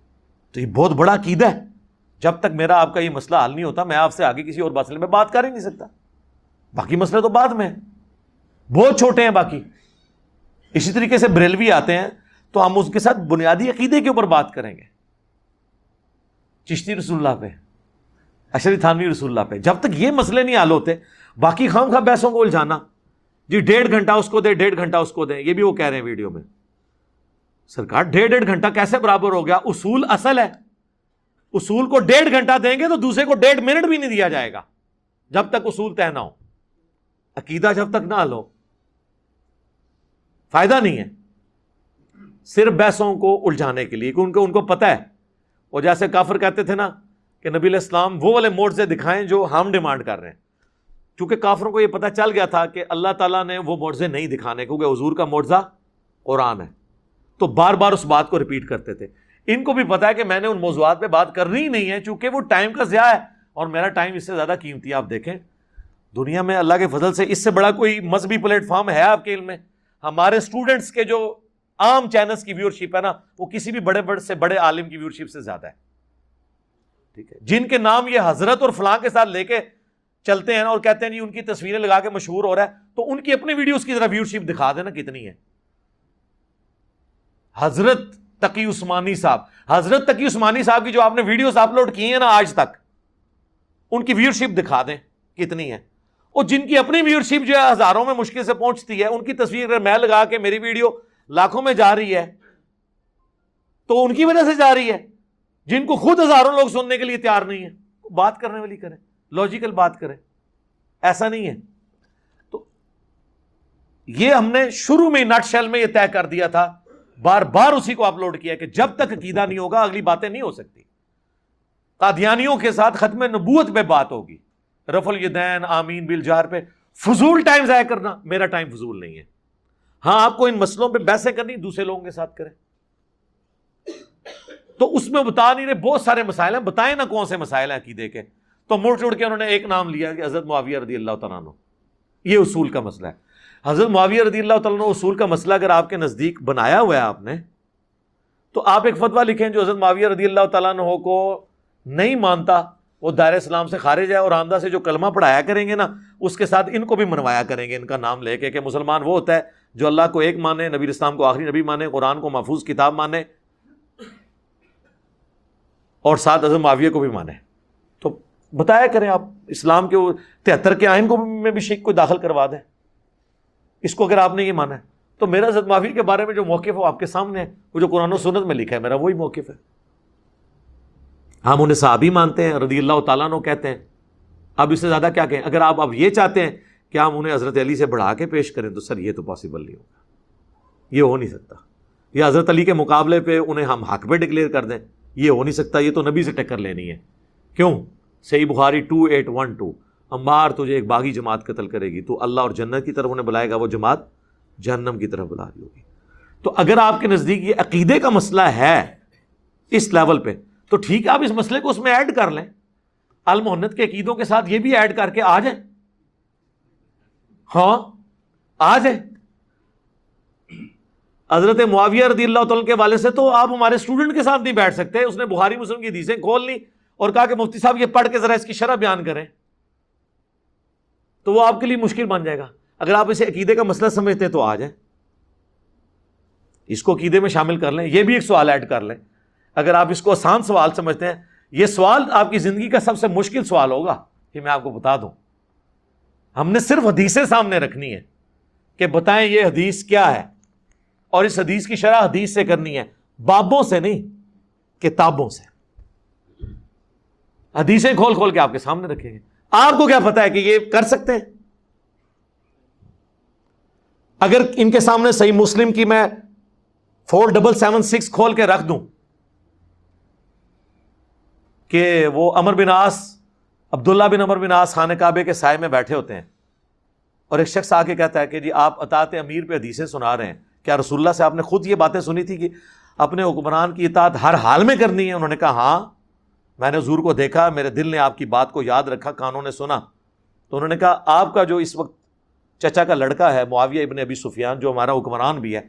تو یہ بہت بڑا عقیدہ ہے۔ جب تک میرا آپ کا یہ مسئلہ حل نہیں ہوتا، میں آپ سے آگے کسی اور مسئلے میں بات کر ہی نہیں سکتا۔ باقی مسئلے تو بعد میں بہت چھوٹے ہیں باقی۔ اسی طریقے سے بریلوی آتے ہیں تو ہم اس کے ساتھ بنیادی عقیدے کے اوپر بات کریں گے۔ چشتی رسول اللہ پہ، اشری تھانوی رسول اللہ پہ۔ جب تک یہ مسئلے نہیں حل ہوتے، باقی خام خواہ بحثوں کو الجھانا۔ جی ڈیڑھ گھنٹہ اس کو دے ڈیڑھ گھنٹہ اس کو دیں۔ یہ بھی وہ کہہ رہے ہیں ویڈیو میں۔ سرکار، ڈیڑھ ڈیڑھ گھنٹہ کیسے برابر ہو گیا؟ اصول اصل ہے۔ اصول کو ڈیڑھ گھنٹہ دیں گے تو دوسرے کو ڈیڑھ منٹ بھی نہیں دیا جائے گا۔ جب تک اصول طے نہ ہو۔ عقیدہ جب تک نہ لو، فائدہ نہیں ہے۔ صرف بحثوں کو الجھانے کے لیے کہ ان کو ان کو پتہ ہے۔ وہ جیسے کافر کہتے تھے نا کہ نبی علیہ السلام وہ والے موڈ سے دکھائیں جو ہم ڈیمانڈ کر رہے ہیں۔ چونکہ کافروں کو یہ پتہ چل گیا تھا کہ اللہ تعالیٰ نے وہ معجزے نہیں دکھانے، کیونکہ حضور کا معجزہ قرآن ہے۔ تو بار بار اس بات کو ریپیٹ کرتے تھے۔ ان کو بھی پتا ہے کہ میں نے ان موضوعات پہ بات کرنی ہی نہیں ہے، چونکہ وہ ٹائم کا ضیاع ہے۔ اور میرا ٹائم اس سے زیادہ قیمتی ہے، آپ دیکھیں۔ دنیا میں اللہ کے فضل سے اس سے بڑا کوئی مذہبی پلیٹ فارم ہے آپ کے علم میں؟ ہمارے اسٹوڈنٹس کے جو عام چینلس کی ویورشپ ہے نا، وہ کسی بھی بڑے بڑے سے بڑے عالم کی ویورشپ سے زیادہ ہے۔ ٹھیک ہے۔ جن کے نام یہ حضرت اور فلاں کے ساتھ لے کے چلتے ہیں نا اور کہتے ہیں جی ان کی تصویریں لگا کے مشہور ہو رہا ہے، تو ان کی اپنی ویڈیوز کی ذرا ویورشپ دکھا دینا کتنی ہے۔ حضرت تقی عثمانی صاحب، حضرت تقی عثمانی صاحب کی جو آپ نے ویڈیوز اپلوڈ کی ہیں نا آج تک، ان کی ویورشپ دکھا دیں کتنی ہے؟ اور جن کی اپنی ویورشپ جو ہے ہزاروں میں مشکل سے پہنچتی ہے، ان کی تصویر اگر میں لگا کے میری ویڈیو لاکھوں میں جا رہی ہے، تو ان کی وجہ سے جا رہی ہے۔ جن کو خود ہزاروں لوگ سننے کے لیے تیار نہیں ہے بات کرنے والی کریں لاجیکل بات کریں۔ ایسا نہیں ہے۔ تو یہ ہم نے شروع میں نٹ شیل میں یہ طے کر دیا تھا، بار بار اسی کو اپلوڈ کیا کہ جب تک عقیدہ نہیں ہوگا، اگلی باتیں نہیں ہو سکتی۔ قادیانیوں کے ساتھ ختم نبوت پہ بات ہوگی۔ رفل یدین آمین بل پہ فضول ٹائم ضائع کرنا، میرا ٹائم فضول نہیں ہے۔ ہاں آپ کو ان مسئلوں پہ بحثیں کرنی، دوسرے لوگوں کے ساتھ کریں۔ تو اس میں بتا نہیں رہے، بہت سارے مسائل ہیں۔ بتائیں نا کون سے مسائل ہیں عقیدے کے۔ تو مڑ چڑ کے انہوں نے ایک نام لیا کہ حضرت معاویہ رضی اللہ تعالیٰ عنہ۔ یہ اصول کا مسئلہ ہے۔ حضرت معاویہ رضی اللہ تعالیٰ عنہ اصول کا مسئلہ اگر آپ کے نزدیک بنایا ہوا ہے آپ نے، تو آپ ایک فتویٰ لکھیں جو حضرت معاویہ رضی اللہ تعالیٰ عنہ کو نہیں مانتا۔ وہ دائر اسلام سے خارج ہے اور آمدہ سے جو کلمہ پڑھایا کریں گے نا، اس کے ساتھ ان کو بھی منوایا کریں گے، ان کا نام لے کے کہ مسلمان وہ ہوتا ہے جو اللہ کو ایک مانے، نبی اسلام کو آخری نبی مانے، قرآن کو محفوظ کتاب مانے اور ساتھ حضرت معاویہ کو بھی مانے۔ تو بتایا کریں آپ، اسلام کے تہتر کے آئین کو میں بھی شیخ کو داخل کروا دیں۔ اس کو اگر آپ نے یہ مانا ہے، تو میرا حضرت معاویہ کے بارے میں جو موقف ہو آپ کے سامنے ہے، وہ جو قرآن و سنت میں لکھا ہے، میرا وہی موقف ہے۔ ہم انہیں صحابی مانتے ہیں، رضی اللہ تعالیٰ عنہ کہتے ہیں۔ اب اس سے زیادہ کیا کہیں؟ اگر آپ اب یہ چاہتے ہیں کہ ہم انہیں حضرت علی سے بڑھا کے پیش کریں تو سر، یہ تو پاسبل نہیں ہوگا۔ یہ ہو نہیں سکتا۔ یہ حضرت علی کے مقابلے پہ انہیں ہم حق پہ ڈکلیئر کر دیں۔ یہ ہو نہیں سکتا، یہ تو نبی سے ٹکر لینی ہے۔ کیوں؟ صحیح بخاری ٹو ایٹ ون ٹو امبار تجھے ایک باغی جماعت قتل کرے گی۔ تو اللہ اور جنت کی طرف انہیں بلائے گا، وہ جماعت جہنم کی طرف بلا رہی ہوگی۔ تو اگر آپ کے نزدیک یہ عقیدے کا مسئلہ ہے اس لیول پہ تو ٹھیک ہے، آپ اس مسئلے کو اس میں ایڈ کر لیں۔ المحنت کے عقیدوں کے ساتھ یہ بھی ایڈ کر کے آ جائیں۔ ہاں آ جائیں۔ حضرت معاویہ رضی اللہ تعالیٰ کے والے سے تو آپ ہمارے اسٹوڈنٹ کے ساتھ نہیں بیٹھ سکتے۔ اس نے بخاری مسلم کی حدیثیں کھول لی اور کہا کہ مفتی صاحب یہ پڑھ کے ذرا اس کی شرح بیان کریں۔ تو وہ آپ کے لیے مشکل بن جائے گا۔ اگر آپ اسے عقیدے کا مسئلہ سمجھتے ہیں تو آ جائیں۔ اس کو عقیدے میں شامل کر لیں۔ یہ بھی ایک سوال ایڈ کر لیں۔ اگر آپ اس کو آسان سوال سمجھتے ہیں، یہ سوال آپ کی زندگی کا سب سے مشکل سوال ہوگا یہ میں آپ کو بتا دوں۔ ہم نے صرف حدیثیں سامنے رکھنی ہے کہ بتائیں یہ حدیث کیا ہے۔ اور اس حدیث کی شرح حدیث سے کرنی ہے، بابوں سے نہیں، کتابوں سے۔ حدیثیں کھول کھول کے آپ کے سامنے رکھیں گے۔ آپ کو کیا پتا ہے کہ یہ کر سکتے ہیں؟ اگر ان کے سامنے صحیح مسلم کی میں فور ڈبل سیون سکس کھول کے رکھ دوں کہ وہ امر بن آس عبداللہ بن امر بن آس خانہ کعبے کے سائے میں بیٹھے ہوتے ہیں۔ اور ایک شخص آ کے کہتا ہے کہ جی آپ اطاعت امیر پہ حدیثیں سنا رہے ہیں۔ کیا رسول اللہ سے آپ نے خود یہ باتیں سنی تھی کہ اپنے حکمران کی اطاعت ہر حال میں کرنی ہے؟ انہوں نے کہا ہاں۔ میں نے حضور کو دیکھا، میرے دل نے آپ کی بات کو یاد رکھا، کانوں نے سنا۔ تو انہوں نے کہا، آپ کا جو اس وقت چچا کا لڑکا ہے، معاویہ ابن ابی سفیان، جو ہمارا حکمران بھی ہے،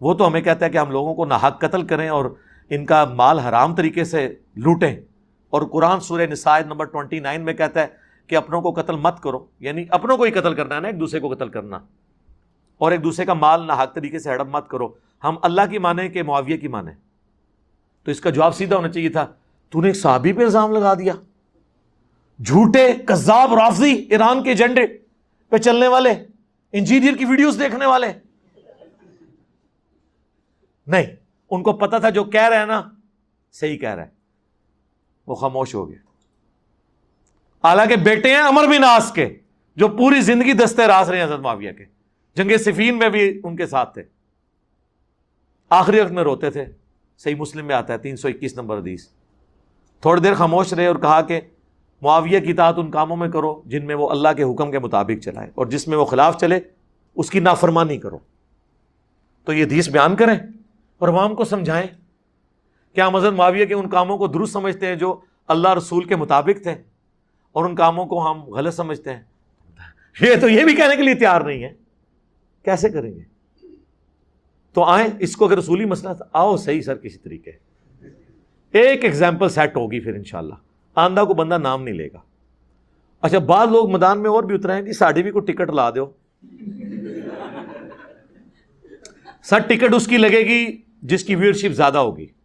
وہ تو ہمیں کہتا ہے کہ ہم لوگوں کو ناحق قتل کریں اور ان کا مال حرام طریقے سے لوٹیں۔ اور قرآن سورہ نسائد نمبر ٹوئنٹی نائن میں کہتا ہے کہ اپنوں کو قتل مت کرو یعنی اپنوں کو ہی قتل کرنا ہے نا، ایک دوسرے کو قتل کرنا۔ اور ایک دوسرے کا مال ناحق طریقے سے ہڑپ مت کرو۔ ہم اللہ کی مانیں کہ معاویہ کی مانیں؟ تو اس کا جواب سیدھا ہونا چاہیے تھا، تو نے ایک صحابی پہ الزام لگا دیا۔ جھوٹے کذاب رافضی ایران کے ایجنڈے پہ چلنے والے، انجینئر کی ویڈیوز دیکھنے والے۔ نہیں، ان کو پتا تھا جو کہہ رہے ہیں نا، صحیح کہہ رہا ہے وہ خاموش ہو گئے۔ حالانکہ بیٹے ہیں امر بن آس کے، جو پوری زندگی دستے راس رہے ہیں حضرت معاویہ کے۔ جنگ صفین میں بھی ان کے ساتھ تھے۔ آخری وقت میں روتے تھے۔ صحیح مسلم میں آتا ہے، تین سو اکیس نمبر حدیث۔ تھوڑی دیر خاموش رہے اور کہا کہ معاویہ کی اطاعت ان کاموں میں کرو جن میں وہ اللہ کے حکم کے مطابق چلائے، اور جس میں وہ خلاف چلے، اس کی نافرمانی کرو۔ تو یہ حدیث بیان کریں اور عوام کو سمجھائیں۔ کیا حضرت معاویہ کے ان کاموں کو درست سمجھتے ہیں جو اللہ رسول کے مطابق تھے؟ اور ان کاموں کو ہم غلط سمجھتے ہیں؟ یہ تو یہ بھی کہنے کے لیے تیار نہیں ہے۔ کیسے کریں گے؟ تو آئیں، اس کو اگر رسولی مسئلہ تھا، آؤ صحیح سر، کسی طریقے۔ ایک ایگزامپل سیٹ ہوگی پھر انشاءاللہ۔ آندہ کو بندہ نام نہیں لے گا۔ اچھا بعض لوگ میدان میں اور بھی اترے ہیں کہ ساڑھی بھی کو ٹکٹ لا دو سر، ٹکٹ اس کی لگے گی جس کی ویئرشپ زیادہ ہوگی۔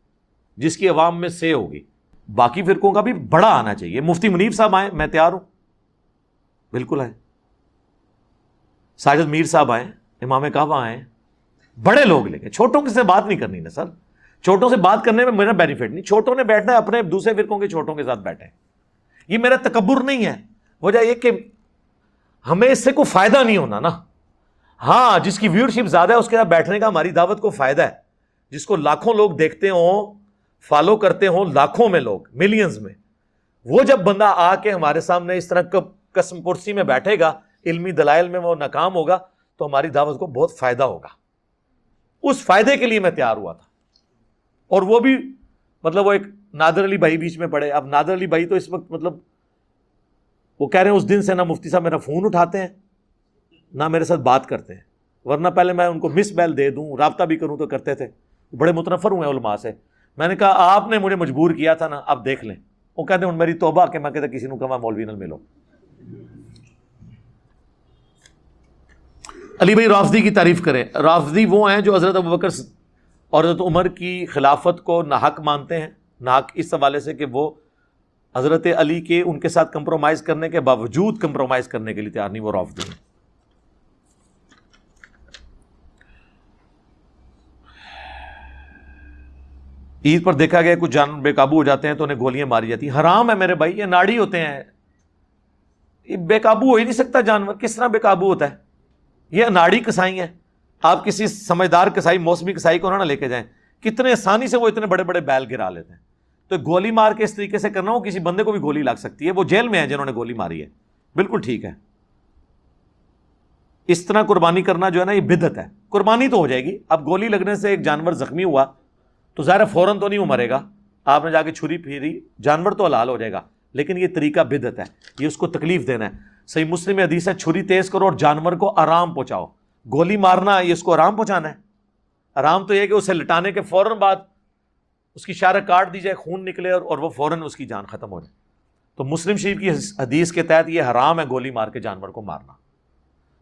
جس کی عوام میں سے ہوگی۔ باقی فرقوں کا بھی بڑا آنا چاہیے۔ مفتی منیف صاحب آئیں، میں تیار ہوں۔ بالکل آئیں۔ ساجد میر صاحب آئیں، امام کعبہ آئیں۔ بڑے لوگ لے کے، چھوٹوں سے بات نہیں کرنی نا سر۔ چھوٹوں سے بات کرنے میں میرا بینیفٹ نہیں۔ چھوٹوں نے بیٹھنا ہے، اپنے دوسرے فرقوں کے چھوٹوں کے ساتھ بیٹھے یہ میرا تکبر نہیں ہے۔ وجہ یہ کہ ہمیں اس سے کوئی فائدہ نہیں ہونا نا۔ ہاں جس کی ویورشپ زیادہ ہے، اس کے ساتھ بیٹھنے کا ہماری دعوت کو فائدہ ہے۔ جس کو لاکھوں لوگ دیکھتے ہوں فالو کرتے ہوں لاکھوں میں لوگ ملینز میں۔ وہ جب بندہ آ کے ہمارے سامنے اس طرح قسم پرسی میں بیٹھے گا، علمی دلائل میں وہ ناکام ہوگا، تو ہماری دعوت کو بہت فائدہ ہوگا۔ اس فائدے کے لیے میں تیار ہوا تھا۔ اور وہ بھی مطلب وہ ایک نادر علی بھائی بیچ میں پڑے۔ اب نادر علی بھائی تو اس وقت مطلب وہ کہہ رہے ہیں، اس دن سے نہ مفتی صاحب میرا فون اٹھاتے ہیں، نہ میرے ساتھ بات کرتے ہیں۔ ورنہ پہلے میں ان کو مس بیل دے دوں، رابطہ بھی کروں تو کرتے تھے۔ بڑے متنفر ہوئے علماء سے۔ میں نے کہا، آپ نے مجھے مجبور کیا تھا نا، اب دیکھ لیں۔ وہ کہتے ہیں میری توبہ کہ میں کہتا کسی نے کہا مولوی نل ملو علی بھائی رافضی کی تعریف کریں۔ رافضی وہ ہیں جو حضرت ابوبکر اور حضرت عمر کی خلافت کو ناحق مانتے ہیں۔ ناحق اس حوالے سے کہ وہ حضرت علی کے، ان کے ساتھ کمپرومائز کرنے کے باوجود کمپرومائز کرنے کے لیے تیار نہیں، وہ رافضی ہیں۔ عید پر دیکھا گیا کچھ جانور بے قابو ہو جاتے ہیں تو انہیں گولیاں ماری جاتی حرام ہے میرے بھائی، یہ ناڑی ہوتے ہیں۔ یہ بے قابو ہو ہی نہیں سکتا جانور، کس طرح بے قابو ہوتا ہے؟ یہ اناڑی کسائی ہیں۔ آپ کسی سمجھدار کسائی، موسمی کسائی کو نہ لے کے جائیں۔ کتنے آسانی سے وہ اتنے بڑے بڑے بیل گرا لیتے ہیں۔ تو گولی مار کے اس طریقے سے کرنا ہو کسی بندے کو بھی گولی لگ سکتی ہے۔ وہ جیل میں ہے جنہوں نے گولی ماری ہے۔ بالکل ٹھیک ہے۔ اس طرح قربانی کرنا جو ہے نا، یہ بدت ہے۔ قربانی تو ہو جائے گی۔ اب گولی لگنے سے ایک جانور زخمی ہوا تو ظاہر فوراً تو نہیں وہ مرے گا۔ آپ نے جا کے چھری پھیری، جانور تو حلال ہو جائے گا، لیکن یہ طریقہ بدت ہے۔ یہ اس کو تکلیف دینا ہے۔ صحیح مسلم حدیث ہے، چھری تیز کرو اور جانور کو آرام پہنچاؤ۔ گولی مارنا، یہ اس کو آرام پہنچانا ہے۔ آرام تو یہ کہ اسے لٹانے کے فوراً بعد اس کی شارہ کاٹ دی جائے، خون نکلے اور وہ فوراً اس کی جان ختم ہو جائے۔ تو مسلم شریف کی حدیث کے تحت یہ حرام ہے گولی مار کے جانور کو مارنا۔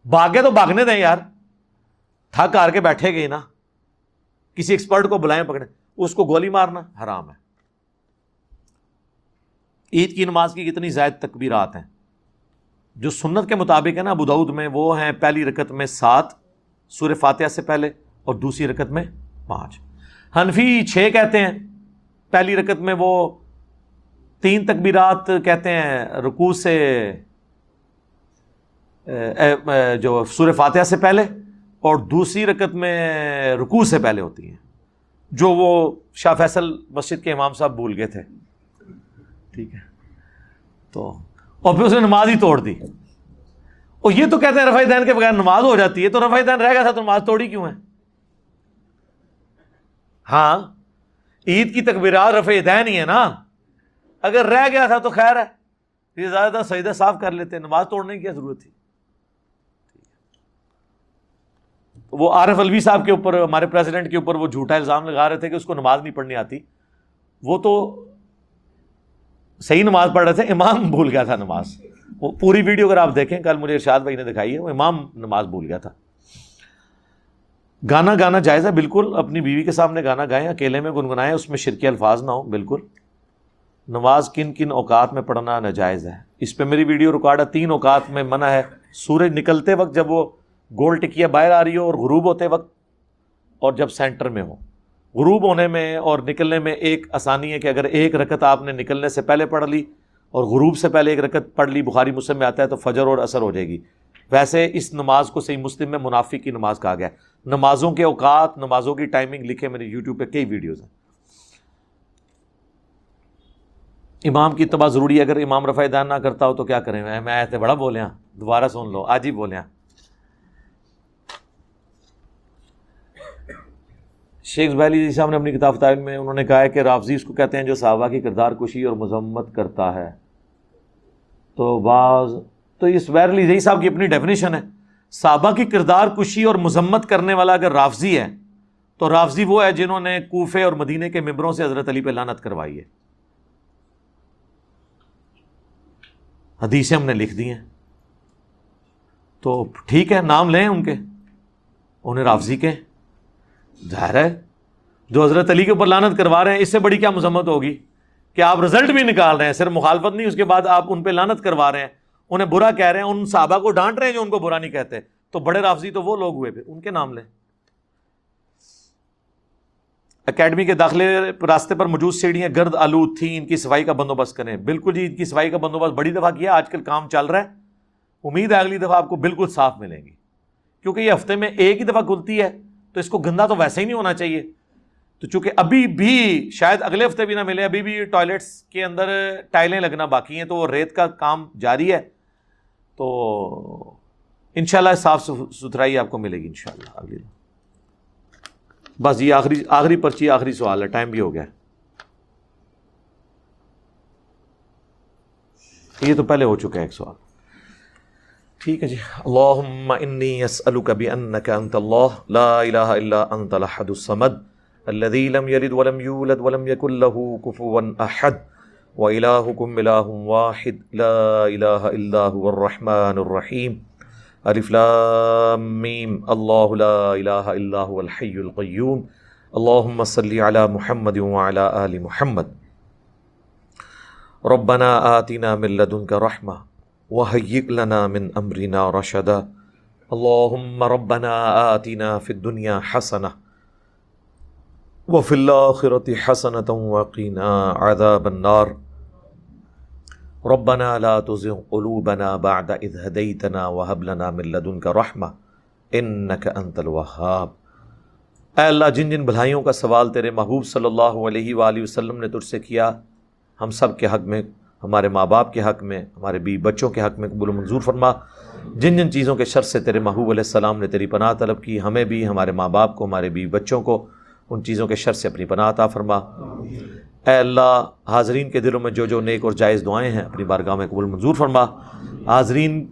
بھاگے تو بھاگنے دیں یار۔ تھک ہار کے بیٹھے گئے نا۔ کسی ایکسپرٹ کو بلائیں پکڑے اس کو گولی مارنا حرام ہے۔ عید کی نماز کی کتنی زائد تکبیرات ہیں۔ جو سنت کے مطابق ہے نا ابودعود میں وہ ہیں پہلی رکت میں سات سور فاتحہ سے پہلے اور دوسری رکت میں پانچ۔ حنفی چھ کہتے ہیں، پہلی رکت میں وہ تین تکبیرات کہتے ہیں، رکوع سے جو سور فاتحہ سے پہلے اور دوسری رکت میں رکوع سے پہلے ہوتی ہیں۔ جو وہ شاہ فیصل مسجد کے امام صاحب بھول گئے تھے۔ ٹھیک ہے۔ تو اور پھر اس نے نماز ہی توڑ دی۔ اور یہ تو کہتے ہیں رفائی دین کے بغیر نماز ہو جاتی ہے تو رفائی دین رہ گیا تھا تو نماز توڑی کیوں ہے؟ ہاں عید کی تکبیرات رفع دین ہی ہے نا۔ اگر رہ گیا تھا تو خیر ہے۔ یہ زیادہ سجدہ صاف کر لیتے نماز توڑنے کی کیا ضرورت تھی؟ وہ عارف الوی صاحب کے اوپر، ہمارے پریزیڈنٹ کے اوپر وہ جھوٹا الزام لگا رہے تھے کہ اس کو نماز نہیں پڑھنی آتی۔ وہ تو صحیح نماز پڑھ رہے تھے، امام بھول گیا تھا نماز۔ وہ پوری ویڈیو اگر آپ دیکھیں، کل مجھے ارشاد بھائی نے دکھائی ہے، وہ امام نماز بھول گیا تھا۔ گانا گانا جائز ہے، بالکل۔ اپنی بیوی کے سامنے گانا گائیں، اکیلے میں گنگنائیں، اس میں شرکی الفاظ نہ ہو بالکل۔ نماز کن کن اوقات میں پڑھنا ناجائز ہے۔ اس پہ میری ویڈیو ریکارڈ ہے، تین اوقات میں منع ہے۔ سورج نکلتے وقت جب وہ گول ٹکیا باہر آ رہی ہو اور غروب ہوتے وقت اور جب سینٹر میں ہو غروب ہونے میں اور نکلنے میں ایک آسانی ہے کہ اگر ایک رکت آپ نے نکلنے سے پہلے پڑھ لی اور غروب سے پہلے ایک رکت پڑھ لی، بخاری مسلم میں آتا ہے تو فجر اور اثر ہو جائے گی۔ ویسے اس نماز کو صحیح مسلم میں منافی کی نماز کہا گیا نمازوں کے اوقات، نمازوں کی ٹائمنگ لکھے میرے یوٹیوب پہ کئی ویڈیوز ہیں۔ امام کی اتباع ضروری ہے۔ اگر امام رفع دان نہ کرتا ہو تو کیا کریں؟ میں ایسے بڑا بولے دوبارہ سن لو آج ہی بولے شیخ بحلی جی صاحب نے اپنی کتاب تعلیم میں انہوں نے کہا ہے کہ رافضی اس کو کہتے ہیں جو صحابہ کی کردار کشی اور مذمت کرتا ہے۔ تو بعض تو اس علی جی صاحب کی اپنی ڈیفینیشن ہے۔ صحابہ کی کردار کشی اور مذمت کرنے والا اگر رافضی ہے، تو رافضی وہ ہے جنہوں نے کوفے اور مدینے کے ممبروں سے حضرت علی پہ لانت کروائی ہے۔ حدیثیں ہم نے لکھ دی ہیں۔ تو ٹھیک ہے، نام لیں ان کے۔ انہیں رافضی کے ظاہر ہے، جو حضرت علی کے اوپر لانت کروا رہے ہیں، اس سے بڑی کیا مذمت ہوگی؟ کہ آپ رزلٹ بھی نکال رہے ہیں، صرف مخالفت نہیں، اس کے بعد آپ ان پہ لانت کروا رہے ہیں، انہیں برا کہہ رہے ہیں، ان صحابہ کو ڈانٹ رہے ہیں جو ان کو برا نہیں کہتے۔ تو بڑے رافضی تو وہ لوگ ہوئے پھر، ان کے نام لیں۔ اکیڈمی کے داخلے راستے پر موجود سیڑھیاں گرد آلود تھیں، ان کی صفائی کا بندوبست کریں۔ بالکل جی ان کی صفائی کا بندوبست بڑی دفعہ کیا، آج کل کام چل رہا ہے۔ امید ہے اگلی دفعہ آپ کو بالکل صاف ملیں گی۔ کیونکہ یہ ہفتے میں ایک ہی دفعہ کھلتی ہے۔ تو اس کو گندا تو ویسے ہی نہیں ہونا چاہیے۔ تو چونکہ ابھی بھی شاید اگلے ہفتے بھی نہ ملے، ابھی بھی ٹوائلٹس کے اندر ٹائلیں لگنا باقی ہیں، تو وہ ریت کا کام جاری ہے۔ تو انشاءاللہ صاف ستھرائی آپ کو ملے گی انشاءاللہ اگلی دفعہ بس یہ آخری آخری پرچی، آخری سوال ہے، ٹائم بھی ہو گیا یہ تو پہلے ہو چکا ہے ایک سوال۔ ٹھیک ہے جی۔ اللہم انی اسألک بانک انت اللہ، لا الہ الا انت لحد الصمد الذي لم يلد ولم يولد ولم يكن له كفوا احد وإلهكم إله واحد، لا إله إلا هو الرحمن الرحيم الف لام میم، اللہ لا الہ الا هو الحی القیوم۔ اللہم صلی علی محمد وعلی آل محمد۔ ربنا آتنا من لدنک رحمہ وهيئ لنا من امرنا رشدا اللهم ربنا آتنا في الدنيا حسنه وفي الاخره حسنه وقنا عذاب النار ربنا لا تزغ قلوبنا بعد اذ هديتنا وهب لنا من لدنك رحمه انك انت الوهاب اے اللہ جن جن بھلائیوں کا سوال تیرے محبوب صلی اللہ علیہ وآلہ وسلم نے تجھ سے کیا ہم سب کے حق میں ہمارے ماں باپ کے حق میں، ہمارے بیوی بچوں کے حق میں قبول و منظور فرما۔ جن جن چیزوں کے شر سے تیرے محبوب علیہ السلام نے تیری پناہ طلب کی، ہمیں بھی، ہمارے ماں باپ کو، ہمارے بیوی بچوں کو ان چیزوں کے شر سے اپنی پناہ عطا فرما۔ اے اللہ، حاضرین کے دلوں میں جو جو نیک اور جائز دعائیں ہیں، اپنی بارگاہ میں قبول منظور فرما۔ حاضرین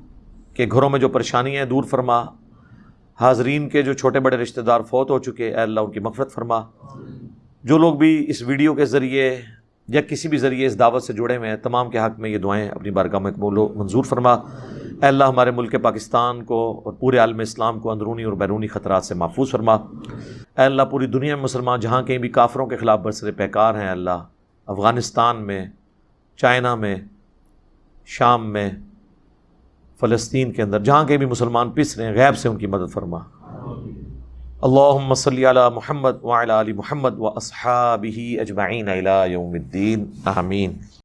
کے گھروں میں جو پریشانیاں ہیں، دور فرما۔ حاضرین کے جو چھوٹے بڑے رشتہ دار فوت ہو چکے، اے اللہ ان کی مغفرت فرما۔ جو لوگ بھی اس ویڈیو کے ذریعے یا کسی بھی ذریعے اس دعوت سے جڑے ہوئے ہیں، تمام کے حق میں یہ دعائیں اپنی بارگاہ میں قبول و منظور فرما۔ اے اللہ، ہمارے ملک پاکستان کو اور پورے عالم اسلام کو اندرونی اور بیرونی خطرات سے محفوظ فرما۔ اے اللہ، پوری دنیا میں مسلمان جہاں کہیں بھی کافروں کے خلاف برسر پیکار ہیں اللہ، افغانستان میں، چائنا میں، شام میں، فلسطین کے اندر، جہاں کہیں بھی مسلمان پس رہے ہیں، غیب سے ان کی مدد فرما۔ اللهم صل على محمد وعلى ال محمد و اجمعين اجمعین الى یوم الدین. امين